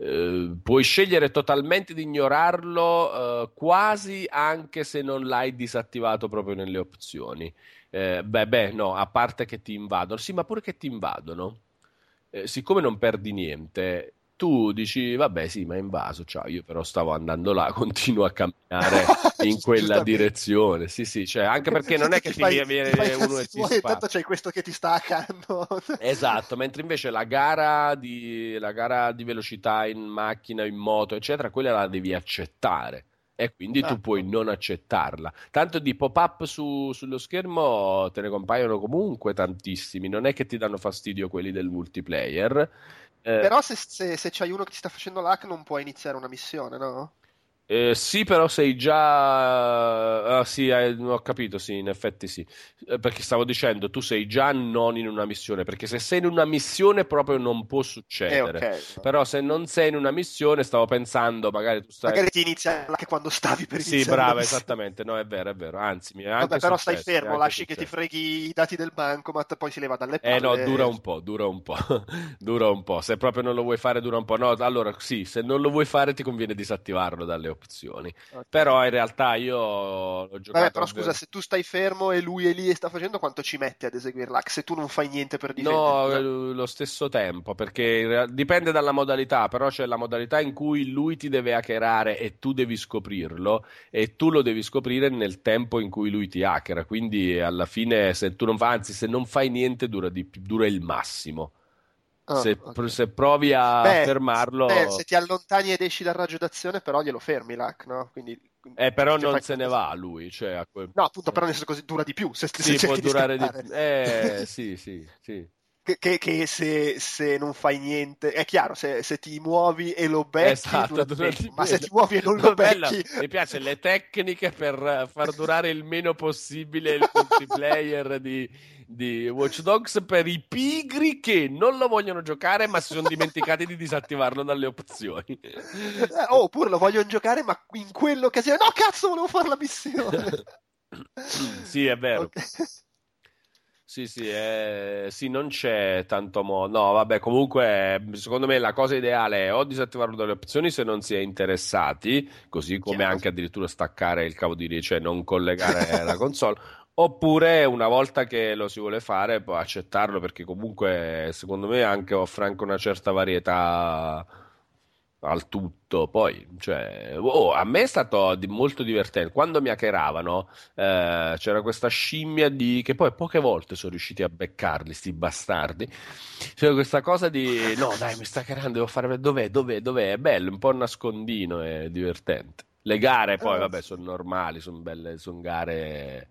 N: eh, puoi scegliere totalmente di ignorarlo eh, quasi anche se non l'hai disattivato proprio nelle opzioni. Eh, beh, beh, no, a parte che ti invadono. Sì, ma pure che ti invadono. Eh, siccome non perdi niente, tu dici, vabbè, sì, ma è invaso. Ciao, io però stavo andando là, continuo a camminare in quella direzione. Sì, sì, cioè, anche perché non è che ti,
G: fai,
N: viene
G: ti
N: uno e ti spara.
G: tanto c'è questo che ti sta accanto.
N: Esatto, mentre invece la gara, di, la gara di velocità in macchina, in moto, eccetera, quella la devi accettare. E quindi tu
G: Ah.
N: puoi non accettarla. Tanto di pop-up su- sullo schermo te ne compaiono comunque tantissimi. Non è che ti danno fastidio quelli del multiplayer. Eh,
G: Però se, se, se c'hai uno che ti sta facendo l'hack non puoi iniziare una missione, no?
N: Eh, sì, però sei già. Ah, sì, eh, ho capito, sì, in effetti sì. Eh, perché stavo dicendo, tu sei già non in una missione. Perché se sei in una missione proprio non può succedere.
G: Eh, ok.
N: Però se non sei in una missione, stavo pensando, magari tu stai.
G: Magari ti inizia anche quando stavi per
N: Sì,
G: iniziare.
N: brava,
G: una missione.
N: esattamente. No, è vero, è vero. Anzi, mi è anche
G: Vabbè, però stai
N: successo,
G: fermo, lasci che ti
N: successo.
G: freghi i dati del bancomat, poi si leva dalle palle.
N: Eh no, dura un po', dura un po', dura un po'. Se proprio non lo vuoi fare, dura un po'. No, allora sì, se non lo vuoi fare, ti conviene disattivarlo dalle opzioni. Però in realtà io l'ho giocato.
G: Vabbè, però scusa, se tu stai fermo e lui è lì e sta facendo, quanto ci metti ad eseguire l'hack se tu non fai niente per
N: No,
G: difenderti?
N: eh, lo stesso tempo, perché real- dipende dalla modalità, però c'è la modalità in cui lui ti deve hackerare e tu devi scoprirlo, e tu lo devi scoprire nel tempo in cui lui ti hackera, quindi alla fine se tu non fai, anzi se non fai niente dura, di dura il massimo.
G: Ah,
N: se,
G: ok.
N: se provi a
G: Beh,
N: fermarlo...
G: eh, se ti allontani ed esci dal raggio d'azione, però glielo fermi l'hack, no? Quindi,
N: Eh, però non se ne va lui, cioè quel-
G: No, appunto, però nel senso così dura di più. Se, se
N: Sì, può
G: cerchi di
N: durare di
G: scappare.
N: Eh, sì, sì, sì.
G: Che, che- che se, se non fai niente, è chiaro, se, se ti muovi e lo becchi,
N: Esatto,
G: di ma se ti muovi e non lo
N: Bella,
G: becchi,
N: mi piace le tecniche per far durare il meno possibile il multiplayer di, di Watch Dogs per i pigri che non lo vogliono giocare ma si sono dimenticati di disattivarlo dalle opzioni.
G: Eh, oh, oppure lo voglio giocare, ma in quell'occasione, no, cazzo, volevo fare la missione.
N: sì, è vero.
G: Ok.
N: Sì, sì, eh, sì, non c'è tanto modo. No, vabbè, comunque, secondo me la cosa ideale è o disattivarlo dalle opzioni se non si è interessati, così come
G: Chiaro.
N: anche addirittura staccare il cavo di rete, cioè non collegare la console, oppure una volta che lo si vuole fare, poi accettarlo, perché comunque, secondo me, anche offre anche una certa varietà al tutto. Poi, cioè, oh, a me è stato di- molto divertente. Quando mi hackeravano, eh, c'era questa scimmia di che poi poche volte sono riusciti a beccarli, sti bastardi. C'era questa cosa di no, dai, mi sta hackerando, devo fare dov'è, dov'è, dov'è. È bello, un po' nascondino, è divertente. Le gare poi,
G: Eh,
N: vabbè, sono normali, sono belle, sono gare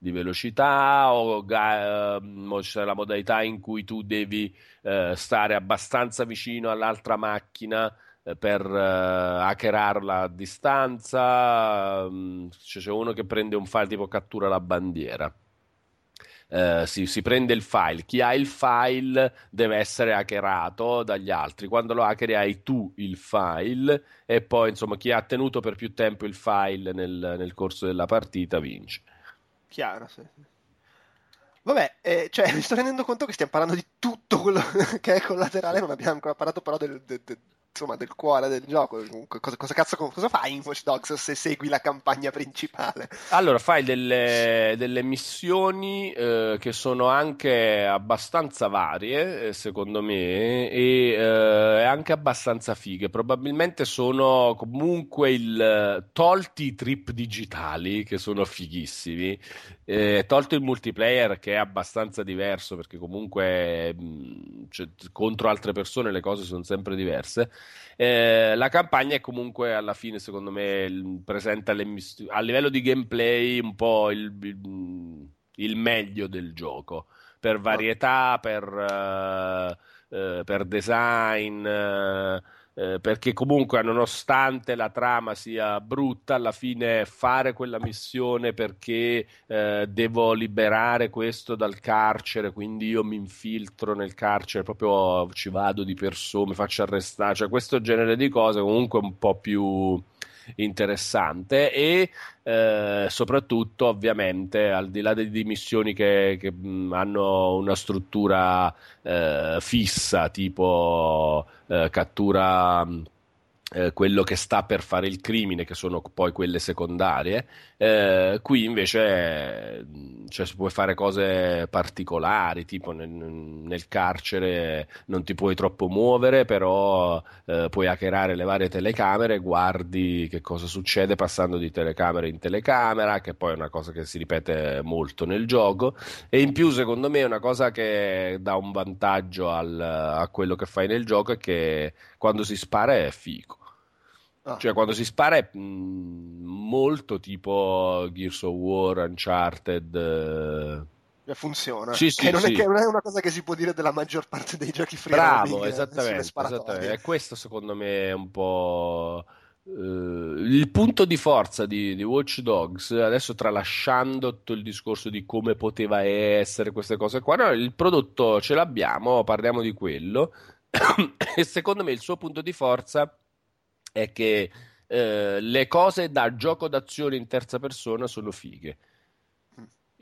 N: di velocità o ehm, c'è la modalità in cui tu devi eh, stare abbastanza vicino all'altra macchina eh, per eh, hackerarla a distanza. mm, C'è uno che prende un file tipo cattura la bandiera. Eh, si, si prende il file, chi ha il file deve essere hackerato dagli altri. Quando lo hackeri hai tu il file e poi insomma chi ha tenuto per più tempo il file nel, nel corso della partita vince.
G: Chiaro, sì. Vabbè, eh, cioè, mi sto rendendo conto che stiamo parlando di tutto quello che è collaterale, non abbiamo ancora parlato però del, del- del- insomma, del cuore del gioco. Cosa, cosa cazzo cosa fai in Watch Dogs se segui la campagna principale?
N: Allora, fai delle, delle missioni eh, che sono anche abbastanza varie, eh, secondo me, e eh, anche abbastanza fighe. Probabilmente sono comunque il, tolti i trip digitali, che sono fighissimi, eh, tolto il multiplayer, che è abbastanza diverso, perché comunque mh, cioè, contro altre persone le cose sono sempre diverse. Eh, la campagna è comunque alla fine, secondo me, presenta le mis- a livello di gameplay un po' il, il- il meglio del gioco per varietà, per, eh, eh, per design. eh, eh, perché comunque nonostante la trama sia brutta, alla fine fare quella missione perché eh, devo liberare questo dal carcere, quindi io mi infiltro nel carcere, proprio ci vado di persona, mi faccio arrestare, cioè questo genere di cose comunque un po' più interessante e eh, soprattutto ovviamente al di là di missioni che, che mh, hanno una struttura eh, fissa tipo eh, cattura mh, eh, quello che sta per fare il crimine, che sono poi quelle secondarie. Eh, qui invece cioè, si può fare cose particolari, tipo nel, nel, carcere non ti puoi troppo muovere, però eh, puoi hackerare le varie telecamere, guardi che cosa succede passando di telecamera in telecamera, che poi è una cosa che si ripete molto nel gioco. E in più, secondo me, una cosa che dà un vantaggio al, a quello che fai nel gioco è che quando si spara è figo.
G: Ah.
N: Cioè, quando si spara è mh, molto tipo Gears of War, Uncharted. eh.
G: funziona.
N: Sì, sì,
G: che, non
N: sì.
G: È, che non è una cosa che si può dire della maggior parte dei giochi free
N: Bravo,
G: eh,
N: esattamente, esattamente. E questo secondo me è un po'. eh, il punto di forza di, di Watch Dogs, adesso tralasciando tutto il discorso di come poteva essere queste cose qua, no, il prodotto ce l'abbiamo, parliamo di quello. e secondo me il suo punto di forza è che eh, le cose da gioco d'azione in terza persona sono fighe.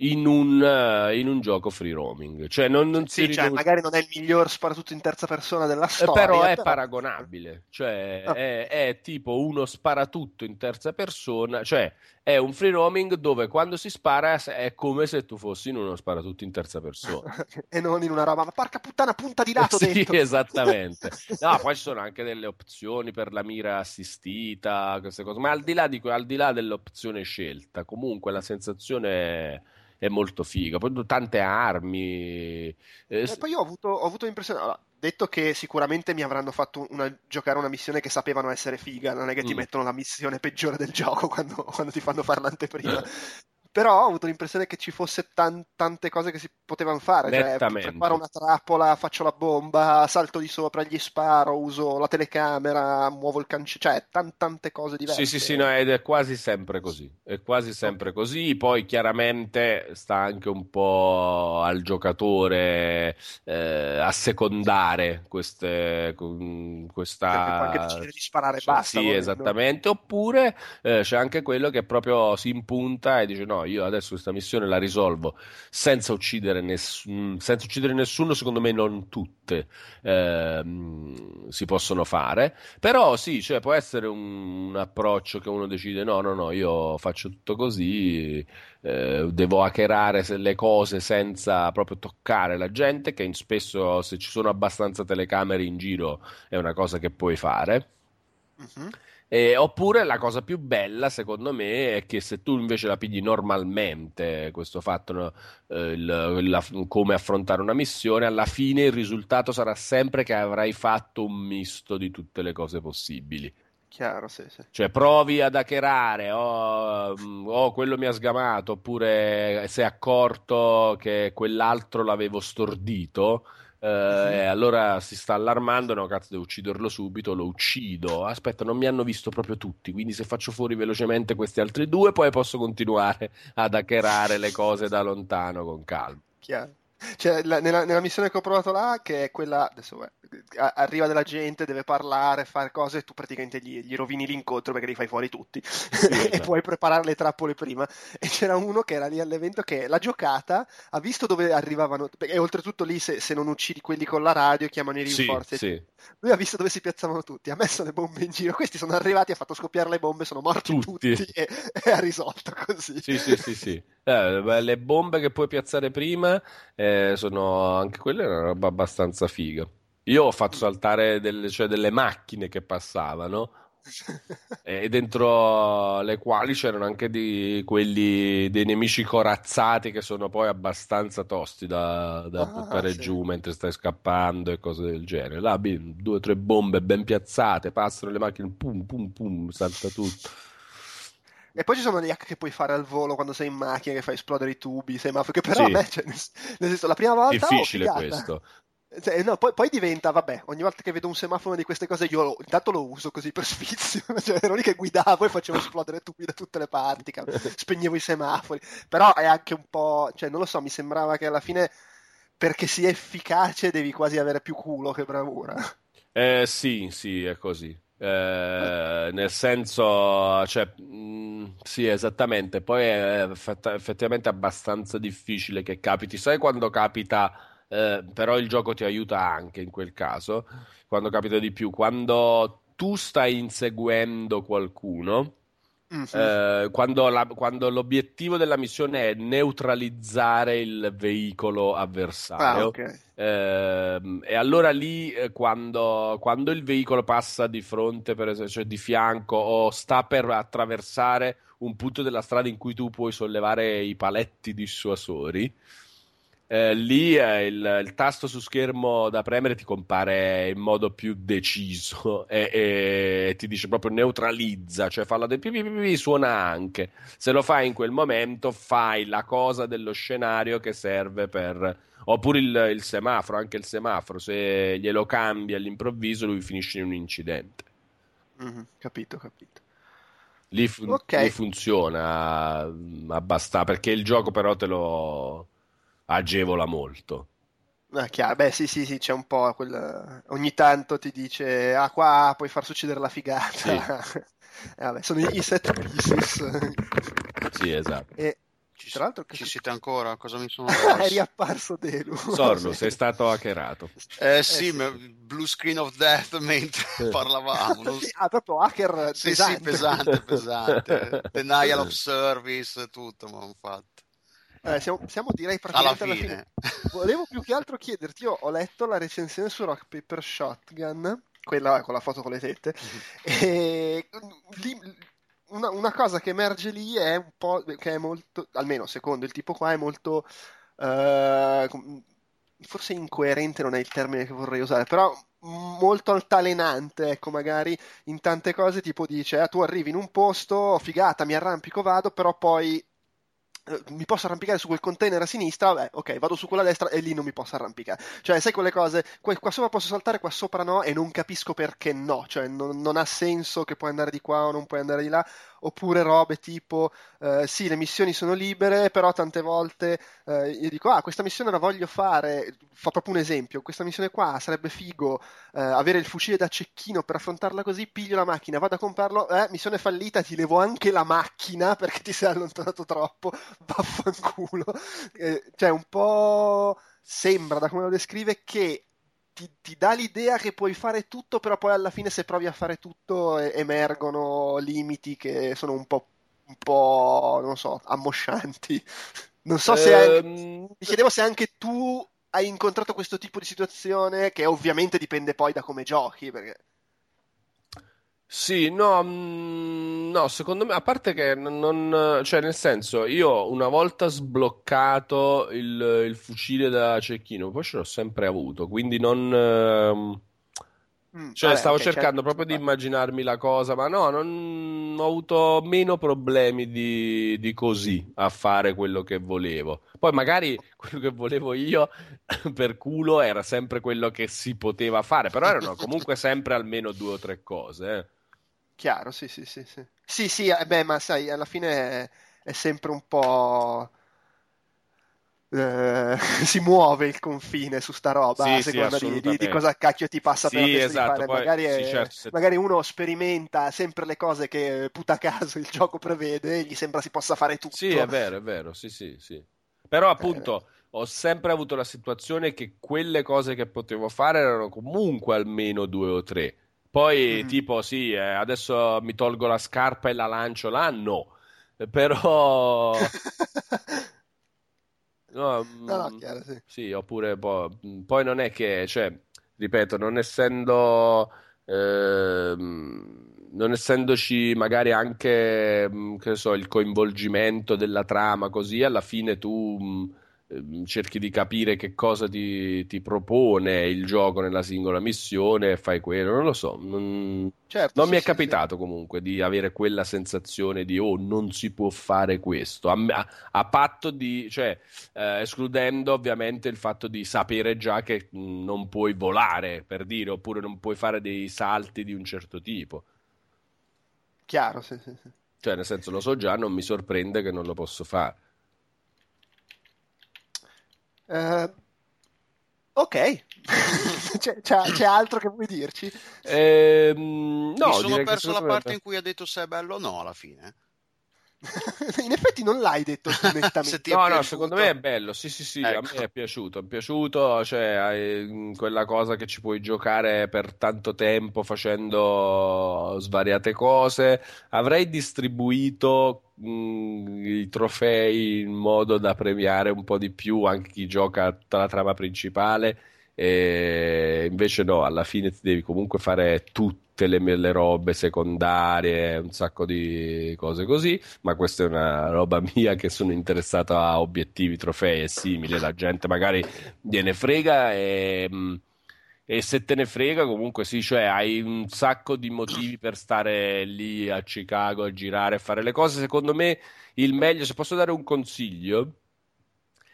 N: In un, eh, in un gioco free roaming, cioè non, non si
G: Sì, cioè,
N: riduce-
G: magari non è il miglior sparatutto in terza persona della
N: eh,
G: storia.
N: però è paragonabile, cioè
G: Ah.
N: è, è tipo uno sparatutto in terza persona, cioè è un free roaming dove quando si spara è come se tu fossi in uno sparatutto in terza persona.
G: e non in una roba, ma porca puttana, punta di lato
N: Sì,
G: dentro.
N: esattamente. No, poi ci sono anche delle opzioni per la mira assistita, queste cose, ma al di là, di, al di là dell'opzione scelta, comunque la sensazione è, molto figa. Poi tante armi. eh,
G: E poi io ho avuto, ho avuto l'impressione, allora, detto che sicuramente mi avranno fatto una- giocare una missione che sapevano essere figa, non è che ti
N: Mm.
G: mettono la missione peggiore del gioco quando, quando ti fanno fare l'anteprima. Però ho avuto l'impressione che ci fosse tan- tante cose che si potevano fare. Cioè, preparo una trappola, faccio la bomba, salto di sopra, gli sparo, uso la telecamera, muovo il cancello. Cioè, tan- tante cose diverse.
N: Sì, sì, sì, no, ed è quasi sempre così. È quasi sempre così. Poi chiaramente sta anche un po' al giocatore eh, a secondare queste, questa.
G: Perché può anche decidere di sparare
N: Cioè,
G: basta.
N: Sì, esattamente. Oppure eh, c'è anche quello che proprio si impunta e dice: No, io adesso questa missione la risolvo senza uccidere, nessun- senza uccidere nessuno. Secondo me, non tutte ehm, si possono fare. Però sì, cioè, può essere un, un approccio che uno decide: No, no, no, io faccio tutto così. eh, devo hackerare le cose senza proprio toccare la gente. Che spesso, se ci sono abbastanza telecamere in giro, è una cosa che puoi fare.
G: Mhm.
N: Eh, oppure la cosa più bella, secondo me, è che se tu invece la pigli normalmente, questo fatto, eh, il- la- come affrontare una missione, alla fine il risultato sarà sempre che avrai fatto un misto di tutte le cose possibili.
G: Chiaro, sì, sì.
N: Cioè, provi ad hackerare, oh, oh, quello mi ha sgamato, oppure si è accorto che quell'altro l'avevo stordito. Eh, e allora si sta allarmando, no, cazzo, devo ucciderlo subito, lo uccido. Aspetta, non mi hanno visto proprio tutti, quindi se faccio fuori velocemente questi altri due, poi posso continuare ad hackerare le cose da lontano con calma.
G: Chiaro. Cioè, la- nella, nella missione che ho provato là, che è quella, adesso eh, a- arriva della gente, deve parlare, fare cose, e tu praticamente gli, gli rovini l'incontro perché li fai fuori tutti e
N: esatto.
G: puoi preparare le trappole prima. E c'era uno che era lì all'evento che l'ha giocata, ha visto dove arrivavano, e oltretutto lì se, se non uccidi quelli con la radio chiamano i
N: Sì,
G: rinforzi.
N: sì.
G: Lui ha visto dove si piazzavano tutti, ha messo le bombe in giro, questi sono arrivati, ha fatto scoppiare le bombe, sono morti
N: Tutti.
G: tutti, e, e ha risolto così.
N: Sì, sì, sì, sì. Eh, beh, le bombe che puoi piazzare prima eh, sono anche quelle una roba abbastanza figa. Io ho fatto saltare delle, cioè delle macchine che passavano e dentro le quali c'erano anche di quelli dei nemici corazzati che sono poi abbastanza tosti da, da
G: Ah,
N: buttare
G: sì.
N: giù mentre stai scappando e cose del genere. Là, due o tre bombe ben piazzate, passano le macchine, pum, pum, pum, salta tutto.
G: E poi ci sono gli hack che puoi fare al volo quando sei in macchina, che fai esplodere i tubi, i semafori, che però
N: Sì.
G: a me, cioè, nel, senso, la prima volta... oh,
N: Difficile
G: figata.
N: questo.
G: Cioè, no, poi, poi diventa, vabbè, ogni volta che vedo un semaforo di queste cose io lo- intanto lo uso così per sfizio, cioè ero lì che guidavo e facevo esplodere tubi da tutte le parti, cap- spegnevo i semafori, però è anche un po', cioè non lo so, mi sembrava che alla fine perché sia efficace devi quasi avere più culo che bravura.
N: Eh, sì, sì, è così. Eh, nel senso, cioè, mh, sì, esattamente. Poi è effett- effettivamente abbastanza difficile che capiti. Sai quando capita, eh, però il gioco ti aiuta anche in quel caso. Quando capita di più, quando tu stai inseguendo qualcuno.
G: Mhm.
N: eh, quando, la- quando l'obiettivo della missione è neutralizzare il veicolo
G: Ah,
N: avversario,
G: ok.
N: Ehm, e allora lì, eh, quando, quando il veicolo passa di fronte, per esempio, cioè di fianco o sta per attraversare un punto della strada in cui tu puoi sollevare i paletti dissuasori, eh, lì eh, il, il tasto su schermo da premere ti compare in modo più deciso e, e ti dice proprio neutralizza, cioè falla del pi, pi, pi, pi, suona anche. Se lo fai in quel momento, fai la cosa dello scenario che serve per. Oppure il, il semaforo, anche il semaforo, se glielo cambi all'improvviso, lui finisce in un incidente.
G: Mhm, Capito, capito.
N: Lì, fu-
G: Ok.
N: lì funziona mm, abbastanza perché il gioco però te lo agevola molto.
G: Ah, chiaro. Beh, sì, sì, sì, c'è un po' quel... Ogni tanto ti dice, ah, qua puoi far succedere la figata. Eh, vabbè, sono i set pieces.
N: Sì, esatto.
G: E
K: Ci,
G: tra l'altro
K: ci siete ancora? Cosa mi sono
G: è riapparso Delu.
N: Sorno,
G: Sì.
N: sei stato hackerato.
K: Eh sì,
G: sì,
K: ma- blue screen of death mentre parlavamo. non
G: Sì, ah, proprio hacker
K: Sì,
G: pesante.
K: sì, pesante, pesante. Denial of service, tutto, ma hanno fatto.
G: Eh, siamo, siamo, direi
K: Alla
G: praticamente alla
K: fine.
G: fine. Volevo più che altro chiederti, io ho letto la recensione su Rock Paper Shotgun, quella con la foto con le tette, e lì, una, una cosa che emerge lì è un po', che è molto, almeno secondo il tipo qua, è molto, com- forse incoerente non è il termine che vorrei usare, però molto altalenante, ecco, magari in tante cose tipo dice, ah, tu arrivi in un posto, figata, mi arrampico, vado, però poi mi posso arrampicare su quel container a sinistra, vabbè, ok, vado su quella a destra e lì non mi posso arrampicare. Cioè, sai quelle cose, qua, qua sopra posso saltare, qua sopra no, e non capisco perché no, cioè non, non ha senso che puoi andare di qua o non puoi andare di là, oppure robe tipo, eh, sì, le missioni sono libere, però tante volte eh, io dico, ah, questa missione la voglio fare, fa proprio un esempio, questa missione qua sarebbe figo eh, avere il fucile da cecchino per affrontarla così, piglio la macchina, vado a comprarlo, eh, missione fallita, ti levo anche la macchina perché ti sei allontanato troppo, vaffanculo. Eh, cioè, un po' sembra, da come lo descrive, che ti, ti dà l'idea che puoi fare tutto, però poi alla fine se provi a fare tutto emergono limiti che sono un po', un po', non so, ammoscianti. Non so se... anche-
N: Ehm,
G: mi chiedevo se anche tu hai incontrato questo tipo di situazione, che ovviamente dipende poi da come giochi, perché...
N: Sì, no, mm, no, secondo me, a parte che non, non- cioè nel senso, io una volta sbloccato il, il fucile da cecchino, poi ce l'ho sempre avuto, quindi non, ehm,
G: Mm,
N: cioè
G: vabbè,
N: stavo
G: ok,
N: cercando
G: certo,
N: proprio di immaginarmi la cosa, ma no, non ho avuto meno problemi di, di così a fare quello che volevo. Poi magari quello che volevo io per culo era sempre quello che si poteva fare, però erano comunque sempre almeno due o tre cose, eh.
G: Chiaro, sì, sì, sì, sì. Sì, sì, eh, beh, ma sai, alla fine è, è sempre un po'... eh, si muove il confine su sta roba
N: Sì,
G: a
N: sì,
G: seconda di, di- di
N: assolutamente.
G: cosa cacchio ti passa per la
N: Sì,
G: testa
N: esatto,
G: di fare.
N: poi-
G: Magari, è-
N: sì, certo, se-
G: magari uno sperimenta sempre le cose che puta caso il gioco prevede e gli sembra si possa fare tutto.
N: Sì, è vero, è vero, sì, sì, sì. Però appunto ho sempre avuto la situazione che quelle cose che potevo fare erano comunque almeno due o tre. Poi,
G: Mhm.
N: tipo, sì, eh, adesso mi tolgo la scarpa e la lancio là, no. Eh, Però... No,
G: No, no,
N: mm,
G: chiaro, sì.
N: sì, oppure poi, poi non è che, cioè, ripeto, non essendo, ehm, non essendoci magari anche, mm, che so, il coinvolgimento della trama, così alla fine tu mm, ehm, cerchi di capire che cosa ti, ti propone il gioco nella singola missione e fai quello, non lo so, non,
G: Certo,
N: non
G: sì,
N: mi è
G: sì,
N: capitato comunque di avere quella sensazione di oh, non si può fare questo, a, a- a patto di, cioè, eh, escludendo ovviamente il fatto di sapere già che non puoi volare, per dire, oppure non puoi fare dei salti di un certo tipo.
G: Chiaro, sì, sì, sì.
N: Cioè, nel senso, lo so già, non mi sorprende che non lo posso fare.
G: Eh, Ok, c'è, c'è, c'è altro che vuoi dirci?
N: Ehm, no,
K: Mi sono perso la parte in cui ha detto se è bello o no alla fine.
G: In effetti non l'hai detto tu nettamente.
K: ti è
N: No, no, secondo me è bello. Sì, sì, sì, a
K: Ecco.
N: me è piaciuto. È piaciuto, cioè, hai, mh, quella cosa che ci puoi giocare per tanto tempo facendo svariate cose. Avrei distribuito mh, i trofei in modo da premiare un po' di più anche chi gioca tutta la trama principale. E invece no, alla fine devi comunque fare tutte le, le robe secondarie, un sacco di cose così ma questa è una roba mia che sono interessato a obiettivi, trofei e simili. La gente magari gliene frega e, e se te ne frega, comunque sì, cioè hai un sacco di motivi per stare lì a Chicago a girare e fare le cose. Secondo me il meglio, se posso dare un consiglio,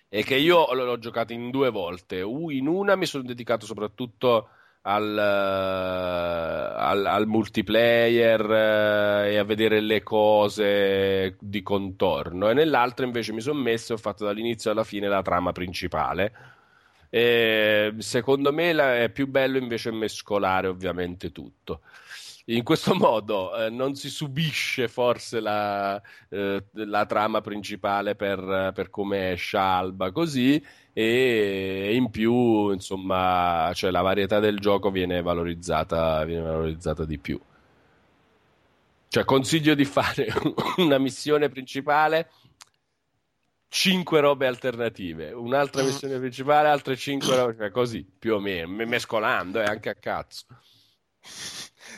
N: è che io l'ho giocato in due volte. In una mi sono dedicato soprattutto al, eh, al- al multiplayer eh, e a vedere le cose di contorno, e nell'altra invece mi sono messo e ho fatto dall'inizio alla fine la trama principale. E secondo me è più bello invece mescolare ovviamente tutto. In questo modo eh, non si subisce forse la, eh, la trama principale per, per come esce Alba così e in più insomma cioè, la varietà del gioco viene valorizzata, viene valorizzata di più. Cioè consiglio di fare una missione principale 5 robe alternative, un'altra missione principale, altre 5 robe, cioè così più o meno, me- mescolando eh, anche a cazzo.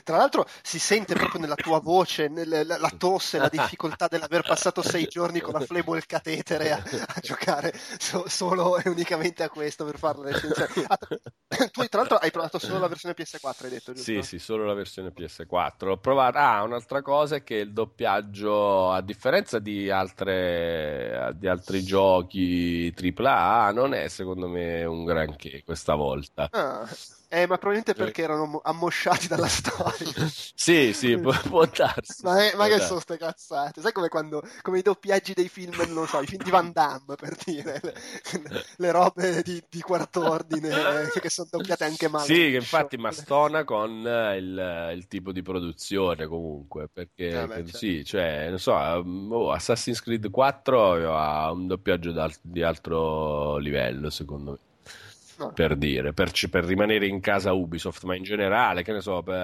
G: Tra l'altro si sente proprio nella tua voce nel- la, la tosse, la difficoltà dell'aver passato sei giorni con la flebo e il catetere a, a giocare so- solo e unicamente a questo per fare la recensione. Ah, tra- tu tra l'altro hai provato solo la versione PS4, hai detto, giusto?
N: Sì, sì, solo la versione PS4. Ho provato. Ah, un'altra cosa è che il doppiaggio, a differenza di altre, di altri giochi AAA, non è secondo me un granché questa volta.
G: Ah, eh, ma probabilmente perché erano mo- ammosciati dalla storia.
N: Sì, sì, può, può darsi.
G: Ma, è- ma che
N: darsi.
G: sono ste cazzate? Sai come quando come i doppiaggi dei film, non so, i film di Van Damme per dire le, le robe di, di quarto ordine eh, che sono doppiate anche male.
N: Sì, che infatti mastona con eh, il, il tipo di produzione comunque, perché
G: Eh beh, certo.
N: sì, cioè, non so, oh, Assassin's Creed 4 ha un doppiaggio di altro livello, secondo me. Per dire, per, per rimanere in casa Ubisoft, ma in generale, che ne so, per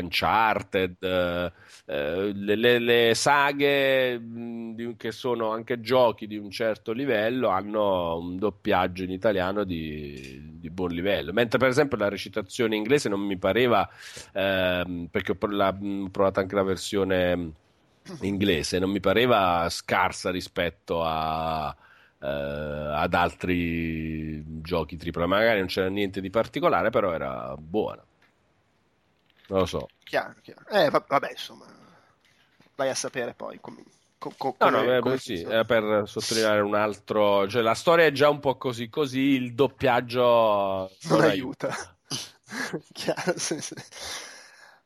N: Uncharted, eh, eh, le, le- le saghe mh, che sono anche giochi di un certo livello hanno un doppiaggio in italiano di, di buon livello. Mentre, per esempio, la recitazione inglese non mi pareva, ehm, perché ho provato anche la versione inglese, non mi pareva scarsa rispetto a eh, ad altri giochi tripla. Magari non c'era niente di particolare, però era buona. Non lo so.
G: Chiaro, chiaro. Eh, va- vabbè, insomma, vai a sapere poi come, co- co-
N: No,
G: come-
N: no, eh,
G: come
N: sì, era per sottolineare un altro. Cioè, la storia è già un po' così così, il doppiaggio
G: non aiuta. Chiaro, sì, sì.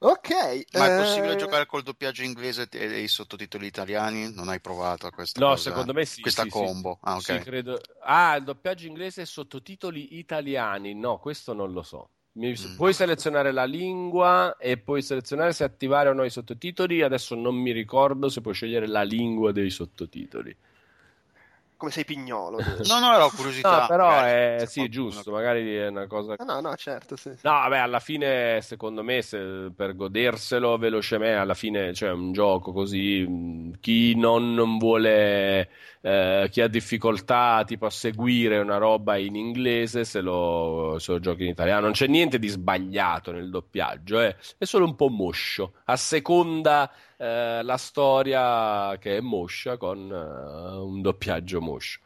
G: Ok,
K: Ma è
G: eh,
K: possibile giocare col doppiaggio inglese e i sottotitoli italiani? Non hai provato a questa
N: No,
K: cosa?
N: secondo me sì.
K: Questa
N: sì, sì.
K: combo. Ah, ok.
N: Sì, credo- Ah, il doppiaggio inglese e sottotitoli italiani. No, questo non lo so. Mi-
K: Mm.
N: Puoi selezionare la lingua e puoi selezionare se attivare o no i sottotitoli. Adesso non mi ricordo se puoi scegliere la lingua dei sottotitoli.
G: Come sei pignolo.
K: No, no, era curiosità.
N: No, però
K: magari,
N: è sì,
K: qualcuno-
N: giusto, magari è una cosa
G: Ah, no, no, certo, sì.
N: No, vabbè, alla fine, secondo me, se- per goderselo velocemente, alla fine c'è un gioco così. mh, Chi non, non vuole, eh, chi ha difficoltà tipo a seguire una roba in inglese, se lo, se lo giochi in italiano. Non c'è niente di sbagliato nel doppiaggio, eh, è solo un po' moscio. A seconda eh, la storia che è moscia con eh, un doppiaggio moscio.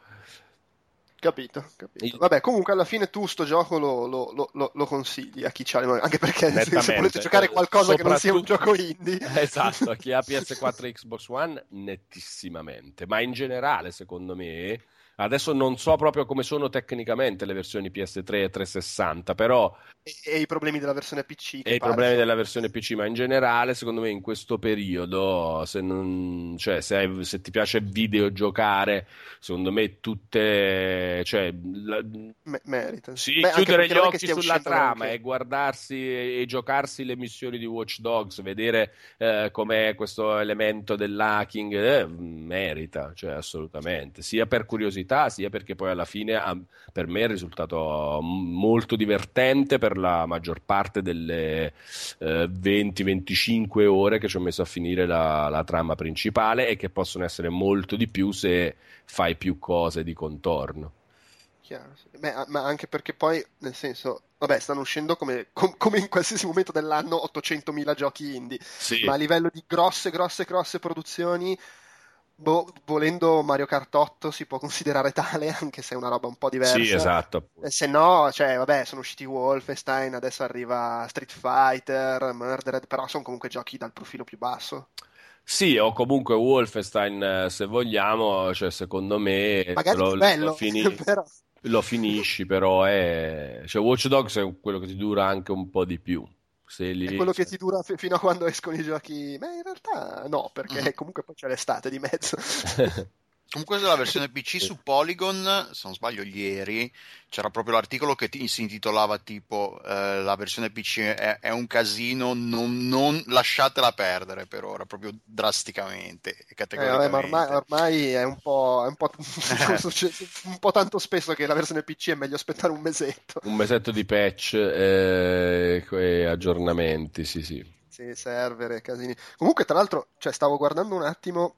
G: Capito, capito.
N: Il-
G: Vabbè, comunque alla fine tu sto gioco lo, lo- lo- lo- consigli a chi c'ha le anche perché se- volete giocare qualcosa che non sia un gioco indie.
N: Esatto, a chi ha PS4 e Xbox One nettissimamente, ma in generale secondo me Adesso non so proprio come sono tecnicamente le versioni PS3 e 360, però
G: E, e i problemi della versione PC.
N: e i problemi della versione PC, ma in generale, secondo me, in questo periodo, se, non, cioè, se, hai- se ti piace videogiocare, secondo me tutte, cioè, la-
G: me- merita.
N: sì,
G: Beh, anche
N: chiudere gli occhi sulla trama
G: granché.
N: e guardarsi e, e giocarsi le missioni di Watch Dogs, vedere eh, com'è questo elemento dell'hacking, eh, merita, cioè assolutamente, sia per curiosità, sia perché poi alla fine ha- per me è risultato molto divertente per la maggior parte delle eh, 20-25 ore che ci ho messo a finire la, la trama principale e che possono essere molto di più se fai più cose di contorno.
G: Beh, ma anche perché poi, nel senso, vabbè, stanno uscendo come, com- come in qualsiasi momento dell'anno 800.000 giochi indie,
N: Sì.
G: ma a livello di grosse, grosse, grosse produzioni, boh, volendo Mario Kart 8 si può considerare tale, anche se è una roba un po' diversa.
N: Sì, esatto.
G: E se no, cioè, vabbè, sono usciti Wolfenstein, adesso arriva Street Fighter, Murdered, però sono comunque giochi dal profilo più basso.
N: Sì, o comunque Wolfenstein, eh, se vogliamo, cioè, secondo me
G: Magari
N: lo,
G: bello,
N: lo fini-
G: però...
N: lo finisci, però è... Cioè, Watch Dogs è quello che ti dura anche un po' di più.
G: È quello che ti dura fi- fino a quando escono i giochi. Beh, in realtà no, perché comunque poi c'è l'estate di mezzo.
K: Comunque la versione PC su Polygon, se non sbaglio ieri, c'era proprio l'articolo che ti- si intitolava tipo eh, la versione PC è, è un casino, non, non lasciatela perdere per ora, proprio drasticamente e
G: Eh, vabbè, ma ormai, ormai è un po', è un po', succede un po' tanto spesso che la versione PC è meglio aspettare un mesetto.
N: Un mesetto di patch eh, e aggiornamenti, sì, sì.
G: Sì, server e casini. Comunque, tra l'altro, cioè, stavo guardando un attimo,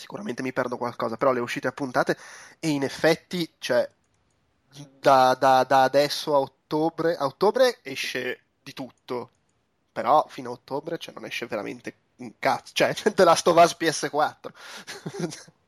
G: sicuramente mi perdo qualcosa, però le uscite appuntate e in effetti, cioè, da, da- da adesso a ottobre, a ottobre esce di tutto, però fino a ottobre cioè, non esce veramente un cazzo, cioè, The Last of Us PS4.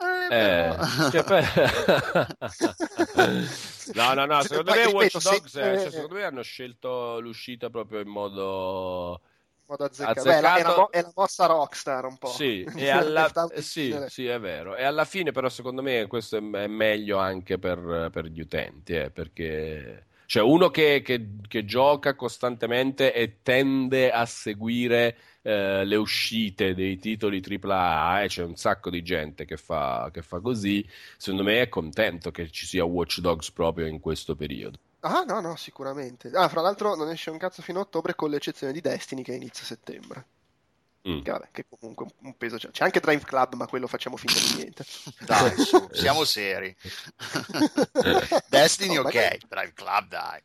N: Eh, cioè, per- no, no, no, secondo
G: Poi,
N: me Watch Dogs,
G: se-
N: eh, cioè, secondo me hanno scelto l'uscita proprio in modo
G: modo azzeccato. Beh, la- è, la, è la mossa Rockstar un po'.
N: Sì, alla... Eh, sì, sì, è vero. E alla fine, però, secondo me questo è meglio anche per, per gli utenti, eh, perché cioè uno che, che- che gioca costantemente e tende a seguire eh, le uscite dei titoli AAA, e c'è un sacco di gente che fa, che fa così, secondo me è contento che ci sia Watch Dogs proprio in questo periodo.
G: Ah, no, no, sicuramente. Ah, fra l'altro non esce un cazzo fino a ottobre con l'eccezione di Destiny che inizia a settembre.
N: Mm.
G: Che, vabbè, che comunque un, un peso c'è. C'è anche Drive Club, ma quello facciamo finta di niente.
K: Dai, su, siamo seri. Destiny
G: Oh,
K: ok,
G: magari-
K: Drive Club dai.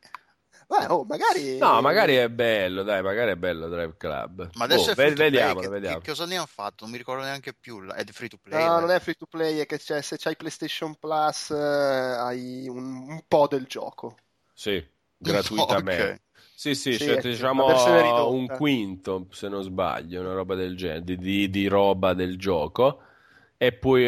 G: Beh, oh, magari...
N: No, magari è bello, dai, magari è bello Drive Club.
K: Ma adesso
N: Oh,
K: è free
N: ve-
K: to play,
N: vediamolo,
K: che,
N: vediamo.
K: che cosa ne hanno fatto? Non mi ricordo neanche più. È free to play.
G: No,
K: beh.
G: non è free to play, è che c'è- se c'hai PlayStation Plus eh, hai un, un po' del gioco.
N: Sì, gratuitamente.
K: Ok.
N: Sì, sì,
G: Sì,
N: cioè, diciamo un quinto, se non sbaglio, una roba del genere, di, di- di roba del gioco e poi,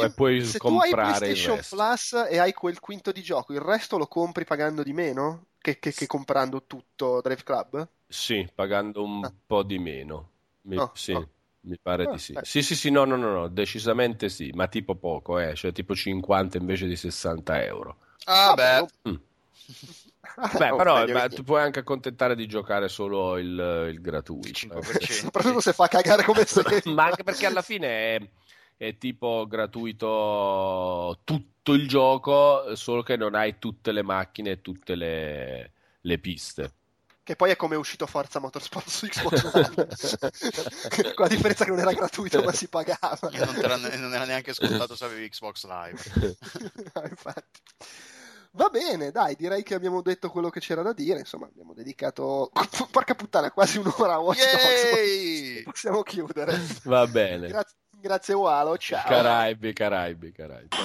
N: e puoi
G: se tu hai
N: comprare
G: PlayStation. Plus e hai quel quinto di gioco, il resto lo compri pagando di meno che, che- che comprando tutto Drive Club?
N: Sì, pagando un po' di meno. Mi,
G: Oh,
N: sì,
G: oh.
N: mi pare
G: Ah,
N: di sì.
G: beh.
N: Sì, sì, sì, no, no, no, no, decisamente sì, ma tipo poco, eh, cioè tipo 50 invece di 60 euro.
K: Ah, beh.
N: Mm. Beh,
G: Oh,
N: però ma ti puoi anche accontentare di giocare solo il, il gratuito.
K: 5%.
G: Soprattutto se fa cagare come sempre.
N: Ma anche perché alla fine è, è tipo gratuito tutto il gioco, solo che non hai tutte le macchine e tutte le, le piste.
G: Che poi è come è uscito Forza Motorsport su Xbox One. Con la differenza che non era gratuito, ma si pagava.
K: Io non, te la- non era neanche scontato se avevi Xbox Live.
G: Ah, Infatti. Va bene, dai, direi che abbiamo detto quello che c'era da dire. Insomma, abbiamo dedicato, porca puttana, quasi un'ora a Watch Dogs. Possiamo chiudere.
N: Va bene.
G: Grazie, grazie Walo, ciao.
N: Caraibi, Caraibi, Caraibi.